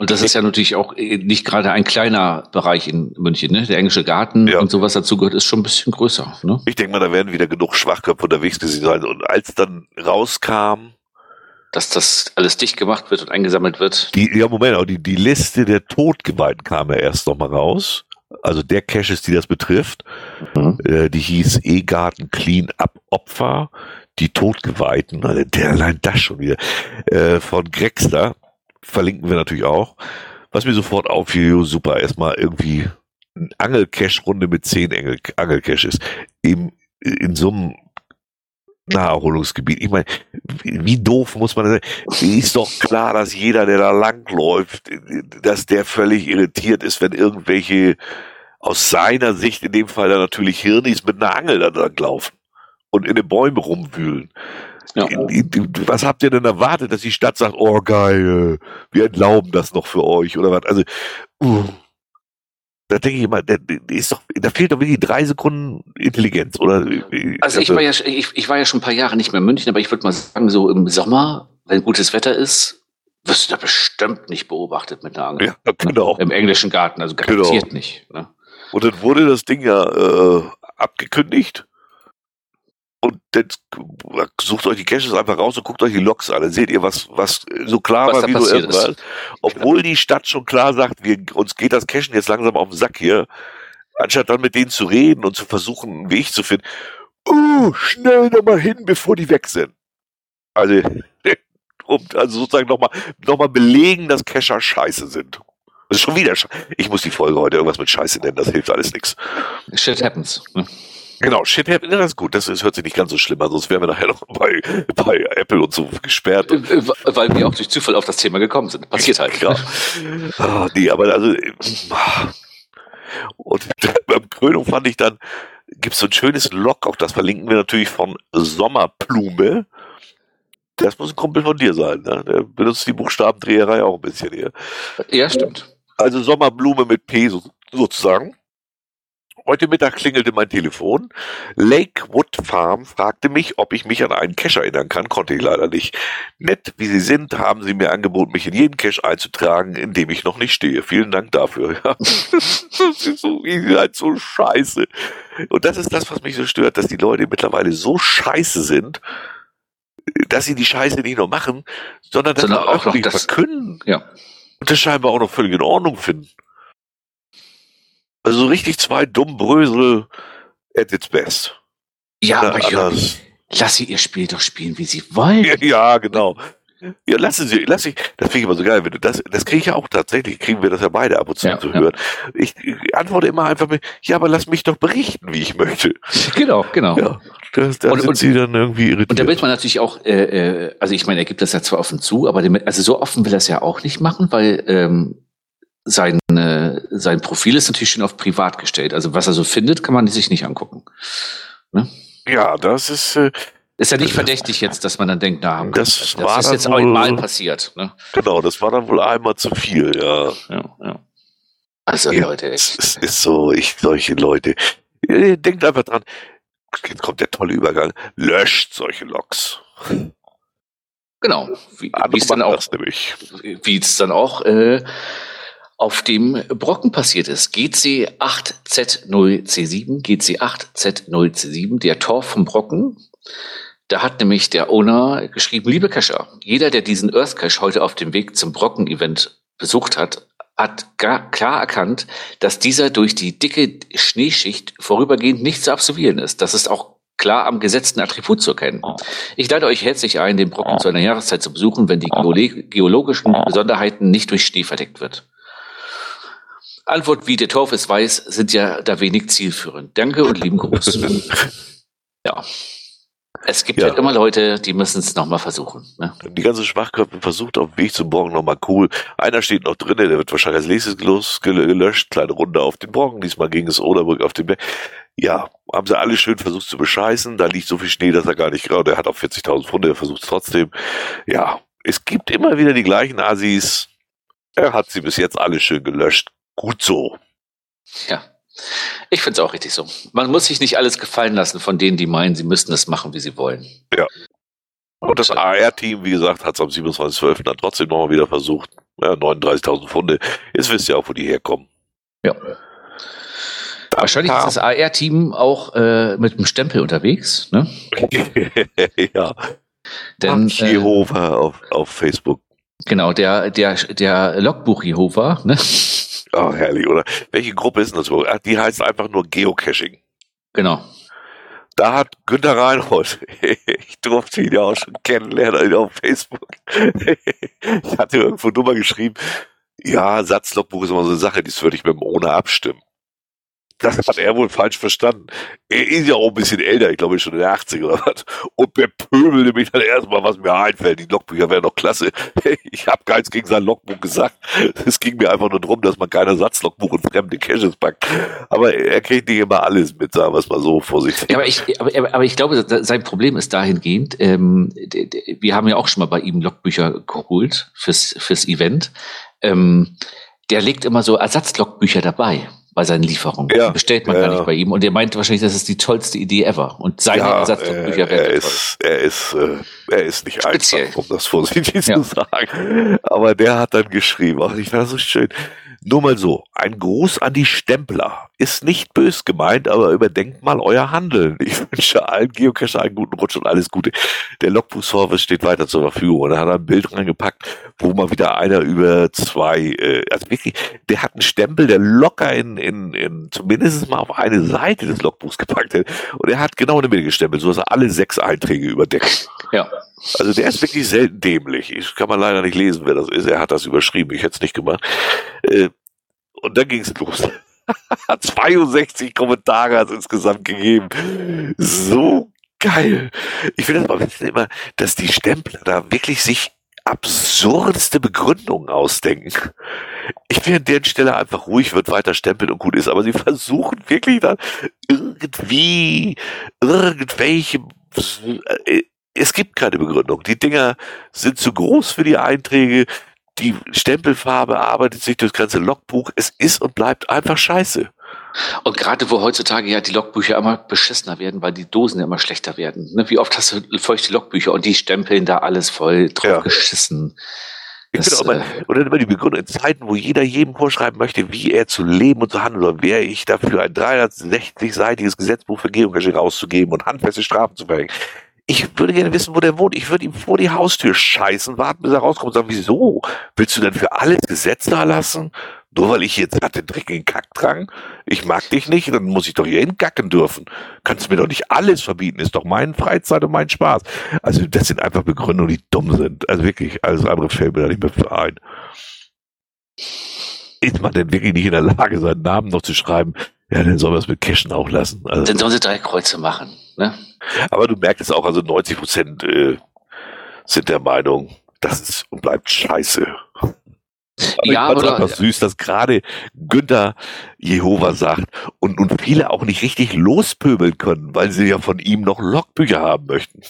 [SPEAKER 2] Und das ist ja natürlich auch äh, nicht gerade ein kleiner Bereich in München, ne? Der englische Garten ja. und sowas dazu gehört, ist schon ein bisschen größer. Ne?
[SPEAKER 1] Ich denke mal, da werden wieder genug Schwachköpfe unterwegs gewesen sein. Und als dann rauskam,
[SPEAKER 2] dass das alles dicht gemacht wird und eingesammelt wird.
[SPEAKER 1] Die, ja, Moment, auch die, die Liste der Todgeweihten kam ja erst noch mal raus. Also der Caches, die das betrifft. Mhm. Äh, die hieß E-Garten Clean Up Opfer die Todgeweihten, also der allein das schon wieder, äh, von Grexter, verlinken wir natürlich auch. Was mir sofort auffiel, super, erstmal irgendwie eine Angelcash-Runde mit zehn Angel Angelcaches im, in so einem Naherholungsgebiet. Ich meine, wie, doof muss man das sein? Ist doch klar, dass jeder, der da langläuft, dass der völlig irritiert ist, wenn irgendwelche aus seiner Sicht in dem Fall dann natürlich Hirnis mit einer Angel da lang laufen und in den Bäumen rumwühlen. Ja. Was habt ihr denn erwartet, dass die Stadt sagt, oh geil, wir entlauben das noch für euch oder was? Also, uh, da denke ich immer, da, ist doch, da fehlt doch wirklich drei Sekunden Intelligenz, oder?
[SPEAKER 2] Also ich war ja, ich, ich war ja schon ein paar Jahre nicht mehr in München, aber ich würde mal sagen, so im Sommer, wenn gutes Wetter ist, wirst du da bestimmt nicht beobachtet mit einer Angel. Ja, genau. Im englischen Garten, also garantiert genau. nicht. Ne?
[SPEAKER 1] Und dann wurde das Ding ja äh, abgekündigt und dann sucht euch die Caches einfach raus und guckt euch die Loks an. Dann seht ihr, was, was so klar was war wie du irgendwas. Obwohl die Stadt schon klar sagt, wir, uns geht das Cachen jetzt langsam auf den Sack hier. Anstatt dann mit denen zu reden und zu versuchen, einen Weg zu finden. Uh, schnell nochmal hin, bevor die weg sind. Also, [laughs] um, also sozusagen nochmal noch mal belegen, dass Cacher scheiße sind. Das ist schon wieder Scheiße. Ich muss die Folge heute irgendwas mit Scheiße nennen, das hilft alles nichts.
[SPEAKER 2] Shit happens. Ne?
[SPEAKER 1] Genau, Shit happens, das ist gut. Das, ist, hört sich nicht ganz so schlimm an, sonst wären wir nachher noch [laughs] bei, bei Apple und so gesperrt.
[SPEAKER 2] Äh, weil wir auch durch Zufall auf das Thema gekommen sind. Passiert halt.
[SPEAKER 1] Ja. Oh, nee, aber also. Und [laughs] beim Krönung fand ich dann, gibt es so ein schönes Log, auch das verlinken wir natürlich von Sommerplume. Das muss ein Kumpel von dir sein, ne? Der benutzt die Buchstabendreherei auch ein bisschen hier.
[SPEAKER 2] Ja, stimmt.
[SPEAKER 1] Also Sommerblume mit P so, sozusagen. Heute Mittag klingelte mein Telefon. Lakewood Farm fragte mich, ob ich mich an einen Cache erinnern kann. Konnte ich leider nicht. Nett wie Sie sind, haben Sie mir angeboten, mich in jeden Cache einzutragen, in dem ich noch nicht stehe. Vielen Dank dafür. [laughs] Ja. das ist so, seid so scheiße. Und das ist das, was mich so stört, dass die Leute mittlerweile so scheiße sind, dass sie die Scheiße nicht nur machen, sondern,
[SPEAKER 2] Sondern
[SPEAKER 1] das
[SPEAKER 2] auch noch das-
[SPEAKER 1] verkünden.
[SPEAKER 2] Ja.
[SPEAKER 1] Und das scheinbar auch noch völlig in Ordnung finden. Also so richtig zwei dumm Brösel at its best.
[SPEAKER 2] Ja,
[SPEAKER 1] Ja,
[SPEAKER 2] aber Jürgen,
[SPEAKER 1] anders.
[SPEAKER 2] lass sie ihr Spiel doch spielen, wie sie wollen.
[SPEAKER 1] Ja, [laughs] ja, genau. Ja, lassen Sie, lass ich, das finde ich immer so geil, wenn du das, das kriege ich ja auch tatsächlich, kriegen wir das ja beide ab und zu
[SPEAKER 2] Ja,
[SPEAKER 1] zu
[SPEAKER 2] ja.
[SPEAKER 1] hören. Ich, ich antworte immer einfach mit, ja, aber lass mich doch berichten, wie ich möchte. [laughs]
[SPEAKER 2] Genau, genau.
[SPEAKER 1] Ja, das, da
[SPEAKER 2] Und-
[SPEAKER 1] sind
[SPEAKER 2] und-
[SPEAKER 1] sie dann irgendwie irritiert.
[SPEAKER 2] Und da wird man natürlich auch, äh, äh, also ich meine, er gibt das ja zwar offen zu, aber dem, also so offen will er es ja auch nicht machen, weil ähm, sein, äh, sein Profil ist natürlich schon auf privat gestellt. Also was er so findet, kann man sich nicht angucken.
[SPEAKER 1] ja, das ist, äh,
[SPEAKER 2] Ist ja nicht verdächtig jetzt, dass man dann denkt, na,
[SPEAKER 1] Das
[SPEAKER 2] das,
[SPEAKER 1] war
[SPEAKER 2] ist
[SPEAKER 1] dann
[SPEAKER 2] jetzt
[SPEAKER 1] wohl-
[SPEAKER 2] einmal passiert. Ne?
[SPEAKER 1] genau, das war dann wohl einmal zu viel, ja.
[SPEAKER 2] Ja, ja. Also
[SPEAKER 1] Ja,
[SPEAKER 2] Leute,
[SPEAKER 1] Es,
[SPEAKER 2] echt.
[SPEAKER 1] es ist so, ich, solche Leute. Denkt einfach dran, jetzt kommt der tolle Übergang, löscht solche Logs.
[SPEAKER 2] Genau. Wie wie es dann auch
[SPEAKER 1] das
[SPEAKER 2] wie es dann auch äh, auf dem Brocken passiert ist. GC8Z0C7, GC8Z0C7, der Tor vom Brocken. Da hat nämlich der Owner geschrieben, liebe Cacher, jeder, der diesen Earth Cache heute auf dem Weg zum Brocken-Event besucht hat, hat gar klar erkannt, dass dieser durch die dicke Schneeschicht vorübergehend nicht zu absolvieren ist. Das ist auch klar am gesetzten Attribut zu erkennen. Ich lade euch herzlich ein, den Brocken zu einer Jahreszeit zu besuchen, wenn die geole- geologischen Besonderheiten nicht durch Schnee verdeckt wird. Antwort wie der Torf es weiß, sind ja da wenig zielführend. Danke und lieben Gruß. [laughs] ja. Es gibt
[SPEAKER 1] Ja.
[SPEAKER 2] halt immer Leute, die müssen es nochmal versuchen. Ne?
[SPEAKER 1] Die ganze Schwachköpfe versucht auf dem Weg zum Borgen nochmal cool. Einer steht noch drinnen, der wird wahrscheinlich als nächstes los, gel- gelöscht. Kleine Runde auf den Borgen. Diesmal ging es Oderbrück auf den Berg. Ja, haben sie alle schön versucht zu bescheißen. Da liegt so viel Schnee, dass er gar nicht gerade. Er hat auf 40.000 Pfunde, er versucht es trotzdem. Ja, es gibt immer wieder die gleichen Assis. Er hat sie bis jetzt alle schön gelöscht. Gut so.
[SPEAKER 2] Ja. Ich finde es auch richtig so. Man muss sich nicht alles gefallen lassen von denen, die meinen, sie müssten es machen, wie sie wollen.
[SPEAKER 1] Und das AR-Team, wie gesagt, hat es am 27.12. dann trotzdem nochmal wieder versucht. Ja, 39.000 Pfunde. Jetzt wisst ihr auch, wo die herkommen.
[SPEAKER 2] Ja. Wahrscheinlich ist
[SPEAKER 1] kam-
[SPEAKER 2] das AR-Team auch äh, mit dem Stempel unterwegs. Ne? [laughs]
[SPEAKER 1] ja,
[SPEAKER 2] Denn äh,
[SPEAKER 1] Jehova auf, auf Facebook.
[SPEAKER 2] genau, der, der, der Logbuch Jehova, ne?
[SPEAKER 1] Oh, herrlich, oder? Welche Gruppe ist denn das? Ach, die heißt einfach nur Geocaching.
[SPEAKER 2] Genau.
[SPEAKER 1] Da hat Günter Reinhold, [laughs] ich durfte ihn ja auch schon kennenlernen auf Facebook. [laughs] ich hatte irgendwo Nummer geschrieben, ja, Satzlogbuch ist immer so eine Sache, die würde ich mit dem ohne abstimmen. [laughs] Das hat er wohl falsch verstanden. Er ist ja auch ein bisschen älter, ich glaube schon in der 80 oder was. Und der pöbelte mich dann erstmal, was mir einfällt. Die Logbücher wären doch klasse. [laughs] Ich habe gar nichts gegen sein Logbuch gesagt. Es ging mir einfach nur darum, dass man keine Satzlogbuch in fremde Caches packt. Aber er kriegt nicht immer alles mit, sagen wir es mal so vorsichtig.
[SPEAKER 2] Ja, aber ich, aber, aber ich glaube, sein Problem ist dahingehend, ähm, wir haben ja auch schon mal bei ihm Logbücher geholt fürs, fürs Event. Ähm, der legt immer so Ersatzlogbücher dabei bei seinen Lieferungen.
[SPEAKER 1] Ja,
[SPEAKER 2] bestellt man
[SPEAKER 1] ja,
[SPEAKER 2] gar nicht bei ihm. Und er meint wahrscheinlich, das ist die tollste Idee ever. Und seine
[SPEAKER 1] ja,
[SPEAKER 2] Ersatzlogbücher
[SPEAKER 1] äh, er ist, er ist, äh, er ist nicht
[SPEAKER 2] Speziell.
[SPEAKER 1] einfach, um das vorsichtig
[SPEAKER 2] Ja.
[SPEAKER 1] zu sagen. Aber der hat dann geschrieben, ach, ich fand das so schön. Nur mal so, ein Gruß an die Stempler. Ist nicht bös gemeint, aber überdenkt mal euer Handeln. Ich wünsche allen Geocacher einen guten Rutsch und alles Gute. Der Logbuch-Service steht weiter zur Verfügung und da hat er ein Bild reingepackt, wo mal wieder einer über zwei, äh, also wirklich, der hat einen Stempel, der locker in, in, in zumindest mal auf eine Seite des Logbuchs gepackt hat und er hat genau in der Mitte gestempelt, so dass er alle sechs Einträge überdeckt.
[SPEAKER 2] Ja.
[SPEAKER 1] Also der ist wirklich selten dämlich. Ich kann man leider nicht lesen, wer das ist. Er hat das überschrieben, ich hätte es nicht gemacht. Äh, und dann ging es los. [laughs] 62 Kommentare hat es insgesamt gegeben. So geil. Ich finde das mal immer, dass die Stempler da wirklich sich absurdeste Begründungen ausdenken. Ich bin an der Stelle einfach ruhig, wird weiter stempeln und gut ist, aber sie versuchen wirklich dann irgendwie irgendwelche äh, es gibt keine Begründung. Die Dinger sind zu groß für die Einträge die Stempelfarbe arbeitet sich durchs ganze Logbuch. Es ist und bleibt einfach scheiße.
[SPEAKER 2] Und gerade wo heutzutage ja die Logbücher immer beschissener werden, weil die Dosen immer schlechter werden. Ne? Wie oft hast du feuchte Logbücher und die stempeln da alles voll drauf ja. geschissen.
[SPEAKER 1] Ich das, finde auch mal, oder immer die Begründung in Zeiten, wo jeder jedem vorschreiben möchte, wie er zu leben und zu handeln, oder wäre ich dafür ein 360-seitiges Gesetzbuch für Geocaching rauszugeben und handfeste Strafen zu verhängen ich würde gerne wissen, wo der wohnt. Ich würde ihm vor die Haustür scheißen, warten, bis er rauskommt und sagen, wieso? Willst du denn für alles Gesetze erlassen? Nur weil ich jetzt den dreckigen Kack drang? Ich mag dich nicht, dann muss ich doch hier hingacken dürfen. Kannst mir doch nicht alles verbieten, ist doch mein Freizeit und mein Spaß. Also das sind einfach Begründungen, die dumm sind. Also wirklich, alles andere fällt mir da nicht mehr für ein. Ist man denn wirklich nicht in der Lage, seinen Namen noch zu schreiben? Ja, dann soll man es mit Cashen auch lassen.
[SPEAKER 2] Also, dann sollen sie drei Kreuze machen. Ne?
[SPEAKER 1] Aber du merkst es auch, also 90 Prozent äh, sind der Meinung, das ist und bleibt scheiße. Aber ja, ich einfach süß, dass gerade Günther Jehova sagt und, und viele auch nicht richtig lospöbeln können, weil sie ja von ihm noch Logbücher haben möchten.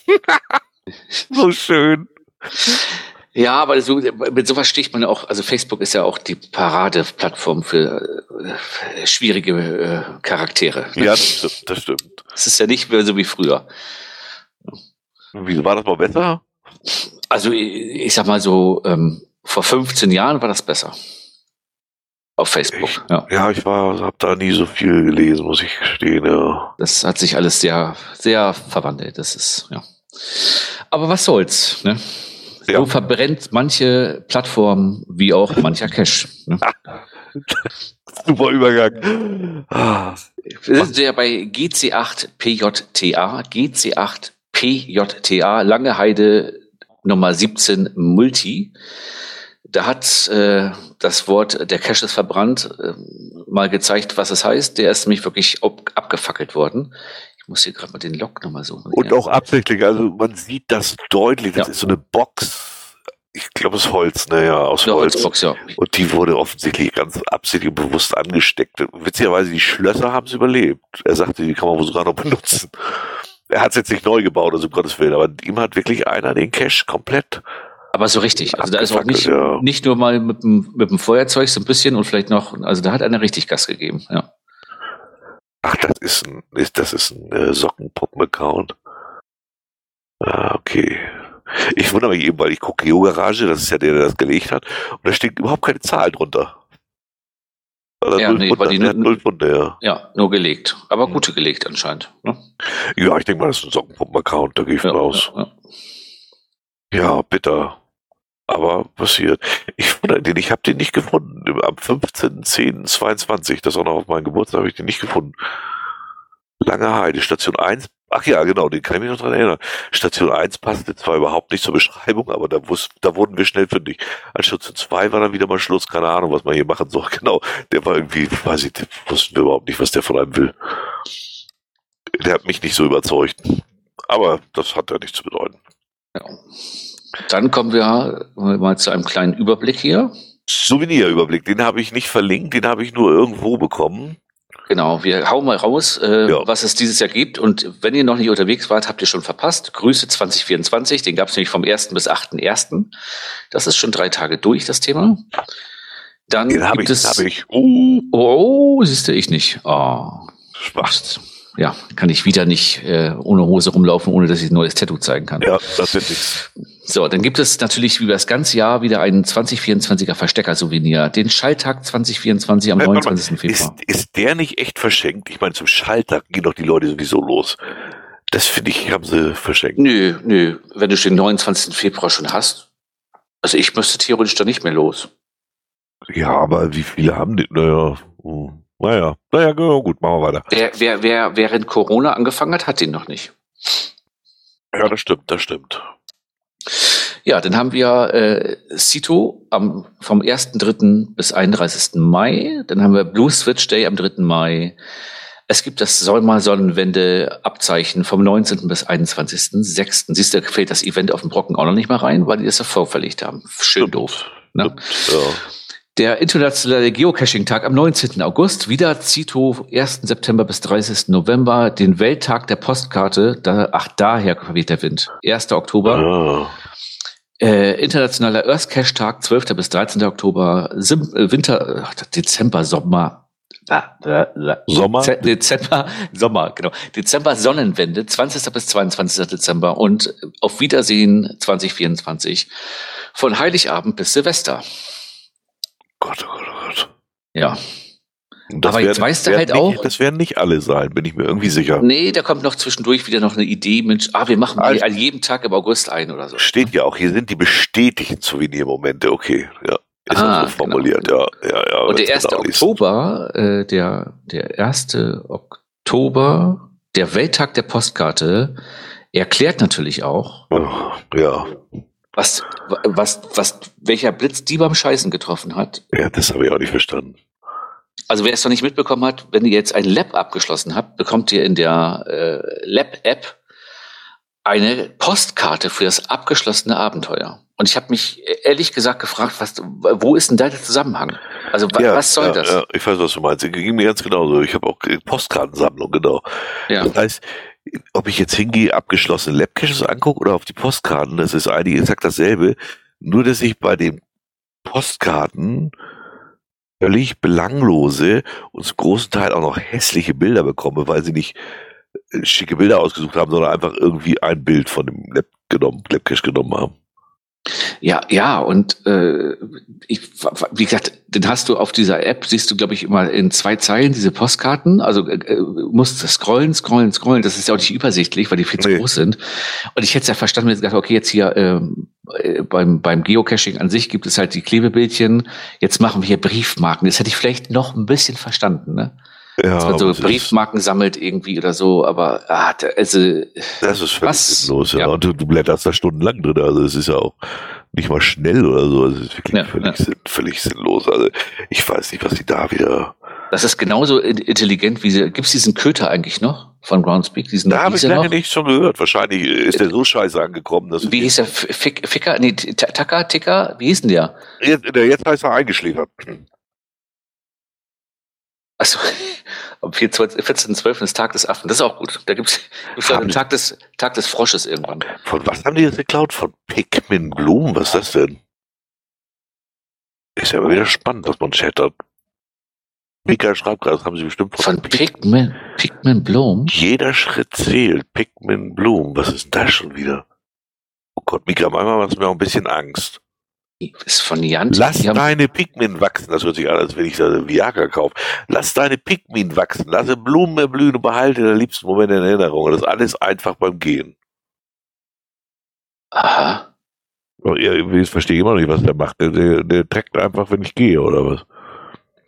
[SPEAKER 1] [laughs] so schön.
[SPEAKER 2] Ja, aber so, mit sowas sticht man auch, also Facebook ist ja auch die Paradeplattform für äh, schwierige äh, Charaktere.
[SPEAKER 1] Ne? Ja, das stimmt, das stimmt.
[SPEAKER 2] Es ist ja nicht mehr so wie früher.
[SPEAKER 1] Wieso war das mal besser?
[SPEAKER 2] Also ich, ich sag mal so, ähm, vor 15 Jahren war das besser. Auf Facebook,
[SPEAKER 1] ich, ja. Ja, ich war, habe da nie so viel gelesen, muss ich gestehen, ja.
[SPEAKER 2] Das hat sich alles sehr, sehr verwandelt, das ist, ja. Aber was soll's, ne? Ja. So verbrennt manche Plattformen wie auch mancher Cache. Ne? [laughs]
[SPEAKER 1] Super Übergang.
[SPEAKER 2] Wir sind ja bei GC8PJTA, GC8PJTA, Lange Heide Nummer 17 Multi. Da hat äh, das Wort der Cache ist verbrannt äh, mal gezeigt, was es heißt. Der ist nämlich wirklich abgefackelt worden. Ich muss hier gerade mal den Log nochmal suchen.
[SPEAKER 1] Und auch absichtlich, also man sieht das deutlich, das ja. ist so eine Box. Ich glaube, es ist Holz, naja, aus ja, Holz. Holzbox, ja. Und die wurde offensichtlich ganz absichtlich bewusst angesteckt. Witzigerweise, die Schlösser haben es überlebt. Er sagte, die kann man wohl sogar noch [laughs] benutzen. Er hat es jetzt nicht neu gebaut, also um Gottes Willen, aber ihm hat wirklich einer den Cache komplett
[SPEAKER 2] aber so richtig. Also da ist auch nicht, ja. nicht nur mal mit dem, mit dem Feuerzeug so ein bisschen und vielleicht noch, also da hat einer richtig Gas gegeben, ja.
[SPEAKER 1] Ach, das ist ein, ist, das ist ein äh, Sockenpuppen-Account. Ah, okay. Ich wundere mich eben, weil ich gucke Geo-Garage, das ist ja der, der das gelegt hat, und da steht überhaupt keine Zahl drunter.
[SPEAKER 2] Ja, nee, Pfunde, die null Pfunde, ja. ja, nur gelegt. Aber hm. gute gelegt anscheinend. Ne?
[SPEAKER 1] Ja, ich denke mal, das ist ein Sockenpuppen-Account, da gehe ich ja, von aus. Ja, ja. ja, bitter aber passiert. Ich wundere den, ich habe den nicht gefunden. Am 15.10.22, das auch noch auf meinem Geburtstag, habe ich den nicht gefunden. Lange Heide, Station 1. Ach ja, genau, den kann ich mich noch dran erinnern. Station 1 passte zwar überhaupt nicht zur Beschreibung, aber da, da wurden wir schnell fündig. An Station 2 war dann wieder mal Schluss, keine Ahnung, was man hier machen soll. [laughs] Genau, der war irgendwie, weiß ich, wussten wir überhaupt nicht, was der von einem will. Der hat mich nicht so überzeugt. Aber das hat ja nichts zu bedeuten. Ja.
[SPEAKER 2] Dann kommen wir mal zu einem kleinen Überblick hier.
[SPEAKER 1] Souvenirüberblick, den habe ich nicht verlinkt, den habe ich nur irgendwo bekommen.
[SPEAKER 2] Genau, wir hauen mal raus, äh, ja. was es dieses Jahr gibt. Und wenn ihr noch nicht unterwegs wart, habt ihr schon verpasst. Grüße 2024, den gab es nämlich vom 1. bis 8.1. Das ist schon drei Tage durch, das Thema. Dann den gibt ich, es. Hab ich. Oh, oh siehst du, ich nicht. Oh. Spaß. Ja, kann ich wieder nicht äh, ohne Hose rumlaufen, ohne dass ich ein neues Tattoo zeigen kann.
[SPEAKER 1] Ja, das wird nichts.
[SPEAKER 2] So, dann gibt es natürlich wie das ganze Jahr wieder einen 2024er Verstecker-Souvenir. Den Schalltag 2024 am
[SPEAKER 1] Äh, warte mal,
[SPEAKER 2] 29. Februar.
[SPEAKER 1] Ist, ist der nicht echt verschenkt? Ich meine, zum Schalttag gehen doch die Leute sowieso los. Das finde ich, haben sie verschenkt.
[SPEAKER 2] Nö, nö. Wenn du den 29. Februar schon hast, also ich müsste theoretisch da nicht mehr los.
[SPEAKER 1] Ja, aber wie viele haben die? Naja, hm, naja, naja, gut, machen wir weiter.
[SPEAKER 2] Wer, wer, wer während Corona angefangen hat, hat den noch nicht.
[SPEAKER 1] Ja, das stimmt, das stimmt.
[SPEAKER 2] Ja, dann haben wir äh, Cito am, vom 1.3. bis 31. Mai. Dann haben wir Blue Switch Day am 3. Mai. Es gibt das Solmar Sonnenwende Abzeichen vom 19. bis 21.06. Siehst du, da fällt das Event auf dem Brocken auch noch nicht mal rein, weil die das davor verlegt haben. Schön
[SPEAKER 1] Stimmt.
[SPEAKER 2] doof. Ne?
[SPEAKER 1] Stimmt, ja.
[SPEAKER 2] Der internationale Geocaching-Tag am 19. August, wieder Cito 1. September bis 30. November, den Welttag der Postkarte, da, ach, daher weht der Wind. 1. Oktober,
[SPEAKER 1] Ah,
[SPEAKER 2] äh, internationaler Earth Cache Tag, 12. bis 13. Oktober, Sim, äh, Winter, ach, Dezember, Sommer, Ah, äh, äh,
[SPEAKER 1] Sommer?
[SPEAKER 2] Ze- Dezember, [laughs] Sommer, genau. Dezember Sonnenwende, 20. bis 22. Dezember und auf Wiedersehen 2024 von Heiligabend bis Silvester.
[SPEAKER 1] Gott, oh Gott, oh Gott.
[SPEAKER 2] Ja. Aber jetzt weißt du halt
[SPEAKER 1] nicht,
[SPEAKER 2] auch-
[SPEAKER 1] Das werden nicht alle sein, bin ich mir irgendwie sicher.
[SPEAKER 2] Nee, da kommt noch zwischendurch wieder noch eine Idee, Mensch, ah, wir machen
[SPEAKER 1] Also-
[SPEAKER 2] an jedem Tag im August ein oder so.
[SPEAKER 1] Steht ja auch, hier sind die bestätigten Souvenirmomente, okay, ja. Ist
[SPEAKER 2] Ah,
[SPEAKER 1] auch so formuliert, ja, ja, ja.
[SPEAKER 2] Und der
[SPEAKER 1] wenn's
[SPEAKER 2] 1.
[SPEAKER 1] genau liest.
[SPEAKER 2] Oktober, äh, der, der 1. Oktober, der Welttag der Postkarte, erklärt natürlich auch,
[SPEAKER 1] Oh, ja,
[SPEAKER 2] was, was, was, welcher Blitz die beim Scheißen getroffen hat.
[SPEAKER 1] ja, das habe ich auch nicht verstanden.
[SPEAKER 2] Also wer es noch nicht mitbekommen hat, wenn ihr jetzt ein Lab abgeschlossen habt, bekommt ihr in der äh, Lab-App eine Postkarte für das abgeschlossene Abenteuer. Und ich habe mich ehrlich gesagt gefragt, was, wo ist denn da der Zusammenhang? Also wa-
[SPEAKER 1] ja,
[SPEAKER 2] was soll
[SPEAKER 1] ja,
[SPEAKER 2] das?
[SPEAKER 1] Ja, ich weiß, was du meinst. Ging mir ganz genauso. Ich habe auch äh, Postkartensammlung, genau.
[SPEAKER 2] Ja.
[SPEAKER 1] Das heißt, ob ich jetzt hingehe, abgeschlossene Labcaches angucke oder auf die Postkarten, das ist eigentlich exakt dasselbe. Nur, dass ich bei den Postkarten völlig belanglose und zum großen Teil auch noch hässliche Bilder bekomme, weil sie nicht äh, schicke Bilder ausgesucht haben, sondern einfach irgendwie ein Bild von dem Lab genommen, Labcache genommen haben.
[SPEAKER 2] Ja, ja, und äh, ich, wie gesagt, den hast du auf dieser App, siehst du, glaube ich, immer in zwei Zeilen diese Postkarten. Also äh, äh, musst scrollen, scrollen, scrollen. Das ist ja auch nicht übersichtlich, weil die viel zu
[SPEAKER 1] Nee.
[SPEAKER 2] groß sind. Und ich hätte es ja verstanden, wenn ich gesagt okay, jetzt hier ähm, äh, beim, beim Geocaching an sich gibt es halt die Klebebildchen. Jetzt machen wir hier Briefmarken. Das hätte ich vielleicht noch ein bisschen verstanden, ne?
[SPEAKER 1] Ja,
[SPEAKER 2] Dass man so Briefmarken sammelt irgendwie oder so. Aber ah, also
[SPEAKER 1] Das ist völlig
[SPEAKER 2] Was?
[SPEAKER 1] sinnlos, ja.
[SPEAKER 2] Ja.
[SPEAKER 1] Und du, du blätterst da stundenlang drin. Also es ist ja auch nicht mal schnell oder so. Es ist wirklich
[SPEAKER 2] Ja,
[SPEAKER 1] völlig,
[SPEAKER 2] ja.
[SPEAKER 1] Sinn, völlig sinnlos. Also ich weiß nicht, was die da wieder.
[SPEAKER 2] das ist genauso in- intelligent wie sie. Gibt's diesen Köter eigentlich noch von Groundspeak? Diesen
[SPEAKER 1] Da habe ich lange
[SPEAKER 2] noch?
[SPEAKER 1] nicht schon gehört. Wahrscheinlich ist der so scheiße angekommen, dass
[SPEAKER 2] Wie hieß der? Fick, Ficker? Nee, Tacker, Ticker? Wie hieß denn der?
[SPEAKER 1] jetzt, der jetzt heißt er eingeschläfert.
[SPEAKER 2] Achso, [laughs] am 14.12. ist Tag des Affen. Das ist auch gut. Da gibt's,
[SPEAKER 1] Haben
[SPEAKER 2] einen Tag des, Tag des Frosches irgendwann.
[SPEAKER 1] Von was haben die jetzt geklaut? Von Pikmin Bloom? Was ist das denn? Ist ja immer wieder spannend, dass man Chat hat. Mika schreibt gerade, das haben sie bestimmt
[SPEAKER 2] Von Pikmin, Pikmin Bloom?
[SPEAKER 1] Jeder Schritt zählt. Pikmin Bloom. Was ist denn das schon wieder? Oh Gott, Mika, manchmal macht es mir auch ein bisschen Angst.
[SPEAKER 2] Ist von Jan.
[SPEAKER 1] Lass deine Pikmin wachsen. Das hört sich an, als wenn ich da Viagra kaufe. Lass deine Pikmin wachsen. Lasse Blumen erblühen und behalte deine liebsten Momente in Erinnerung. Das ist alles einfach beim Gehen.
[SPEAKER 2] Aha.
[SPEAKER 1] Oh, Ich verstehe immer noch nicht, was der macht. Der, der, der trägt einfach, wenn ich gehe, oder was?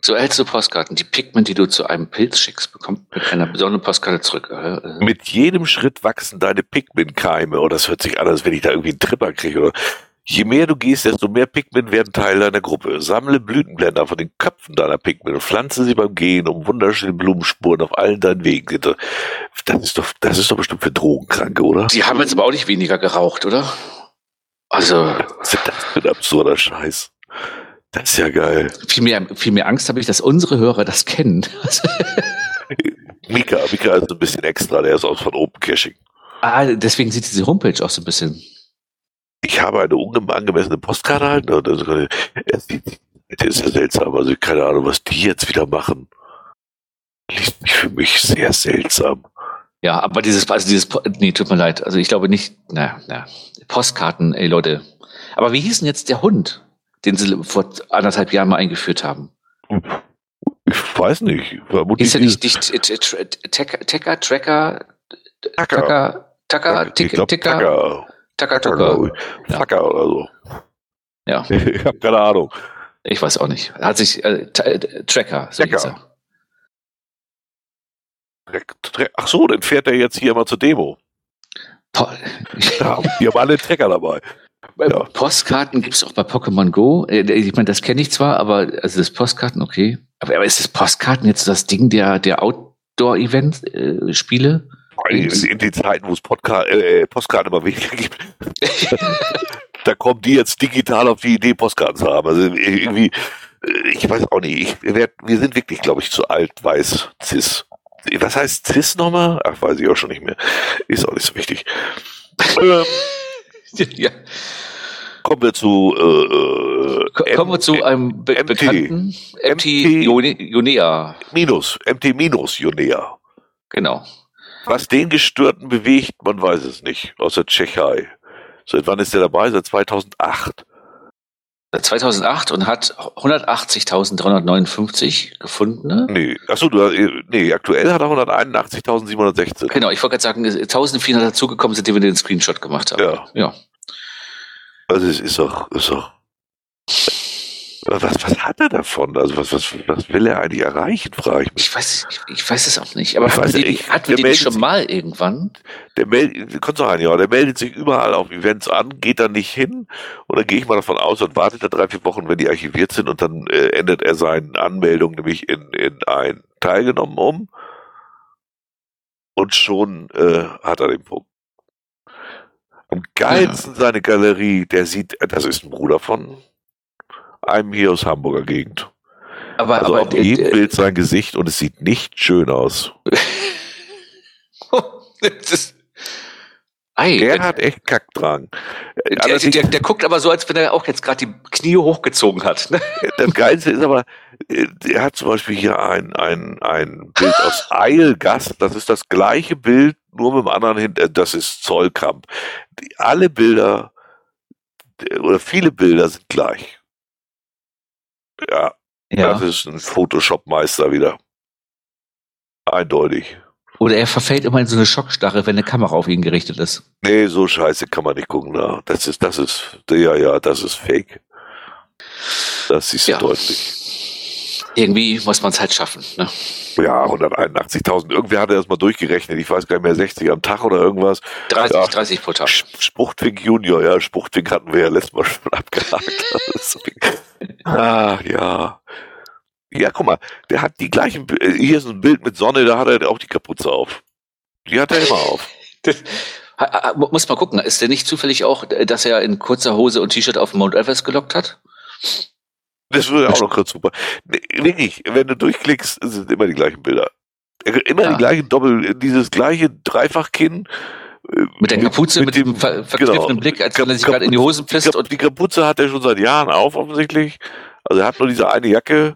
[SPEAKER 2] So erhältst du Postkarten. Die Pikmin, die du zu einem Pilz schickst, bekommt mit einer besonderen Postkarte zurück. Äh, äh,
[SPEAKER 1] Mit jedem Schritt wachsen deine Pikmin-Keime. Oh, das hört sich an, als wenn ich da irgendwie einen Tripper kriege. Oder Je mehr du gehst, desto mehr Pikmin werden Teil deiner Gruppe. Sammle Blütenblätter von den Köpfen deiner Pikmin und pflanze sie beim Gehen um wunderschöne Blumenspuren auf allen deinen Wegen. Das ist doch, das ist doch bestimmt für Drogenkranke, oder?
[SPEAKER 2] die haben jetzt aber auch nicht weniger geraucht, oder? Also,
[SPEAKER 1] Was ist das für ein absurder Scheiß? Das ist ja geil.
[SPEAKER 2] viel mehr, viel mehr Angst habe ich, dass unsere Hörer das kennen.
[SPEAKER 1] Mika, Mika ist ein bisschen extra, der ist aus von Open Caching.
[SPEAKER 2] ah, deswegen sieht diese Homepage auch so ein bisschen.
[SPEAKER 1] Ich habe eine unangemessene Postkarte erhalten. Und also, das ist ja seltsam. Also keine Ahnung, was die jetzt wieder machen. Liest sich für mich sehr seltsam.
[SPEAKER 2] Ja, aber dieses, also dieses, nee, tut mir leid. Also ich glaube nicht, na, na, Postkarten, ey Leute. Aber wie hieß denn jetzt der Hund, den sie vor anderthalb Jahren mal eingeführt haben?
[SPEAKER 1] Ich weiß nicht.
[SPEAKER 2] Ist er nicht, nicht Tecker, Tracker, Tacker, Tacker, Ticker, Ticker, Tacker, Tucker.
[SPEAKER 1] Tacker oder so.
[SPEAKER 2] Ja.
[SPEAKER 1] Ich habe keine Ahnung.
[SPEAKER 2] Ich weiß auch nicht. Hat sich äh, Tracker, so hieß er.
[SPEAKER 1] Ach so, dann fährt er jetzt hier mal zur Demo. Ja, [laughs] wir haben alle Trecker dabei.
[SPEAKER 2] Ja. Postkarten gibt es auch bei Pokémon Go. Äh, ich meine, das kenne ich zwar, aber also das Postkarten, okay. Aber, aber ist das Postkarten jetzt das Ding der, der Outdoor-Event-Spiele?
[SPEAKER 1] Äh, in, in den Zeiten, wo es Podca äh, Postkarten immer weniger gibt. [laughs] da kommen die jetzt digital auf die Idee, Postkarten zu haben. Also irgendwie, äh, ich weiß auch nicht. Ich, wir, wir sind wirklich, glaube ich, zu alt, weiß, cis was heißt CIS nochmal? Ach, weiß ich auch schon nicht mehr. Ist auch nicht so wichtig. ähm, [laughs] ja. Kommen wir zu
[SPEAKER 2] äh, Kommen wir zu einem be MT, bekannten MT, MT Jonea.
[SPEAKER 1] Minus, MT minus Jonea.
[SPEAKER 2] Genau.
[SPEAKER 1] Was den Gestörten bewegt, man weiß es nicht, aus der Tschechei. Seit wann ist der dabei? Seit 2008.
[SPEAKER 2] 2008 und hat 180.359 gefundene.
[SPEAKER 1] Nee, achso, du, nee, aktuell hat er 181.716.
[SPEAKER 2] Genau, ich wollte gerade sagen, 1400 dazugekommen sind, die wir den Screenshot gemacht haben.
[SPEAKER 1] Ja. ja. Also es ist doch, ist doch was, was hat er davon? Also was, was, was will er eigentlich erreichen, frage ich mich.
[SPEAKER 2] Ich weiß, ich, ich weiß es auch nicht. Aber ich wir die, hatten wir die schon mal irgendwann?
[SPEAKER 1] Der meldet, kannst du sagen, ja, der meldet sich überall auf Events an, geht da nicht hin und dann gehe ich mal davon aus und wartet da drei, vier Wochen, wenn die archiviert sind und dann äh, ändert er seine Anmeldung nämlich in, in ein teilgenommen um und schon äh, hat er den Punkt. Am geilsten ja. seine Galerie, der sieht, das ist ein Bruder von einem hier aus Hamburger Gegend.
[SPEAKER 2] Aber,
[SPEAKER 1] also
[SPEAKER 2] aber
[SPEAKER 1] auf jedem Bild sein Gesicht und es sieht nicht schön aus.
[SPEAKER 2] das, [laughs]
[SPEAKER 1] Ei, der hat echt Kackdrang.
[SPEAKER 2] Der, der, der, guckt aber so, als wenn er auch jetzt gerade die Knie hochgezogen hat. Ne? [laughs]
[SPEAKER 1] Das Geilste ist aber, er hat zum Beispiel hier ein, ein, ein Bild aus [laughs] Eilgast. Das ist das gleiche Bild, nur mit dem anderen hinter. Das ist Zollkamp. Alle Bilder oder viele Bilder sind gleich. Ja, ja. das ist ein Photoshop-Meister wieder. Eindeutig.
[SPEAKER 2] Oder er verfällt immer in so eine Schockstarre, wenn eine Kamera auf ihn gerichtet ist.
[SPEAKER 1] Nee, so scheiße kann man nicht gucken. Na. Das ist, das ist, ja, ja, das ist fake. Das siehst du ja. deutlich.
[SPEAKER 2] Irgendwie muss man es halt schaffen. Ne?
[SPEAKER 1] Ja, 181.000. Irgendwer hat das mal durchgerechnet. Ich weiß gar nicht mehr, 60 am Tag oder irgendwas.
[SPEAKER 2] 30,
[SPEAKER 1] ja,
[SPEAKER 2] 30 pro Tag.
[SPEAKER 1] Spuchtwink Junior, ja, Spuchtwink hatten wir ja letztes Mal schon [laughs] abgehakt. ah, ja. Ja, guck mal, der hat die gleichen, äh, hier ist ein Bild mit Sonne, da hat er auch die Kapuze auf. Die hat er immer auf. [laughs]
[SPEAKER 2] das, muss mal gucken, ist der nicht zufällig auch, dass er in kurzer Hose und T-Shirt auf Mount Everest gelockt hat?
[SPEAKER 1] Das würde auch noch kurz super. Wirklich, wenn du durchklickst, sind immer die gleichen Bilder. Immer ja. die gleichen Doppel, dieses gleiche Dreifachkinn.
[SPEAKER 2] Äh, mit der Kapuze, mit, mit dem ver verkniffenen genau. Blick, als wenn er sich gerade in die Hosen pisst.
[SPEAKER 1] Und die Kapuze hat er schon seit Jahren auf, offensichtlich. Also er hat nur diese eine Jacke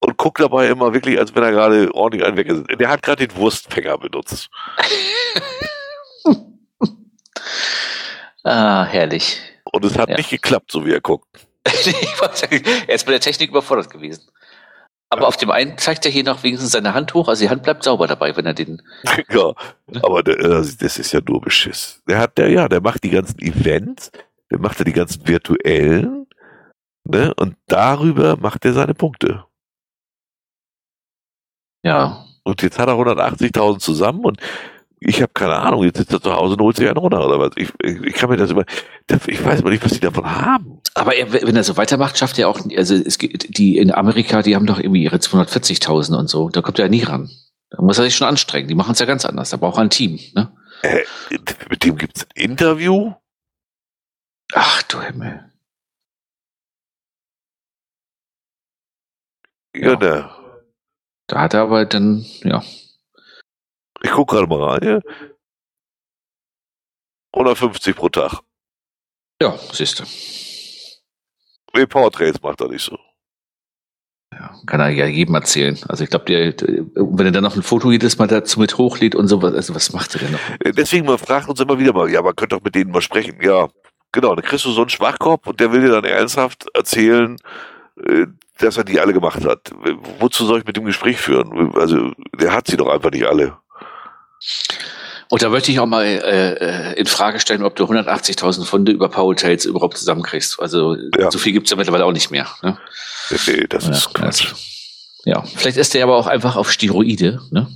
[SPEAKER 1] und guckt dabei immer wirklich, als wenn er gerade ordentlich einen weg Der hat gerade den Wurstfänger benutzt. [laughs]
[SPEAKER 2] ah, herrlich.
[SPEAKER 1] Und es hat ja. nicht geklappt, so wie er guckt. [laughs]
[SPEAKER 2] er ist bei der Technik überfordert gewesen. Aber auf dem einen zeigt er hier noch wenigstens seine Hand hoch, also die Hand bleibt sauber dabei, wenn er den. [laughs]
[SPEAKER 1] ja, aber der, das ist ja nur Beschiss. Der hat der, ja, der macht die ganzen Events, der macht ja die ganzen virtuellen, ne, und darüber macht er seine Punkte.
[SPEAKER 2] Ja.
[SPEAKER 1] Und jetzt hat er 180.000 zusammen und ich habe keine Ahnung, jetzt sitzt er zu Hause und holt sich einen runter oder was. Ich, ich kann mir das immer, ich weiß mal nicht, was die davon haben.
[SPEAKER 2] Aber er, wenn er so weitermacht, schafft er auch, also es gibt, die in Amerika, die haben doch irgendwie ihre 240.000 und so, da kommt er nie ran. Da muss er sich schon anstrengen, die machen es ja ganz anders, da braucht er ein Team, ne?
[SPEAKER 1] Äh, mit dem gibt's ein Interview?
[SPEAKER 2] Ach du Himmel.
[SPEAKER 1] Ja, ja. Ne.
[SPEAKER 2] Da hat er aber dann, ja,
[SPEAKER 1] ich gucke gerade mal rein. Ja? 150 pro Tag.
[SPEAKER 2] Ja, siehst du.
[SPEAKER 1] Nee, Portraits macht er nicht so.
[SPEAKER 2] Ja, kann er ja jedem erzählen. Also ich glaube, wenn er dann noch ein Foto jedes Mal dazu mit hochlädt und so, also was macht er denn noch?
[SPEAKER 1] Äh, deswegen, man fragt uns immer wieder mal, ja, man könnte doch mit denen mal sprechen. Ja, genau, dann kriegst du so einen Schwachkopf und der will dir dann ernsthaft erzählen, äh, dass er die alle gemacht hat. Wozu soll ich mit dem Gespräch führen? Also, der hat sie doch einfach nicht alle.
[SPEAKER 2] Und da möchte ich auch mal äh, äh in Frage stellen, ob du 180.000 Funde über Power Hotels überhaupt zusammenkriegst. Also ja. so viel gibt's ja mittlerweile auch nicht mehr. Ne?
[SPEAKER 1] Nee, das ja, ist Quatsch.
[SPEAKER 2] Also, ja, vielleicht ist der aber auch einfach auf Steroide, ne?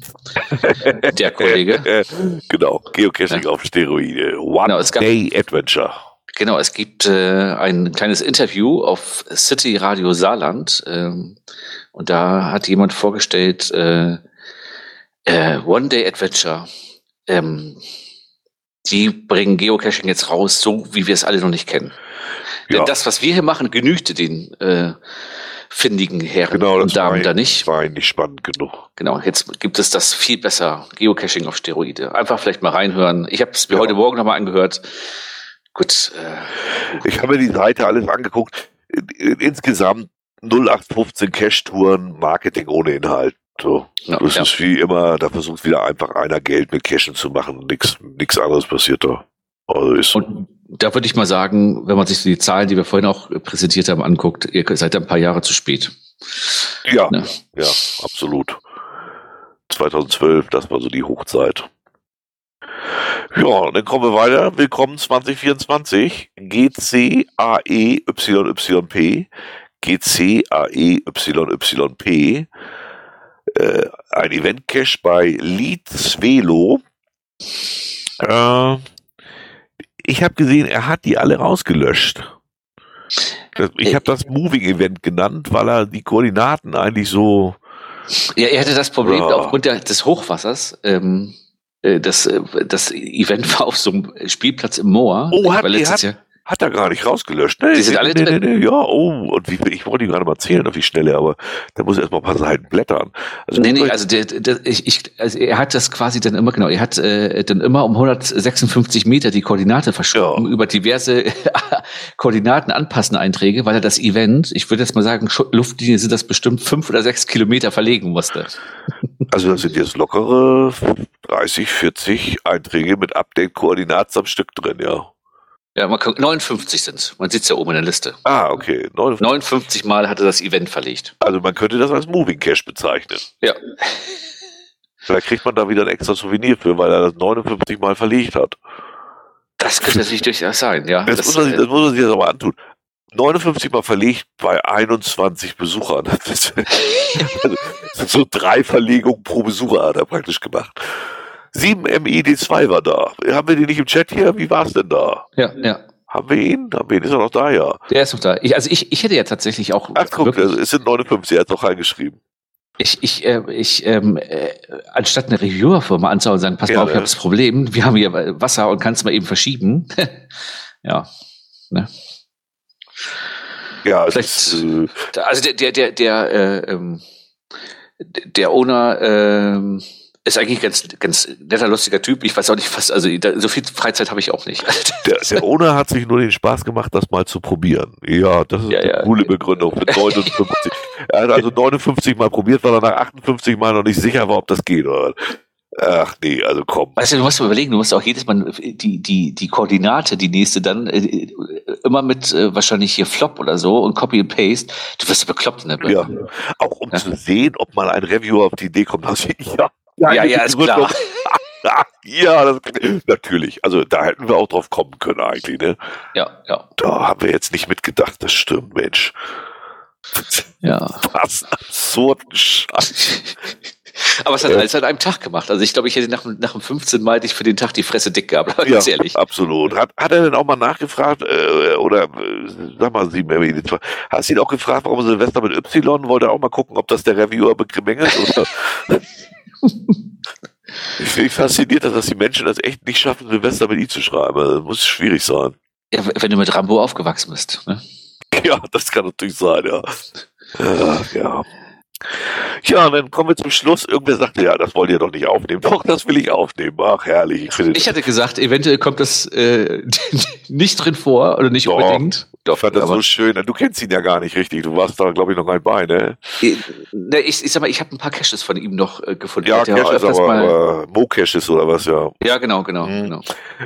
[SPEAKER 2] [laughs] der Kollege. [laughs]
[SPEAKER 1] genau, Geocaching ja. auf Steroide. One genau, Day Adventure.
[SPEAKER 2] Genau, es gibt äh, ein kleines Interview auf City Radio Saarland ähm, und da hat jemand vorgestellt, äh, äh, One Day Adventure. Ähm, die bringen Geocaching jetzt raus, so wie wir es alle noch nicht kennen. Ja. Denn das, was wir hier machen, genügte den äh, findigen Herren
[SPEAKER 1] genau,
[SPEAKER 2] und Damen da nicht.
[SPEAKER 1] Das war eigentlich spannend genug.
[SPEAKER 2] Genau, jetzt gibt es das viel besser, Geocaching auf Steroide. Einfach vielleicht mal reinhören. Ich habe es mir ja. heute Morgen nochmal angehört. Gut.
[SPEAKER 1] Äh, ich habe mir die Seite alles angeguckt. Insgesamt 0815 Cash-Touren, Marketing ohne Inhalt. So. Ja, das ja. ist wie immer, da versucht wieder einfach einer Geld mit Cashen zu machen. Nix, nix anderes passiert da.
[SPEAKER 2] Also ist Und da würde ich mal sagen, wenn man sich die Zahlen, die wir vorhin auch präsentiert haben, anguckt, ihr seid ein paar Jahre zu spät.
[SPEAKER 1] Ja, ne? ja, absolut. 2012, das war so die Hochzeit. Ja, dann kommen wir weiter. Willkommen 2024. GCAEYYP. GCAEYYP. Äh, ein Event-Cache bei Leeds Velo. Äh, ich habe gesehen, er hat die alle rausgelöscht. Ich habe das Moving Event genannt, weil er die Koordinaten eigentlich so.
[SPEAKER 2] Ja, er hatte das Problem ja. aufgrund der, des Hochwassers. Ähm, äh, das, äh, das Event war auf so einem Spielplatz im Moor.
[SPEAKER 1] Oh, hat, er hat, Jahr. Hat er gar nicht rausgelöscht.
[SPEAKER 2] Nee, die sind alle
[SPEAKER 1] nee, nee, nee, ja, oh, und wie, ich wollte ihm gerade mal erzählen, auf wie schnell er, aber da muss er erst mal ein paar Seiten blättern.
[SPEAKER 2] Also, nee, nee, also, der, der, ich, ich, also er hat das quasi dann immer, genau, er hat äh, dann immer um 156 Meter die Koordinate verschoben ja. über diverse [laughs] Koordinaten anpassen Einträge, weil er das Event, ich würde jetzt mal sagen, Luftlinie sind das bestimmt fünf oder sechs Kilometer verlegen musste. [laughs]
[SPEAKER 1] Also das sind jetzt lockere 30, 40 Einträge mit Update-Koordinaten am Stück drin, ja.
[SPEAKER 2] Ja, man kann, 59 sind Man sieht es ja oben in der Liste.
[SPEAKER 1] Ah, okay.
[SPEAKER 2] 59. 59 Mal hatte das Event verlegt.
[SPEAKER 1] Also man könnte das als Moving Cash bezeichnen.
[SPEAKER 2] Ja.
[SPEAKER 1] Vielleicht kriegt man da wieder ein extra Souvenir für, weil er das 59 Mal verlegt hat.
[SPEAKER 2] Das könnte natürlich durchaus sein, ja.
[SPEAKER 1] Das, das, muss man, sich, das muss man sich jetzt aber antun. 59 Mal verlegt bei 21 Besuchern. [laughs] Das, [laughs] also, das sind so drei Verlegungen pro Besucher hat er praktisch gemacht. 7MID2 war da. Haben wir den nicht im Chat hier? Wie war es denn da?
[SPEAKER 2] Ja, ja.
[SPEAKER 1] Haben wir ihn? Haben wir ihn? Ist er noch da, ja?
[SPEAKER 2] Der ist noch da. Ich, also ich, ich hätte ja tatsächlich auch.
[SPEAKER 1] Ach guck, also es sind 59, er hat noch reingeschrieben.
[SPEAKER 2] Ich, ich, äh, ich ähm, äh, anstatt eine Reviewerfirma anzuhauen und sagen, pass ja, mal auf, ich habe das Problem, wir haben hier Wasser und kannst mal eben verschieben. [laughs] ja. Ne?
[SPEAKER 1] Ja,
[SPEAKER 2] vielleicht. Ist, äh, also der, der, der, der, äh, ähm, der Owner, äh, ist eigentlich ganz, ganz netter, lustiger Typ. Ich weiß auch nicht, was, also so viel Freizeit habe ich auch nicht. [laughs]
[SPEAKER 1] Der, der Owner hat sich nur den Spaß gemacht, das mal zu probieren. Ja, das ist ja, eine ja. coole Begründung für 59. [laughs] er hat also 59 Mal probiert, weil er nach 58 Mal noch nicht sicher war, ob das geht. Oder? Ach nee, also komm.
[SPEAKER 2] Weißt du, du musst überlegen, du musst auch jedes Mal die, die, die Koordinate, die nächste dann, äh, immer mit äh, wahrscheinlich hier Flop oder so und Copy and Paste. Du wirst bekloppt in der
[SPEAKER 1] Birne. Ja, auch um ja. zu sehen, ob mal ein Reviewer auf die Idee kommt, ich, ja,
[SPEAKER 2] ja, ja, ja ist klar. [laughs]
[SPEAKER 1] ja, das, natürlich. Also da hätten wir auch drauf kommen können eigentlich, ne?
[SPEAKER 2] Ja, ja.
[SPEAKER 1] Da haben wir jetzt nicht mitgedacht, das stimmt, Mensch. [laughs]
[SPEAKER 2] Ja.
[SPEAKER 1] Was absurden Scheiß. [laughs]
[SPEAKER 2] Aber es hat alles an einem Tag gemacht. Also ich glaube, ich hätte nach, nach dem 15 Mal dich für den Tag die Fresse dick gehabt,
[SPEAKER 1] ja, ganz ehrlich. Absolut. Hat, hat er denn auch mal nachgefragt, äh, oder äh, sag mal, Sie, hast du ihn auch gefragt, warum Silvester mit Y? Wollte er auch mal gucken, ob das der Reviewer bemängelt? Oder? Ich bin fasziniert, dass die Menschen das echt nicht schaffen, Silvester mit I zu schreiben. Das muss schwierig sein.
[SPEAKER 2] Ja, wenn du mit Rambo aufgewachsen bist. Ne? [laughs]
[SPEAKER 1] Ja, das kann natürlich sein, ja. Ja, ja. Ja, dann kommen wir zum Schluss. Irgendwer sagte, ja, das wollt ihr doch nicht aufnehmen. Doch, das will ich aufnehmen. Ach, herrlich.
[SPEAKER 2] Ich, ich hatte gesagt, eventuell kommt das äh, [laughs] nicht drin vor oder nicht doch, unbedingt.
[SPEAKER 1] Ich fand das so schön. Du kennst ihn ja gar nicht richtig. Du warst da, glaube ich, noch ein bei, ne?
[SPEAKER 2] Ich, ich, ich sag mal, ich habe ein paar Caches von ihm noch äh, gefunden.
[SPEAKER 1] Ja, Caches, aber, aber Mo-Caches oder was, ja.
[SPEAKER 2] Ja, genau, genau. Mhm. genau.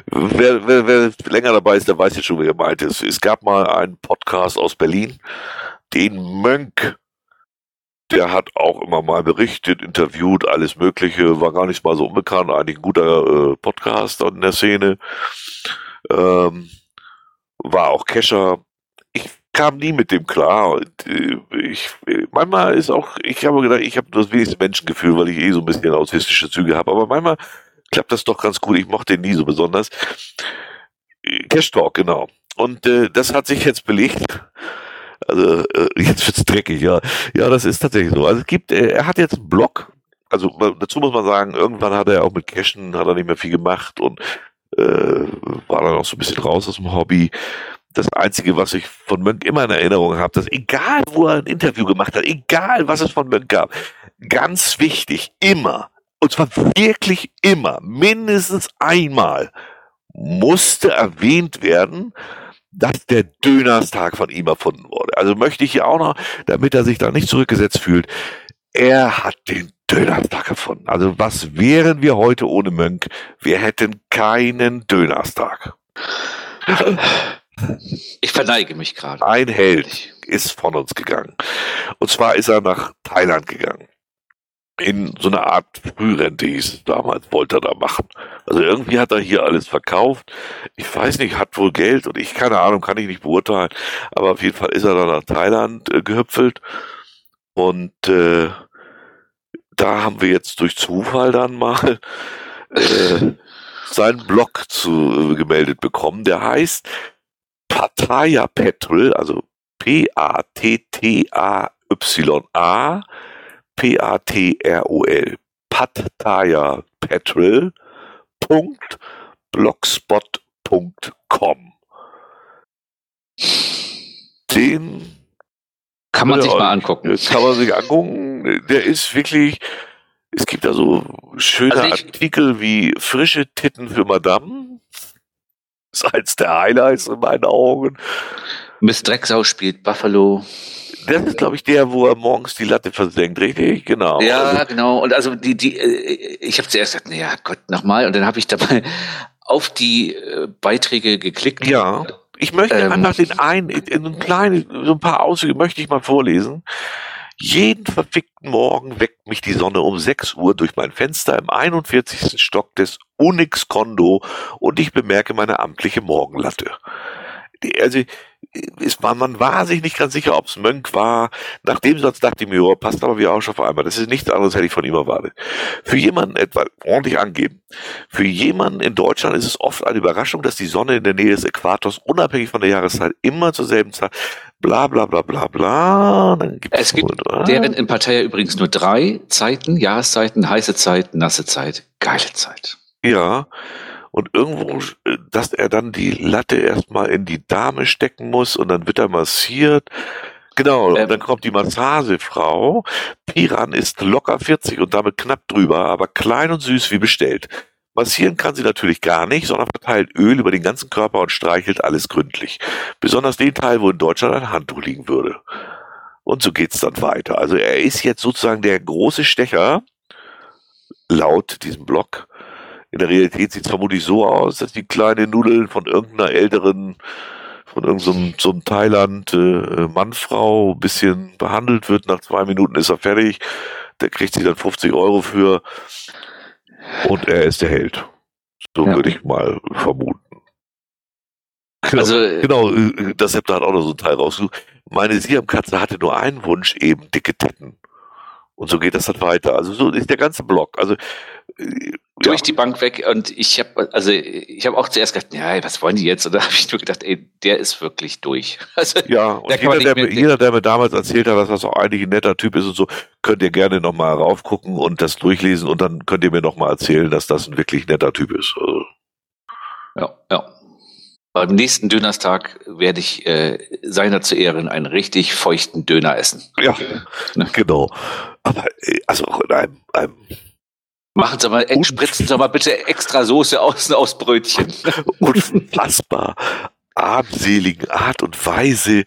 [SPEAKER 1] Wer, wer, wer länger dabei ist, der weiß jetzt schon, wie gemeint ist. Es gab mal einen Podcast aus Berlin, den Mönk der hat auch immer mal berichtet, interviewt, alles Mögliche, war gar nicht mal so unbekannt, eigentlich ein guter äh, Podcaster in der Szene. Ähm, war auch Kescher. Ich kam nie mit dem klar. Äh, ich, manchmal ist auch, ich habe gedacht, ich habe das wenigste Menschengefühl, weil ich eh so ein bisschen autistische Züge habe, aber manchmal klappt das doch ganz gut. Ich mochte ihn nie so besonders. Cash Talk, genau. Und äh, das hat sich jetzt belegt. Also äh, [laughs] jetzt wird's dreckig, ja. Ja, das ist tatsächlich so. Also es gibt, äh, er hat jetzt einen Blog. Also dazu muss man sagen, irgendwann hat er auch mit Cashen hat er nicht mehr viel gemacht und äh, war dann auch so ein bisschen raus aus dem Hobby. Das Einzige, was ich von Mönk immer in Erinnerung habe, dass egal, wo er ein Interview gemacht hat, egal, was es von Mönk gab, ganz wichtig, immer, und zwar wirklich immer, mindestens einmal, musste erwähnt werden, dass der Dönerstag von ihm erfunden wurde. Also möchte ich hier auch noch, damit er sich da nicht zurückgesetzt fühlt, er hat den Dönerstag erfunden. Also was wären wir heute ohne Mönk? Wir hätten keinen Dönerstag.
[SPEAKER 2] Ich verneige mich gerade.
[SPEAKER 1] Ein Held ist von uns gegangen. Und zwar ist er nach Thailand gegangen in so eine Art Frührente hieß es damals, wollte er da machen. Also irgendwie hat er hier alles verkauft. Ich weiß nicht, hat wohl Geld und ich, keine Ahnung, kann ich nicht beurteilen. Aber auf jeden Fall ist er dann nach Thailand äh, gehüpfelt. Und äh, da haben wir jetzt durch Zufall dann mal [laughs] äh, seinen Blog zu, äh, gemeldet bekommen. Der heißt Pattaya Petrol, also P-A-T-T-A-Y-A P-A-T-R-O-L, Pattaya Petrol, blogspot.com. Den
[SPEAKER 2] kann man sich mal angucken.
[SPEAKER 1] Kann man sich angucken. Der ist wirklich, es gibt da so schöne also Artikel wie frische Titten für Madame. Das ist eins der Highlights in meinen Augen.
[SPEAKER 2] Miss Drecksau spielt Buffalo.
[SPEAKER 1] Das ist, glaube ich, der, wo er morgens die Latte versenkt, richtig? Genau.
[SPEAKER 2] Ja, also, genau. Und also die, die, äh, ich habe zuerst gesagt, naja, Gott, nochmal. Und dann habe ich dabei [laughs] auf die äh, Beiträge geklickt.
[SPEAKER 1] Ja. Ich möchte ähm, einfach den einen, in einem kleinen, so ein paar Auszüge möchte ich mal vorlesen. Jeden verfickten Morgen weckt mich die Sonne um 6 Uhr durch mein Fenster im 41. Stock des Unix Kondo und ich bemerke meine amtliche Morgenlatte. Also ist, man, man war sich nicht ganz sicher, ob es Mönk war. Nach dem Satz dachte ich mir, oh, passt aber wie auch schon auf einmal. Das ist nichts anderes, hätte ich von ihm erwartet. Für jemanden etwa ordentlich angeben. Für jemanden in Deutschland ist es oft eine Überraschung, dass die Sonne in der Nähe des Äquators unabhängig von der Jahreszeit immer zur selben Zeit bla bla bla bla bla.
[SPEAKER 2] Dann gibt's es gibt wohl, deren in Partei übrigens nur drei Zeiten, Jahreszeiten, heiße Zeit, nasse Zeit, geile Zeit.
[SPEAKER 1] Ja und irgendwo, äh, dass er dann die Latte erstmal in die Dame stecken muss und dann wird er massiert. Genau, ähm, und dann kommt die Massagefrau. Piran ist locker 40 und damit knapp drüber, aber klein und süß wie bestellt. Massieren kann sie natürlich gar nicht, sondern verteilt Öl über den ganzen Körper und streichelt alles gründlich. Besonders den Teil, wo in Deutschland ein Handtuch liegen würde. Und so geht's dann weiter. Also er ist jetzt sozusagen der große Stecher, laut diesem Blog, in der Realität sieht es vermutlich so aus, dass die kleine Nudeln von irgendeiner älteren, von irgendeinem so einem Thailand äh, Mannfrau bisschen behandelt wird. Nach zwei Minuten ist er fertig. Der kriegt sie dann 50 Euro für. Und er ist der Held. So ja. würde ich mal vermuten. Genau, also, genau, äh, das ihr halt auch noch so ein Teil rausgesucht. Meine Siamkatze hatte nur einen Wunsch, eben dicke Titten. Und so geht das dann weiter. Also so ist der ganze Block. Also
[SPEAKER 2] äh, durch ja. die Bank weg und ich habe also ich habe auch zuerst gedacht, ja, was wollen die jetzt? Und da habe ich nur gedacht, ey, der ist wirklich durch. [laughs]
[SPEAKER 1] Also, ja, und jeder der, mir, jeder, der mir damals erzählt hat, dass das auch eigentlich ein netter Typ ist und so, könnt ihr gerne nochmal raufgucken und das durchlesen und dann könnt ihr mir nochmal erzählen, dass das ein wirklich netter Typ ist. Also.
[SPEAKER 2] Ja, ja. Beim nächsten Dönerstag werde ich äh, seiner zu Ehren einen richtig feuchten Döner essen.
[SPEAKER 1] Ja, ne? genau. Aber also auch in einem, einem
[SPEAKER 2] Machen Sie mal, spritzen Sie mal bitte extra Soße außen aus Brötchen. [laughs]
[SPEAKER 1] Unfassbar armseligen Art und Weise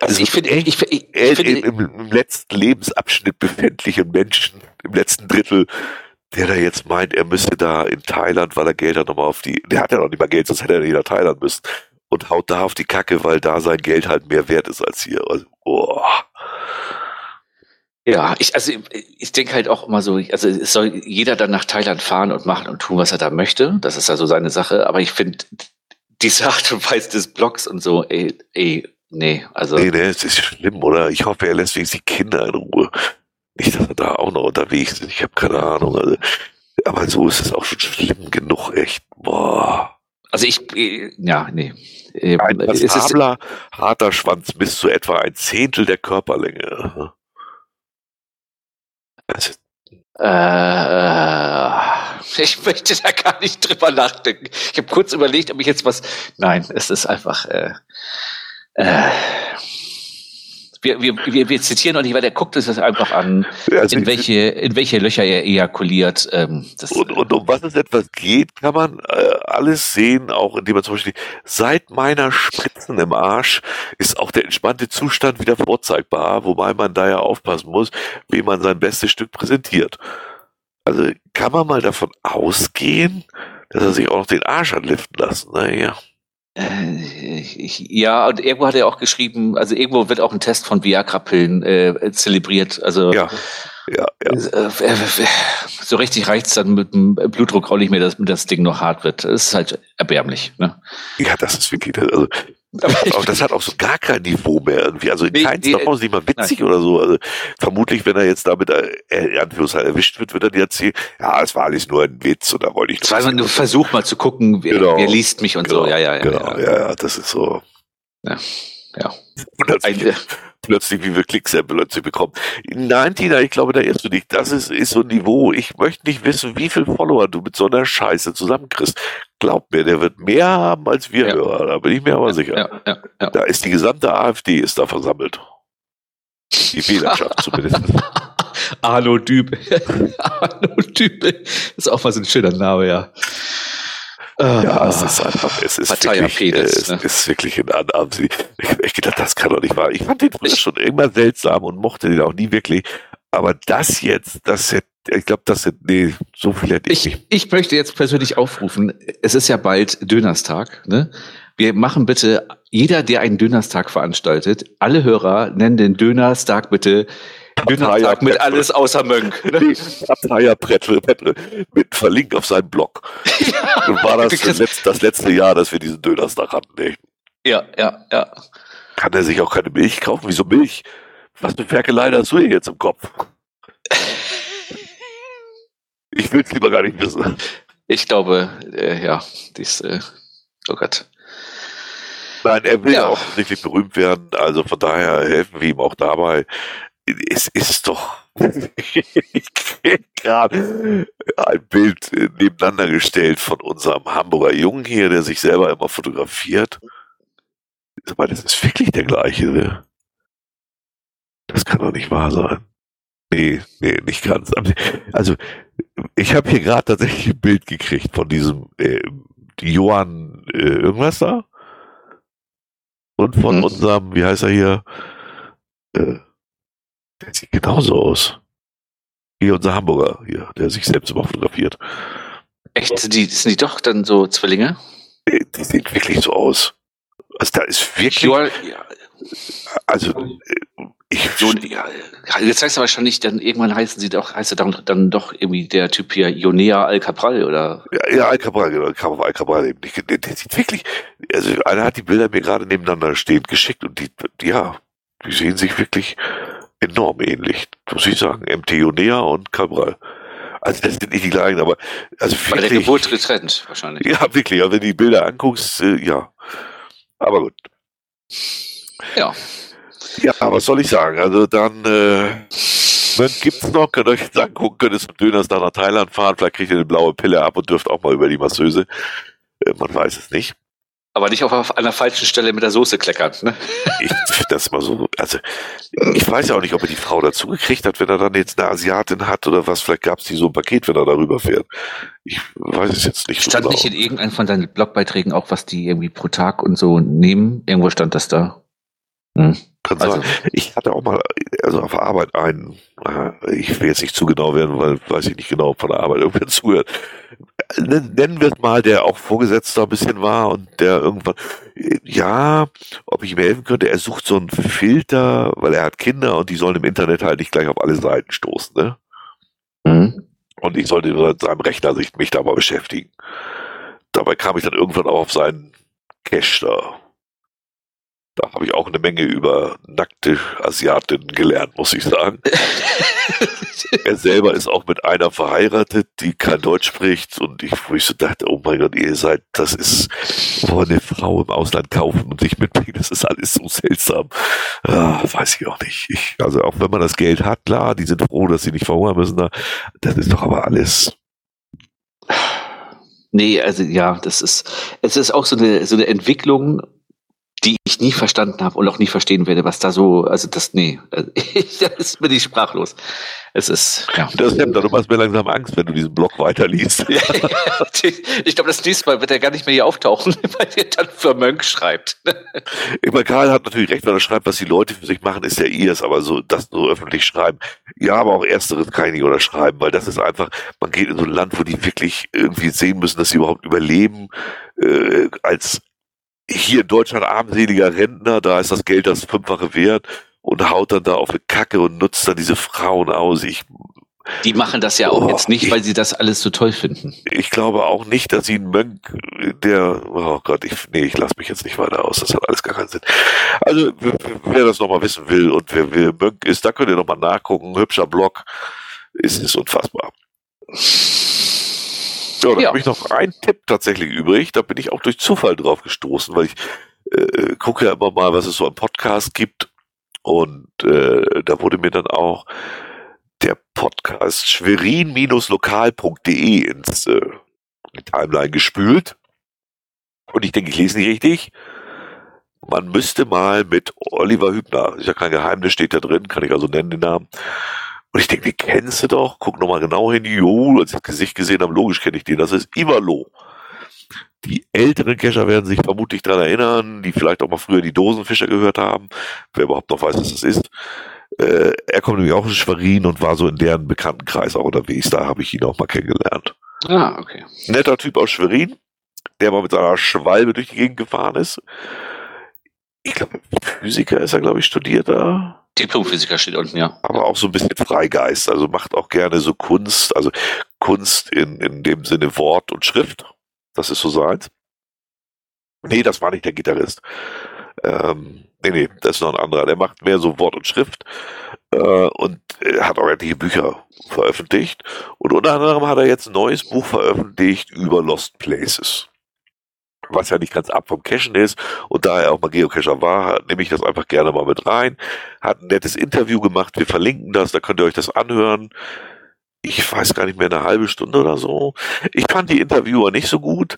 [SPEAKER 1] also ich finde, ich, ich, ich finde im, im, letzten Lebensabschnitt befindlichen Menschen, im letzten Drittel, der da jetzt meint, er müsste da in Thailand, weil er Geld hat, nochmal auf die, der hat ja noch nicht mal Geld, sonst hätte er nicht nach Thailand müssen und haut da auf die Kacke, weil da sein Geld halt mehr wert ist als hier. Also, oh.
[SPEAKER 2] Ja, ich, also ich denke halt auch immer so, also es soll jeder dann nach Thailand fahren und machen und tun, was er da möchte. Das ist also seine Sache. Aber ich finde, diese Art und Weise des Blogs und so, ey, ey, Nee, also.
[SPEAKER 1] Nee, nee, es ist schlimm, oder? Ich hoffe, er lässt wenigstens die Kinder in Ruhe. Nicht, dass er da auch noch unterwegs ist. Ich habe keine Ahnung. Also, aber so ist es auch schon schlimm genug, echt. Boah.
[SPEAKER 2] Also ich, ja, nee.
[SPEAKER 1] Ein passabler, harter Schwanz bis zu etwa ein Zehntel der Körperlänge.
[SPEAKER 2] Also, äh, ich möchte da gar nicht drüber nachdenken. Ich habe kurz überlegt, ob ich jetzt was. Nein, es ist einfach. Äh, äh, wir, wir, wir, wir zitieren noch nicht, weil der guckt es einfach an, also in, welche, in welche Löcher er ejakuliert. Ähm,
[SPEAKER 1] und, und um was es etwas geht, kann man äh, alles sehen, auch indem man zum Beispiel seit meiner Spritzen im Arsch ist auch der entspannte Zustand wieder vorzeigbar, wobei man da ja aufpassen muss, wie man sein bestes Stück präsentiert. Also kann man mal davon ausgehen, dass er sich auch noch den Arsch anliften lassen. Naja.
[SPEAKER 2] Äh, ja, und irgendwo hat er auch geschrieben, also irgendwo wird auch ein Test von Viagra-Pillen äh, zelebriert. Also
[SPEAKER 1] ja, ja, ja. Äh, äh,
[SPEAKER 2] so richtig reicht's dann mit dem Blutdruck auch nicht mehr, dass das Ding noch hart wird. Das ist halt erbärmlich. Ne?
[SPEAKER 1] Ja, das ist wirklich. Also, aber das hat auch so gar kein Niveau mehr irgendwie. Also in nee, keins nee, davon ist nicht mal witzig nein. oder so. Also vermutlich, wenn er jetzt damit äh, in Anführungszeichen erwischt wird, wird er dir erzählen, ja, es war alles nur ein Witz und da wollte ich.
[SPEAKER 2] Das war nur Versuch mal zu gucken, wer, genau, wer liest mich und
[SPEAKER 1] genau,
[SPEAKER 2] so. Ja, ja, ja.
[SPEAKER 1] Genau, ja, ja, das ist so.
[SPEAKER 2] Ja. Ja.
[SPEAKER 1] Und plötzlich, plötzlich wie wir Klicksample plötzlich bekommen. Nein, Tina, ich glaube, da irrst du nicht. Das ist, ist so ein Niveau. Ich möchte nicht wissen, wie viel Follower du mit so einer Scheiße zusammenkriegst. Glaub mir, der wird mehr haben als wir ja. Hörer. Da bin ich mir aber ja, sicher. Ja. Da ist die gesamte AfD ist da versammelt. Die Wählerschaft [laughs] zumindest.
[SPEAKER 2] Arno Dübel. [laughs] Arno Dübel. Ist auch mal so ein schöner Name, ja.
[SPEAKER 1] Ja, es ist einfach, es ist wirklich, Penis, es ne? ist wirklich ein Anarm. Ich, ich gedacht, das kann doch nicht wahr. Ich fand den früher schon immer seltsam und mochte den auch nie wirklich. Aber das jetzt, das hätte, ich glaube, das hätte, nee, so viel hätte
[SPEAKER 2] ich, ich nicht. Ich möchte jetzt persönlich aufrufen, es ist ja bald Dönerstag, ne? Wir machen bitte, jeder, der einen Dönerstag veranstaltet, alle Hörer nennen den Dönerstag bitte Dönertag mit alles außer Mönk.
[SPEAKER 1] Ne? Prettel mit verlinkt auf seinen Blog. Ja, Und war das das, letzt, das letzte Jahr, dass wir diesen Dönerstag hatten, ey.
[SPEAKER 2] Ja, ja, ja.
[SPEAKER 1] Kann er sich auch keine Milch kaufen? Wieso Milch? Was für Ferkelei hast du hier jetzt im Kopf? Ich will es lieber gar nicht wissen.
[SPEAKER 2] Ich glaube, äh, ja, dies, äh, oh Gott.
[SPEAKER 1] Nein, er will ja. auch wirklich berühmt werden, also von daher helfen wir ihm auch dabei es ist doch [laughs] gerade ein Bild nebeneinander gestellt von unserem Hamburger Jungen hier, der sich selber immer fotografiert. Aber das ist wirklich der gleiche. Ne? Das kann doch nicht wahr sein. Nee, nee, nicht ganz. Also, ich habe hier gerade tatsächlich ein Bild gekriegt von diesem äh, Johann äh, irgendwas da. Und von mhm. unserem, wie heißt er hier? Äh, der sieht genauso aus. Wie unser Hamburger hier, der sich selbst immer fotografiert.
[SPEAKER 2] Echt? Sind die, sind die doch dann so Zwillinge?
[SPEAKER 1] Die, die sehen wirklich so aus. Also da ist wirklich. Joel, ja. Also äh, ich.
[SPEAKER 2] So, ja, jetzt heißt er wahrscheinlich, dann irgendwann heißen sie doch, heißt er dann, dann doch irgendwie der Typ hier Jonea Al-Cabral oder?
[SPEAKER 1] Ja, ja Al-Cabral, genau, kam auf Al-Cabral eben nicht. Der, der sieht wirklich, also einer hat die Bilder mir gerade nebeneinander stehend geschickt und die, ja, die sehen sich wirklich enorm ähnlich, muss ich sagen. MT und Cabral. Also das sind nicht die gleichen, aber also
[SPEAKER 2] wirklich, Bei der Geburt getrennt wahrscheinlich.
[SPEAKER 1] Ja, wirklich. Aber wenn du die Bilder anguckst, äh, ja. Aber gut.
[SPEAKER 2] Ja.
[SPEAKER 1] Ja, was soll ich sagen? Also dann äh, gibt's noch, könnt ihr euch jetzt angucken, könnt ihr zum Dönerstag nach Thailand fahren, vielleicht kriegt ihr eine blaue Pille ab und dürft auch mal über die Masseuse. Äh, man weiß es nicht.
[SPEAKER 2] Aber nicht auf einer falschen Stelle mit der Soße kleckern. Ne? [laughs]
[SPEAKER 1] Ich finde das mal so, also ich weiß ja auch nicht, ob er die Frau dazu gekriegt hat, wenn er dann jetzt eine Asiatin hat oder was. Vielleicht gab es die so ein Paket, wenn er darüber fährt. Ich weiß es jetzt nicht.
[SPEAKER 2] Stand so genau. nicht in irgendeinem von deinen Blogbeiträgen auch, was die irgendwie pro Tag und so nehmen? Irgendwo stand das da.
[SPEAKER 1] Hm. Kann also, sein. Ich hatte auch mal, also auf Arbeit einen, äh, ich will jetzt nicht zu genau werden, weil weiß ich nicht genau, ob von der Arbeit irgendwer [laughs] zuhört. Nennen wir es mal, der auch Vorgesetzter ein bisschen war und der irgendwann, ja, ob ich ihm helfen könnte, er sucht so einen Filter, weil er hat Kinder und die sollen im Internet halt nicht gleich auf alle Seiten stoßen, ne? Mhm. Und ich sollte mit seinem Rechner sich mich da mal beschäftigen. Dabei kam ich dann irgendwann auch auf seinen Cache da da habe ich auch eine Menge über nackte Asiatinnen gelernt, muss ich sagen. [laughs] er selber ist auch mit einer verheiratet, die kein Deutsch spricht und ich, wo ich so dachte, oh mein Gott, ihr seid, das ist, wo eine Frau im Ausland kaufen und sich mitbringen, das ist alles so seltsam. Ah, weiß ich auch nicht. Ich, also auch wenn man das Geld hat, klar, die sind froh, dass sie nicht verhungern müssen, das ist doch aber alles
[SPEAKER 2] Nee, also ja, das ist, es ist auch so eine, so eine Entwicklung, die ich nie verstanden habe und auch nie verstehen werde, was da so, also das, nee, [laughs] das bin ich sprachlos. Es ist,
[SPEAKER 1] ja. Das stimmt, du machst mir langsam Angst, wenn du diesen Blog weiterliest. [laughs]
[SPEAKER 2] ich glaube, das nächste Mal wird er gar nicht mehr hier auftauchen, [laughs] weil er dann für Mönch schreibt.
[SPEAKER 1] Ich meine, Karl hat natürlich recht, wenn er schreibt, was die Leute für sich machen, ist ja ihrs, aber so, das so öffentlich schreiben. Ja, aber auch Ersteres kann ich nicht unterschreiben, weil das ist einfach, man geht in so ein Land, wo die wirklich irgendwie sehen müssen, dass sie überhaupt überleben, äh, als hier in Deutschland armseliger Rentner, da ist das Geld das Fünffache wert und haut dann da auf eine Kacke und nutzt dann diese Frauen aus. Ich,
[SPEAKER 2] die machen das ja auch oh, jetzt nicht, ich, weil sie das alles so toll finden.
[SPEAKER 1] Ich glaube auch nicht, dass sie ein Mönch, der, oh Gott, ich, nee, ich lasse mich jetzt nicht weiter aus, das hat alles gar keinen Sinn. Also, wer das nochmal wissen will und wer, wer Mönch ist, da könnt ihr nochmal nachgucken, hübscher Blog, ist, ist unfassbar. Ja, dann ja. habe ich noch einen Tipp tatsächlich übrig. Da bin ich auch durch Zufall drauf gestoßen, weil ich äh, gucke ja immer mal, was es so am Podcast gibt. Und äh, da wurde mir dann auch der Podcast schwerin-lokal.de ins äh, Timeline gespült. Und ich denke, ich lese nicht richtig. Man müsste mal mit Oliver Hübner, ist ja kein Geheimnis, steht da drin, kann ich also nennen den Namen, und ich denke, die kennst du doch. Guck nochmal genau hin. Jo, als ich das Gesicht gesehen habe, logisch kenne ich den. Das ist Ivalo. Die älteren Kescher werden sich vermutlich daran erinnern, die vielleicht auch mal früher die Dosenfischer gehört haben. Wer überhaupt noch weiß, was das ist. Äh, er kommt nämlich auch in Schwerin und war so in deren Bekanntenkreis auch unterwegs. Da habe ich ihn auch mal kennengelernt.
[SPEAKER 2] Ah, okay.
[SPEAKER 1] Netter Typ aus Schwerin, der mal mit seiner Schwalbe durch die Gegend gefahren ist. Ich glaube, Physiker ist er, glaube ich, studiert da.
[SPEAKER 2] Diplomphysiker steht unten, ja.
[SPEAKER 1] Aber auch so ein bisschen Freigeist, also macht auch gerne so Kunst, also Kunst in, in dem Sinne Wort und Schrift. Das ist so seins. Nee, das war nicht der Gitarrist. Ähm, nee, nee, das ist noch ein anderer. Der macht mehr so Wort und Schrift äh, und hat auch etliche Bücher veröffentlicht. Und unter anderem hat er jetzt ein neues Buch veröffentlicht über Lost Places was ja nicht ganz ab vom Cachen ist. Und da er auch mal Geocacher war, nehme ich das einfach gerne mal mit rein. Hat ein nettes Interview gemacht. Wir verlinken das, da könnt ihr euch das anhören. Ich weiß gar nicht mehr, eine halbe Stunde oder so. Ich fand die Interviewer nicht so gut.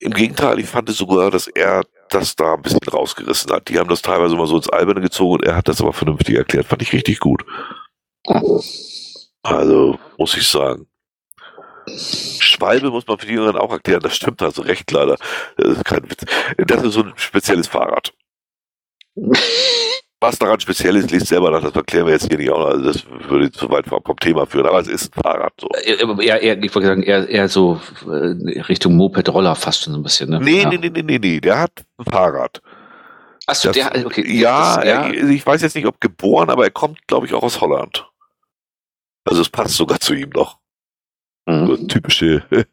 [SPEAKER 1] Im Gegenteil, ich fand es sogar, dass er das da ein bisschen rausgerissen hat. Die haben das teilweise mal so ins Alberne gezogen und er hat das aber vernünftig erklärt. Fand ich richtig gut. Also, muss ich sagen. Schwalbe muss man für die Jüngeren auch erklären, das stimmt also recht leider. Das ist kein Witz. Das ist so ein spezielles Fahrrad. [laughs] Was daran speziell ist, liest selber nach, das erklären wir jetzt hier nicht auch, also das würde zu weit vom Thema führen, aber es ist ein Fahrrad so.
[SPEAKER 2] Eher, eher, ich wollte sagen, eher, eher so äh, Richtung Moped-Roller fast schon so ein bisschen, ne?
[SPEAKER 1] Nee, ja. nee, nee, nee, nee, nee, der hat ein Fahrrad.
[SPEAKER 2] Achso, der, okay.
[SPEAKER 1] Ja, das, ja. Er, ich weiß jetzt nicht, ob geboren, aber er kommt, glaube ich, auch aus Holland. Also es passt sogar zu ihm noch. Mhm. Typische, [laughs]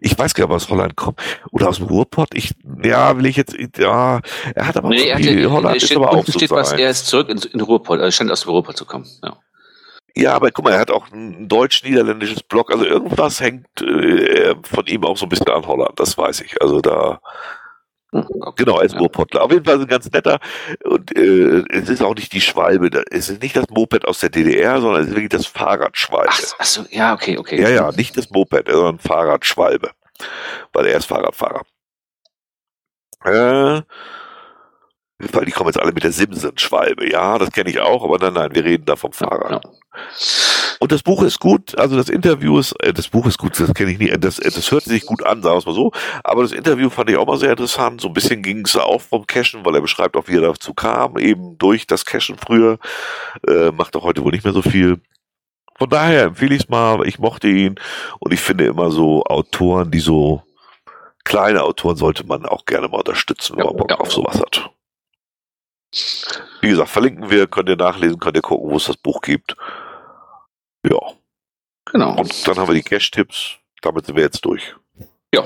[SPEAKER 1] ich weiß gar nicht, aus Holland kommt. Oder aus dem Ruhrpott. Ich, ja, will ich jetzt, ja, er hat aber
[SPEAKER 2] nee, er hatte, Holland steht, ist aber auch so steht was, er ist zurück in, in Ruhrpott, also scheint aus dem Ruhrpott zu kommen, ja.
[SPEAKER 1] Ja, aber guck mal, er hat auch ein deutsch-niederländisches Blog, also irgendwas hängt äh, von ihm auch so ein bisschen an Holland, das weiß ich. Also da, Genau, als ja. Mopedler. Auf jeden Fall ein ganz netter. Und äh, es ist auch nicht die Schwalbe. Es ist nicht das Moped aus der DDR, sondern es ist wirklich das Fahrradschwalbe.
[SPEAKER 2] Ach, ach so, ja, okay, okay.
[SPEAKER 1] Ja, ja, nicht das Moped, sondern Fahrradschwalbe. Weil er ist Fahrradfahrer. Äh, weil die kommen jetzt alle mit der Simson-Schwalbe. Ja, das kenne ich auch, aber nein, nein, wir reden da vom Fahrrad. Ja. Und das Buch ist gut, also das Interview ist, äh, das Buch ist gut, das kenne ich nie, das, das hört sich gut an, sagen wir es mal so, aber das Interview fand ich auch mal sehr interessant, so ein bisschen ging es auch vom Cashen, weil er beschreibt auch, wie er dazu kam, eben durch das Cashen früher, äh, macht auch heute wohl nicht mehr so viel. Von daher empfehle ich es mal, ich mochte ihn und ich finde immer so Autoren, die so kleine Autoren sollte man auch gerne mal unterstützen, wenn man Bock auf sowas hat. Wie gesagt, verlinken wir, könnt ihr nachlesen, könnt ihr gucken, wo es das Buch gibt. Ja. Genau. Und dann haben wir die Cash-Tipps. Damit sind wir jetzt durch.
[SPEAKER 2] Ja,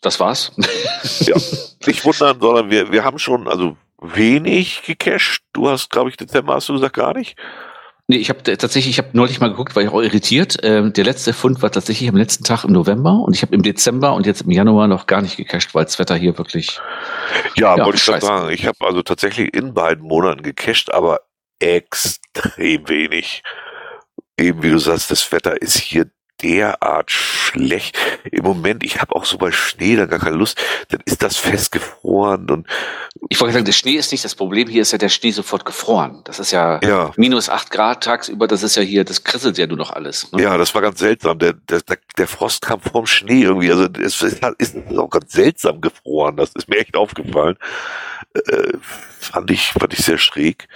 [SPEAKER 2] das war's. [laughs]
[SPEAKER 1] ja. Nicht wundern, sondern wir, wir haben schon also wenig gecached. Du hast, glaube ich, Dezember hast du gesagt, gar nicht.
[SPEAKER 2] Nee, ich habe tatsächlich, ich habe neulich mal geguckt, weil ich auch irritiert. Ähm, der letzte Fund war tatsächlich am letzten Tag im November und ich habe im Dezember und jetzt im Januar noch gar nicht gecached, weil das Wetter hier wirklich.
[SPEAKER 1] Ja, ja wollte ich sagen. Ich habe also tatsächlich in beiden Monaten gecached, aber extrem wenig. Eben wie du sagst, das Wetter ist hier derart schlecht. Im Moment, ich habe auch so bei Schnee da gar keine Lust, dann ist das festgefroren und
[SPEAKER 2] ich wollte sagen, der Schnee ist nicht das Problem, hier ist ja der Schnee sofort gefroren. Das ist ja, ja. minus acht Grad tagsüber, das ist ja hier, das krisselt ja nur noch alles.
[SPEAKER 1] Ne? Ja, das war ganz seltsam. Der, der, der Frost kam vorm Schnee irgendwie. Also es ist, ist auch ganz seltsam gefroren. Das ist mir echt aufgefallen. Äh, fand ich, fand ich sehr schräg.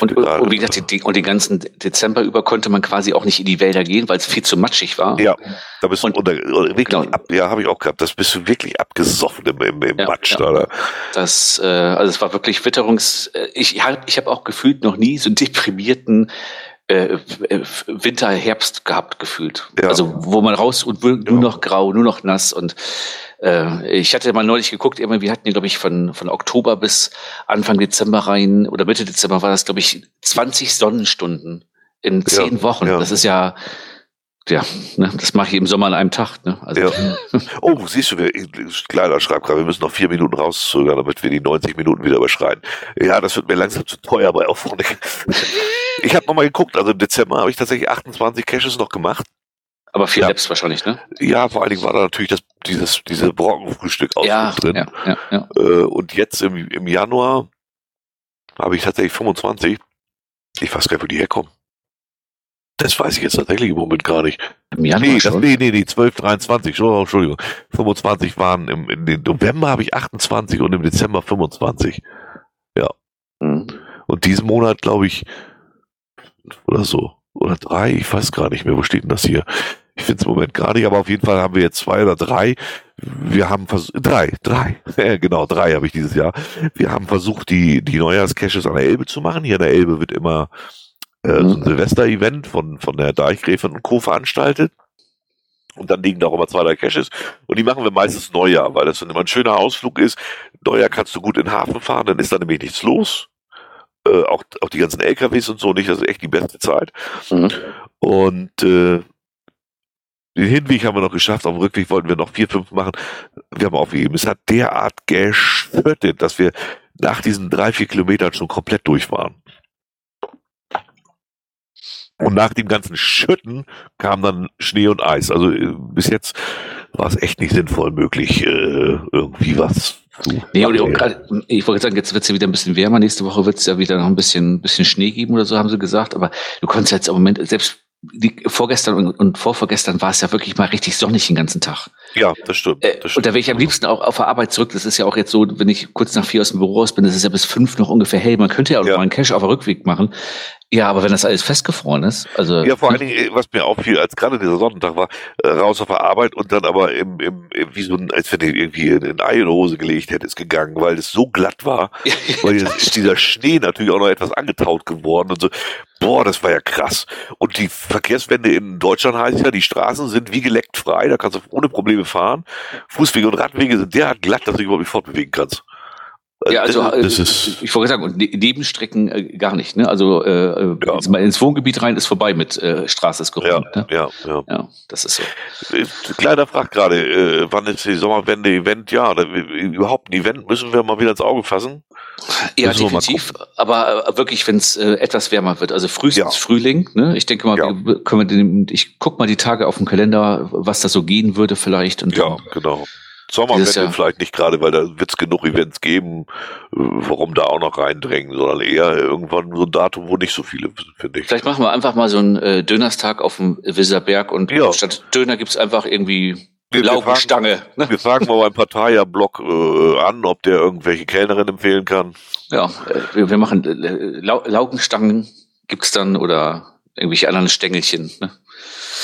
[SPEAKER 2] Und, und, wie gesagt, die, und den ganzen Dezember über konnte man quasi auch nicht in die Wälder gehen, weil es viel zu matschig war.
[SPEAKER 1] Ja, da bist und, du unter, wirklich genau. ab, ja, habe ich auch gehabt. Das bist du wirklich abgesoffen im, im, im ja, Matsch ja. da.
[SPEAKER 2] Das, äh, also es war wirklich Witterungs. Äh, ich habe ich hab auch gefühlt noch nie so einen deprimierten äh, Winter, Herbst gehabt gefühlt. Ja. Also wo man raus und nur ja. noch grau, nur noch nass und äh, ich hatte mal neulich geguckt, immer, wir hatten ja, glaube ich, von, von Oktober bis Anfang Dezember rein, oder Mitte Dezember war das, glaube ich, 20 Sonnenstunden in zehn ja, Wochen. Das ist ja, ja, ne, das mache ich im Sommer an einem Tag. Ne? Also. Ja. [laughs]
[SPEAKER 1] Oh, siehst du, wir, kleiner schreibt gerade, wir müssen noch vier Minuten rauszögern, damit wir die 90 Minuten wieder überschreiten. Ja, das wird mir langsam zu teuer bei Auphonic. [laughs] Ich habe nochmal geguckt, also im Dezember habe ich tatsächlich 28 Caches noch gemacht.
[SPEAKER 2] Aber vier ja. Labs wahrscheinlich, ne?
[SPEAKER 1] Ja, vor allen Dingen war da natürlich das, dieses, diese Brockenfrühstück
[SPEAKER 2] ja,
[SPEAKER 1] drin.
[SPEAKER 2] Ja, ja, ja.
[SPEAKER 1] Äh, und jetzt im, im Januar habe ich tatsächlich 25. Ich weiß gar nicht, wo die herkommen. Das weiß ich jetzt tatsächlich im Moment gar nicht.
[SPEAKER 2] Im Januar
[SPEAKER 1] nee? Das, nee, nee, nee, 12, 23, Entschuldigung. 25 waren im, in den November habe ich 28 und im Dezember 25. Ja. Mhm. Und diesen Monat, glaube ich, oder so. Oder drei, ich weiß gar nicht mehr, wo steht denn das hier? Ich finde es im Moment gar nicht, aber auf jeden Fall haben wir jetzt zwei oder drei. Wir haben versucht, drei, drei, [laughs] genau, drei habe ich dieses Jahr. Wir haben versucht, die, die Neujahrscaches an der Elbe zu machen. Hier an der Elbe wird immer äh, so ein mhm. Silvester-Event von, von der Deichgräfin und Co. veranstaltet. Und dann liegen da auch immer zwei, drei Caches. Und die machen wir meistens Neujahr, weil das dann immer ein schöner Ausflug ist. Neujahr kannst du gut in den Hafen fahren, dann ist da nämlich nichts los. Äh, auch, auch die ganzen LKWs und so nicht, das ist echt die beste Zeit. Mhm. Und äh, den Hinweg haben wir noch geschafft, auf dem Rückweg wollten wir noch vier, fünf machen. Wir haben aufgegeben. Es hat derart geschüttet, dass wir nach diesen drei, vier Kilometern schon komplett durch waren. Und nach dem ganzen Schütten kam dann Schnee und Eis. Also äh, bis jetzt war es echt nicht sinnvoll möglich, äh, irgendwie was zu
[SPEAKER 2] nee, und grad, ich wollte sagen, jetzt wird es ja wieder ein bisschen wärmer. Nächste Woche wird es ja wieder noch ein bisschen, bisschen Schnee geben oder so, haben sie gesagt. Aber du konntest jetzt im Moment, selbst die, vorgestern und, und vorvorgestern war es ja wirklich mal richtig sonnig den ganzen Tag.
[SPEAKER 1] Ja, das stimmt,
[SPEAKER 2] äh, das stimmt. Und da wäre ich am liebsten auch auf der Arbeit zurück. Das ist ja auch jetzt so, wenn ich kurz nach vier aus dem Büro raus bin, das ist ja bis fünf noch ungefähr hell. Man könnte ja auch ja. mal einen Cash auf der Rückweg machen. Ja, aber wenn das alles festgefroren ist, also.
[SPEAKER 1] Ja, vor allen Dingen, was mir auffiel, als gerade dieser Sonntag war, äh, raus auf der Arbeit und dann aber im, im, wie so ein, als wenn du irgendwie in, in Ei in Hose gelegt hättest, gegangen, weil es so glatt war, [laughs] weil ist dieser Schnee natürlich auch noch etwas angetaut geworden und so. Boah, das war ja krass. Und die Verkehrswende in Deutschland heißt ja, die Straßen sind wie geleckt frei, da kannst du ohne Probleme fahren. Fußwege und Radwege sind derart glatt, dass du dich überhaupt nicht fortbewegen kannst.
[SPEAKER 2] Ja, also das, das ist ich wollte sagen, und ne, Nebenstrecken äh, gar nicht. Ne? Also äh, ja. mal ins Wohngebiet rein ist vorbei mit äh, Straße ist geräumt.
[SPEAKER 1] Ja,
[SPEAKER 2] ne?
[SPEAKER 1] ja, ja,
[SPEAKER 2] ja. das ist so.
[SPEAKER 1] Äh, Kleiner fragt gerade, äh, wann ist die Sommerwende Event? Ja, da, überhaupt ein Event müssen wir mal wieder ins Auge fassen.
[SPEAKER 2] Ja, definitiv. Aber äh, wirklich, wenn es äh, etwas wärmer wird, also frühestens ja. Frühling. Ne? Ich denke mal, wir, können wir den, ich guck mal die Tage auf dem Kalender, was da so gehen würde vielleicht. Und
[SPEAKER 1] ja, genau. Sommerwende vielleicht nicht gerade, weil da wird es genug Events geben, äh, warum da auch noch reindrängen, sondern eher irgendwann so ein Datum, wo nicht so viele sind, finde ich.
[SPEAKER 2] Vielleicht machen wir einfach mal so einen äh, Dönerstag auf dem Wisserberg und ja. statt Döner gibt's einfach irgendwie wir, Laugenstange.
[SPEAKER 1] Wir fragen, ne? wir fragen mal beim Parteier-Blog äh, an, ob der irgendwelche Kellnerin empfehlen kann.
[SPEAKER 2] Ja, äh, wir, wir machen äh, Laugenstangen gibt's dann oder irgendwelche anderen Stängelchen. Ne?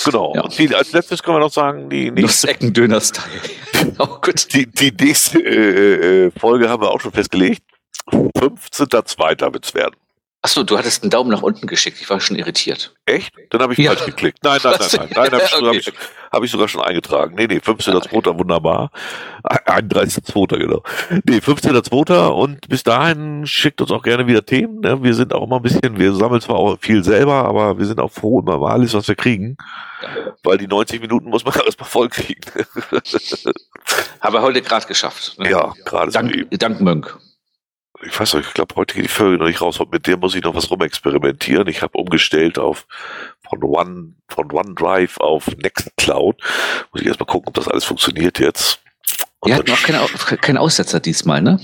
[SPEAKER 1] Genau. Ja. Und die, als letztes können wir noch sagen, die
[SPEAKER 2] nächste Eckendöner-Style. [laughs]
[SPEAKER 1] oh, gut. Die, die nächste äh, äh, Folge haben wir auch schon festgelegt. 15.02. wird's werden.
[SPEAKER 2] Achso, du hattest einen Daumen nach unten geschickt. Ich war schon irritiert.
[SPEAKER 1] Echt? Dann habe ich falsch geklickt. Nein, nein, nein, nein. Nein, habe ich, [laughs] hab ich, sogar schon eingetragen. Nee, nee, 15.2. Okay. wunderbar. 31.2. genau. Nee, 15.2. Und bis dahin schickt uns auch gerne wieder Themen. Ne? Wir sind auch immer ein bisschen, wir sammeln zwar auch viel selber, aber wir sind auch froh immer mal alles, was wir kriegen. Weil die 90 Minuten muss man [laughs] erstmal voll kriegen.
[SPEAKER 2] Haben wir heute gerade geschafft.
[SPEAKER 1] Ne? Ja, gerade
[SPEAKER 2] Dank, so Dank Mönk
[SPEAKER 1] ich weiß nicht, ich glaube, heute geht die Folge noch nicht raus. Mit der muss ich noch was rumexperimentieren. Ich habe umgestellt auf von One, von OneDrive auf Nextcloud. Muss ich erstmal gucken, ob das alles funktioniert jetzt.
[SPEAKER 2] Und Wir hatten auch keine, keinen Aussetzer diesmal, ne?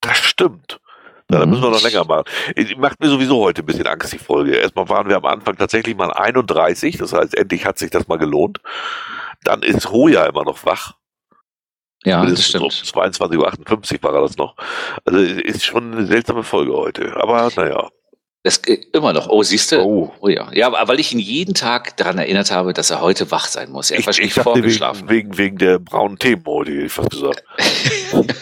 [SPEAKER 1] Das stimmt. Na, da müssen wir noch länger machen. Macht mir sowieso heute ein bisschen Angst, die Folge. Erstmal waren wir am Anfang tatsächlich mal 31, das heißt, endlich hat sich das mal gelohnt. Dann ist Hoja immer noch wach.
[SPEAKER 2] Ja, das stimmt. Um
[SPEAKER 1] 22.58 Uhr war das noch. Also ist schon eine seltsame Folge heute. Aber naja.
[SPEAKER 2] Das geht immer noch. Oh, siehst du? Oh. oh ja. Ja, weil ich ihn jeden Tag daran erinnert habe, dass er heute wach sein muss. Er
[SPEAKER 1] ist wahrscheinlich vorgeschlafen. Wegen, wegen, wegen der braunen Themen heute, hätte ich fast gesagt. [laughs]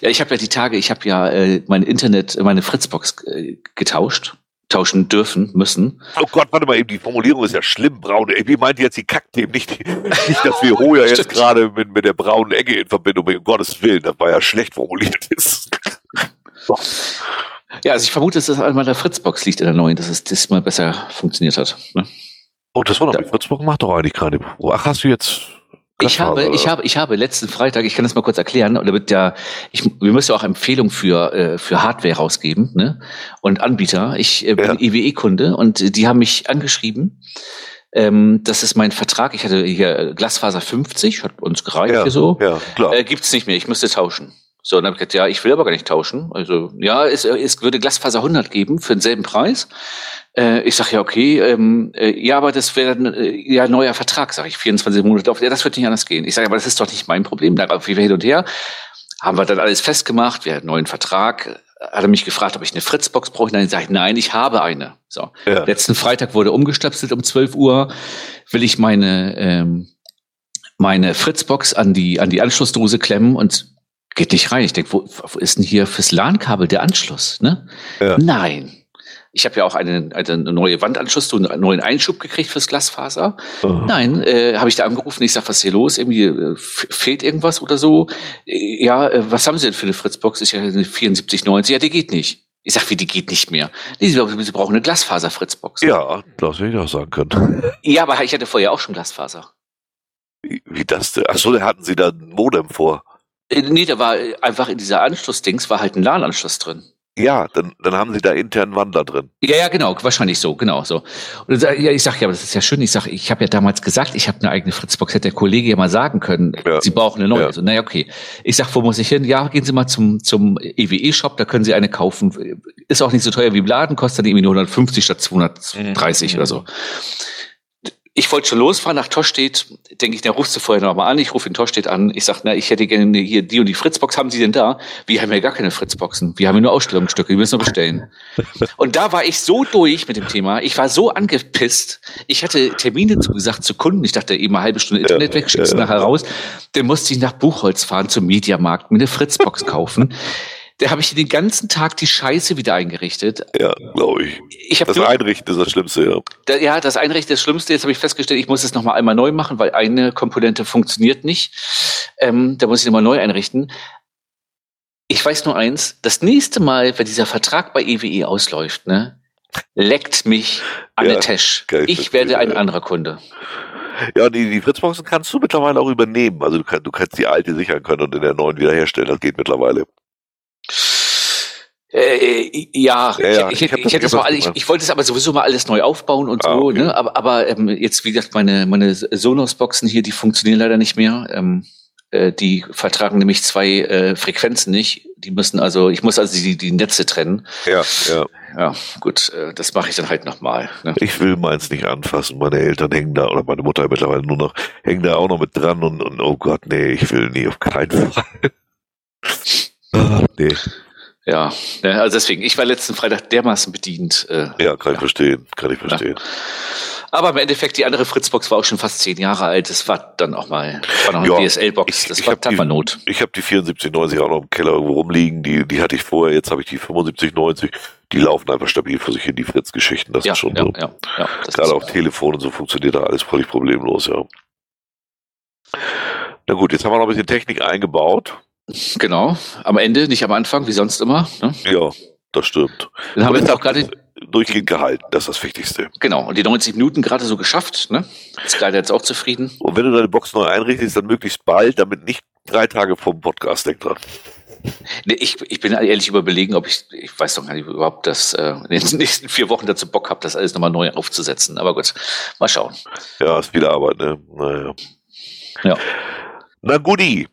[SPEAKER 2] ja, ich habe ja die Tage, ich habe ja äh, mein Internet, meine Fritzbox äh, getauscht tauschen dürfen, müssen.
[SPEAKER 1] Oh Gott, warte mal eben, die Formulierung ist ja schlimm, braune Ecke. Wie meint jetzt die Kackthemen? Nicht, nicht, dass wir Hoja jetzt gerade mit, mit der braunen Ecke in Verbindung bringen, um Gottes Willen, das war ja schlecht formuliert ist. [laughs]
[SPEAKER 2] ja, also ich vermute, dass das einmal der Fritzbox liegt in der neuen, dass es diesmal besser funktioniert hat. Ne?
[SPEAKER 1] Oh, das war doch, die Fritzbox macht doch eigentlich keine. Ach, hast du jetzt
[SPEAKER 2] ich habe, ich habe, ich habe letzten Freitag, ich kann das mal kurz erklären, oder wird ja, ich, wir müssen ja auch Empfehlungen für äh, für Hardware rausgeben, ne? Und Anbieter. Ich äh, bin ja. EWE-Kunde und die haben mich angeschrieben. Ähm, das ist mein Vertrag. Ich hatte hier Glasfaser 50, hat uns gereicht ja, hier so. Ja, klar. Äh, gibt's nicht mehr. Ich müsste tauschen. So, dann habe ich gesagt, ja, ich will aber gar nicht tauschen. Also, ja, es, es würde Glasfaser 100 geben für denselben Preis. Äh, ich sage ja, okay, ähm, äh, ja, aber das wäre äh, ja neuer Vertrag, sage ich, 24 Monate auf. Ja, das wird nicht anders gehen. Ich sage, aber das ist doch nicht mein Problem. Dann wie wir hin und her. Haben wir dann alles festgemacht, wir hatten einen neuen Vertrag. Hat er mich gefragt, ob ich eine Fritzbox brauche. Dann sage ich, nein, ich habe eine. So. Ja. Letzten Freitag wurde umgestöpselt um 12 Uhr. Will ich meine, ähm, meine Fritzbox an die, an die Anschlussdose klemmen und geht nicht rein. Ich denke, wo, wo ist denn hier fürs LAN-Kabel der Anschluss? Ne? Ja. Nein. Ich habe ja auch eine, eine neue Wandanschluss, einen neuen Einschub gekriegt fürs Glasfaser. Oh. Nein, äh, habe ich da angerufen. Ich sag, was ist hier los? Irgendwie äh, fehlt irgendwas oder so? Äh, ja, äh, was haben Sie denn für eine Fritzbox? Ist ja eine 7490. Ja, die geht nicht. Ich sag, wie die geht nicht mehr. Nee, Sie, Sie brauchen eine Glasfaser-Fritzbox.
[SPEAKER 1] Ja, das hätte ich auch sagen können. [laughs]
[SPEAKER 2] Ja, aber ich hatte vorher auch schon Glasfaser.
[SPEAKER 1] Wie, wie das denn? Achso, da hatten Sie da ein Modem vor.
[SPEAKER 2] Äh, nee, da war einfach in dieser Anschlussdings war halt ein LAN-Anschluss drin.
[SPEAKER 1] Ja, dann, dann haben sie da internen Wandler drin.
[SPEAKER 2] Ja, ja, genau, wahrscheinlich so, genau so. Und ja, ich sag ja, aber das ist ja schön. Ich sag, ich habe ja damals gesagt, ich habe eine eigene Fritzbox. Hätte der Kollege ja mal sagen können, ja. Sie brauchen eine neue. Ja. So, naja, okay. Ich sag, wo muss ich hin? Ja, gehen Sie mal zum zum EWE-Shop, da können Sie eine kaufen. Ist auch nicht so teuer wie im Laden, kostet dann irgendwie nur 150 statt 230 mhm. oder so ich wollte schon losfahren nach Tostedt, denke ich, der rufst du vorher nochmal an, ich rufe in Tostedt an, ich sage, na, ich hätte gerne hier die und die Fritzbox, haben Sie denn da? Wir haben ja gar keine Fritzboxen, wir haben ja nur Ausstellungsstücke, die müssen wir bestellen. [laughs] und da war ich so durch mit dem Thema, ich war so angepisst, ich hatte Termine zugesagt zu Kunden, ich dachte eben eine halbe Stunde Internet weg, schickst du nachher raus, dann musste ich nach Buchholz fahren zum Mediamarkt, mir eine Fritzbox kaufen da habe ich den ganzen Tag die Scheiße wieder eingerichtet.
[SPEAKER 1] Ja, glaube ich.
[SPEAKER 2] ich
[SPEAKER 1] das nur, Einrichten ist das Schlimmste, ja.
[SPEAKER 2] Da, ja, das Einrichten ist das Schlimmste. Jetzt habe ich festgestellt, ich muss es nochmal einmal neu machen, weil eine Komponente funktioniert nicht. Ähm, da muss ich nochmal neu einrichten. Ich weiß nur eins, das nächste Mal, wenn dieser Vertrag bei EWE e ausläuft, ne, leckt mich Anne ja, Tesch. Ich werde ein anderer Kunde.
[SPEAKER 1] Ja, die, die Fritzboxen kannst du mittlerweile auch übernehmen. Also du, kann, du kannst die alte sichern können und in der neuen wiederherstellen. Das geht mittlerweile.
[SPEAKER 2] Äh, ja, ja, ich, ich, ich, ich, hätte es mal, ich, ich wollte es aber sowieso mal alles neu aufbauen und ah, so, okay. ne? Aber, aber ähm, jetzt, wie gesagt, meine, meine Sonos-Boxen hier, die funktionieren leider nicht mehr. Ähm, Äh, die vertragen nämlich zwei äh, Frequenzen nicht. Die müssen also, ich muss also die, die Netze trennen.
[SPEAKER 1] Ja, ja.
[SPEAKER 2] Ja, gut, äh, das mache ich dann halt nochmal. Ne?
[SPEAKER 1] Ich will meins nicht anfassen. Meine Eltern hängen da, oder meine Mutter mittlerweile nur noch, hängen da auch noch mit dran und, und oh Gott, nee, ich will nie, auf keinen Fall. [laughs] ah, nee.
[SPEAKER 2] Ja, ne, also deswegen, ich war letzten Freitag dermaßen bedient.
[SPEAKER 1] Äh, ja, kann ich verstehen, kann ich verstehen. Ja.
[SPEAKER 2] Aber im Endeffekt, die andere Fritzbox war auch schon fast zehn Jahre alt. Das war dann auch mal, war noch eine ja, DSL-Box. Das ich, war Tapernot.
[SPEAKER 1] Ich habe die 7490 auch noch im Keller irgendwo rumliegen. Die, die hatte ich vorher. Jetzt habe ich die 7590. Die laufen einfach stabil vor sich hin, die Fritz-Geschichten. Das ja, ist schon ja, so. Ja, ja, Gerade auf Telefon und so funktioniert da alles völlig problemlos, ja. Na gut, jetzt haben wir noch ein bisschen Technik eingebaut.
[SPEAKER 2] Genau, am Ende, nicht am Anfang, wie sonst immer. Ne?
[SPEAKER 1] Ja, das stimmt.
[SPEAKER 2] Dann haben wir jetzt auch gerade
[SPEAKER 1] durchgehend gehalten, das ist das Wichtigste.
[SPEAKER 2] Genau, und die 90 Minuten gerade so geschafft, ne? Ist leider jetzt auch zufrieden.
[SPEAKER 1] Und wenn du deine Box neu einrichtest, dann möglichst bald, damit nicht drei Tage vom Podcast denk dran.
[SPEAKER 2] Nee, ich, ich bin ehrlich überlegen, ob ich, ich weiß doch gar nicht überhaupt, dass äh, in den [laughs] nächsten vier Wochen dazu Bock habe, das alles nochmal neu aufzusetzen. Aber gut, mal schauen.
[SPEAKER 1] Ja, ist wieder Arbeit, ne? Naja.
[SPEAKER 2] Ja.
[SPEAKER 1] Na guti.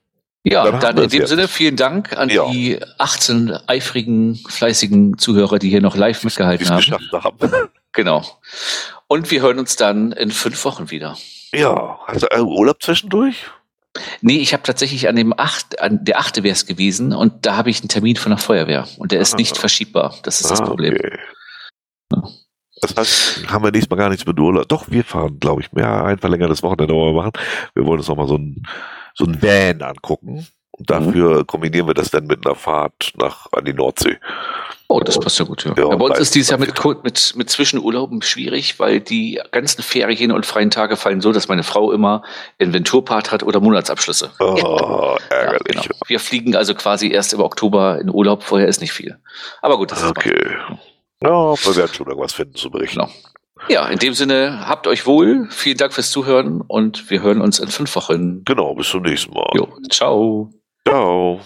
[SPEAKER 2] Ja, dann, dann in dem jetzt. Sinne vielen Dank an ja. die 18 eifrigen, fleißigen Zuhörer, die hier noch live mitgehalten haben. haben. [laughs] Genau. Und wir hören uns dann in fünf Wochen wieder.
[SPEAKER 1] Ja, hast du Urlaub zwischendurch?
[SPEAKER 2] Nee, ich habe tatsächlich an dem acht, an der achte wäre es gewesen und da habe ich einen Termin von der Feuerwehr und der ist ah. nicht verschiebbar. Das ist ah, das Problem. Okay.
[SPEAKER 1] Ja. Das heißt, haben wir nächstes Mal gar nichts mit Urlaub. Doch, wir fahren, glaube ich, mehr ein verlängertes Wochenende machen. Wir wollen uns nochmal so ein so ein Van angucken. Und dafür mhm. kombinieren wir das dann mit einer Fahrt nach an die Nordsee.
[SPEAKER 2] Oh, das passt ja gut, ja. ja, ja bei uns ist dieses Jahr mit, mit, mit Zwischenurlauben schwierig, weil die ganzen Ferien und freien Tage fallen so, dass meine Frau immer Inventurpart hat oder Monatsabschlüsse. [laughs]
[SPEAKER 1] Oh, ärgerlich. Ja, genau.
[SPEAKER 2] Wir fliegen also quasi erst im Oktober in Urlaub, vorher ist nicht viel. Aber gut, das ist
[SPEAKER 1] Okay. Ja, wir werden schon irgendwas finden zu berichten. Genau.
[SPEAKER 2] Ja, in dem Sinne, habt euch wohl. Vielen Dank fürs Zuhören und wir hören uns in fünf Wochen.
[SPEAKER 1] Genau, bis zum nächsten Mal.
[SPEAKER 2] Jo, ciao.
[SPEAKER 1] Ciao.